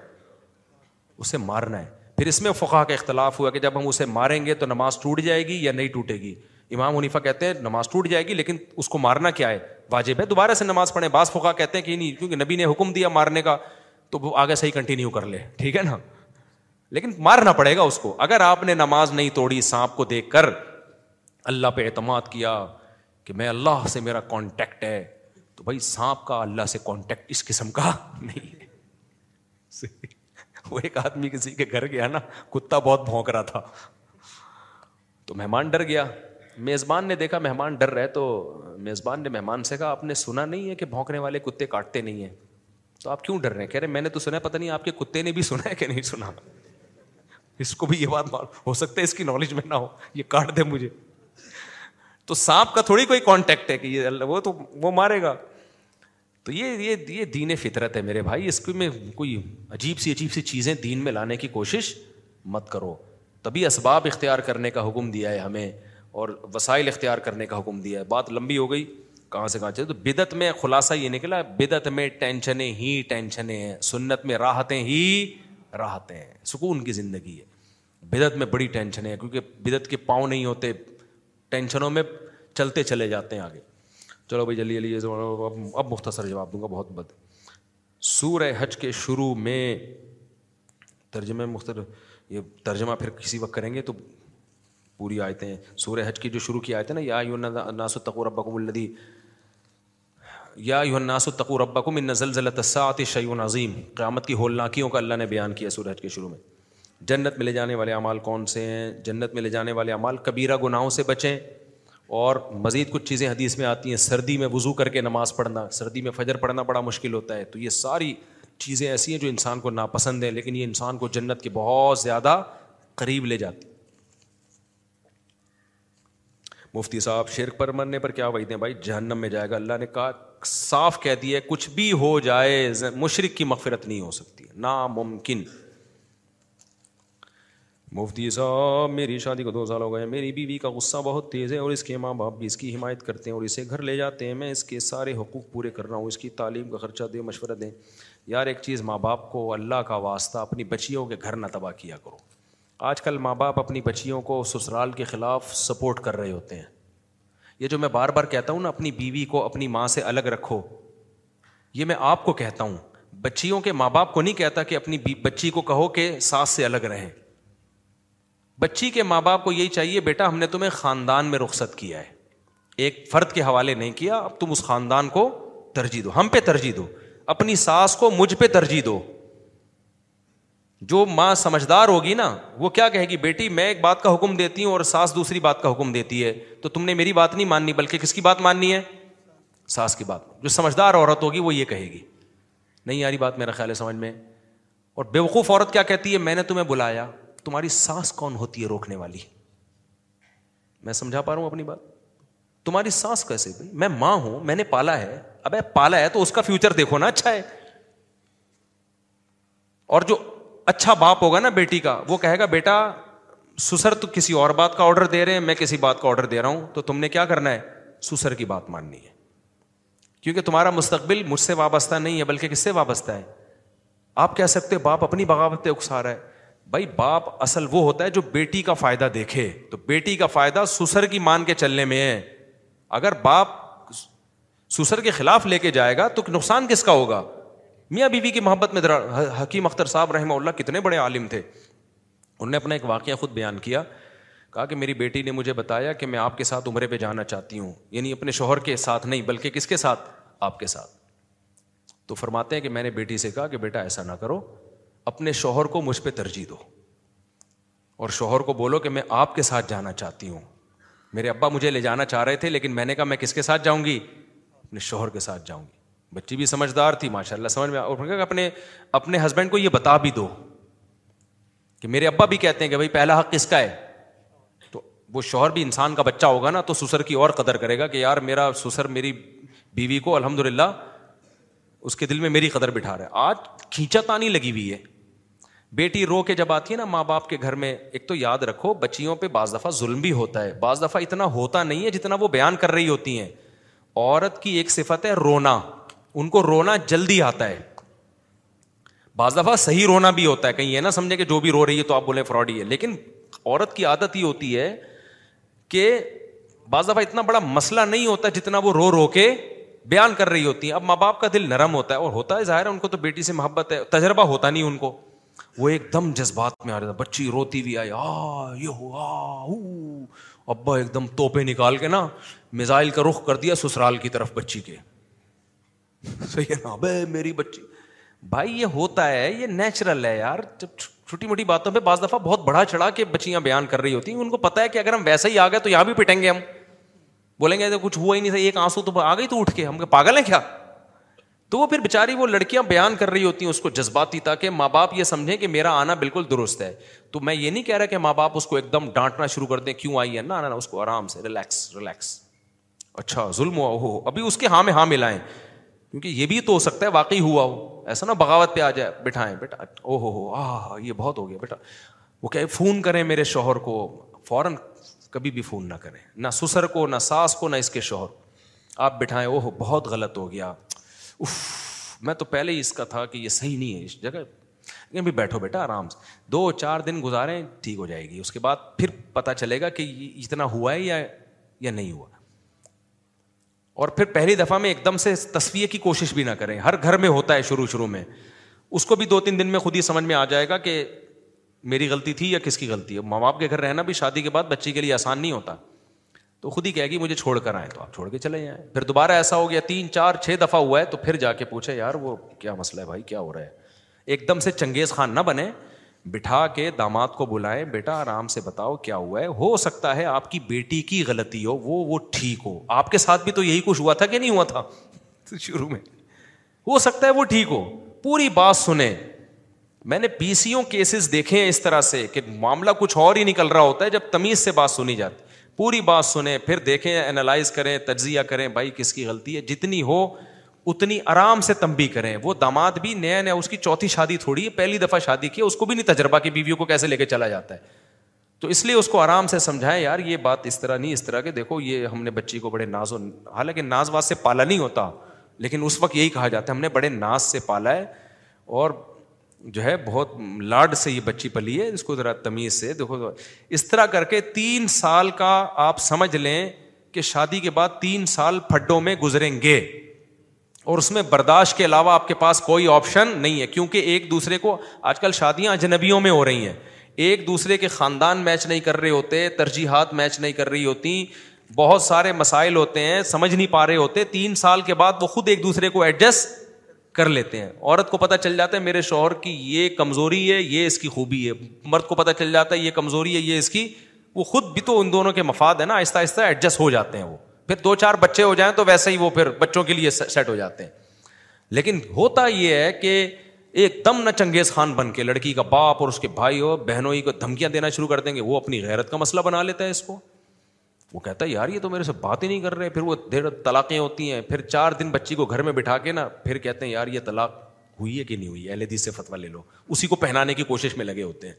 اسے مارنا ہے پھر اس میں فقا کا اختلاف ہوا کہ جب ہم اسے ماریں گے تو نماز ٹوٹ جائے گی یا نہیں ٹوٹے گی امام منیفا کہتے ہیں نماز ٹوٹ جائے گی لیکن اس کو مارنا کیا ہے واجب ہے دوبارہ سے نماز پڑھیں بعض فقا کہتے ہیں کہ نہیں کیونکہ نبی نے حکم دیا مارنے کا تو وہ آگے صحیح کنٹینیو کر لے ٹھیک ہے نا لیکن مارنا پڑے گا اس کو اگر آپ نے نماز نہیں توڑی سانپ کو دیکھ کر اللہ پہ اعتماد کیا کہ میں اللہ سے میرا کانٹیکٹ ہے تو بھائی سانپ کا اللہ سے کانٹیکٹ اس قسم کا نہیں ہے وہ ایک آدمی کسی کے گھر گیا نا کتا بہت بھونک رہا تھا تو مہمان ڈر گیا میزبان نے دیکھا مہمان ڈر رہے تو میزبان نے مہمان سے کہا آپ نے سنا نہیں ہے کہ بھونکنے والے کتے کاٹتے نہیں ہیں تو آپ کیوں ڈر رہے ہیں کہہ رہے میں نے تو سنا ہے پتا نہیں آپ کے کتے نے بھی سنا ہے کہ نہیں سنا اس کو بھی یہ بات ہو سکتا ہے اس کی نالج میں نہ ہو یہ کاٹ دے مجھے تو سانپ کا تھوڑی کوئی کانٹیکٹ ہے کہ یہ وہ تو وہ مارے گا تو یہ یہ یہ دین فطرت ہے میرے بھائی اس کو میں کوئی عجیب سی عجیب سی چیزیں دین میں لانے کی کوشش مت کرو تبھی اسباب اختیار کرنے کا حکم دیا ہے ہمیں اور وسائل اختیار کرنے کا حکم دیا ہے بات لمبی ہو گئی کہاں سے کہاں چلے تو بدعت میں خلاصہ یہ نکلا بدعت میں ٹینشنیں ہی ٹینشنیں ہیں سنت میں راحتیں ہی راحتیں ہیں سکون کی زندگی ہے بدعت میں بڑی ٹینشنیں ہیں کیونکہ بدعت کے پاؤں نہیں ہوتے ٹینشنوں میں چلتے چلے جاتے ہیں آگے چلو بھائی جلدی جلدی اب اب مختصر جواب دوں گا بہت بد سور حج کے شروع میں ترجمہ مختلف یہ ترجمہ پھر کسی وقت کریں گے تو پوری آیتیں ہیں سورہ حج کی جو شروع کی آئے تھے نا یا یو یون اناس ربکم الدی یا یو الناس تقوق ربکم نزل زلزلہ ساتِ شعیون عظیم قیامت کی ہولناکیوں کا اللہ نے بیان کیا سورہ حج کے شروع میں جنت میں لے جانے والے اعمال کون سے ہیں جنت میں لے جانے والے اعمال کبیرہ گناہوں سے بچیں اور مزید کچھ چیزیں حدیث میں آتی ہیں سردی میں وضو کر کے نماز پڑھنا سردی میں فجر پڑھنا بڑا مشکل ہوتا ہے تو یہ ساری چیزیں ایسی ہیں جو انسان کو ناپسند ہیں لیکن یہ انسان کو جنت کے بہت زیادہ قریب لے جاتی مفتی صاحب شرک پر مرنے پر کیا وعید ہیں بھائی جہنم میں جائے گا اللہ نے کہا صاف کہہ دیا کچھ بھی ہو جائے مشرق کی مغفرت نہیں ہو سکتی ناممکن مفتی صاحب میری شادی کو دو سال ہو گئے میری بیوی کا غصہ بہت تیز ہے اور اس کے ماں باپ بھی اس کی حمایت کرتے ہیں اور اسے گھر لے جاتے ہیں میں اس کے سارے حقوق پورے کر رہا ہوں اس کی تعلیم کا خرچہ دیں مشورہ دیں یار ایک چیز ماں باپ کو اللہ کا واسطہ اپنی بچیوں کے گھر نہ تباہ کیا کرو آج کل ماں باپ اپنی بچیوں کو سسرال کے خلاف سپورٹ کر رہے ہوتے ہیں یہ جو میں بار بار کہتا ہوں نا اپنی بیوی کو اپنی ماں سے الگ رکھو یہ میں آپ کو کہتا ہوں بچیوں کے ماں باپ کو نہیں کہتا کہ اپنی بچی کو کہو کہ ساس سے الگ رہیں بچی کے ماں باپ کو یہی چاہیے بیٹا ہم نے تمہیں خاندان میں رخصت کیا ہے ایک فرد کے حوالے نہیں کیا اب تم اس خاندان کو ترجیح دو ہم پہ ترجیح دو اپنی ساس کو مجھ پہ ترجیح دو جو ماں سمجھدار ہوگی نا وہ کیا کہے گی بیٹی میں ایک بات کا حکم دیتی ہوں اور ساس دوسری بات کا حکم دیتی ہے تو تم نے میری بات نہیں ماننی بلکہ کس کی بات ماننی ہے ساس کی بات جو سمجھدار عورت ہوگی وہ یہ کہے گی نہیں یاری بات میرا خیال ہے سمجھ میں اور بیوقوف عورت کیا کہتی ہے میں نے تمہیں بلایا تمہاری سانس کون ہوتی ہے روکنے والی میں سمجھا پا رہا ہوں اپنی بات تمہاری سانس کیسے بھائی میں ماں ہوں میں نے پالا ہے اب پالا ہے تو اس کا فیوچر دیکھو نا اچھا ہے اور جو اچھا باپ ہوگا نا بیٹی کا وہ کہے گا بیٹا سسر تو کسی اور بات کا آڈر دے رہے ہیں میں کسی بات کا آڈر دے رہا ہوں تو تم نے کیا کرنا ہے سسر کی بات ماننی ہے کیونکہ تمہارا مستقبل مجھ سے وابستہ نہیں ہے بلکہ کس سے وابستہ ہے آپ کہہ سکتے باپ اپنی بغاوت اکسا رہا ہے بھائی باپ اصل وہ ہوتا ہے جو بیٹی کا فائدہ دیکھے تو بیٹی کا فائدہ سسر کی مان کے چلنے میں ہے اگر باپ سسر کے خلاف لے کے جائے گا تو نقصان کس کا ہوگا میاں بیوی بی کی محبت میں حکیم اختر صاحب رحمہ اللہ کتنے بڑے عالم تھے انہوں نے اپنا ایک واقعہ خود بیان کیا کہا کہ میری بیٹی نے مجھے بتایا کہ میں آپ کے ساتھ عمرے پہ جانا چاہتی ہوں یعنی اپنے شوہر کے ساتھ نہیں بلکہ کس کے ساتھ آپ کے ساتھ تو فرماتے ہیں کہ میں نے بیٹی سے کہا کہ بیٹا ایسا نہ کرو اپنے شوہر کو مجھ پہ ترجیح دو اور شوہر کو بولو کہ میں آپ کے ساتھ جانا چاہتی ہوں میرے ابا مجھے لے جانا چاہ رہے تھے لیکن میں نے کہا میں کس کے ساتھ جاؤں گی اپنے شوہر کے ساتھ جاؤں گی بچی بھی سمجھدار تھی ماشاء اللہ سمجھ میں اپنے اپنے ہسبینڈ کو یہ بتا بھی دو کہ میرے ابا بھی کہتے ہیں کہ بھائی پہلا حق کس کا ہے تو وہ شوہر بھی انسان کا بچہ ہوگا نا تو سسر کی اور قدر کرے گا کہ یار میرا سسر میری بیوی کو الحمد للہ اس کے دل میں میری قدر بٹھا رہا ہے آج کھینچا تانی لگی ہوئی ہے بیٹی رو کے جب آتی ہے نا ماں باپ کے گھر میں ایک تو یاد رکھو بچیوں پہ بعض دفعہ ظلم بھی ہوتا ہے بعض دفعہ اتنا ہوتا نہیں ہے جتنا وہ بیان کر رہی ہوتی ہیں عورت کی ایک صفت ہے رونا ان کو رونا جلدی آتا ہے بعض دفعہ صحیح رونا بھی ہوتا ہے کہیں یہ نہ سمجھے کہ جو بھی رو رہی ہے تو آپ بولیں فراڈ ہی ہے لیکن عورت کی عادت یہ ہوتی ہے کہ بعض دفعہ اتنا بڑا مسئلہ نہیں ہوتا جتنا وہ رو رو کے بیان کر رہی ہوتی ہیں اب ماں باپ کا دل نرم ہوتا ہے اور ہوتا ہے ظاہر ہے ان کو تو بیٹی سے محبت ہے تجربہ ہوتا نہیں ان کو وہ ایک دم جذبات میں آ رہا تھا بچی روتی بھی آئی آ آ یہ ہو ابا ایک دم توپے نکال کے نا میزائل کا رخ کر دیا سسرال کی طرف بچی کے صحیح ہے نا میری بچی بھائی یہ ہوتا ہے یہ نیچرل ہے یار جب چھوٹی موٹی باتوں پہ بعض دفعہ بہت بڑا چڑھا کے بچیاں بیان کر رہی ہوتی ہیں ان کو پتا ہے کہ اگر ہم ویسا ہی آ گئے تو یہاں بھی پٹیں گے ہم بولیں گے کچھ ہوا ہی نہیں تھا ایک آنسو تو آ گئی تو اٹھ کے ہم پاگل ہیں کیا تو وہ پھر بیچاری وہ لڑکیاں بیان کر رہی ہوتی ہیں اس کو جذباتی تاکہ ماں باپ یہ سمجھیں کہ میرا آنا بالکل درست ہے تو میں یہ نہیں کہہ رہا کہ ماں باپ اس کو ایک دم ڈانٹنا شروع کر دیں کیوں آئی ہے نا نا اس کو آرام سے ریلیکس ریلیکس اچھا ظلم ہوا ہو ابھی اس کے ہاں میں ہاں ملائیں کیونکہ یہ بھی تو ہو سکتا ہے واقعی ہوا ہو ایسا نا بغاوت پہ آ جائے بٹھائیں بیٹا او ہو ہو آ یہ بہت ہو گیا بیٹا وہ کہے فون کریں میرے شوہر کو فوراً کبھی بھی فون نہ کریں نہ سسر کو نہ ساس کو نہ اس کے شوہر کو آپ بٹھائیں او ہو بہت غلط ہو گیا اف میں تو پہلے ہی اس کا تھا کہ یہ صحیح نہیں ہے اس جگہ بھی بیٹھو بیٹا آرام سے دو چار دن گزاریں ٹھیک ہو جائے گی اس کے بعد پھر پتا چلے گا کہ اتنا ہوا ہے یا یا نہیں ہوا اور پھر پہلی دفعہ میں ایک دم سے تصویر کی کوشش بھی نہ کریں ہر گھر میں ہوتا ہے شروع شروع میں اس کو بھی دو تین دن میں خود ہی سمجھ میں آ جائے گا کہ میری غلطی تھی یا کس کی غلطی ہے ماں باپ کے گھر رہنا بھی شادی کے بعد بچی کے لیے آسان نہیں ہوتا تو خود ہی کہے گی مجھے چھوڑ کر آئے تو آپ چھوڑ کے چلے جائیں پھر دوبارہ ایسا ہو گیا تین چار چھ دفعہ ہوا ہے تو پھر جا کے پوچھے یار وہ کیا مسئلہ ہے بھائی کیا ہو رہا ہے ایک دم سے چنگیز خان نہ بنے بٹھا کے داماد کو بلائیں بیٹا آرام سے بتاؤ کیا ہوا ہے ہو سکتا ہے آپ کی بیٹی کی غلطی ہو وہ وہ ٹھیک ہو آپ کے ساتھ بھی تو یہی کچھ ہوا تھا کہ نہیں ہوا تھا شروع میں ہو سکتا ہے وہ ٹھیک ہو پوری بات سنیں میں نے پی سیوں کیسز دیکھے ہیں اس طرح سے کہ معاملہ کچھ اور ہی نکل رہا ہوتا ہے جب تمیز سے بات سنی جاتی پوری بات سنیں پھر دیکھیں انالائز کریں تجزیہ کریں بھائی کس کی غلطی ہے جتنی ہو اتنی آرام سے تمبی کریں وہ داماد بھی نیا نیا اس کی چوتھی شادی تھوڑی ہے پہلی دفعہ شادی کی اس کو بھی نہیں تجربہ کی بیویوں کو کیسے لے کے چلا جاتا ہے تو اس لیے اس کو آرام سے سمجھائیں یار یہ بات اس طرح نہیں اس طرح کہ دیکھو یہ ہم نے بچی کو بڑے ناز و حالانکہ ناز واز سے پالا نہیں ہوتا لیکن اس وقت یہی کہا جاتا ہے ہم نے بڑے ناز سے پالا ہے اور جو ہے بہت لاڈ سے یہ بچی پلی ہے اس کو ذرا تمیز سے دیکھو اس طرح کر کے تین سال کا آپ سمجھ لیں کہ شادی کے بعد تین سال پھڈوں میں گزریں گے اور اس میں برداشت کے علاوہ آپ کے پاس کوئی آپشن نہیں ہے کیونکہ ایک دوسرے کو آج کل شادیاں اجنبیوں میں ہو رہی ہیں ایک دوسرے کے خاندان میچ نہیں کر رہے ہوتے ترجیحات میچ نہیں کر رہی ہوتی بہت سارے مسائل ہوتے ہیں سمجھ نہیں پا رہے ہوتے تین سال کے بعد وہ خود ایک دوسرے کو ایڈجسٹ کر لیتے ہیں عورت کو پتہ چل جاتا ہے میرے شوہر کی یہ کمزوری ہے یہ اس کی خوبی ہے مرد کو پتہ چل جاتا ہے یہ کمزوری ہے یہ اس کی وہ خود بھی تو ان دونوں کے مفاد ہے نا آہستہ آہستہ ایڈجسٹ ہو جاتے ہیں وہ پھر دو چار بچے ہو جائیں تو ویسے ہی وہ پھر بچوں کے لیے سیٹ ہو جاتے ہیں لیکن ہوتا یہ ہے کہ ایک دم نہ چنگیز خان بن کے لڑکی کا باپ اور اس کے بھائی اور بہنوں ہی کو دھمکیاں دینا شروع کر دیں گے وہ اپنی غیرت کا مسئلہ بنا لیتا ہے اس کو وہ کہتا ہے یار یہ تو میرے سے بات ہی نہیں کر رہے پھر وہ دیر طلاقیں ہوتی ہیں پھر چار دن بچی کو گھر میں بٹھا کے نا پھر کہتے ہیں یار یہ طلاق ہوئی ہے کہ نہیں ہوئی اہل سے فتویٰ لے لو اسی کو پہنانے کی کوشش میں لگے ہوتے ہیں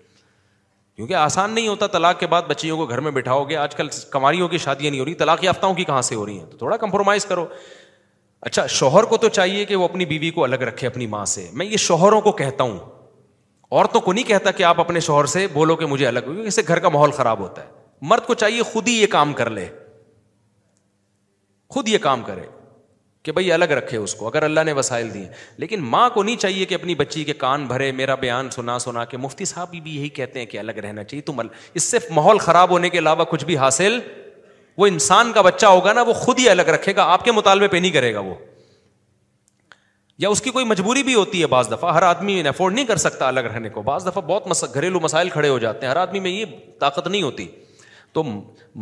کیونکہ آسان نہیں ہوتا طلاق کے بعد بچیوں کو گھر میں بٹھاؤ گے آج کل کماریوں کی شادیاں نہیں ہو رہی طلاق یافتہوں کی کہاں سے ہو رہی ہیں تو تھوڑا کمپرومائز کرو اچھا شوہر کو تو چاہیے کہ وہ اپنی بیوی کو الگ رکھے اپنی ماں سے میں یہ شوہروں کو کہتا ہوں عورتوں کو نہیں کہتا کہ آپ اپنے شوہر سے بولو کہ مجھے الگ اس سے گھر کا ماحول خراب ہوتا ہے مرد کو چاہیے خود ہی یہ کام کر لے خود یہ کام کرے کہ بھائی الگ رکھے اس کو اگر اللہ نے وسائل دیے لیکن ماں کو نہیں چاہیے کہ اپنی بچی کے کان بھرے میرا بیان سنا سنا کے مفتی صاحب بھی یہی کہتے ہیں کہ الگ رہنا چاہیے تم اس سے ماحول خراب ہونے کے علاوہ کچھ بھی حاصل وہ انسان کا بچہ ہوگا نا وہ خود ہی الگ رکھے گا آپ کے مطالبے پہ نہیں کرے گا وہ یا اس کی کوئی مجبوری بھی ہوتی ہے بعض دفعہ ہر آدمی افورڈ نہیں کر سکتا الگ رہنے کو بعض دفعہ بہت گھریلو مسائل کھڑے ہو جاتے ہیں ہر آدمی میں یہ طاقت نہیں ہوتی تو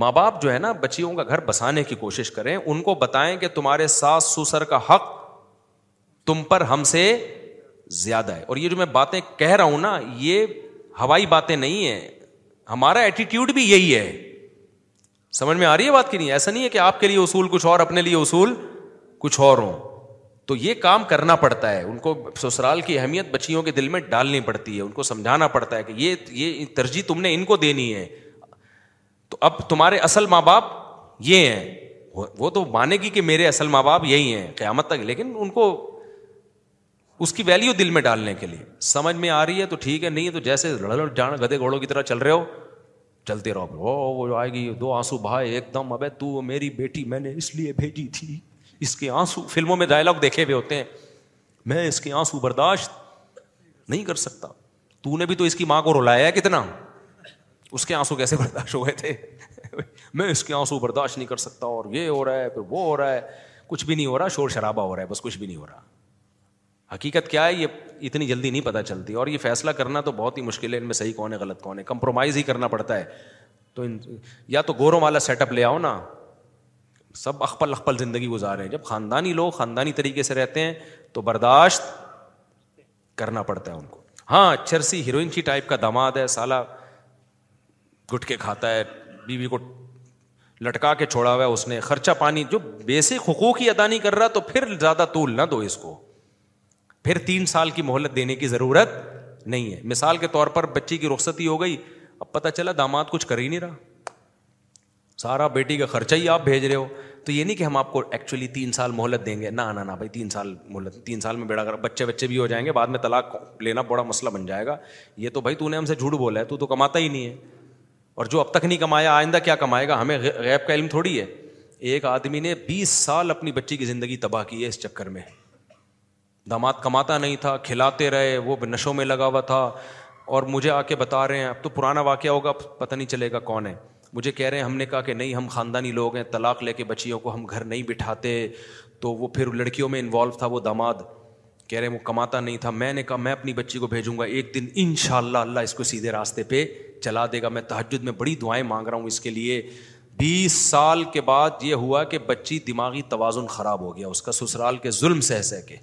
ماں باپ جو ہے نا بچیوں کا گھر بسانے کی کوشش کریں ان کو بتائیں کہ تمہارے ساس سسر کا حق تم پر ہم سے زیادہ ہے اور یہ جو میں باتیں کہہ رہا ہوں نا یہ ہوائی باتیں نہیں ہیں ہمارا ایٹیٹیوڈ بھی یہی ہے سمجھ میں آ رہی ہے بات کی نہیں ایسا نہیں ہے کہ آپ کے لیے اصول کچھ اور اپنے لیے اصول کچھ اور ہوں تو یہ کام کرنا پڑتا ہے ان کو سسرال کی اہمیت بچیوں کے دل میں ڈالنی پڑتی ہے ان کو سمجھانا پڑتا ہے کہ یہ یہ ترجیح تم نے ان کو دینی ہے تو اب تمہارے اصل ماں باپ یہ ہیں وہ تو مانے گی کہ میرے اصل ماں باپ یہی ہیں قیامت تک لیکن ان کو اس کی ویلو دل میں ڈالنے کے لیے سمجھ میں آ رہی ہے تو ٹھیک ہے نہیں تو جیسے لڑ لڑ جان گدے گھوڑوں کی طرح چل رہے ہو چلتے رہو وہ آئے گی دو آنسو بھائی ایک دم ابے تو میری بیٹی میں نے اس لیے بھیجی تھی اس کے آنسو فلموں میں ڈائلگ دیکھے ہوئے ہوتے ہیں میں اس کے آنسو برداشت نہیں کر سکتا تو نے بھی تو اس کی ماں کو رلایا ہے کتنا اس کے آنسو کیسے برداشت ہو گئے تھے میں اس کے آنسو برداشت نہیں کر سکتا اور یہ ہو رہا ہے پھر وہ ہو رہا ہے کچھ بھی نہیں ہو رہا شور شرابہ ہو رہا ہے بس کچھ بھی نہیں ہو رہا حقیقت کیا ہے یہ اتنی جلدی نہیں پتہ چلتی اور یہ فیصلہ کرنا تو بہت ہی مشکل ہے ان میں صحیح کون ہے غلط کون ہے کمپرومائز ہی کرنا پڑتا ہے تو ان یا تو گوروں والا سیٹ اپ لے آؤ نا سب اخپل اخپل زندگی گزارے ہیں جب خاندانی لوگ خاندانی طریقے سے رہتے ہیں تو برداشت کرنا پڑتا ہے ان کو ہاں چرسی ہیروئن کی ٹائپ کا دماد ہے سالہ گٹ کے کھاتا ہے بیوی کو لٹکا کے چھوڑا ہوا ہے اس نے خرچہ پانی جو بیسک حقوق ہی ادا نہیں کر رہا تو پھر زیادہ طول نہ دو اس کو پھر تین سال کی مہلت دینے کی ضرورت نہیں ہے مثال کے طور پر بچی کی رخصتی ہو گئی اب پتہ چلا داماد کچھ کر ہی نہیں رہا سارا بیٹی کا خرچہ ہی آپ بھیج رہے ہو تو یہ نہیں کہ ہم آپ کو ایکچولی تین سال مہلت دیں گے نہ نہ نہ بھائی تین سال مہلت تین سال میں بیڑا کر بچے بچے بھی ہو جائیں گے بعد میں طلاق لینا بڑا مسئلہ بن جائے گا یہ تو بھائی تو نے ہم سے جھوٹ بولا ہے تو تو کماتا ہی نہیں ہے اور جو اب تک نہیں کمایا آئندہ کیا کمائے گا ہمیں غیب کا علم تھوڑی ہے ایک آدمی نے بیس سال اپنی بچی کی زندگی تباہ کی ہے اس چکر میں داماد کماتا نہیں تھا کھلاتے رہے وہ نشوں میں لگا ہوا تھا اور مجھے آ کے بتا رہے ہیں اب تو پرانا واقعہ ہوگا پتہ نہیں چلے گا کون ہے مجھے کہہ رہے ہیں ہم نے کہا کہ نہیں ہم خاندانی لوگ ہیں طلاق لے کے بچیوں کو ہم گھر نہیں بٹھاتے تو وہ پھر لڑکیوں میں انوالو تھا وہ داماد کہہ رہے وہ کماتا نہیں تھا میں نے کہا میں اپنی بچی کو بھیجوں گا ایک دن ان شاء اللہ اللہ اس کو سیدھے راستے پہ چلا دے گا میں تحجد میں بڑی دعائیں مانگ رہا ہوں اس کے لیے بیس سال کے بعد یہ ہوا کہ بچی دماغی توازن خراب ہو گیا اس کا سسرال کے ظلم سہ سہ کے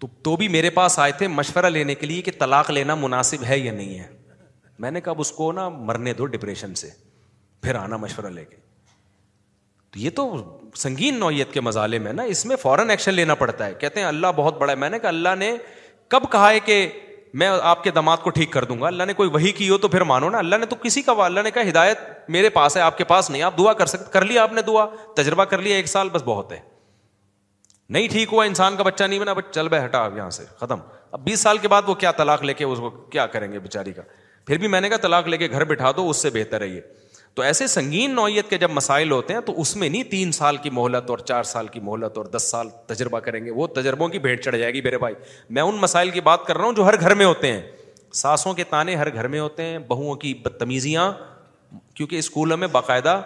تو تو بھی میرے پاس آئے تھے مشورہ لینے کے لیے کہ طلاق لینا مناسب ہے یا نہیں ہے میں نے کہا اب اس کو نا مرنے دو ڈپریشن سے پھر آنا مشورہ لے کے تو یہ تو سنگین نوعیت کے مزالے میں نا اس میں فوراً ایکشن لینا پڑتا ہے کہتے ہیں اللہ بہت بڑا ہے میں نے کہا اللہ نے کب کہا ہے کہ میں آپ کے دماد کو ٹھیک کر دوں گا اللہ نے کوئی وہی کی ہو تو پھر مانو نا اللہ نے تو کسی کا اللہ نے کہا ہدایت میرے پاس ہے آپ کے پاس نہیں آپ دعا کر سکتے کر لیا آپ نے دعا تجربہ کر لیا ایک سال بس بہت ہے نہیں ٹھیک ہوا انسان کا بچہ نہیں بنا بس چل بھائی ہٹا آپ یہاں سے ختم اب بیس سال کے بعد وہ کیا طلاق لے کے اس کو کیا کریں گے بےچاری کا پھر بھی میں نے کہا طلاق لے کے گھر بٹھا دو اس سے بہتر ہے یہ تو ایسے سنگین نوعیت کے جب مسائل ہوتے ہیں تو اس میں نہیں تین سال کی مہلت اور چار سال کی مہلت اور دس سال تجربہ کریں گے وہ تجربوں کی بھیڑ چڑھ جائے گی میرے بھائی میں ان مسائل کی بات کر رہا ہوں جو ہر گھر میں ہوتے ہیں ساسوں کے تانے ہر گھر میں ہوتے ہیں بہوؤں کی بدتمیزیاں کیونکہ اسکولوں میں باقاعدہ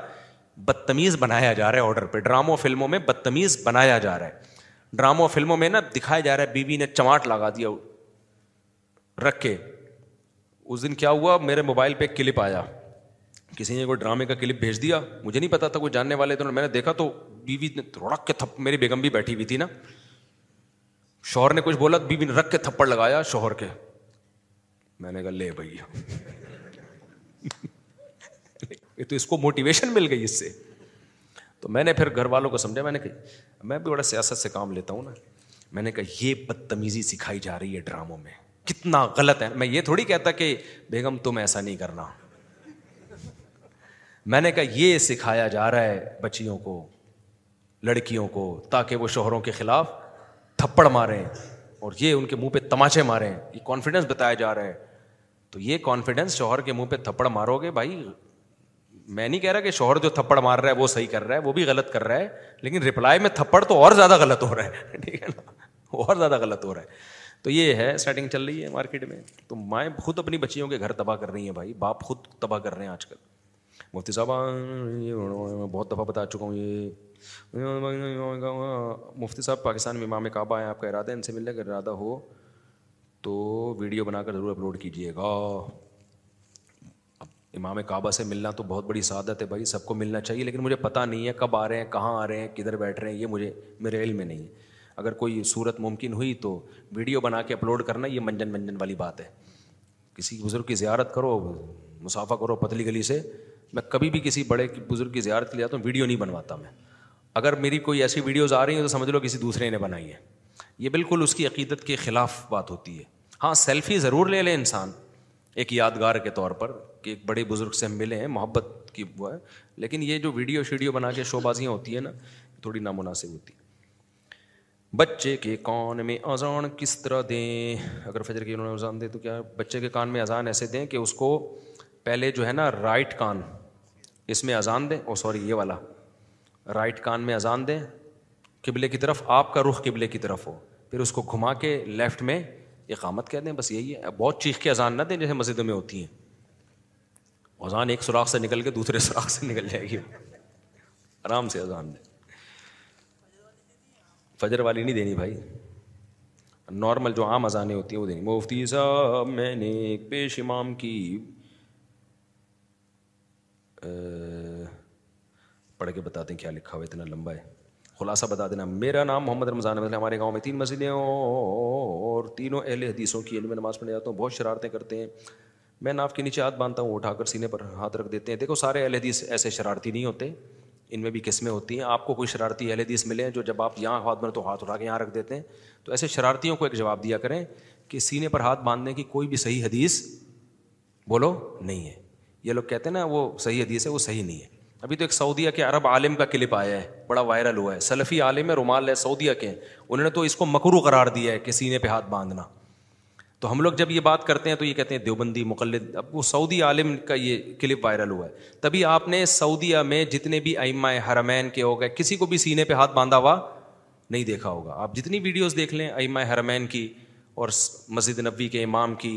بدتمیز بنایا جا رہا ہے آرڈر پہ ڈرامو فلموں میں بدتمیز بنایا جا رہا ہے ڈراموں فلموں میں نا دکھایا جا رہا ہے بیوی نے چماٹ لگا دیا رکھ کے اس دن کیا ہوا میرے موبائل پہ ایک کلپ آیا کسی نے کوئی ڈرامے کا کلپ بھیج دیا مجھے نہیں پتا تھا کوئی جاننے والے تو میں نے دیکھا تو بیوی نے تھوڑا کے تھپ میری بیگم بھی بیٹھی ہوئی تھی نا شوہر نے کچھ بولا بیوی نے رکھ کے تھپڑ لگایا شوہر کے میں نے کہا لے بھیا تو اس کو موٹیویشن مل گئی اس سے تو میں نے پھر گھر والوں کو سمجھا میں نے کہا میں بھی بڑا سیاست سے کام لیتا ہوں نا میں نے کہا یہ بدتمیزی سکھائی جا رہی ہے ڈراموں میں کتنا غلط ہے میں یہ تھوڑی کہتا کہ بیگم تم ایسا نہیں کرنا میں نے کہا یہ سکھایا جا رہا ہے بچیوں کو لڑکیوں کو تاکہ وہ شوہروں کے خلاف تھپڑ ماریں اور یہ ان کے منہ پہ تماچے ماریں یہ کانفیڈنس بتایا جا رہا ہے تو یہ کانفیڈینس شوہر کے منہ پہ تھپڑ مارو گے بھائی میں نہیں کہہ رہا کہ شوہر جو تھپڑ مار رہا ہے وہ صحیح کر رہا ہے وہ بھی غلط کر رہا ہے لیکن رپلائی میں تھپڑ تو اور زیادہ غلط ہو رہا ہے نا اور زیادہ غلط ہو رہا ہے تو یہ ہے سیٹنگ چل رہی ہے مارکیٹ میں تو مائیں خود اپنی بچیوں کے گھر تباہ کر رہی ہیں بھائی باپ خود تباہ کر رہے ہیں آج کل مفتی صاحب بہت دفعہ بتا چکا ہوں یہ مفتی صاحب پاکستان میں امام کعبہ ہیں آپ کا ارادہ ہے ان سے ملنے کا ارادہ ہو تو ویڈیو بنا کر ضرور اپلوڈ کیجیے گا امام کعبہ سے ملنا تو بہت بڑی سعادت ہے بھائی سب کو ملنا چاہیے لیکن مجھے پتہ نہیں ہے کب آ رہے ہیں کہاں آ رہے ہیں کدھر بیٹھ رہے ہیں یہ مجھے میرے علم میں نہیں ہے اگر کوئی صورت ممکن ہوئی تو ویڈیو بنا کے اپلوڈ کرنا یہ منجن منجن والی بات ہے کسی بزرگ کی زیارت کرو مسافہ کرو پتلی گلی سے میں کبھی بھی کسی بڑے بزرگ کی زیارت کے لیے جاتا ہوں ویڈیو نہیں بنواتا میں اگر میری کوئی ایسی ویڈیوز آ رہی ہیں تو سمجھ لو کسی دوسرے نے بنائی ہے یہ بالکل اس کی عقیدت کے خلاف بات ہوتی ہے ہاں سیلفی ضرور لے لیں انسان ایک یادگار کے طور پر کہ ایک بڑے بزرگ سے ہم ملے ہیں محبت کی وہ ہے لیکن یہ جو ویڈیو شیڈیو بنا کے شو بازیاں ہوتی ہیں نا تھوڑی نامناسب ہوتی ہے بچے کے کان میں اذان کس طرح دیں اگر فجر کی انہوں نے اذان دیں تو کیا بچے کے کان میں اذان ایسے دیں کہ اس کو پہلے جو ہے نا رائٹ کان اس میں اذان دیں سوری یہ والا رائٹ کان میں اذان دیں قبلے کی طرف آپ کا رخ قبلے کی طرف ہو پھر اس کو گھما کے لیفٹ میں اقامت کہہ دیں بس یہی ہے بہت چیخ کے اذان نہ دیں جیسے مسجدوں میں ہوتی ہیں اذان ایک سوراخ سے نکل کے دوسرے سوراخ سے نکل جائے گی آرام سے اذان دیں فجر والی نہیں دینی بھائی نارمل جو عام اذانیں ہوتی ہیں وہ دینی مفتی صاحب میں نے ایک پیش امام کی پڑھ کے بتاتے ہیں کیا لکھا ہوا اتنا لمبا ہے خلاصہ بتا دینا میرا نام محمد رمضان ہمارے گاؤں میں تین مسجدیں ہوں اور تینوں اہل حدیثوں کی علم نماز پڑھنے جاتا ہوں بہت شرارتیں کرتے ہیں میں ناف کے نیچے ہاتھ باندھتا ہوں اٹھا کر سینے پر ہاتھ رکھ دیتے ہیں دیکھو سارے اہل حدیث ایسے شرارتی نہیں ہوتے ان میں بھی قسمیں ہوتی ہیں آپ کو کوئی شرارتی اہل حدیث ملے جو جب آپ یہاں ہاتھ بنے تو ہاتھ اٹھا کے یہاں رکھ دیتے ہیں تو ایسے شرارتیوں کو ایک جواب دیا کریں کہ سینے پر ہاتھ باندھنے کی کوئی بھی صحیح حدیث بولو نہیں ہے یہ لوگ کہتے ہیں نا وہ صحیح حدیث ہے وہ صحیح نہیں ہے ابھی تو ایک سعودیہ کے عرب عالم کا کلپ آیا ہے بڑا وائرل ہوا ہے سلفی عالم ہے رومال ہے سعودیہ کے ہیں انہوں نے تو اس کو مکرو قرار دیا ہے کہ سینے پہ ہاتھ باندھنا تو ہم لوگ جب یہ بات کرتے ہیں تو یہ کہتے ہیں دیوبندی مقلد اب وہ سعودی عالم کا یہ کلپ وائرل ہوا ہے تبھی آپ نے سعودیہ میں جتنے بھی ائمہ حرمین کے ہو گئے کسی کو بھی سینے پہ ہاتھ باندھا ہوا نہیں دیکھا ہوگا آپ جتنی ویڈیوز دیکھ لیں ائمہ حرمین کی اور مسجد نبوی کے امام کی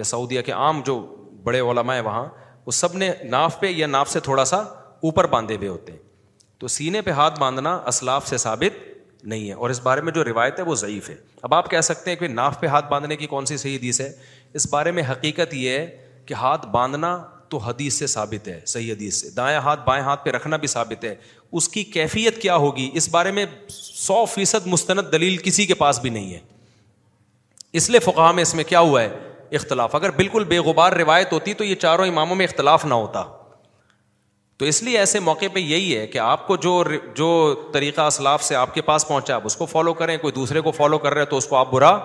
یا سعودیہ کے عام جو بڑے علماء ہیں وہاں وہ سب نے ناف پہ یا ناف سے تھوڑا سا اوپر باندھے ہوئے ہوتے ہیں تو سینے پہ ہاتھ باندھنا اسلاف سے ثابت نہیں ہے اور اس بارے میں جو روایت ہے وہ ضعیف ہے اب آپ کہہ سکتے ہیں کہ ناف پہ ہاتھ باندھنے کی کون سی صحیح حدیث ہے اس بارے میں حقیقت یہ ہے کہ ہاتھ باندھنا تو حدیث سے ثابت ہے صحیح حدیث سے دائیں ہاتھ بائیں ہاتھ پہ رکھنا بھی ثابت ہے اس کی کیفیت کیا ہوگی اس بارے میں سو فیصد مستند دلیل کسی کے پاس بھی نہیں ہے اس لیے میں اس میں کیا ہوا ہے اختلاف اگر بالکل بے غبار روایت ہوتی تو یہ چاروں اماموں میں اختلاف نہ ہوتا تو اس لیے ایسے موقع پہ یہی ہے کہ آپ کو جو جو طریقہ اسلاف سے آپ کے پاس پہنچا آپ اس کو فالو کریں کوئی دوسرے کو فالو کر رہے تو اس کو آپ برا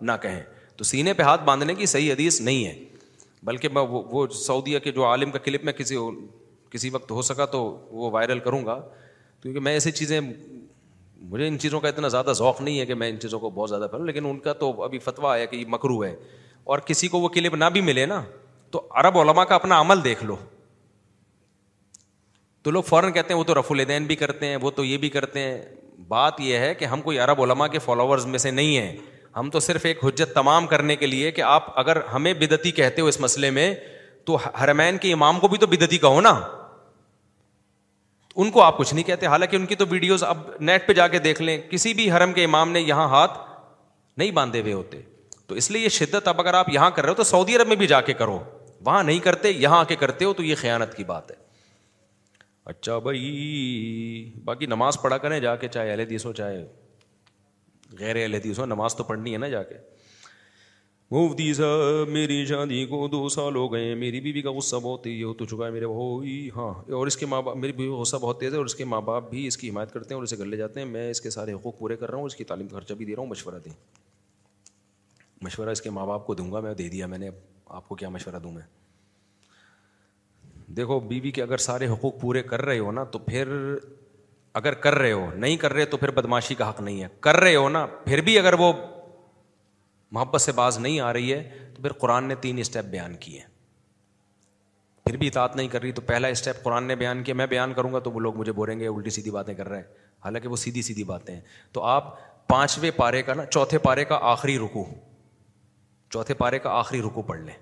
نہ کہیں تو سینے پہ ہاتھ باندھنے کی صحیح حدیث نہیں ہے بلکہ میں وہ سعودیہ کے جو عالم کا کلپ میں کسی کسی وقت ہو سکا تو وہ وائرل کروں گا کیونکہ میں ایسی چیزیں مجھے ان چیزوں کا اتنا زیادہ ذوق نہیں ہے کہ میں ان چیزوں کو بہت زیادہ پڑھوں لیکن ان کا تو ابھی فتویٰ ہے کہ یہ مکرو ہے اور کسی کو وہ کلپ نہ بھی ملے نا تو عرب علما کا اپنا عمل دیکھ لو تو لوگ فوراً کہتے ہیں وہ تو رف الدین بھی کرتے ہیں وہ تو یہ بھی کرتے ہیں بات یہ ہے کہ ہم کوئی عرب علما کے فالوورز میں سے نہیں ہیں ہم تو صرف ایک حجت تمام کرنے کے لیے کہ آپ اگر ہمیں بدتی کہتے ہو اس مسئلے میں تو حرمین کے امام کو بھی تو بدتی کہو نا ان کو آپ کچھ نہیں کہتے حالانکہ ان کی تو ویڈیوز اب نیٹ پہ جا کے دیکھ لیں کسی بھی حرم کے امام نے یہاں ہاتھ نہیں باندھے ہوئے ہوتے تو اس لیے یہ شدت اب اگر آپ یہاں کر رہے ہو تو سعودی عرب میں بھی جا کے کرو وہاں نہیں کرتے یہاں آ کے کرتے ہو تو یہ خیانت کی بات ہے اچھا بھائی باقی نماز پڑھا کریں جا کے چاہے اہل ہو چاہے غیر اللہ ہو نماز تو پڑھنی ہے نا جا کے مفتی صاحب میری شادی کو دو سال ہو گئے میری بیوی کا غصہ بہت تیز ہو تو چکا ہے میرے بھائی ہاں اور اس کے ماں باپ میری بیوی کا غصہ بہت تیز ہے اور اس کے ماں باپ بھی اس کی حمایت کرتے ہیں اور اسے گھر لے جاتے ہیں میں اس کے سارے حقوق پورے کر رہا ہوں اس کی تعلیم کا خرچہ بھی دے رہا ہوں مشورہ دیں مشورہ اس کے ماں باپ کو دوں گا میں دے دیا میں نے آپ کو کیا مشورہ دوں میں دیکھو بیوی بی کے اگر سارے حقوق پورے کر رہے ہو نا تو پھر اگر کر رہے ہو نہیں کر رہے تو پھر بدماشی کا حق نہیں ہے کر رہے ہو نا پھر بھی اگر وہ محبت سے باز نہیں آ رہی ہے تو پھر قرآن نے تین اسٹیپ بیان کیے پھر بھی اطاعت نہیں کر رہی تو پہلا اسٹیپ قرآن نے بیان کیا میں بیان کروں گا تو وہ لوگ مجھے بولیں گے الٹی سیدھی باتیں کر رہے ہیں حالانکہ وہ سیدھی سیدھی باتیں ہیں تو آپ پانچویں پارے کا نا چوتھے پارے کا آخری رکو چوتھے پارے کا آخری رکو پڑھ لیں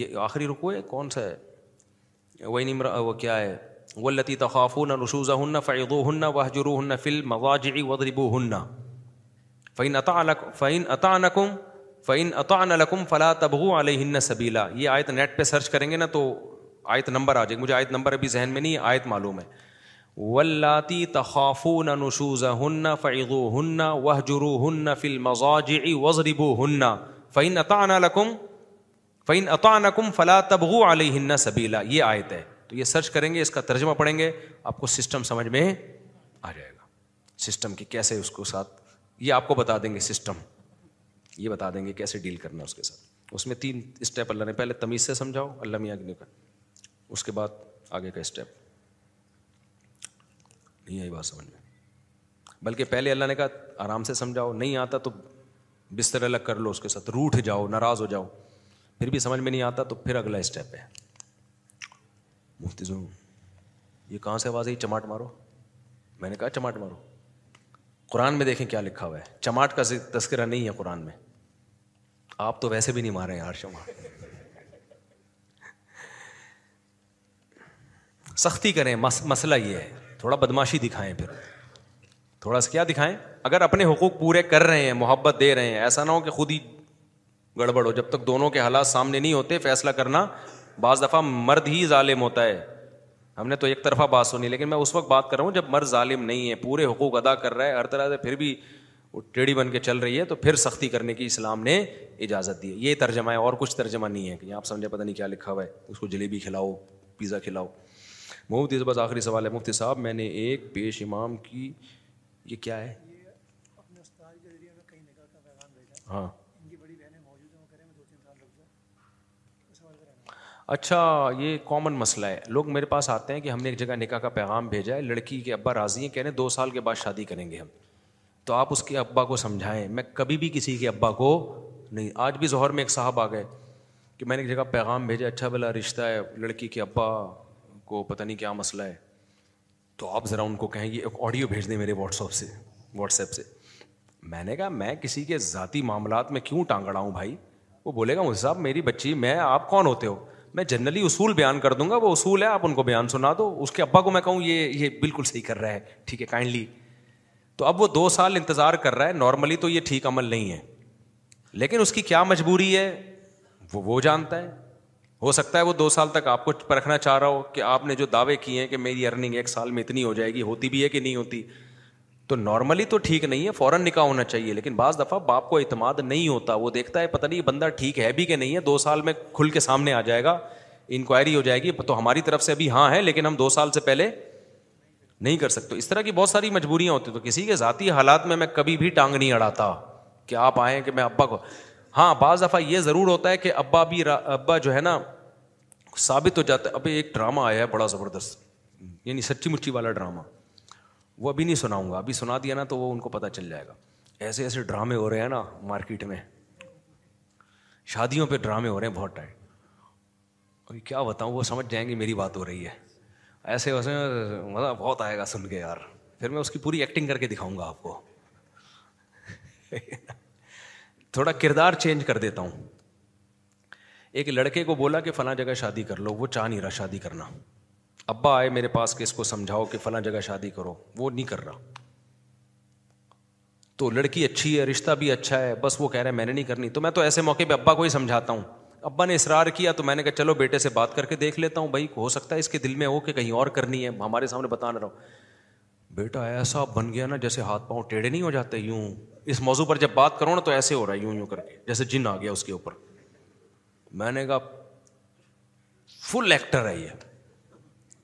یہ آخری رکو ہے کون سا ہے وہ نمر وہ کیا ہے وہ لتی نہ رسوز ہن فعد و ہن وحجرو ہن فل مواجی ودربو ہن فعین عطا فعین عطا نقم فعین عطا نقم فلاں تبغو علیہ سبیلا یہ آیت نیٹ پہ سرچ کریں گے نا تو آیت نمبر آ جائے گی مجھے آیت نمبر ابھی ذہن میں نہیں آیت معلوم ہے ولاتی تخافون نشوز ہن فعغو ہن وہ جرو ہن فل مزاج وزربو ہن فعین عطا اطان کم فلاں تبغو علی ہن سبیلا یہ آئے ہے تو یہ سرچ کریں گے اس کا ترجمہ پڑھیں گے آپ کو سسٹم سمجھ میں آ جائے گا سسٹم کی کیسے اس کو ساتھ یہ آپ کو بتا دیں گے سسٹم یہ بتا دیں گے کیسے ڈیل کرنا اس کے ساتھ اس میں تین اسٹیپ اللہ نے پہلے تمیز سے سمجھاؤ اللہ آگن کا اس کے بعد آگے کا اسٹیپ نہیں آئی بات سمجھ میں بلکہ پہلے اللہ نے کہا آرام سے سمجھاؤ نہیں آتا تو بستر الگ کر لو اس کے ساتھ روٹ جاؤ ناراض ہو جاؤ پھر بھی سمجھ میں نہیں آتا تو پھر اگلا اسٹیپ ہے مفتی زم یہ کہاں سے آواز چماٹ مارو میں نے کہا چماٹ مارو قرآن میں دیکھیں کیا لکھا ہوا ہے چماٹ کا تذکرہ نہیں ہے قرآن میں آپ تو ویسے بھی نہیں مارے سختی کریں مسئلہ یہ ہے تھوڑا بدماشی دکھائیں پھر تھوڑا سا کیا دکھائیں اگر اپنے حقوق پورے کر رہے ہیں محبت دے رہے ہیں ایسا نہ ہو کہ خود ہی گڑبڑ ہو جب تک دونوں کے حالات سامنے نہیں ہوتے فیصلہ کرنا بعض دفعہ مرد ہی ظالم ہوتا ہے ہم نے تو ایک طرفہ بات سنی لیکن میں اس وقت بات کر رہا ہوں جب مرد ظالم نہیں ہے پورے حقوق ادا کر رہا ہے ہر طرح سے پھر بھی وہ ٹیڑھی بن کے چل رہی ہے تو پھر سختی کرنے کی اسلام نے اجازت دی یہ ترجمہ ہے اور کچھ ترجمہ نہیں ہے کہ آپ سمجھے پتہ نہیں کیا لکھا ہوا ہے اس کو جلیبی کھلاؤ پیزا کھلاؤ مفتی صاحب آخری سوال ہے مفتی صاحب میں نے ایک پیش امام کی یہ کیا ہے ہاں اچھا یہ کامن مسئلہ ہے لوگ میرے پاس آتے ہیں کہ ہم نے ایک جگہ نکاح کا پیغام بھیجا ہے لڑکی کے ابا راضی ہیں کہہ رہے ہیں دو سال کے بعد شادی کریں گے ہم تو آپ اس کے ابا کو سمجھائیں میں کبھی بھی کسی کے ابا کو نہیں آج بھی ظہر میں ایک صاحب آ گئے کہ میں نے ایک جگہ پیغام بھیجا اچھا بلا رشتہ ہے لڑکی کے ابا کو پتہ نہیں کیا مسئلہ ہے تو آپ ذرا ان کو کہیں گے آڈیو بھیج دیں میرے واٹس ایپ سے واٹس ایپ سے میں نے کہا میں کسی کے ذاتی معاملات میں کیوں ٹانگڑا ہوں بھائی وہ بولے گا صاحب میری بچی میں آپ کون ہوتے ہو میں جنرلی اصول بیان کر دوں گا وہ اصول ہے آپ ان کو بیان سنا دو اس کے ابا کو میں کہوں یہ یہ بالکل صحیح کر رہا ہے ٹھیک ہے کائنڈلی تو اب وہ دو سال انتظار کر رہا ہے نارملی تو یہ ٹھیک عمل نہیں ہے لیکن اس کی کیا مجبوری ہے وہ وہ جانتا ہے ہو سکتا ہے وہ دو سال تک آپ کو پرکھنا چاہ رہا ہو کہ آپ نے جو دعوے کیے ہیں کہ میری ارننگ ایک سال میں اتنی ہو جائے گی ہوتی بھی ہے کہ نہیں ہوتی تو نارملی تو ٹھیک نہیں ہے فوراً نکاح ہونا چاہیے لیکن بعض دفعہ باپ کو اعتماد نہیں ہوتا وہ دیکھتا ہے پتہ نہیں بندہ ٹھیک ہے بھی کہ نہیں ہے دو سال میں کھل کے سامنے آ جائے گا انکوائری ہو جائے گی تو ہماری طرف سے ابھی ہاں ہے لیکن ہم دو سال سے پہلے نہیں کر سکتے اس طرح کی بہت ساری مجبوریاں ہوتی تو کسی کے ذاتی حالات میں میں کبھی بھی ٹانگ نہیں اڑاتا کہ آپ آئیں کہ میں ابا کو ہاں بعض دفعہ یہ ضرور ہوتا ہے کہ ابا بھی ابا جو ہے نا ثابت ہو جاتا ہے ابھی ایک ڈرامہ آیا ہے بڑا زبردست یعنی سچی مچی والا ڈرامہ وہ ابھی نہیں سناؤں گا ابھی سنا دیا نا تو وہ ان کو پتہ چل جائے گا ایسے ایسے ڈرامے ہو رہے ہیں نا مارکیٹ میں شادیوں پہ ڈرامے ہو رہے ہیں بہت ٹائم اور کیا بتاؤں وہ سمجھ جائیں گے میری بات ہو رہی ہے ایسے ویسے مزہ بہت آئے گا سن کے یار پھر میں اس کی پوری ایکٹنگ کر کے دکھاؤں گا آپ کو تھوڑا کردار چینج کر دیتا ہوں ایک لڑکے کو بولا کہ فلاں جگہ شادی کر لو وہ چاہ نہیں رہا شادی کرنا ابا آئے میرے پاس کہ اس کو سمجھاؤ کہ فلاں جگہ شادی کرو وہ نہیں کر رہا تو لڑکی اچھی ہے رشتہ بھی اچھا ہے بس وہ کہہ رہے ہیں میں نے نہیں کرنی تو میں تو ایسے موقع پہ ابا کو ہی سمجھاتا ہوں ابا نے اصرار کیا تو میں نے کہا چلو بیٹے سے بات کر کے دیکھ لیتا ہوں بھائی ہو سکتا ہے اس کے دل میں ہو کہ کہیں اور کرنی ہے ہمارے سامنے بتانا رہا ہوں بیٹا ایسا بن گیا نا جیسے ہاتھ پاؤں ٹیڑھے نہیں ہو جاتے یوں اس موضوع پر جب بات کرو نا تو ایسے ہو رہا ہے یوں یوں کر کے جیسے جن آ گیا اس کے اوپر میں نے کہا فل ایکٹر ہے یہ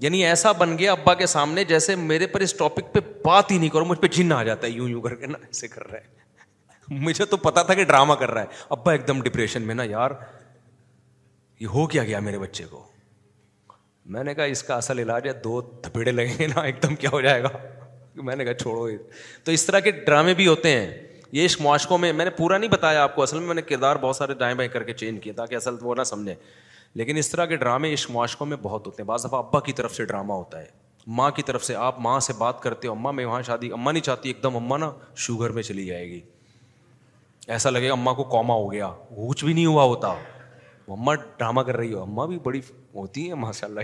یعنی ایسا بن گیا ابا کے سامنے جیسے میرے پر اس ٹاپک پہ بات ہی نہیں کرو مجھ پہ جن آ جاتا ہے یوں یوں کر کے نا ایسے کر رہا ہے مجھے تو پتا تھا کہ ڈرامہ کر رہا ہے ابا ایک دم ڈپریشن میں نا یار یہ ہو کیا گیا میرے بچے کو میں نے کہا اس کا اصل علاج ہے دو تھپیڑے لگیں گے نا ایک دم کیا ہو جائے گا میں نے کہا چھوڑو تو اس طرح کے ڈرامے بھی ہوتے ہیں یہ عشق معاشقوں میں میں نے پورا نہیں بتایا آپ کو اصل میں میں نے کردار بہت سارے دائیں بائیں کر کے چینج کیے تاکہ اصل وہ نہ سمجھے لیکن اس طرح کے ڈرامے عشق معاشقوں میں بہت ہوتے ہیں بعض دفعہ ابا کی طرف سے ڈرامہ ہوتا ہے ماں کی طرف سے آپ ماں سے بات کرتے ہو اماں میں وہاں شادی اماں نہیں چاہتی ایک دم اماں نا شوگر میں چلی جائے گی ایسا لگے گا اماں کو کوما ہو گیا وہ کچھ بھی نہیں ہوا ہوتا اما ڈرامہ کر رہی ہو اما بھی بڑی ہوتی ہیں ماشاء اللہ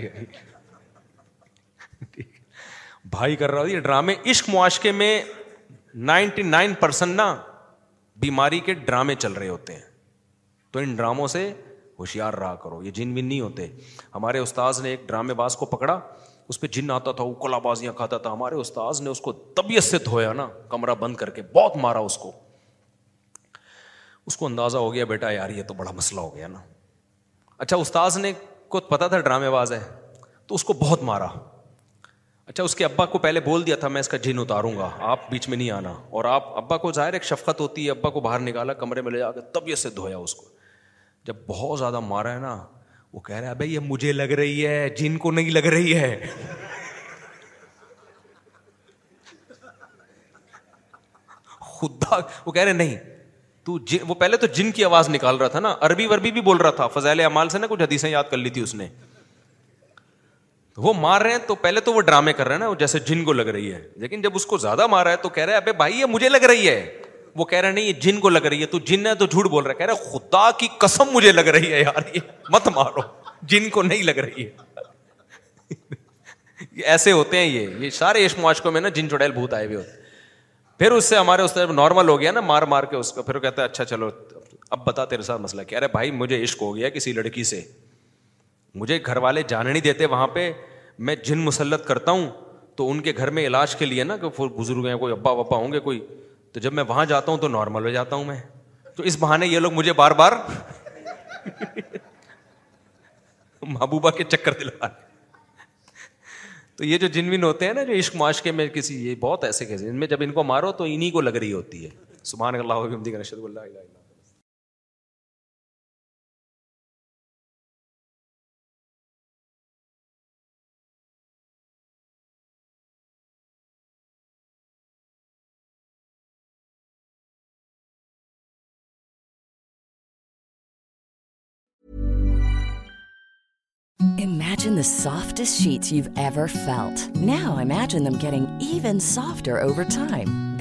بھائی کر رہا ہوتی ہے ڈرامے عشق معاشقے میں نائنٹی نائن پرسینٹ نا بیماری کے ڈرامے چل رہے ہوتے ہیں تو ان ڈراموں سے ہوشیار رہا کرو یہ جن بن نہیں ہوتے ہمارے استاذ نے ایک ڈرامے باز کو پکڑا اس پہ جن آتا تھا وہ کلا بازیاں کھاتا تھا ہمارے استاذ نے اس کو طبیعت سے دھویا نا کمرہ بند کر کے بہت مارا اس کو اس کو اندازہ ہو گیا بیٹا یار یہ تو بڑا مسئلہ ہو گیا نا اچھا استاذ نے کو پتا تھا ڈرامے باز ہے تو اس کو بہت مارا اچھا اس کے ابا کو پہلے بول دیا تھا میں اس کا جن اتاروں گا آپ بیچ میں نہیں آنا اور آپ ابا کو ظاہر ایک شفقت ہوتی ہے ابا کو باہر نکالا کمرے میں لے جا کے تب یہ دھویا اس کو جب بہت زیادہ مارا ہے نا وہ کہہ رہا ہے بھائی یہ مجھے لگ رہی ہے جن کو نہیں لگ رہی ہے خدا وہ کہہ رہے نہیں تو وہ پہلے تو جن کی آواز نکال رہا تھا نا عربی وربی بھی بول رہا تھا فضائل سے نا کچھ حدیثیں یاد کر لی تھی اس نے وہ مار رہے ہیں تو پہلے تو وہ ڈرامے کر رہے ہیں نا جیسے جن کو لگ رہی ہے لیکن جب اس کو زیادہ ہے تو کہہ ابھی بھائی یہ مجھے لگ رہی ہے وہ کہہ رہے نہیں یہ جن کو لگ رہی ہے تو جن ہے تو جھوٹ بول رہا ہے کہہ رہے خدا کی قسم مجھے لگ رہی ہے یار یہ مت مارو جن کو نہیں لگ رہی ہے ایسے ہوتے ہیں یہ یہ سارے عشق معاشقوں میں نا جن چڑیل بھوت آئے ہوئے ہوتے ہیں پھر اس سے ہمارے اس نارمل ہو گیا نا مار مار کے اس کو پھر کہتا ہے اچھا چلو اب بتا تیرے ساتھ مسئلہ کیا ارے بھائی مجھے مجھے عشق ہو گیا کسی لڑکی سے گھر والے جان نہیں دیتے وہاں پہ میں جن مسلط کرتا ہوں تو ان کے گھر میں علاج کے لیے نا کہ بزرگ ہیں کوئی ابا وبا ہوں گے کوئی تو جب میں وہاں جاتا ہوں تو نارمل ہو جاتا ہوں میں تو اس بہانے یہ لوگ مجھے بار بار محبوبہ کے چکر دل تو یہ جو جن ون ہوتے ہیں نا جو عشق معاشقے میں کسی یہ بہت ایسے کیسے ان میں جب ان کو مارو تو انہیں کو لگ رہی ہوتی ہے سبحان اللہ اللہ softest sheet you ever felt near amazing even softer over time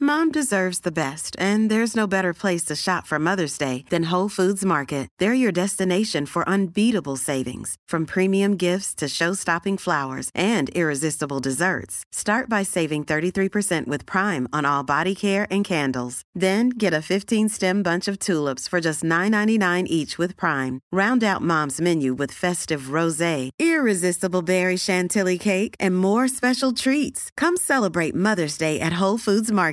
Mom deserves the best, and there's no better place to shop for Mother's Day than Whole Foods Market. They're your destination for unbeatable savings, from premium gifts to show-stopping flowers and irresistible desserts. Start by saving 33% with Prime on all body care and candles. Then get a 15-stem bunch of tulips for just $9.99 each with Prime. Round out Mom's menu with festive rosé, irresistible berry chantilly cake, and more special treats. Come celebrate Mother's Day at Whole Foods Market.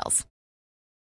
If